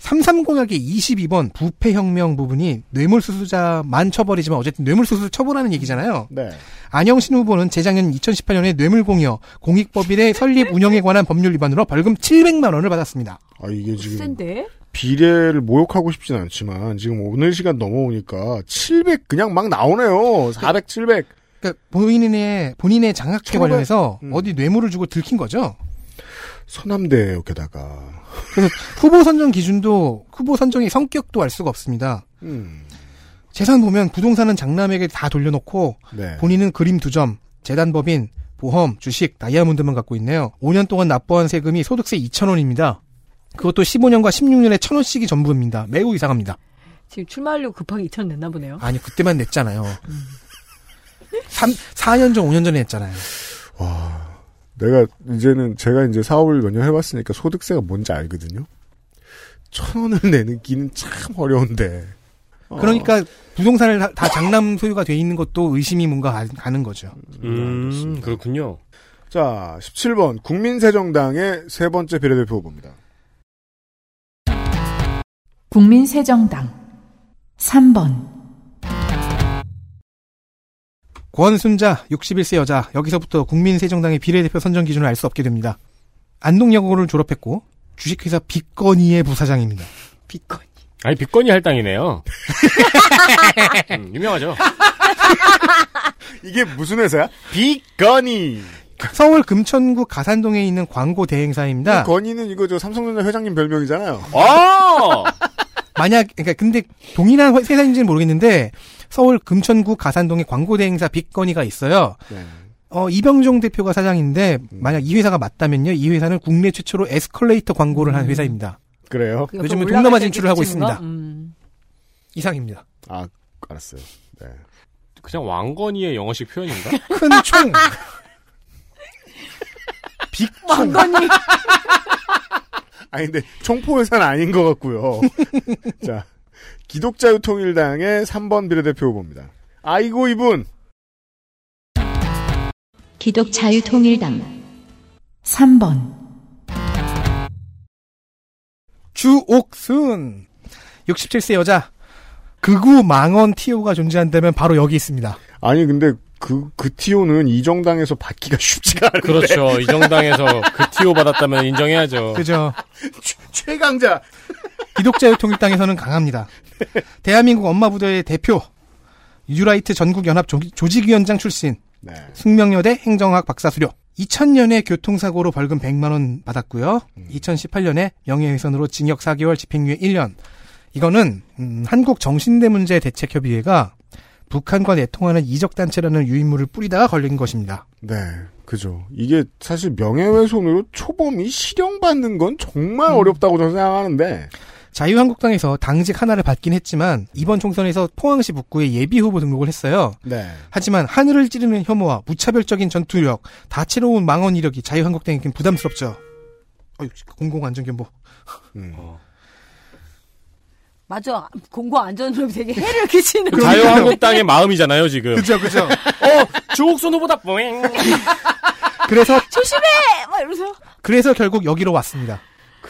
33공약의 22번 부패혁명 부분이 뇌물수수자만 처벌이지만 어쨌든 뇌물수수 처벌하는 얘기잖아요. 네. 안영신 후보는 재작년 2018년에 뇌물공여 공익법인의 설립 운영에 관한 법률 위반으로 벌금 700만 원을 받았습니다. 아, 이게 지금 센데? 비례를 모욕하고 싶진 않지만 지금 오늘 시간 넘어오니까 700 그냥 막 나오네요. 400, 700. 그러니까 본인의 본인의 장학회 관련해서 음. 어디 뇌물을 주고 들킨 거죠. 서남대예요, 게다가. 그래서 후보 선정 기준도 후보 선정의 성격도 알 수가 없습니다. 음. 재산 보면 부동산은 장남에게 다 돌려놓고 네. 본인은 그림 두 점, 재단법인, 보험, 주식, 다이아몬드만 갖고 있네요. 5년 동안 납부한 세금이 소득세 2,000원입니다. 그것도 15년과 16년에 1,000원씩이 전부입니다. 매우 이상합니다. 지금 출마하려고 급하게 2천 냈나 보네요. 아니 그때만 냈잖아요. 3, 4년 전, 5년 전에 냈잖아요. 내가 이제는 제가 이제 사업을 몇 년 해봤으니까 소득세가 뭔지 알거든요. 천 원을 내는 기는 참 어려운데. 어. 그러니까 부동산을 다, 다 장남 소유가 돼 있는 것도 의심이 뭔가 가- 가는 거죠. 음, 그렇군요. 자, 17번 국민새정당의 세 번째 비례대표 후보입니다. 국민새정당 3번, 권순자 61세 여자 여기서부터 국민세정당의 비례대표 선정 기준을 알 수 없게 됩니다. 안동여고를 졸업했고 주식회사 빅건이의 부사장입니다. 빅건이. 아니 빅건이 할당이네요. 음, 유명하죠. 이게 무슨 회사야? 빅건이. 서울 금천구 가산동에 있는 광고 대행사입니다. 건이는 이거 저 삼성전자 회장님 별명이잖아요. 아! 만약 그러니까 근데 동일한 회- 회사인지는 모르겠는데 서울 금천구 가산동에 광고 대행사 빅건이가 있어요. 네. 어, 이병종 대표가 사장인데 만약 이 회사가 맞다면요. 이 회사는 국내 최초로 에스컬레이터 광고를 한 회사입니다. 그래요? 요즘은 동남아 때 진출을 하고 있습니다. 거? 음. 이상입니다. 아, 알았어요. 네. 그냥 왕건이의 영어식 표현인가? 큰 총. 빅총. 왕건이. 아니 근데 총포 회사는 아닌 것 같고요. 자, 기독자유통일당의 3번 비례대표 후보입니다. 아이고 이분. 기독자유통일당 3번, 주옥순 67세 여자 극우 망원 티오가 존재한다면 바로 여기 있습니다. 아니 근데 그, 그 티오는 이 정당에서 받기가 쉽지가 않은데. 그렇죠. 이 정당에서 그 티오 받았다면 인정해야죠. 그죠? 최 강자. 기독자유통일당에서는 강합니다. 대한민국 엄마 부대의 대표 유라이트 전국연합 조- 조직위원장 출신 네. 숙명여대 행정학 박사 수료 2000년에 교통사고로 벌금 100만 원 받았고요. 2018년에 명예훼손으로 징역 4개월 집행유예 1년. 이거는 음, 한국 정신대 문제 대책 협의회가 북한과 내통하는 이적 단체라는 유인물을 뿌리다가 걸린 것입니다. 네, 그죠. 이게 사실 명예훼손으로 초범이 실형받는 건 정말 어렵다고 저는 생각하는데. 자유한국당에서 당직 하나를 받긴 했지만 이번 총선에서 포항시 북구에 예비 후보 등록을 했어요. 네. 하지만 하늘을 찌르는 혐오와 무차별적인 전투력, 다채로운 망원 이력이 자유한국당에겐 부담스럽죠. 어휴, 공공안전경보. 음. 맞아. 공고 안전으로 되게 해를 끼치는. 그 자유한국당의 마음이잖아요, 지금. 그죠, 그죠. 어, 조옥순 후보다 뽀잉. 그래서 조심해! 막 이러면서. 그래서 결국 여기로 왔습니다.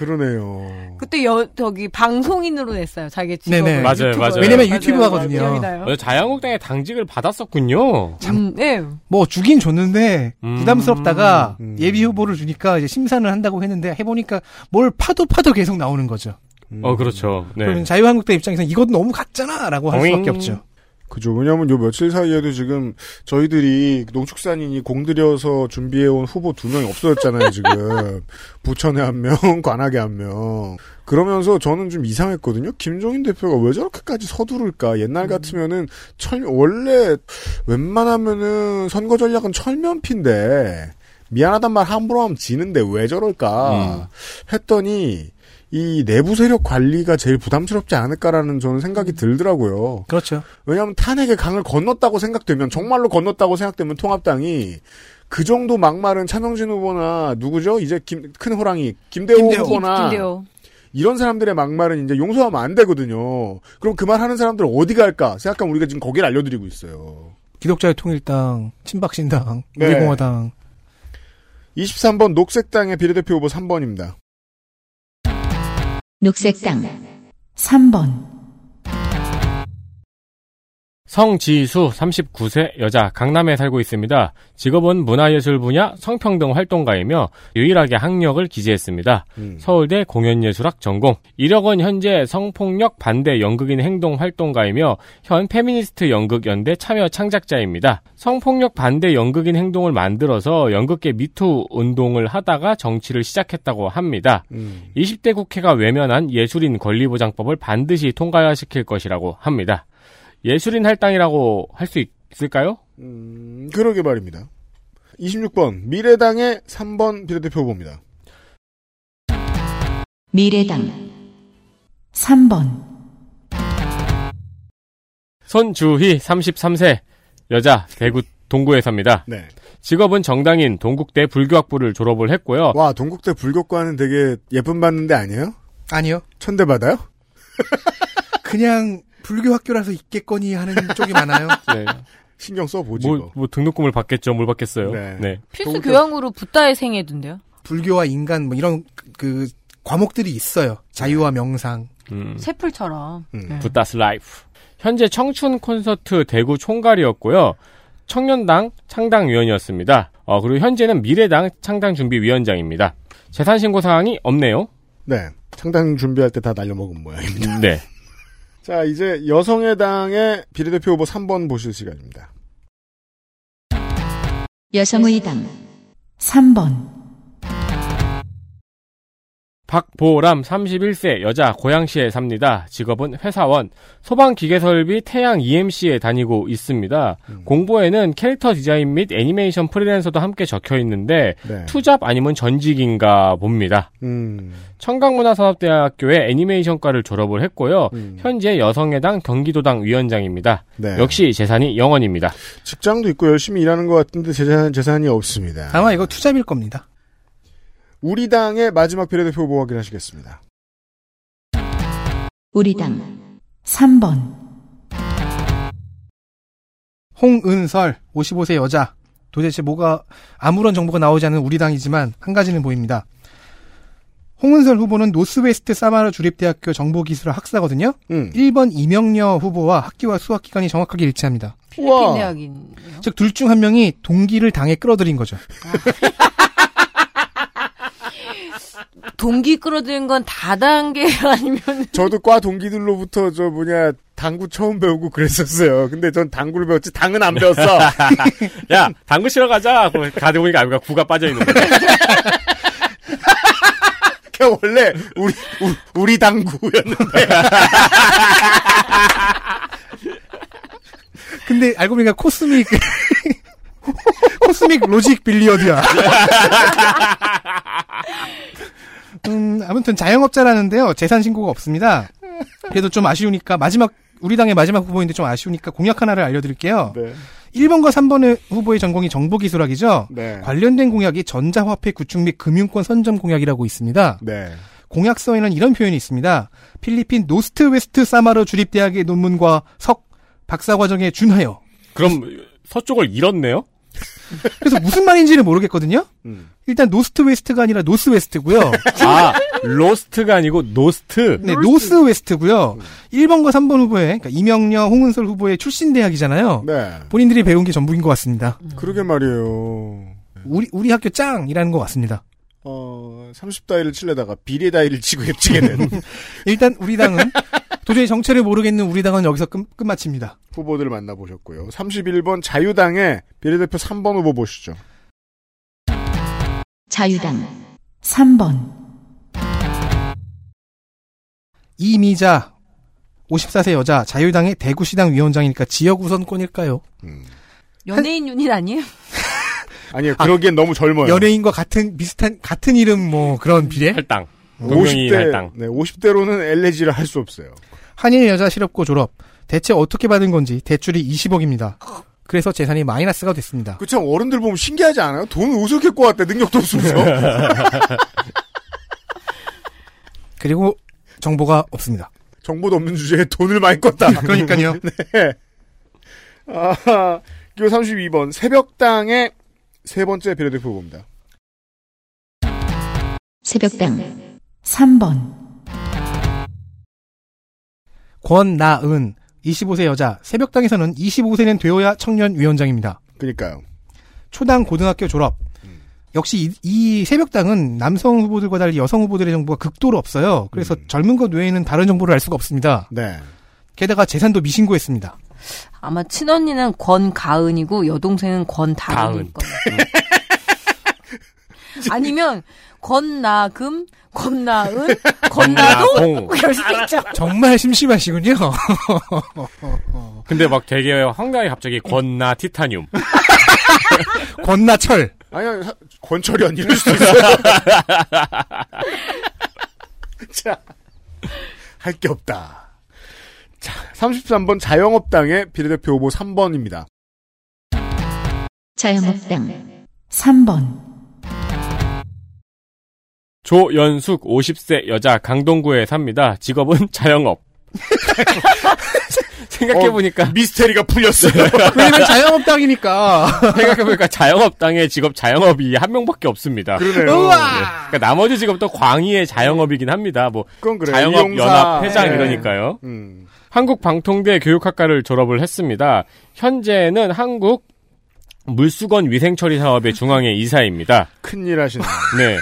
그러네요. 그때 여, 저기, 방송인으로 냈어요. 자기 직업을. 네네. 맞아요. 맞아요. 왜냐면 맞아요, 유튜브 맞아요. 자유한국당의 당직을 받았었군요. 음, 네. 뭐 주긴 줬는데 음. 부담스럽다가 음. 예비 후보를 주니까 이제 심사를 한다고 했는데 해보니까 뭘 파도 파도 계속 나오는 거죠. 어, 그렇죠. 네. 그러면 자유한국당 입장에서는 이건 너무 같잖아라고 할. 수밖에 없죠. 그죠. 왜냐면 요 며칠 사이에도 지금 저희들이 농축산인이 공들여서 준비해온 후보 두 명이 없어졌잖아요, 지금. 부천에 한 명, 관악에 한 명. 그러면서 저는 좀 이상했거든요. 김종인 대표가 왜 저렇게까지 서두를까? 옛날 같으면은 철, 원래 웬만하면은 선거 전략은 철면피인데, 미안하단 말 함부로 하면 지는데 왜 저럴까? 했더니, 이 내부 세력 관리가 제일 부담스럽지 않을까라는 저는 생각이 들더라고요. 그렇죠. 왜냐하면 탄핵의 강을 건넜다고 생각되면 정말로 건넜다고 생각되면 통합당이 그 정도 막말은 차명진 후보나 누구죠? 이제 김, 큰 호랑이 김대호, 김대호. 후보나 김대호. 이런 사람들의 막말은 이제 용서하면 안 되거든요. 그럼 그 말 하는 사람들은 어디 갈까 생각하면 우리가 지금 거기를 알려드리고 있어요. 기독자의 통일당, 친박신당, 네. 우리공화당. 23번 녹색당의 비례대표 후보 3번입니다. 녹색당 3번, 성지수 39세 여자 강남에 살고 있습니다. 직업은 문화예술 분야 성평등 활동가이며 유일하게 학력을 기재했습니다. 음. 서울대 공연예술학 전공. 이력은 현재 성폭력 반대 연극인 행동 활동가이며 현 페미니스트 연극 연대 참여 창작자입니다. 성폭력 반대 연극인 행동을 만들어서 연극계 미투 운동을 하다가 정치를 시작했다고 합니다. 음. 20대 국회가 외면한 예술인 권리보장법을 반드시 통과시킬 것이라고 합니다. 예술인 할당이라고 할 수 있을까요? 음, 그러게 말입니다. 26번 미래당의 3번 비례대표 후보입니다. 미래당 3번, 손주희 33세 여자 대구 동구에 삽니다. 네. 직업은 정당인 동국대 불교학부를 졸업을 했고요. 와 동국대 불교과는 되게 예쁨 받는데 아니에요? 아니요. 천대 받아요? 그냥 불교 학교라서 있겠거니 하는 쪽이 많아요. 네. 신경 써보지 뭐, 뭐. 뭐 등록금을 받겠죠. 뭘 받겠어요. 네. 네. 필수 교양으로 붓다의 생애던데요. 불교와 인간 뭐 이런 그 과목들이 있어요. 자유와 명상. 음. 세풀처럼. 음. 네. Buddha's life. 현재 청춘 콘서트 대구 총괄이었고요. 청년당 창당위원이었습니다. 어, 그리고 현재는 미래당 창당준비위원장입니다. 재산신고 사항이 없네요. 네. 창당 준비할 때 다 날려먹은 모양입니다. 네. 자, 이제 여성의 당의 비례대표 후보 3번 보실 시간입니다. 여성의당 3번, 박보람 31세 여자 고양시에 삽니다. 직업은 회사원, 소방기계설비 태양 EMC에 다니고 있습니다. 공보에는 캐릭터 디자인 및 애니메이션 프리랜서도 함께 적혀 있는데 네. 투잡 아니면 전직인가 봅니다. 음. 청강문화산업대학교의 애니메이션과를 졸업을 했고요. 음. 현재 여성의당 경기도당 위원장입니다. 네. 역시 재산이 0원입니다. 직장도 있고 열심히 일하는 것 같은데 재산, 재산이 없습니다. 아마 이거 투잡일 겁니다. 우리 당의 마지막 비례대표 후보 확인하시겠습니다. 우리 당 3번, 홍은설 55세 여자. 도대체 뭐가 아무런 정보가 나오지 않은 우리 당이지만 한 가지는 보입니다. 홍은설 후보는 노스웨스트 사마르 주립대학교 정보기술학 학사거든요. 음. 1번 이명녀 후보와 학기와 수학 기간이 정확하게 일치합니다. 필리핀 대학인. 즉둘 중 한 명이 동기를 당에 끌어들인 거죠. 동기 끌어들인 건 다단계 아니면 저도 과 동기들로부터 저 뭐냐 당구 처음 배우고 그랬었어요. 근데 전 당구를 배웠지 당은 안 배웠어. 야, 당구 치러 가자. 가다 보니까 아까 구가 빠져 있는 거야. 그 원래 우리 우, 우리 당구였는데. 근데 알고 보니까 코스믹 코스믹 로직 빌리어드야. 음, 아무튼 자영업자라는데요. 재산 신고가 없습니다. 그래도 좀 아쉬우니까 마지막 우리 당의 마지막 후보인데 좀 아쉬우니까 공약 하나를 알려드릴게요. 네. 1번과 3번의 후보의 전공이 정보기술학이죠. 네. 관련된 공약이 전자화폐 구축 및 금융권 선점 공약이라고 있습니다. 네. 공약서에는 이런 표현이 있습니다. 필리핀 노스트 웨스트 사마르 주립대학의 논문과 석 박사 과정에 준하여. 그럼 서쪽을 잃었네요? 그래서 무슨 말인지는 모르겠거든요. 일단 노스트 웨스트가 아니라 노스 웨스트고요. 아, lost가 아니고 노스트. 네, 노스 웨스트고요. 1번과 3번 후보의 그러니까 이명려, 홍은설 후보의 출신 대학이잖아요. 네. 본인들이 배운 게 전부인 것 같습니다. 그러게 말이에요. 우리 우리 학교 짱이라는 것 같습니다. 어, 30다이를 칠려다가 비례 다이를 치고 앱치게 된 일단 우리 당은 도저히 정체를 모르겠는 우리 당은 여기서 끝, 끝마칩니다. 후보들을 만나보셨고요. 31번 자유당의 비례대표 3번 후보 보시죠. 자유당 3번, 이미자 54세 여자 자유당의 대구시당 위원장이니까 지역 우선권일까요? 연예인 유닛 아니에요? 아니요, 그러기엔 너무 젊어요. 연예인과 같은 비슷한 같은 이름 뭐 그런 비례? 할당. 동명이 50대, 할당. 네, 50대로는 엘레지를 할 수 없어요. 한일 여자 실업고 졸업. 대체 어떻게 받은 건지 대출이 20억입니다. 그래서 재산이 마이너스가 됐습니다. 그참 어른들 보면 신기하지 않아요? 돈을 어떻게 꼬았대, 능력도 없으면서. 그리고 정보가 없습니다. 정보도 없는 주제에 돈을 많이 껐다. 그러니까요. 네. 아, 교 32번 새벽당의 세 번째 비례대표 후보입니다. 새벽당 3번, 권나은 25세 여자 새벽당에서는 25세는 되어야 청년 위원장입니다. 그니까요. 초당 고등학교 졸업. 역시 이, 이 새벽당은 남성 후보들과 달리 여성 후보들의 정보가 극도로 없어요. 그래서 젊은 것 외에는 다른 정보를 알 수가 없습니다. 네. 게다가 재산도 미신고했습니다. 아마 친언니는 권가은이고 여동생은 권다은일 다은. 거예요. 아니면 권나금, 권나은, 권나동. 그럴 수도 있죠. 정말 심심하시군요. 근데 막 되게 황당하게 갑자기 권나 티타늄. 권나 철. 아니야, 사- 권철이 안 이럴 수도 있어요. 자, 할 게 없다. 자, 33번 자영업당의 비례대표 후보 3번입니다. 자영업당 3번, 조연숙 50세 여자 강동구에 삽니다. 직업은 자영업. 생각해보니까. 어, 미스테리가 풀렸어요. 왜냐면 자영업당이니까. 생각해보니까 자영업당의 직업 자영업이 한 명밖에 없습니다. 그러네요. 네. 그러니까 나머지 직업도 광희의 자영업이긴 합니다. 뭐 그건 그래요. 자영업 이용사. 연합 회장 네. 이러니까요. 음. 한국방통대 교육학과를 졸업을 했습니다. 현재는 한국 물수건 위생처리 사업의 중앙회 이사입니다. 큰일 하시네. 네.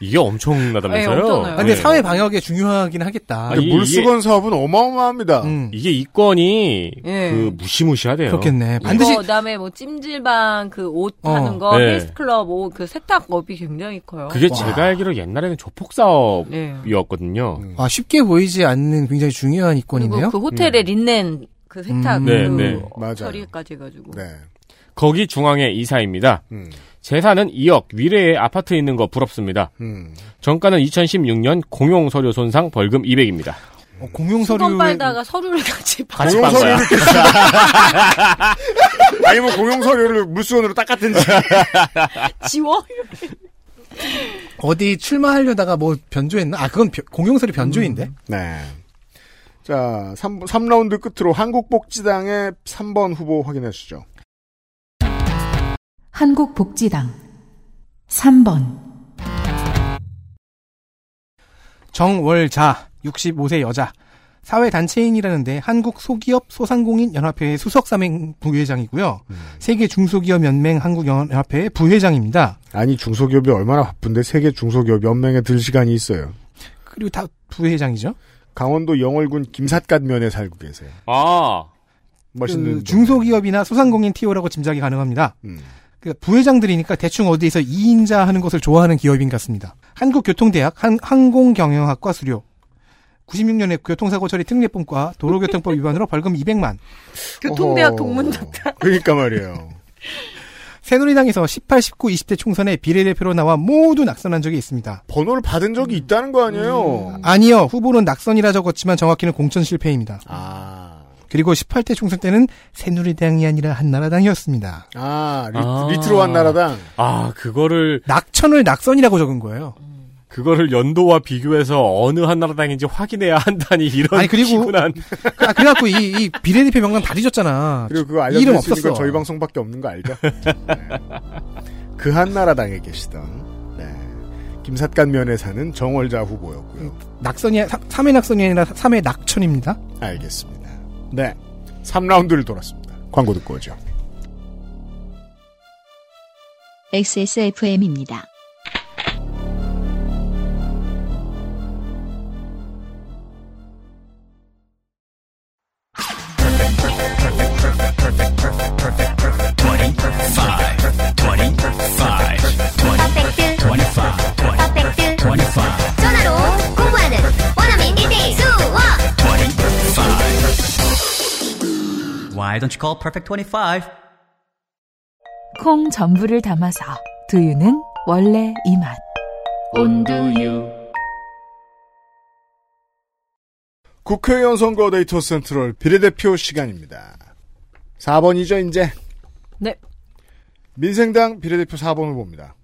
이게 엄청나다면서요? 네, 엄청나요. 아, 근데 네. 사회 방역에 중요하긴 하겠다. 아니, 물수건 사업은 어마어마합니다. 음, 이게 이건이 예. 그 무시무시하대요. 그렇겠네. 반드시 그다음에 뭐 찜질방 그옷 어, 하는 거 네. 헬스클럽 옷그 세탁업이 굉장히 커요. 그게 와. 제가 알기로 옛날에는 조폭 네. 사업이었거든요. 아, 쉽게 보이지 않는 굉장히 중요한 이권이네요. 그리고 그 호텔에 린넨 그 세탁 음. 그 네, 네. 맞아요. 처리까지 해가지고 네. 거기 중앙회 이사입니다. 음. 재산은 2억, 위례에 아파트 있는 거 부럽습니다. 음. 정가는 2016년 공용 서류 손상 벌금 200입니다. 어, 공용 수건 서류 빨다가 서류를 같이 봐. 같이 공용 빤 거야. 아니 면 공용 서류를 물수건으로 닦았든지. 지워? 어디 출마하려다가 뭐 변조했나? 아, 그건 벼- 공용 서류 변조인데. 네. 자, 3, 3라운드 끝으로 한국복지당의 3번 후보 확인해 주시죠. 한국복지당 3번, 정월자 65세 여자 사회 단체인이라는데 한국 소기업 소상공인 연합회의 수석 사맹 부회장이고요. 세계 중소기업 연맹 한국 연합회의 부회장입니다. 아니, 중소기업이 얼마나 바쁜데 세계 중소기업 연맹에 들 시간이 있어요. 그리고 다 부회장이죠. 강원도 영월군 김삿갓면에 살고 계세요. 아, 멋있는. 그 중소기업이나 소상공인 TO라고 짐작이 가능합니다. 음. 그 부회장들이니까 대충 어디에서 2인자 하는 것을 좋아하는 기업인 같습니다. 한국교통대학 한, 항공경영학과 수료. 96년에 교통사고 처리 특례법과 도로교통법 위반으로 벌금 200만. 교통대학. 동문doctor. 그러니까 말이에요. 새누리당에서 18, 19, 20대 총선에 비례대표로 나와 모두 낙선한 적이 있습니다. 번호를 받은 적이 있다는 거 아니에요? 아니요. 후보는 낙선이라 적었지만 정확히는 공천 실패입니다. 아. 그리고 18대 총선 때는 새누리당이 아니라 한나라당이었습니다. 아, 리, 트로 한나라당. 아, 그거를 낙천을 낙선이라고 적은 거예요. 그거를 연도와 비교해서 어느 한나라당인지 확인해야 한다니 이런 아니, 그리고- 피곤한 아, 그래갖고 이, 이 비례대표 명단 다 뒤졌잖아. 그리고 그거 이름 알려드릴 수 있는 없었어. 건 저희 방송밖에 없는 거 알죠? 네. 그 한나라당에 계시던 네. 김삿간면에 사는 정월자 후보였고요. 낙선이, 3회 낙선이 아니라 3회 낙천입니다. 알겠습니다. 네. 3라운드를 돌았습니다. 광고 듣고 오죠. XSFM입니다. Why don't you call Perfect 25? 콩 전부를 담아서 두유는 원래 이 맛. 온두유 국회의원 선거 데이터 센트럴 비례대표 시간입니다. 4번이죠, 이제. 네. 민생당 비례대표 4번 후보입니다.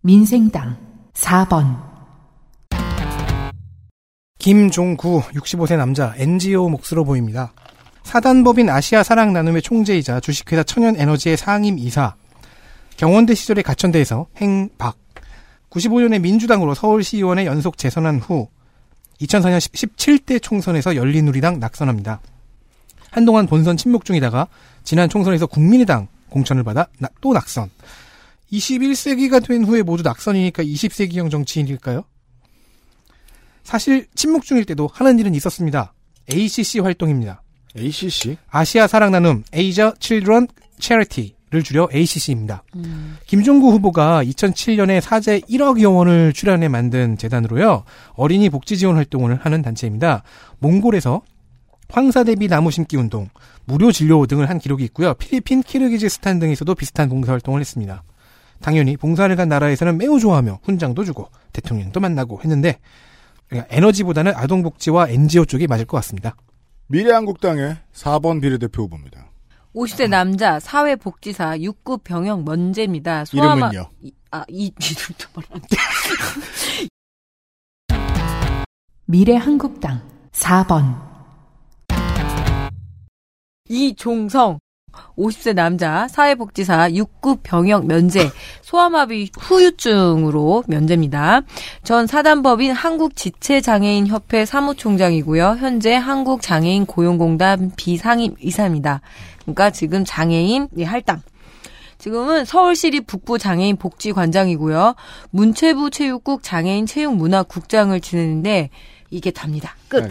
민생당 4번. 김종구 65세 남자 NGO 몫으로 보입니다. 사단법인 아시아 사랑 나눔의 총재이자 주식회사 천연에너지의 상임 이사, 경원대 시절에 가천대에서 행박, 95년에 민주당으로 서울시의원에 연속 재선한 후 2004년 17대 총선에서 열린우리당 낙선합니다. 한동안 본선 침묵 중이다가 지난 총선에서 국민의당 공천을 받아 나- 또 낙선. 21세기가 된 후에 모두 낙선이니까 20세기형 정치인일까요? 사실 침묵 중일 때도 하는 일은 있었습니다. ACC 활동입니다. ACC? 아시아 사랑 나눔 Asia Children Charity를 줄여 ACC입니다. 김종구 후보가 2007년에 사제 1억여 원을 출연해 만든 재단으로요. 어린이 복지 지원 활동을 하는 단체입니다. 몽골에서 황사 대비 나무 심기 운동, 무료 진료 등을 한 기록이 있고요. 필리핀, 키르기즈스탄 등에서도 비슷한 봉사 활동을 했습니다. 당연히 봉사를 간 나라에서는 매우 좋아하며 훈장도 주고 대통령도 만나고 했는데 그러니까 에너지보다는 아동복지와 NGO 쪽이 맞을 것 같습니다. 미래한국당의 4번 비례대표 후보입니다. 50세 남자 사회복지사 6급 병역 면제입니다. 이름은요? 이- 아, 이 이름도 말안 미래한국당 4번. 이종성 50세 남자 사회복지사 6급 병역 면제 소아마비 후유증으로 면제입니다. 전 사단법인 한국지체장애인협회 사무총장이고요. 현재 한국장애인 고용공단 비상임 이사입니다. 그러니까 지금 장애인 예, 할당 지금은 서울시립 북부 장애인 복지관장이고요. 문체부 체육국 장애인 체육문화국장을 지내는데 이게 답니다. 끝.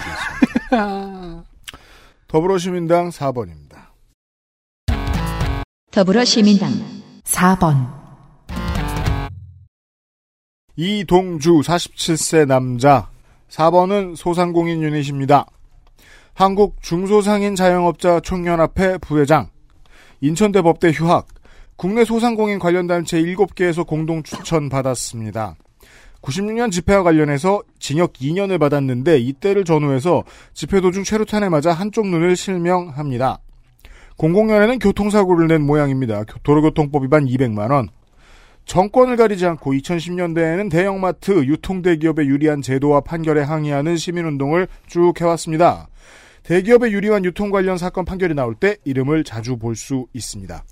더불어시민당 4번입니다. 더불어시민당 4번. 이동주 47세 남자 4번은 소상공인 유닛입니다. 한국 중소상인 자영업자 총연합회 부회장 인천대 법대 휴학 국내 소상공인 관련 단체 7개에서 공동 추천 받았습니다. 96년 집회와 관련해서 징역 2년을 받았는데 이때를 전후해서 집회 도중 최루탄에 맞아 한쪽 눈을 실명합니다. 00년에는 교통사고를 낸 모양입니다. 교- 도로교통법 위반 200만원. 정권을 가리지 않고 2010년대에는 대형마트, 유통대기업에 유리한 제도와 판결에 항의하는 시민운동을 쭉 해왔습니다. 대기업에 유리한 유통 관련 사건 판결이 나올 때 이름을 자주 볼 수 있습니다.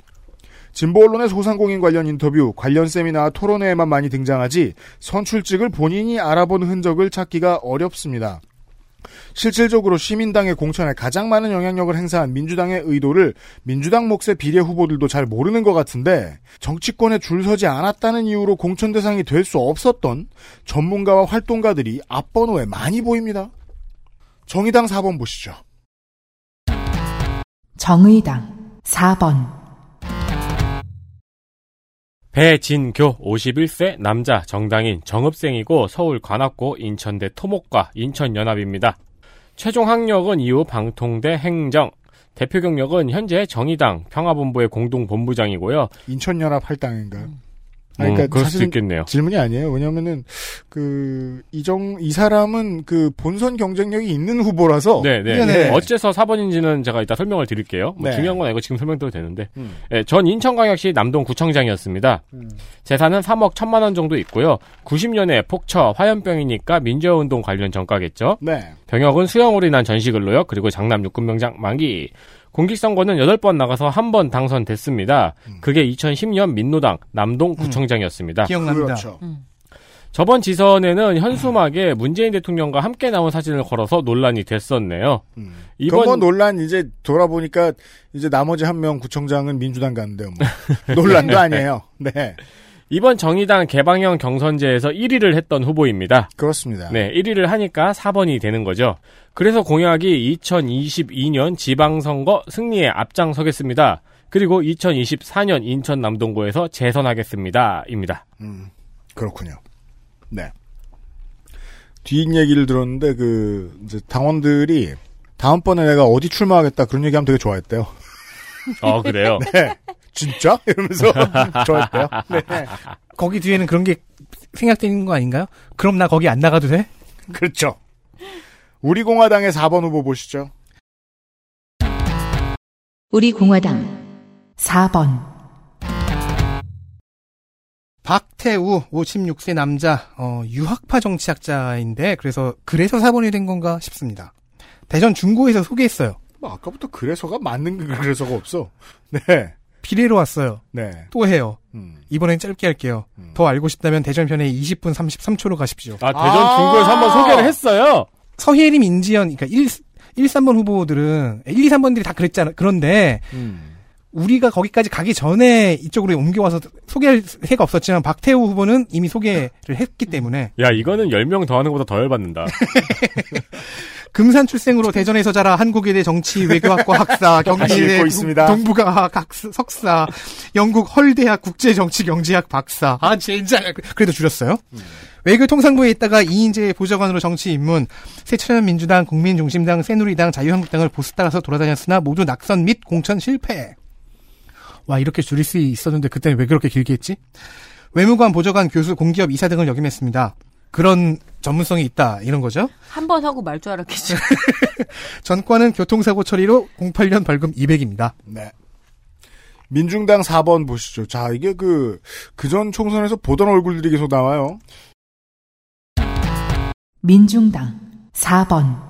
진보 언론의 소상공인 관련 인터뷰, 관련 세미나, 토론회에만 많이 등장하지 선출직을 본인이 알아본 흔적을 찾기가 어렵습니다. 실질적으로 시민당의 공천에 가장 많은 영향력을 행사한 민주당의 의도를 민주당 몫의 비례 후보들도 잘 모르는 것 같은데 정치권에 줄 서지 않았다는 이유로 공천 대상이 될 수 없었던 전문가와 활동가들이 앞번호에 많이 보입니다. 정의당 4번 보시죠. 정의당 4번. 배진교 51세 남자 정당인 정읍생이고 서울 관악고 인천대 토목과 인천연합입니다. 최종 학력은 이후 방통대 행정, 대표 경력은 현재 정의당 평화본부의 공동본부장이고요. 인천연합 할당인가요? 음, 그럴 수도 있겠네요. 질문이 아니에요. 왜냐면은 그 이정 이 사람은 그 본선 경쟁력이 있는 후보라서 네, 네. 네. 어째서 4번인지는 제가 이따 설명을 드릴게요. 뭐 네. 중요한 건 아니고 지금 설명드려도 되는데. 음. 예, 전 인천광역시 남동구청장이었습니다. 재산은 3억 1천만 원 정도 있고요. 90년에 폭처, 화염병이니까 민주화운동 관련 전과겠죠. 네. 병역은 수영으로 인한 전시근로요. 그리고 장남 육군병장 만기. 공직선거는 8번 나가서 한 번 당선됐습니다. 그게 2010년 민노당 남동구청장이었습니다. 기억납니다. 그렇죠. 저번 지선에는 현수막에 문재인 대통령과 함께 나온 사진을 걸어서 논란이 됐었네요. 이번 뭐 논란 이제 돌아보니까 이제 나머지 한 명 구청장은 민주당 갔는데요. 뭐. 논란도 아니에요. 네. 이번 정의당 개방형 경선제에서 1위를 했던 후보입니다. 그렇습니다. 네, 1위를 하니까 4번이 되는 거죠. 그래서 공약이 2022년 지방선거 승리에 앞장서겠습니다. 그리고 2024년 인천 남동구에서 재선하겠습니다. 입니다. 음, 그렇군요. 네. 뒷 얘기를 들었는데 그 이제 당원들이 다음번에 내가 어디 출마하겠다 그런 얘기하면 되게 좋아했대요. 어, 그래요? 네. 진짜? 이러면서 좋아했대요. 네. 거기 뒤에는 그런 게 생각되는 거 아닌가요? 그럼 나 거기 안 나가도 돼? 그렇죠. 우리 공화당의 4번 후보 보시죠. 우리 공화당 4번 박태우 56세 남자 어, 유학파 정치학자인데 그래서 그래서 4번이 된 건가 싶습니다. 대전 중고에서 소개했어요. 뭐 아까부터 그래서가 맞는 그 그래서가 없어. 네. 비례로 왔어요. 네. 또 해요. 음. 이번엔 짧게 할게요. 더 알고 싶다면 대전편에 20분 33초로 가십시오. 아, 대전 중고에서 한번 소개를 했어요. 서희애림 인지연, 그러니까 1, 1, 3번 후보들은, 1, 2, 3번들이 다 그랬잖아. 그런데, 음. 우리가 거기까지 가기 전에 이쪽으로 옮겨와서 소개할 새가 없었지만, 박태우 후보는 이미 소개를 했기 때문에, 야, 이거는 10명 더 하는 것보다 더 열받는다. 금산 출생으로 대전에서 자라 한국외대 정치 외교학과 학사, 경기대. 동북아학 학사- 석사, 영국 헐대학 국제정치경제학 박사. 아, 진짜. 그래도 줄였어요. 외교통상부에 있다가 이인재 보좌관으로 정치 입문, 새천년 민주당, 국민중심당, 새누리당, 자유한국당을 보스 따라서 돌아다녔으나 모두 낙선 및 공천 실패. 와, 이렇게 줄일 수 있었는데 그때는 왜 그렇게 길게 했지? 외무관, 보좌관, 교수, 공기업 이사 등을 역임했습니다. 그런 전문성이 있다, 이런 거죠. 한 번 하고 말 줄 알았겠지. 전과는 교통사고 처리로 08년 벌금 200입니다. 네. 민중당 4번 보시죠. 자, 이게 그, 그전 총선에서 보던 얼굴들이 계속 나와요. 민중당 4번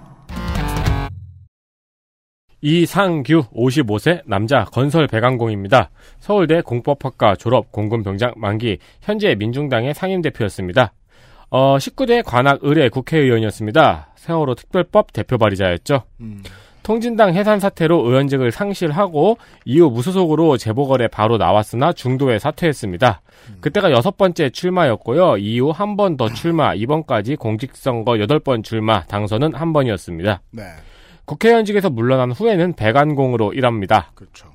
이상규 55세 남자 건설 배관공입니다. 서울대 공법학과 졸업 공군병장 만기 현재 민중당의 상임대표였습니다. 어, 19대 관악 의뢰 국회의원이었습니다. 세월호 특별법 대표 발의자였죠. 통진당 해산 사태로 의원직을 상실하고 이후 무소속으로 재보궐에 바로 나왔으나 중도에 사퇴했습니다. 그때가 여섯 번째 출마였고요. 이후 한 번 더 출마, 이번까지 공직선거 여덟 번 출마, 당선은 한 번이었습니다. 네. 국회의원직에서 물러난 후에는 배관공으로 일합니다. 그렇죠.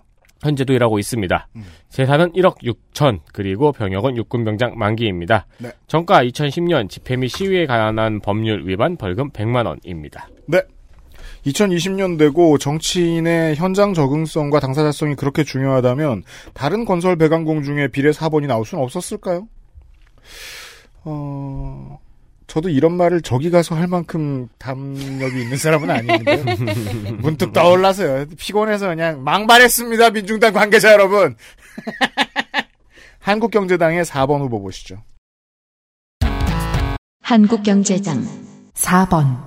현재도 일하고 있습니다. 재산은 1억 6천, 그리고 병역은 육군병장 만기입니다. 네. 정가 2010년 집회 및 시위에 관한 법률 위반 벌금 100만 원입니다. 네. 2020년 되고 정치인의 현장 적응성과 당사자성이 그렇게 중요하다면 다른 건설 배관공 중에 비례 4번이 나올 수는 없었을까요? 어, 저도 이런 말을 저기 가서 할 만큼 담력이 있는 사람은 아닌데 문득 떠올라서요. 피곤해서 그냥 망발했습니다. 민중당 관계자 여러분. 한국경제당의 4번 후보 보시죠. 한국경제당 4번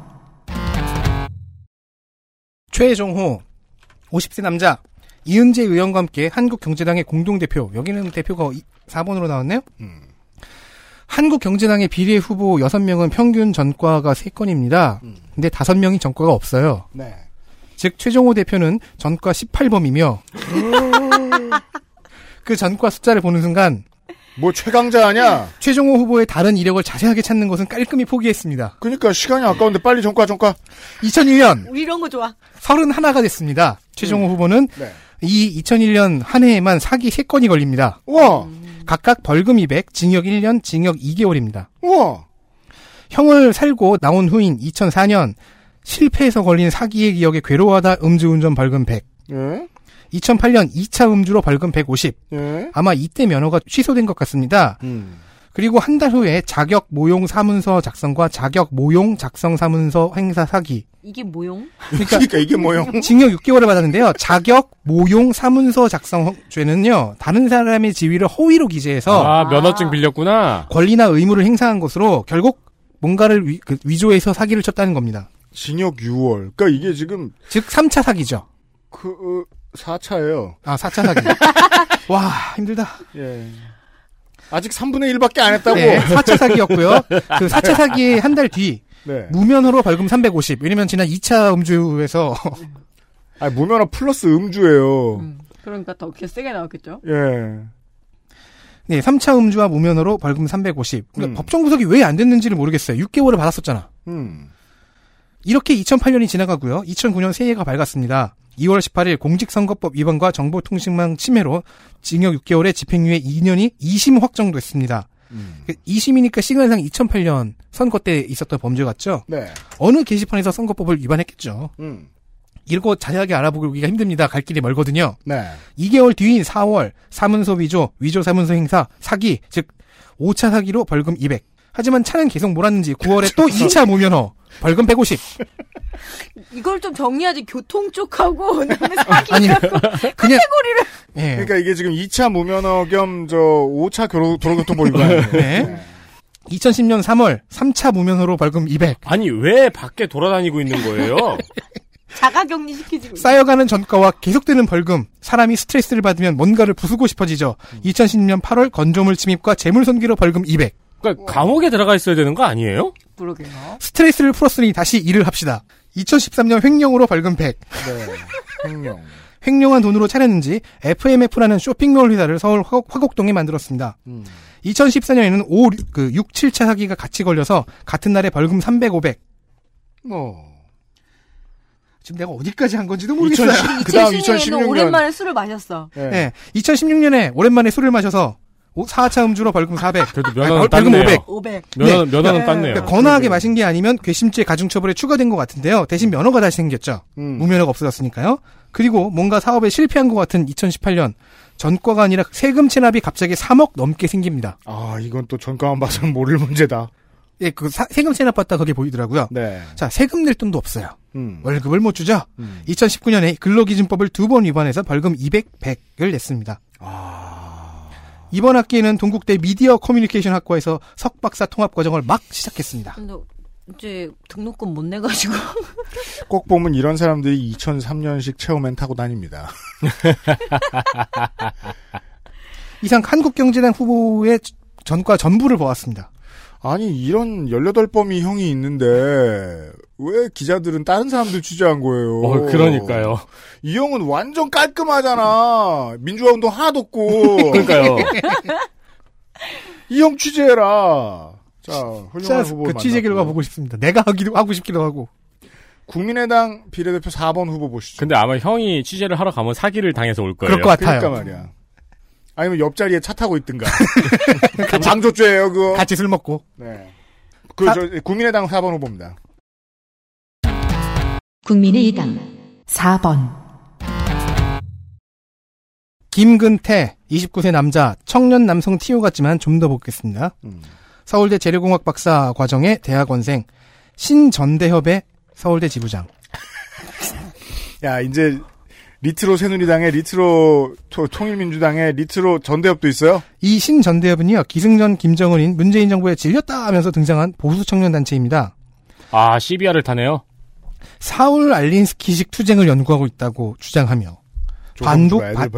최종호 50세 남자 이은재 의원과 함께 한국경제당의 공동대표 여기는 대표가 4번으로 나왔네요. 한국경제당의 비례 후보 6명은 평균 전과가 3건입니다. 근데 5명이 전과가 없어요. 네. 즉 최종호 대표는 전과 18범이며 그 전과 숫자를 보는 순간 뭐 최강자 아냐? 최종호 후보의 다른 이력을 자세하게 찾는 것은 깔끔히 포기했습니다. 그러니까 시간이 아까운데 빨리 전과 전과. 2001년 우리 이런 거 좋아. 31가 됐습니다. 최종호 후보는 네. 이 2001년 한 해에만 사기 3건이 걸립니다. 우와. 각각 벌금 200, 징역 1년, 징역 2개월입니다. 우와. 형을 살고 나온 후인 2004년 실패해서 걸린 사기의 기억에 괴로워하다 음주운전 벌금 100. 예? 2008년 2차 음주로 벌금 150. 예? 아마 이때 면허가 취소된 것 같습니다. 음. 그리고 한 달 후에 자격 모용 사문서 작성과 자격 모용 작성 사문서 행사 사기. 이게 모용? 그러니까, 이게 모용? 징역 6개월을 받았는데요. 자격 모용 사문서 작성 죄는요. 다른 사람의 지위를 허위로 기재해서 아, 면허증 빌렸구나. 권리나 의무를 행사한 것으로 결국 뭔가를 위, 그 위조해서 사기를 쳤다는 겁니다. 징역 6월. 그러니까 이게 지금 즉 3차 사기죠. 그 어, 4차예요. 아, 4차 사기. 와, 힘들다. 예. 아직 3분의 1밖에 안 했다고. 네, 4차 사기였고요. 그 4차 사기의 한달 뒤 네. 무면허로 벌금 350. 왜냐면 지난 2차 음주에서 아, 무면허 플러스 음주예요. 그러니까 더 세게 나왔겠죠? 예. 네, 3차 음주와 무면허로 벌금 350. 그러니까 음. 법정 구속이 왜 안 됐는지를 모르겠어요. 6개월을 받았었잖아. 음. 이렇게 2008년이 지나가고요. 2009년 새해가 밝았습니다. 2월 18일 공직선거법 위반과 정보통신망 침해로 징역 6개월에 집행유예 2년이 2심 확정됐습니다. 음. 2심이니까 시간상 2008년 선거 때 있었던 범죄 같죠? 네. 어느 게시판에서 선거법을 위반했겠죠. 음. 이거 자세하게 알아보기가 힘듭니다. 갈 길이 멀거든요. 네. 2개월 뒤인 4월 사문서 위조, 위조 사문서 행사, 사기, 즉 5차 사기로 벌금 200. 하지만 차는 계속 몰았는지 9월에 또 2차 무면허, 벌금 150. 이걸 좀 정리하지 교통 쪽하고 그다음에 사기 아니, 갖고 그냥- 카테고리를 예. 그러니까 이게 지금 2차 무면허 겸 저 5차 도로, 도로교통법 위반. 네. 2010년 3월 3차 무면허로 벌금 200. 아니, 왜 밖에 돌아다니고 있는 거예요? 자가격리 시키지. 쌓여가는 전과와 계속되는 벌금, 사람이 스트레스를 받으면 뭔가를 부수고 싶어지죠. 2010년 8월 건조물 침입과 재물 손괴로 벌금 200. 그러니까 감옥에 들어가 있어야 되는 거 아니에요? 그러게요. 스트레스를 풀었으니 다시 일을 합시다. 2013년 횡령으로 벌금 100. 네. 횡령. 횡령한 돈으로 차렸는지 FMF라는 쇼핑몰 회사를 서울 화곡, 화곡동에 만들었습니다. 음. 2014년에는 5, 그 6, 7차 사기가 같이 걸려서 같은 날에 벌금 300, 500. 뭐. 지금 내가 어디까지 한 건지도 모르겠어요. 2010 그다음 2016년에는 2016년. 오랜만에 술을 마셨어. 예. 네. 2016년에 오랜만에 술을 마셔서 4차 음주로 벌금 400. 그래도 면허는 벌금 땄네요. 500. 500. 면허는, 면허는 네. 땄네요. 그러니까 거나하게 마신 게 아니면 괘씸죄 가중처벌에 추가된 것 같은데요. 대신 면허가 다시 생겼죠. 음. 무면허가 없어졌으니까요. 그리고 뭔가 사업에 실패한 것 같은 2018년 전과가 아니라 세금 체납이 갑자기 3억 넘게 생깁니다. 아, 이건 또 전가만 봐서는 모를 문제다. 예, 그 사- 세금 체납 받다 거기 보이더라고요. 네. 자, 세금 낼 돈도 없어요. 음. 월급을 못 주죠. 음. 2019년에 근로기준법을 두 번 위반해서 벌금 200, 100을 냈습니다. 아. 이번 학기에는 동국대 미디어 커뮤니케이션 학과에서 석박사 통합 과정을 막 시작했습니다. 근데 이제 등록금 못 내가지고 꼭 보면 이런 사람들이 2003년식 체험엔 타고 다닙니다. 이상 한국경제당 후보의 전과 전부를 보았습니다. 아니, 이런 18범위 형이 있는데, 왜 기자들은 다른 사람들 취재한 거예요? 어, 그러니까요. 이 형은 완전 깔끔하잖아. 민주화 운동 하나도 없고. 그러니까요. 이 형 취재해라. 자, 훌륭한 자, 후보 그 취재 결과 보고 싶습니다. 내가 하기도 하고 싶기도 하고. 국민의당 비례대표 4번 후보 보시죠. 근데 아마 형이 취재를 하러 가면 사기를 당해서 올 거예요. 그럴 것 같아요. 그러니까 말이야. 아니면 옆자리에 차 타고 있든가. 장조죄예요 그거. 같이 술 먹고. 네. 그, 저, 국민의당 4번 후보입니다. 국민의당 4번, 김근태, 29세 남자, 청년 남성 TO 같지만 좀 더 보겠습니다. 음. 서울대 재료공학 박사 과정의 대학원생, 신전대협의 서울대 지부장. 야, 이제, 레트로 새누리당에, 레트로 토- 통일민주당에, 레트로 전대협도 있어요? 이 신전대협은요, 기승전 김정은인 문재인 정부에 질렸다 하면서 등장한 보수 청년 단체입니다. 아, CBR을 타네요? 사울 알린스키식 투쟁을 연구하고 있다고 주장하며 반북, 반.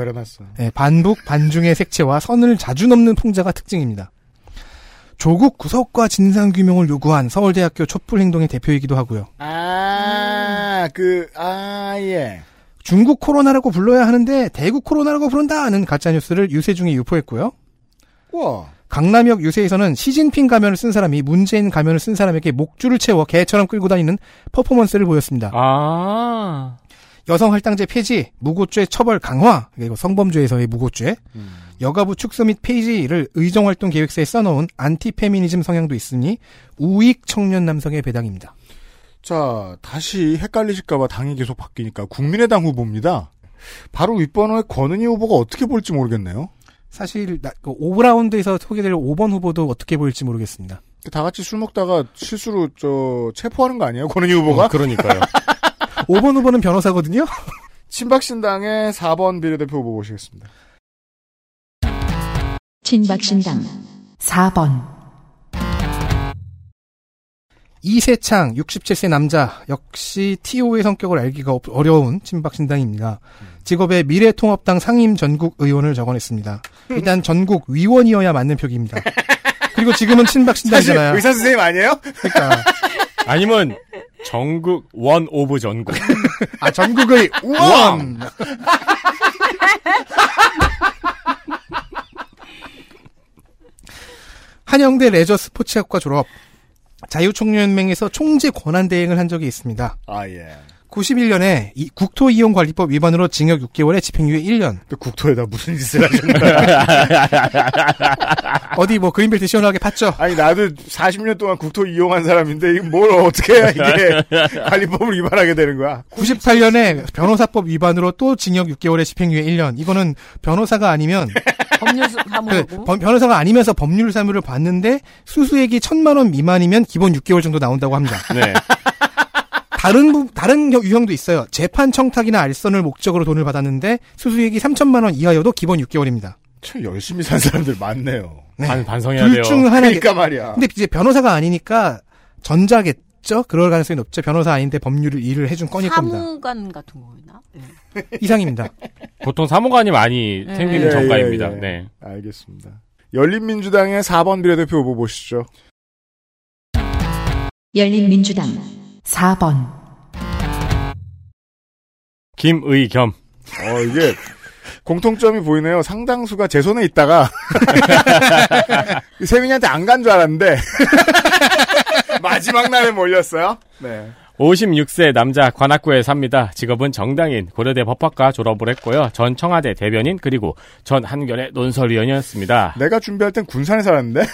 네, 반북 반중의 색채와 선을 자주 넘는 풍자가 특징입니다. 조국 구속과 진상 규명을 요구한 서울대학교 촛불 행동의 대표이기도 하고요. 아, 그, 아, 예. 중국 코로나라고 불러야 하는데 대국 코로나라고 부른다는 가짜 뉴스를 유세 중에 유포했고요. 우와. 강남역 유세에서는 시진핑 가면을 쓴 사람이 문재인 가면을 쓴 사람에게 목줄을 채워 개처럼 끌고 다니는 퍼포먼스를 보였습니다. 아. 여성 할당제 폐지, 무고죄 처벌 강화, 그리고 성범죄에서의 무고죄, 여가부 축소 및 폐지를 의정활동 계획서에 써놓은 안티페미니즘 성향도 있으니 우익 청년 남성의 배당입니다. 자, 다시 헷갈리실까봐 당이 계속 바뀌니까 국민의당 후보입니다. 바로 윗번호의 권은희 후보가 어떻게 볼지 모르겠네요. 사실 나, 그 5라운드에서 소개될 5번 후보도 어떻게 보일지 모르겠습니다. 다 같이 술 먹다가 실수로 저 체포하는 거 아니에요? 권은희 후보가? 어, 그러니까요. 5번 후보는 변호사거든요. 친박신당의 4번 비례대표 후보 모시겠습니다. 친박신당 4번 이세창 67세 남자 역시 TO의 성격을 알기가 없- 어려운 친박신당입니다. 직업에 미래통합당 상임 전국 의원을 적어냈습니다. 일단 전국 위원이어야 맞는 표기입니다. 그리고 지금은 친박신당이잖아요. 의사 선생님 아니에요? 그러니까 아니면 전국 one of 전국. 아 전국의 one. 한영대 레저 스포츠학과 졸업. 자유총연맹에서 총재 권한 대행을 한 적이 있습니다. 아, 예. 91년에 국토이용관리법 위반으로 징역 6개월에 집행유예 1년. 국토에다 무슨 짓을 하셨나요? 어디 뭐 그린벨트 시원하게 팠죠? 아니, 나도 40년 동안 국토 이용한 사람인데, 이거 뭘 어떻게 해야 이게 관리법을 위반하게 되는 거야? 98년에 변호사법 위반으로 또 징역 6개월에 집행유예 1년. 이거는 변호사가 아니면 법률 그 사무하고 번- 변호사가 아니면서 법률 사무를 봤는데 수수액이 천만 원 미만이면 기본 6개월 정도 나온다고 합니다. 네. 다른 부- 다른 형- 유형도 있어요. 재판 청탁이나 알선을 목적으로 돈을 받았는데 수수액이 3천만 원 이하여도 기본 6개월입니다. 참 열심히 산 사람들 많네요. 반, 반성해야 둘 돼요. 중 하나. 그러니까 말이야. 근데 이제 변호사가 아니니까 전자 겠죠? 그럴 가능성이 높죠. 변호사 아닌데 법률을 일을 해준 건일 겁니다. 사무관 같은 거였나? 네. 이상입니다. 보통 사무관이 많이 생기는 예, 정가입니다. 예, 예. 네. 알겠습니다. 열린민주당의 4번 비례대표 후보 보시죠. 열린민주당 4번 김의겸. 어, 이게 공통점이 보이네요. 상당수가 제 손에 있다가 세민이한테 안 간 줄 알았는데 마지막 날에 몰렸어요. 네. 56세 남자 관악구에 삽니다. 직업은 정당인, 고려대 법학과 졸업을 했고요. 전 청와대 대변인 그리고 전 한결의 논설위원이었습니다. 내가 준비할 땐 군산에 살았는데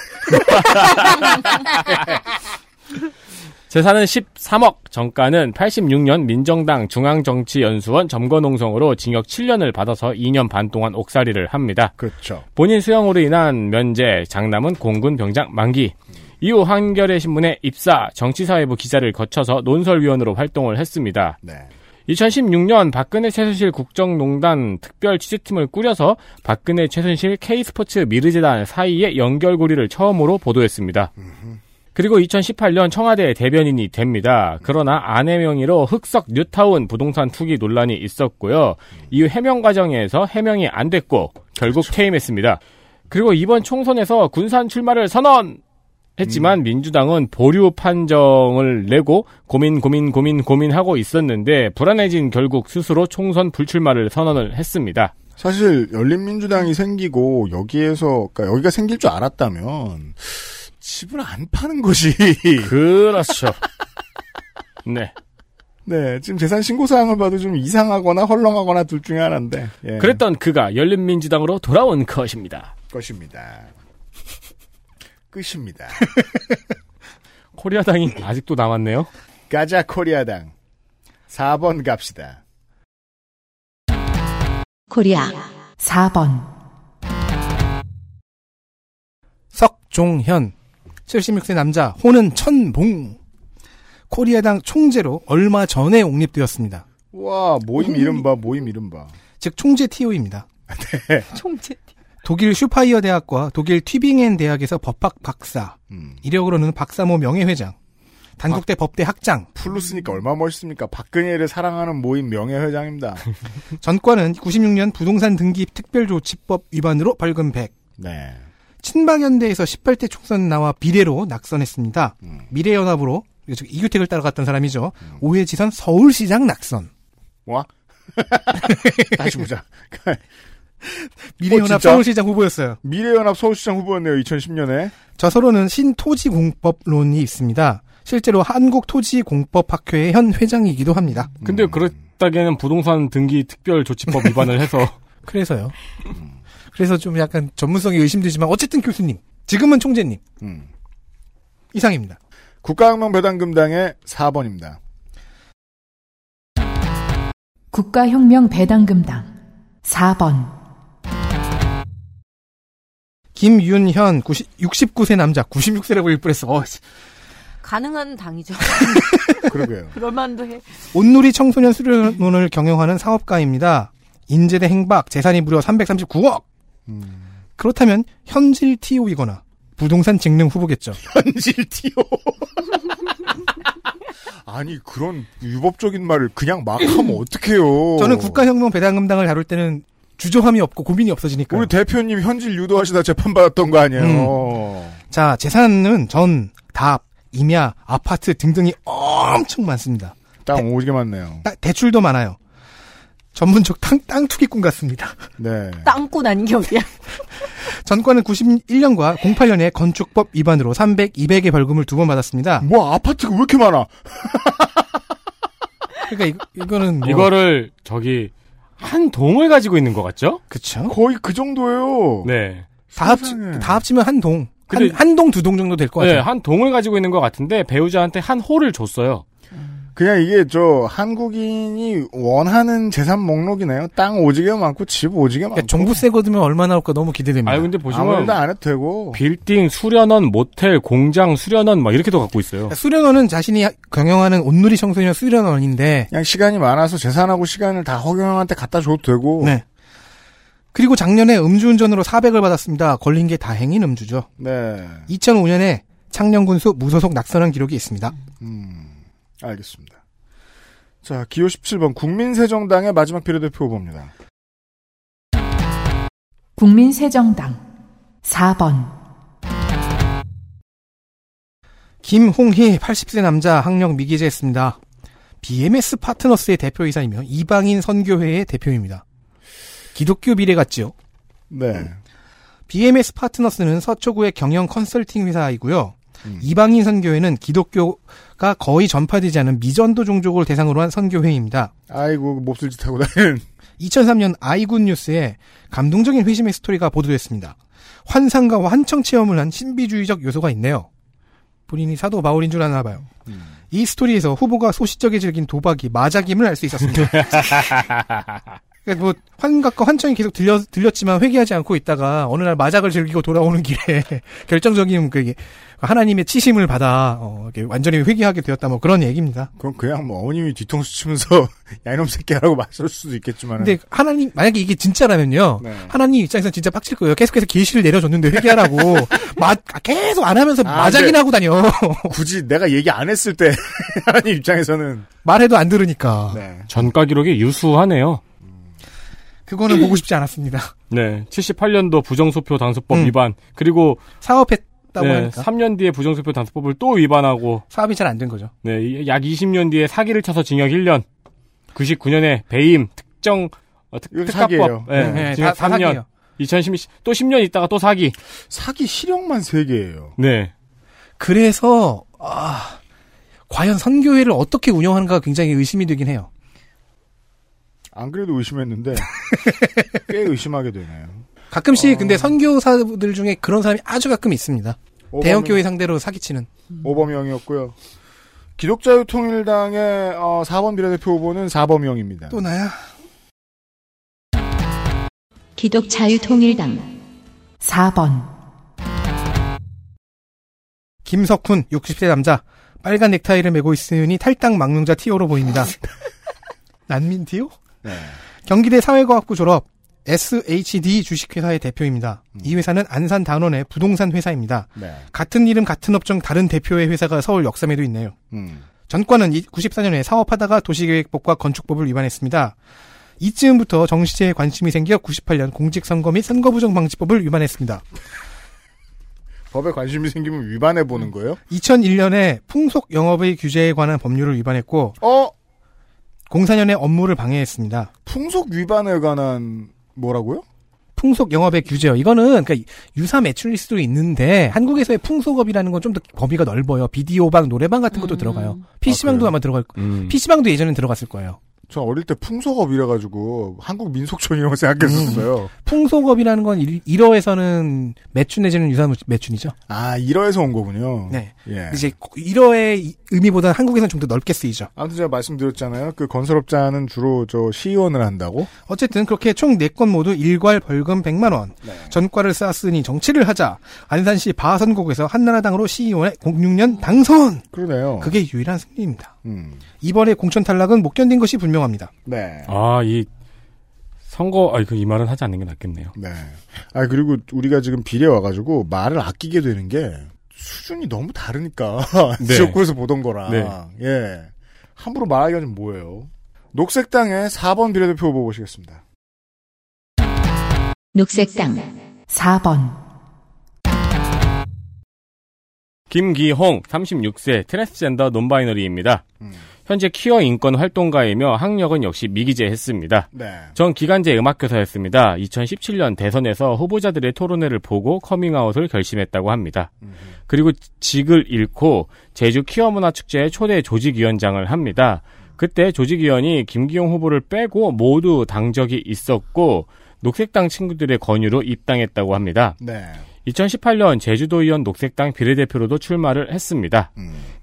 재산은 13억, 정가는 86년 민정당 중앙정치연수원 점거농성으로 징역 7년을 받아서 2년 반 동안 옥살이를 합니다. 그렇죠. 본인 수형으로 인한 면제, 장남은 공군 병장 만기. 이후 한겨레 신문에 입사, 정치사회부 기자를 거쳐서 논설위원으로 활동을 했습니다. 네. 2016년 박근혜 최순실 국정농단 특별 취재팀을 꾸려서 박근혜 최순실 K스포츠 미르재단 사이의 연결고리를 처음으로 보도했습니다. 그리고 2018년 청와대 대변인이 됩니다. 그러나 아내 명의로 흑석 뉴타운 부동산 투기 논란이 있었고요. 이후 해명 과정에서 해명이 안 됐고 결국 퇴임했습니다. 그리고 이번 총선에서 군산 출마를 선언! 했지만 민주당은 보류 판정을 내고 고민 고민 고민 고민하고 있었는데 불안해진 결국 스스로 총선 불출마를 선언을 했습니다. 사실 열린민주당이 생기고 여기에서 그러니까 여기가 생길 줄 알았다면 집을 안 파는 것이 그렇죠. 네. 네 지금 재산 신고 사항을 봐도 좀 이상하거나 헐렁하거나 둘 중에 하나인데 예. 그랬던 그가 열린민주당으로 돌아온 것입니다. 것입니다. 끝입니다. 코리아당이 아직도 남았네요. 가자 코리아당 4번 갑시다. 코리아 4번 석종현 76세 남자 호는 천봉 코리아당 총재로 얼마 전에 옹립되었습니다. 와 모임 이름 봐 모임 이름 봐. 즉 총재 TO입니다. 총재. 독일 슈파이어 대학과 독일 튜빙엔 대학에서 법학 박사, 음. 이력으로는 박사모 명예회장, 단국대 법대 학장, 풀로 쓰니까 얼마나 멋있습니까? 박근혜를 사랑하는 모임 명예회장입니다. 전과는 96년 부동산 등기 특별조치법 위반으로 벌금 100. 네. 친박연대에서 18대 총선 나와 비례로 낙선했습니다. 음. 미래연합으로 즉 이규택을 따라갔던 사람이죠. 오해지선 서울시장 낙선. 와? 다시 보자. 미래연합 어, 진짜? 서울시장 후보였어요. 미래연합 서울시장 후보였네요. 2010년에. 저서로는 신토지공법론이 있습니다. 실제로 한국토지공법학회의 현 회장이기도 합니다. 근데 그랬다기에는 부동산 등기 특별조치법 위반을 해서 그래서요. 그래서 좀 약간 전문성이 의심되지만 어쨌든 교수님, 지금은 총재님 음. 이상입니다. 국가혁명배당금당의 4번입니다. 국가혁명 배당금당 4번 김윤현 90, 69세 남자 96세라고 일뻔했어. 어, 가능한 당이죠. 그러게요. 그럴만도 해. 온누리 청소년 수련원을 경영하는 사업가입니다. 인재대 행박 재산이 무려 339억. 그렇다면 현질 TO이거나 부동산 직능 후보겠죠. 현질 TO. 아니 그런 유법적인 말을 그냥 막 하면 어떡해요. 저는 국가혁명 배당금당을 다룰 때는 주저함이 없고 고민이 없어지니까. 우리 대표님 현질 유도하시다 재판 받았던 거 아니에요. 자, 재산은 전, 답, 임야, 아파트 등등이 엄청 많습니다. 땅 오지게 많네요. 따- 대출도 많아요. 전문적 땅, 땅 투기꾼 같습니다. 네. 땅꾼 아닌 게 어디야. 전과는 91년과 08년에 건축법 위반으로 300, 200의 벌금을 두 번 받았습니다. 뭐 아파트가 왜 이렇게 많아? 그러니까 이, 거는 뭐, 이거를 저기 한 동을 가지고 있는 것 같죠? 그쵸? 거의 그 정도예요. 네. 다, 합치, 다 합치면 한 동. 한, 한 동, 두 동 정도 될 것 같아요. 네, 한 동을 가지고 있는 것 같은데 배우자한테 한 홀을 줬어요. 그냥 이게 저 한국인이 원하는 재산 목록이네요. 땅 오지게 많고 집 오지게 많고. 그러니까 종부세 거두면 얼마 나올까 너무 기대됩니다. 아 근데 보시면 아무래도 안 해도 되고. 빌딩, 수련원, 모텔, 공장, 수련원 막 이렇게도 갖고 있어요. 그러니까 수련원은 자신이 경영하는 온누리 청소년 수련원인데 그냥 시간이 많아서 재산하고 시간을 다 허경영한테 갖다 줘도 되고. 네. 그리고 작년에 음주운전으로 400을 받았습니다. 걸린 게 다행인 음주죠. 네. 2005년에 창녕군수 무소속 낙선한 기록이 있습니다. 음, 알겠습니다. 자, 기호 17번 국민세정당의 마지막 비례대표 후보입니다. 국민세정당 4번 김홍희 80세 남자 학력 미기재였습니다. BMS 파트너스의 대표이사이며 이방인 선교회의 대표입니다. 기독교 미래 같지요? 네. BMS 파트너스는 서초구의 경영 컨설팅 회사이고요. 이방인 선교회는 기독교가 거의 전파되지 않은 미전도 종족을 대상으로 한 선교회입니다. 아이고, 몹쓸 짓 하고 다니는. 2003년 아이군 뉴스에 감동적인 회심의 스토리가 보도됐습니다. 환상과 환청 체험을 한 신비주의적 요소가 있네요. 본인이 사도 바울인 줄 아나 봐요. 이 스토리에서 후보가 소시적에 즐긴 도박이 마작임을 알 수 있었습니다. 그러니까 뭐 환각과 환청이 계속 들려, 들렸지만 회개하지 않고 있다가 어느 날 마작을 즐기고 돌아오는 길에 결정적인 그 하나님의 치심을 받아 어, 이렇게 완전히 회개하게 되었다 뭐 그런 얘기입니다. 그럼 그냥 뭐 어머님이 뒤통수 치면서 야 이놈 새끼라고 맞을 수도 있겠지만. 근데 하나님 만약에 이게 진짜라면요. 네. 하나님 입장에서 진짜 빡칠 거예요. 계속해서 계시를 내려줬는데 회개하라고 마, 계속 안 하면서 아, 마작이나 하고 다녀. 굳이 내가 얘기 안 했을 때 하나님 입장에서는 말해도 안 들으니까. 네. 전가 기록이 유수하네요. 그거는 보고 싶지 않았습니다. 네. 78년도 부정소표 단속법 음. 위반. 그리고 사업했다고 네, 하니까 3년 뒤에 부정소표 단속법을 또 위반하고 사업이 잘 안 된 거죠. 네, 이- 약 20년 뒤에 사기를 쳐서 징역 1년. 99년에 배임 특정 어, 특, 특가법. 사기예요. 네, 네, 징역 다- 다 3년. 사기예요. 2010, 또 10년 있다가 또 사기. 사기 실형만 3개예요. 네. 그래서 아, 과연 선교회를 어떻게 운영하는가 굉장히 의심이 되긴 해요. 안 그래도 의심했는데 꽤 의심하게 되네요. 가끔씩 어. 근데 선교사들 중에 그런 사람이 아주 가끔 있습니다. 오범이- 대형 교회 상대로 사기치는. 오범영이었고요. 기독자유통일당의 어, 4번 비례대표 후보는 4범영입니다. 또 나야. 기독자유통일당 4번 김석훈 60세 남자 빨간 넥타이를 메고 있으니 탈당 망명자 티오로 보입니다. 난민 티오? 네. 경기대 사회과학부 졸업 SHD 주식회사의 대표입니다. 이 회사는 안산 단원의 부동산 회사입니다. 네. 같은 이름 같은 업종 다른 대표의 회사가 서울 역삼에도 있네요. 음. 전과는 94년에 사업하다가 도시계획법과 건축법을 위반했습니다. 이쯤부터 정치제에 관심이 생겨 98년 공직선거 및 선거부정방지법을 위반했습니다. 법에 관심이 생기면 위반해 보는 거예요? 2001년에 풍속 영업의 규제에 관한 법률을 위반했고 어? 04년에 업무를 방해했습니다. 풍속 위반에 관한 뭐라고요? 풍속 영업의 규제요. 이거는 그러니까 유사 매출리스트도 있는데 한국에서의 풍속업이라는 건 좀 더 범위가 넓어요. 비디오방, 노래방 같은 것도 들어가요. PC방도 아마 들어갈 거. 음. PC방도 예전엔 들어갔을 거예요. 전 어릴 때 풍속업 이래가지고 한국 민속촌 이런 거 생각했었어요. 풍속업이라는 건 1 어에서는 매춘 내지는 유사 매춘이죠. 아 1어에서 온 거군요. 네. 예. 이제 1어의 의미보다 한국에서는 좀 더 넓게 쓰이죠. 아무튼 제가 말씀드렸잖아요. 그 건설업자는 주로 저 시의원을 한다고. 어쨌든 그렇게 총 4건 모두 일괄 벌금 100만 원. 전과를 쌓았으니 정치를 하자. 안산시 바선곡에서 한나라당으로 시의원에 06년 당선. 그러네요. 그게 유일한 승리입니다. 음. 이번에 공천 탈락은 못 견딘 것이 분명합니다. 네. 아, 이 선거, 아, 그, 이 말은 하지 않는 게 낫겠네요. 네. 아 그리고 우리가 지금 비례 와가지고 말을 아끼게 되는 게 수준이 너무 다르니까 네. 지역구에서 보던 거랑 네. 예 함부로 말하기가 좀 뭐예요. 녹색당의 4번 비례대표 후보 보시겠습니다. 녹색당 4번 김기홍, 36세, 트랜스젠더 non-binary입니다. 현재 퀴어 인권 활동가이며 학력은 역시 미기재했습니다. 네. 전 기간제 음악교사였습니다. 2017년 대선에서 후보자들의 토론회를 보고 커밍아웃을 결심했다고 합니다. 그리고 직을 잃고 제주 퀴어문화축제의 초대 조직위원장을 합니다. 그때 조직위원이 김기홍 후보를 빼고 모두 당적이 있었고 녹색당 친구들의 권유로 입당했다고 합니다. 네. 2018년 제주도의원 녹색당 비례대표로도 출마를 했습니다.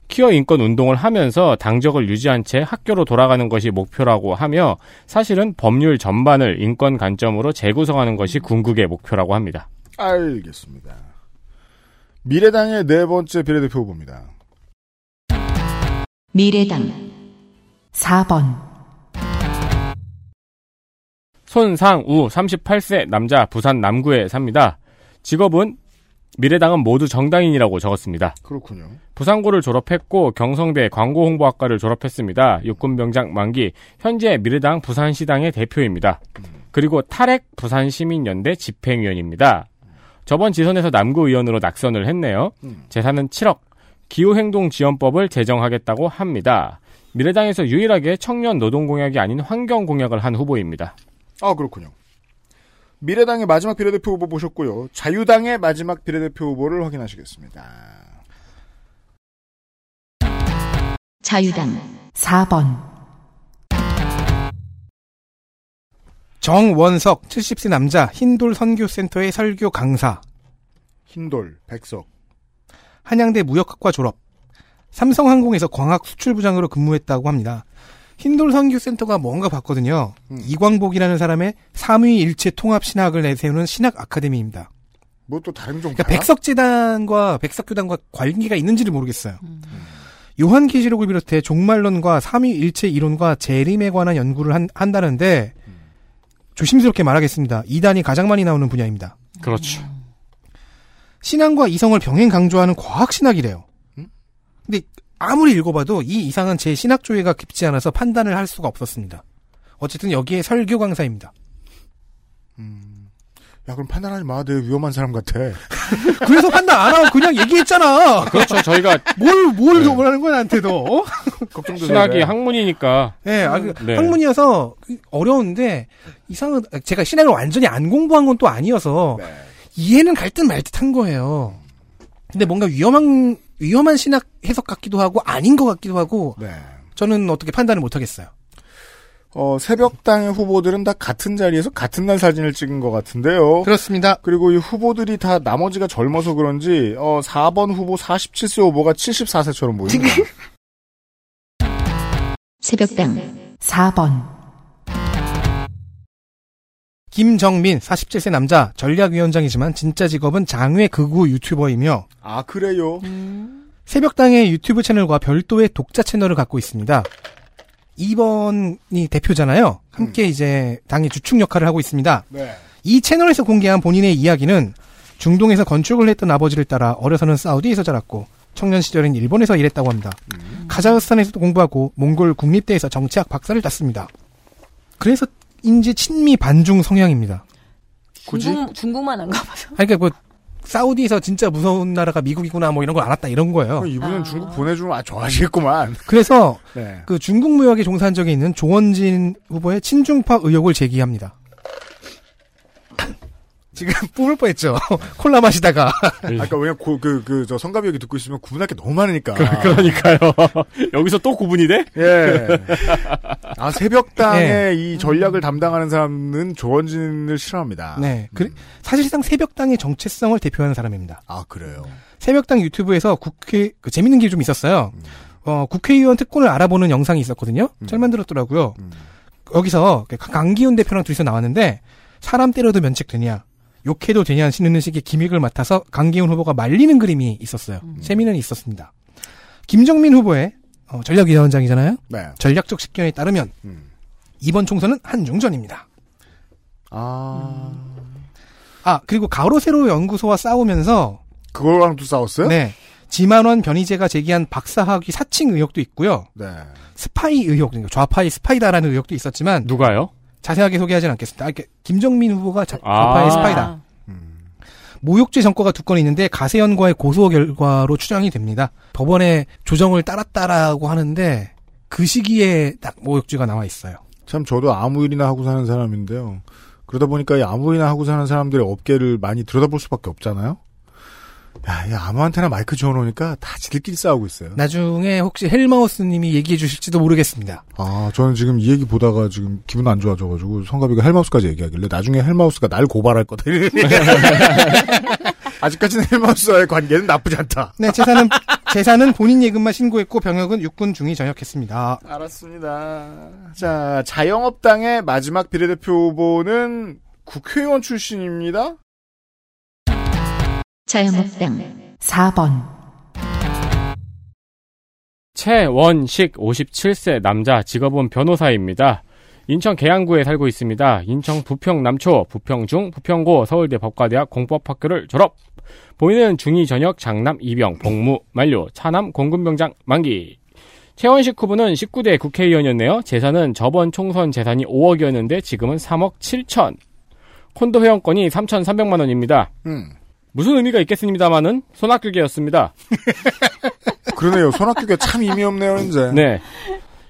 퀴어 인권 운동을 하면서 당적을 유지한 채 학교로 돌아가는 것이 목표라고 하며 사실은 법률 전반을 인권 관점으로 재구성하는 것이 궁극의 목표라고 합니다. 알겠습니다. 미래당의 네 번째 비례대표 후보입니다. 미래당 4번 손상우 38세 남자 부산 남구에 삽니다. 직업은 미래당은 모두 정당인이라고 적었습니다. 그렇군요. 부산고를 졸업했고 경성대 광고홍보학과를 졸업했습니다. 육군병장 만기 현재 미래당 부산시당의 대표입니다. 그리고 탈핵 부산시민연대 집행위원입니다. 저번 지선에서 남구의원으로 낙선을 했네요. 재산은 7억. 기후행동지원법을 제정하겠다고 합니다. 미래당에서 유일하게 청년 노동공약이 아닌 환경공약을 한 후보입니다. 아 그렇군요. 미래당의 마지막 비례대표 후보 보셨고요. 자유당의 마지막 비례대표 후보를 확인하시겠습니다. 자유당 4번 정원석 70세 남자 흰돌 선교센터의 설교 강사 흰돌 백석 한양대 무역학과 졸업 삼성항공에서 광학 수출부장으로 근무했다고 합니다. 흰돌 선교센터가 뭔가 봤거든요. 이광복이라는 사람의 삼위일체 통합 신학을 내세우는 신학 아카데미입니다. 뭐 또 다른 종 그러니까 백석재단과 백석교단과 관계가 있는지를 모르겠어요. 요한계시록을 비롯해 종말론과 삼위일체 이론과 재림에 관한 연구를 한, 한다는데 조심스럽게 말하겠습니다. 이단이 가장 많이 나오는 분야입니다. 그렇죠. 신앙과 이성을 병행 강조하는 과학신학이래요. 근데 아무리 읽어봐도 이 이상은 제 신학 조예가 깊지 않아서 판단을 할 수가 없었습니다. 어쨌든 여기에 설교 강사입니다. 야 그럼 판단하지 마. 되게 위험한 사람 같아. 그래서 판단 안 하고 그냥 얘기했잖아. 그렇죠. 저희가 뭘, 뭘 네. 도모하는 거야, 나한테도. 신학이 학문이니까. 네, 아, 그 네. 학문이어서 어려운데, 이상은, 제가 신학을 완전히 안 공부한 건 또 아니어서, 이해는 갈 듯 말 듯한 거예요. 근데 뭔가 위험한, 위험한 신학 해석 같기도 하고, 아닌 것 같기도 하고, 네. 저는 어떻게 판단을 못 하겠어요. 어, 새벽당의 후보들은 다 같은 자리에서 같은 날 사진을 찍은 것 같은데요. 그렇습니다. 그리고 이 후보들이 다 나머지가 젊어서 그런지, 어, 4번 후보 47세 후보가 74세처럼 보입니다. 새벽당 4번 김정민, 47세 남자, 전략위원장이지만 진짜 직업은 장외 극우 유튜버이며, 아, 그래요? 새벽당의 유튜브 채널과 별도의 독자 채널을 갖고 있습니다. 2번이 대표잖아요. 함께 이제 당의 주축 역할을 하고 있습니다. 네. 이 채널에서 공개한 본인의 이야기는 중동에서 건축을 했던 아버지를 따라 어려서는 사우디에서 자랐고 청년 시절엔 일본에서 일했다고 합니다. 카자흐스탄에서도 공부하고 몽골 국립대에서 정치학 박사를 땄습니다. 그래서 인지 친미 반중 성향입니다. 중국, 중국만 안 가봐서. 아니, 그러니까 뭐 사우디에서 진짜 무서운 나라가 미국이구나 뭐 이런 걸 알았다 이런 거예요. 이분은 중국 보내주면 아, 좋아하시겠구만. 그래서 네. 그 중국 무역에 종사한 적이 있는 조원진 후보의 친중파 의혹을 제기합니다. 지금 뿜을 뻔했죠. 콜라 마시다가. 아까 왜냐 그그저 성가비 얘기 듣고 있으면 구분할 게 너무 많으니까. 그, 그러니까요. 여기서 또 구분이 돼? 예. 아 새벽당의 예. 이 전략을 담당하는 사람은 조원진을 싫어합니다. 네. 그, 사실상 새벽당의 정체성을 대표하는 사람입니다. 아 그래요. 새벽당 유튜브에서 국회 그 재밌는 게 좀 있었어요. 어, 국회의원 특권을 알아보는 영상이 있었거든요. 잘 만들었더라고요. 여기서 그 강기훈 대표랑 둘이서 나왔는데 사람 때려도 면책되냐, 욕해도 되냐 하는 식의 기믹을 맡아서 강기훈 후보가 말리는 그림이 있었어요. 재미는 있었습니다. 김정민 후보의 어, 전략위원장이잖아요. 네. 전략적 식견에 따르면 이번 총선은 한중전입니다. 아. 아 그리고 가로세로 연구소와 싸우면서 그거랑 또 싸웠어요? 네. 지만원 변희재가 제기한 박사학위 사칭 의혹도 있고요. 네. 스파이 의혹, 그러니까 좌파의 스파이다라는 의혹도 있었지만 누가요? 자세하게 소개하진 않겠습니다. 아, 이렇게 김정민 후보가 자, 아. 좌파의 스파이다. 모욕죄 전과가 두 건 있는데 가세연과의 고소 결과로 추정이 됩니다. 법원에 조정을 따랐다라고 하는데 그 시기에 딱 모욕죄가 나와 있어요. 참 저도 아무 일이나 하고 사는 사람인데요. 그러다 보니까 이 아무 일이나 하고 사는 사람들의 업계를 많이 들여다볼 수밖에 없잖아요. 야, 이 아무한테나 마이크 지어놓으니까 다 지들끼리 싸우고 있어요. 나중에 혹시 헬마우스님이 얘기해 주실지도 모르겠습니다. 아, 저는 지금 이 얘기 보다가 지금 기분 안 좋아져가지고 성가비가 헬마우스까지 얘기하길래 나중에 헬마우스가 날 고발할 거다. 아직까지는 헬마우스와의 관계는 나쁘지 않다. 네, 재산은 재산은 본인 예금만 신고했고 병역은 육군 중위 전역했습니다. 알았습니다. 자, 자영업당의 마지막 비례대표 후보는 국회의원 출신입니다. 자영업당 4번, 최원식 57세 남자 직업은 변호사입니다. 인천 계양구에 살고 있습니다. 인천 부평 남초, 부평 중, 부평고, 서울대 법과대학 공법학교를 졸업. 보이는 중위 전역 장남 이병 복무 만료 차남 공군병장 만기. 최원식 후보는 19대 국회의원이었네요. 재산은 저번 총선 재산이 5억이었는데 지금은 3억 7천. 콘도 회원권이 3,300만 원입니다. 음. 무슨 의미가 있겠습니다마는 손학규계였습니다. 그러네요. 손학규가 참 의미 없네요, 이제. 네.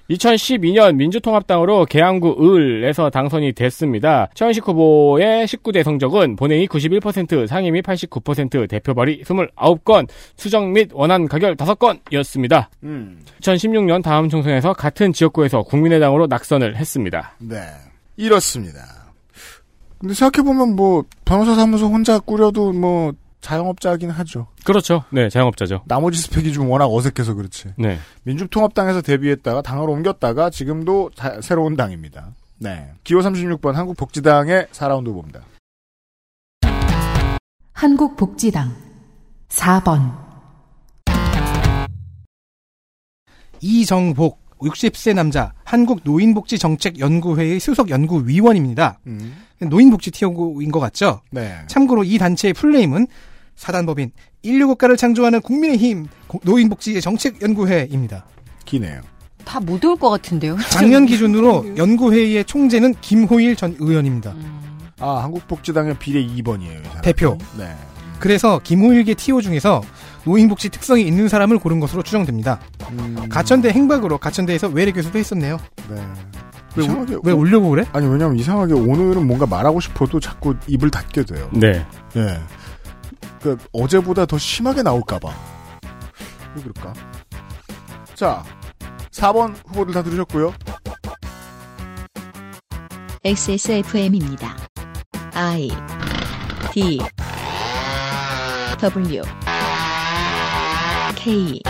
2012년 민주통합당으로 계양구 을에서 당선이 됐습니다. 최원식 후보의 19대 성적은 본회의 91%, 상임위 89%, 대표 발의 29건, 수정 및 원안 가결 5건이었습니다. 음. 2016년 다음 총선에서 같은 지역구에서 국민의당으로 낙선을 했습니다. 네. 이렇습니다. 근데 생각해보면 뭐, 변호사 사무소 혼자 꾸려도 뭐, 자영업자긴 하죠. 그렇죠. 네, 자영업자죠. 나머지 스펙이 좀 워낙 어색해서 그렇지. 네. 민주통합당에서 데뷔했다가 당을 옮겼다가 지금도 자- 새로운 당입니다. 네. 기호 36번 한국복지당의 4라운드 후보입니다. 한국복지당 4번, 이정복 60세 남자 한국노인복지정책연구회의 수석 연구위원입니다. 노인복지 티어인 것 같죠? 네. 참고로 이 단체의 풀네임은 사단법인 인류국가를 창조하는 국민의힘 고- 노인복지 정책연구회입니다. 기네요. 다못올것 같은데요. 작년 기준으로 연구회의의 총재는 김호일 전 의원입니다. 아, 한국복지당의 비례 2번이에요. 대표. 네. 그래서 김호일계 티오 중에서 노인복지 특성이 있는 사람을 고른 것으로 추정됩니다. 가천대 행박으로 가천대에서 외래 교수도 했었네요. 네. 왜, 이상하게 왜 오- 올려고 그래? 아니, 왜냐면 이상하게 오늘은 뭔가 말하고 싶어도 자꾸 입을 닫게 돼요. 네. 예. 그, 어제보다 더 심하게 나올까봐. 왜 그럴까? 자, 4번 후보들 다 들으셨고요. XSFM입니다. I D W K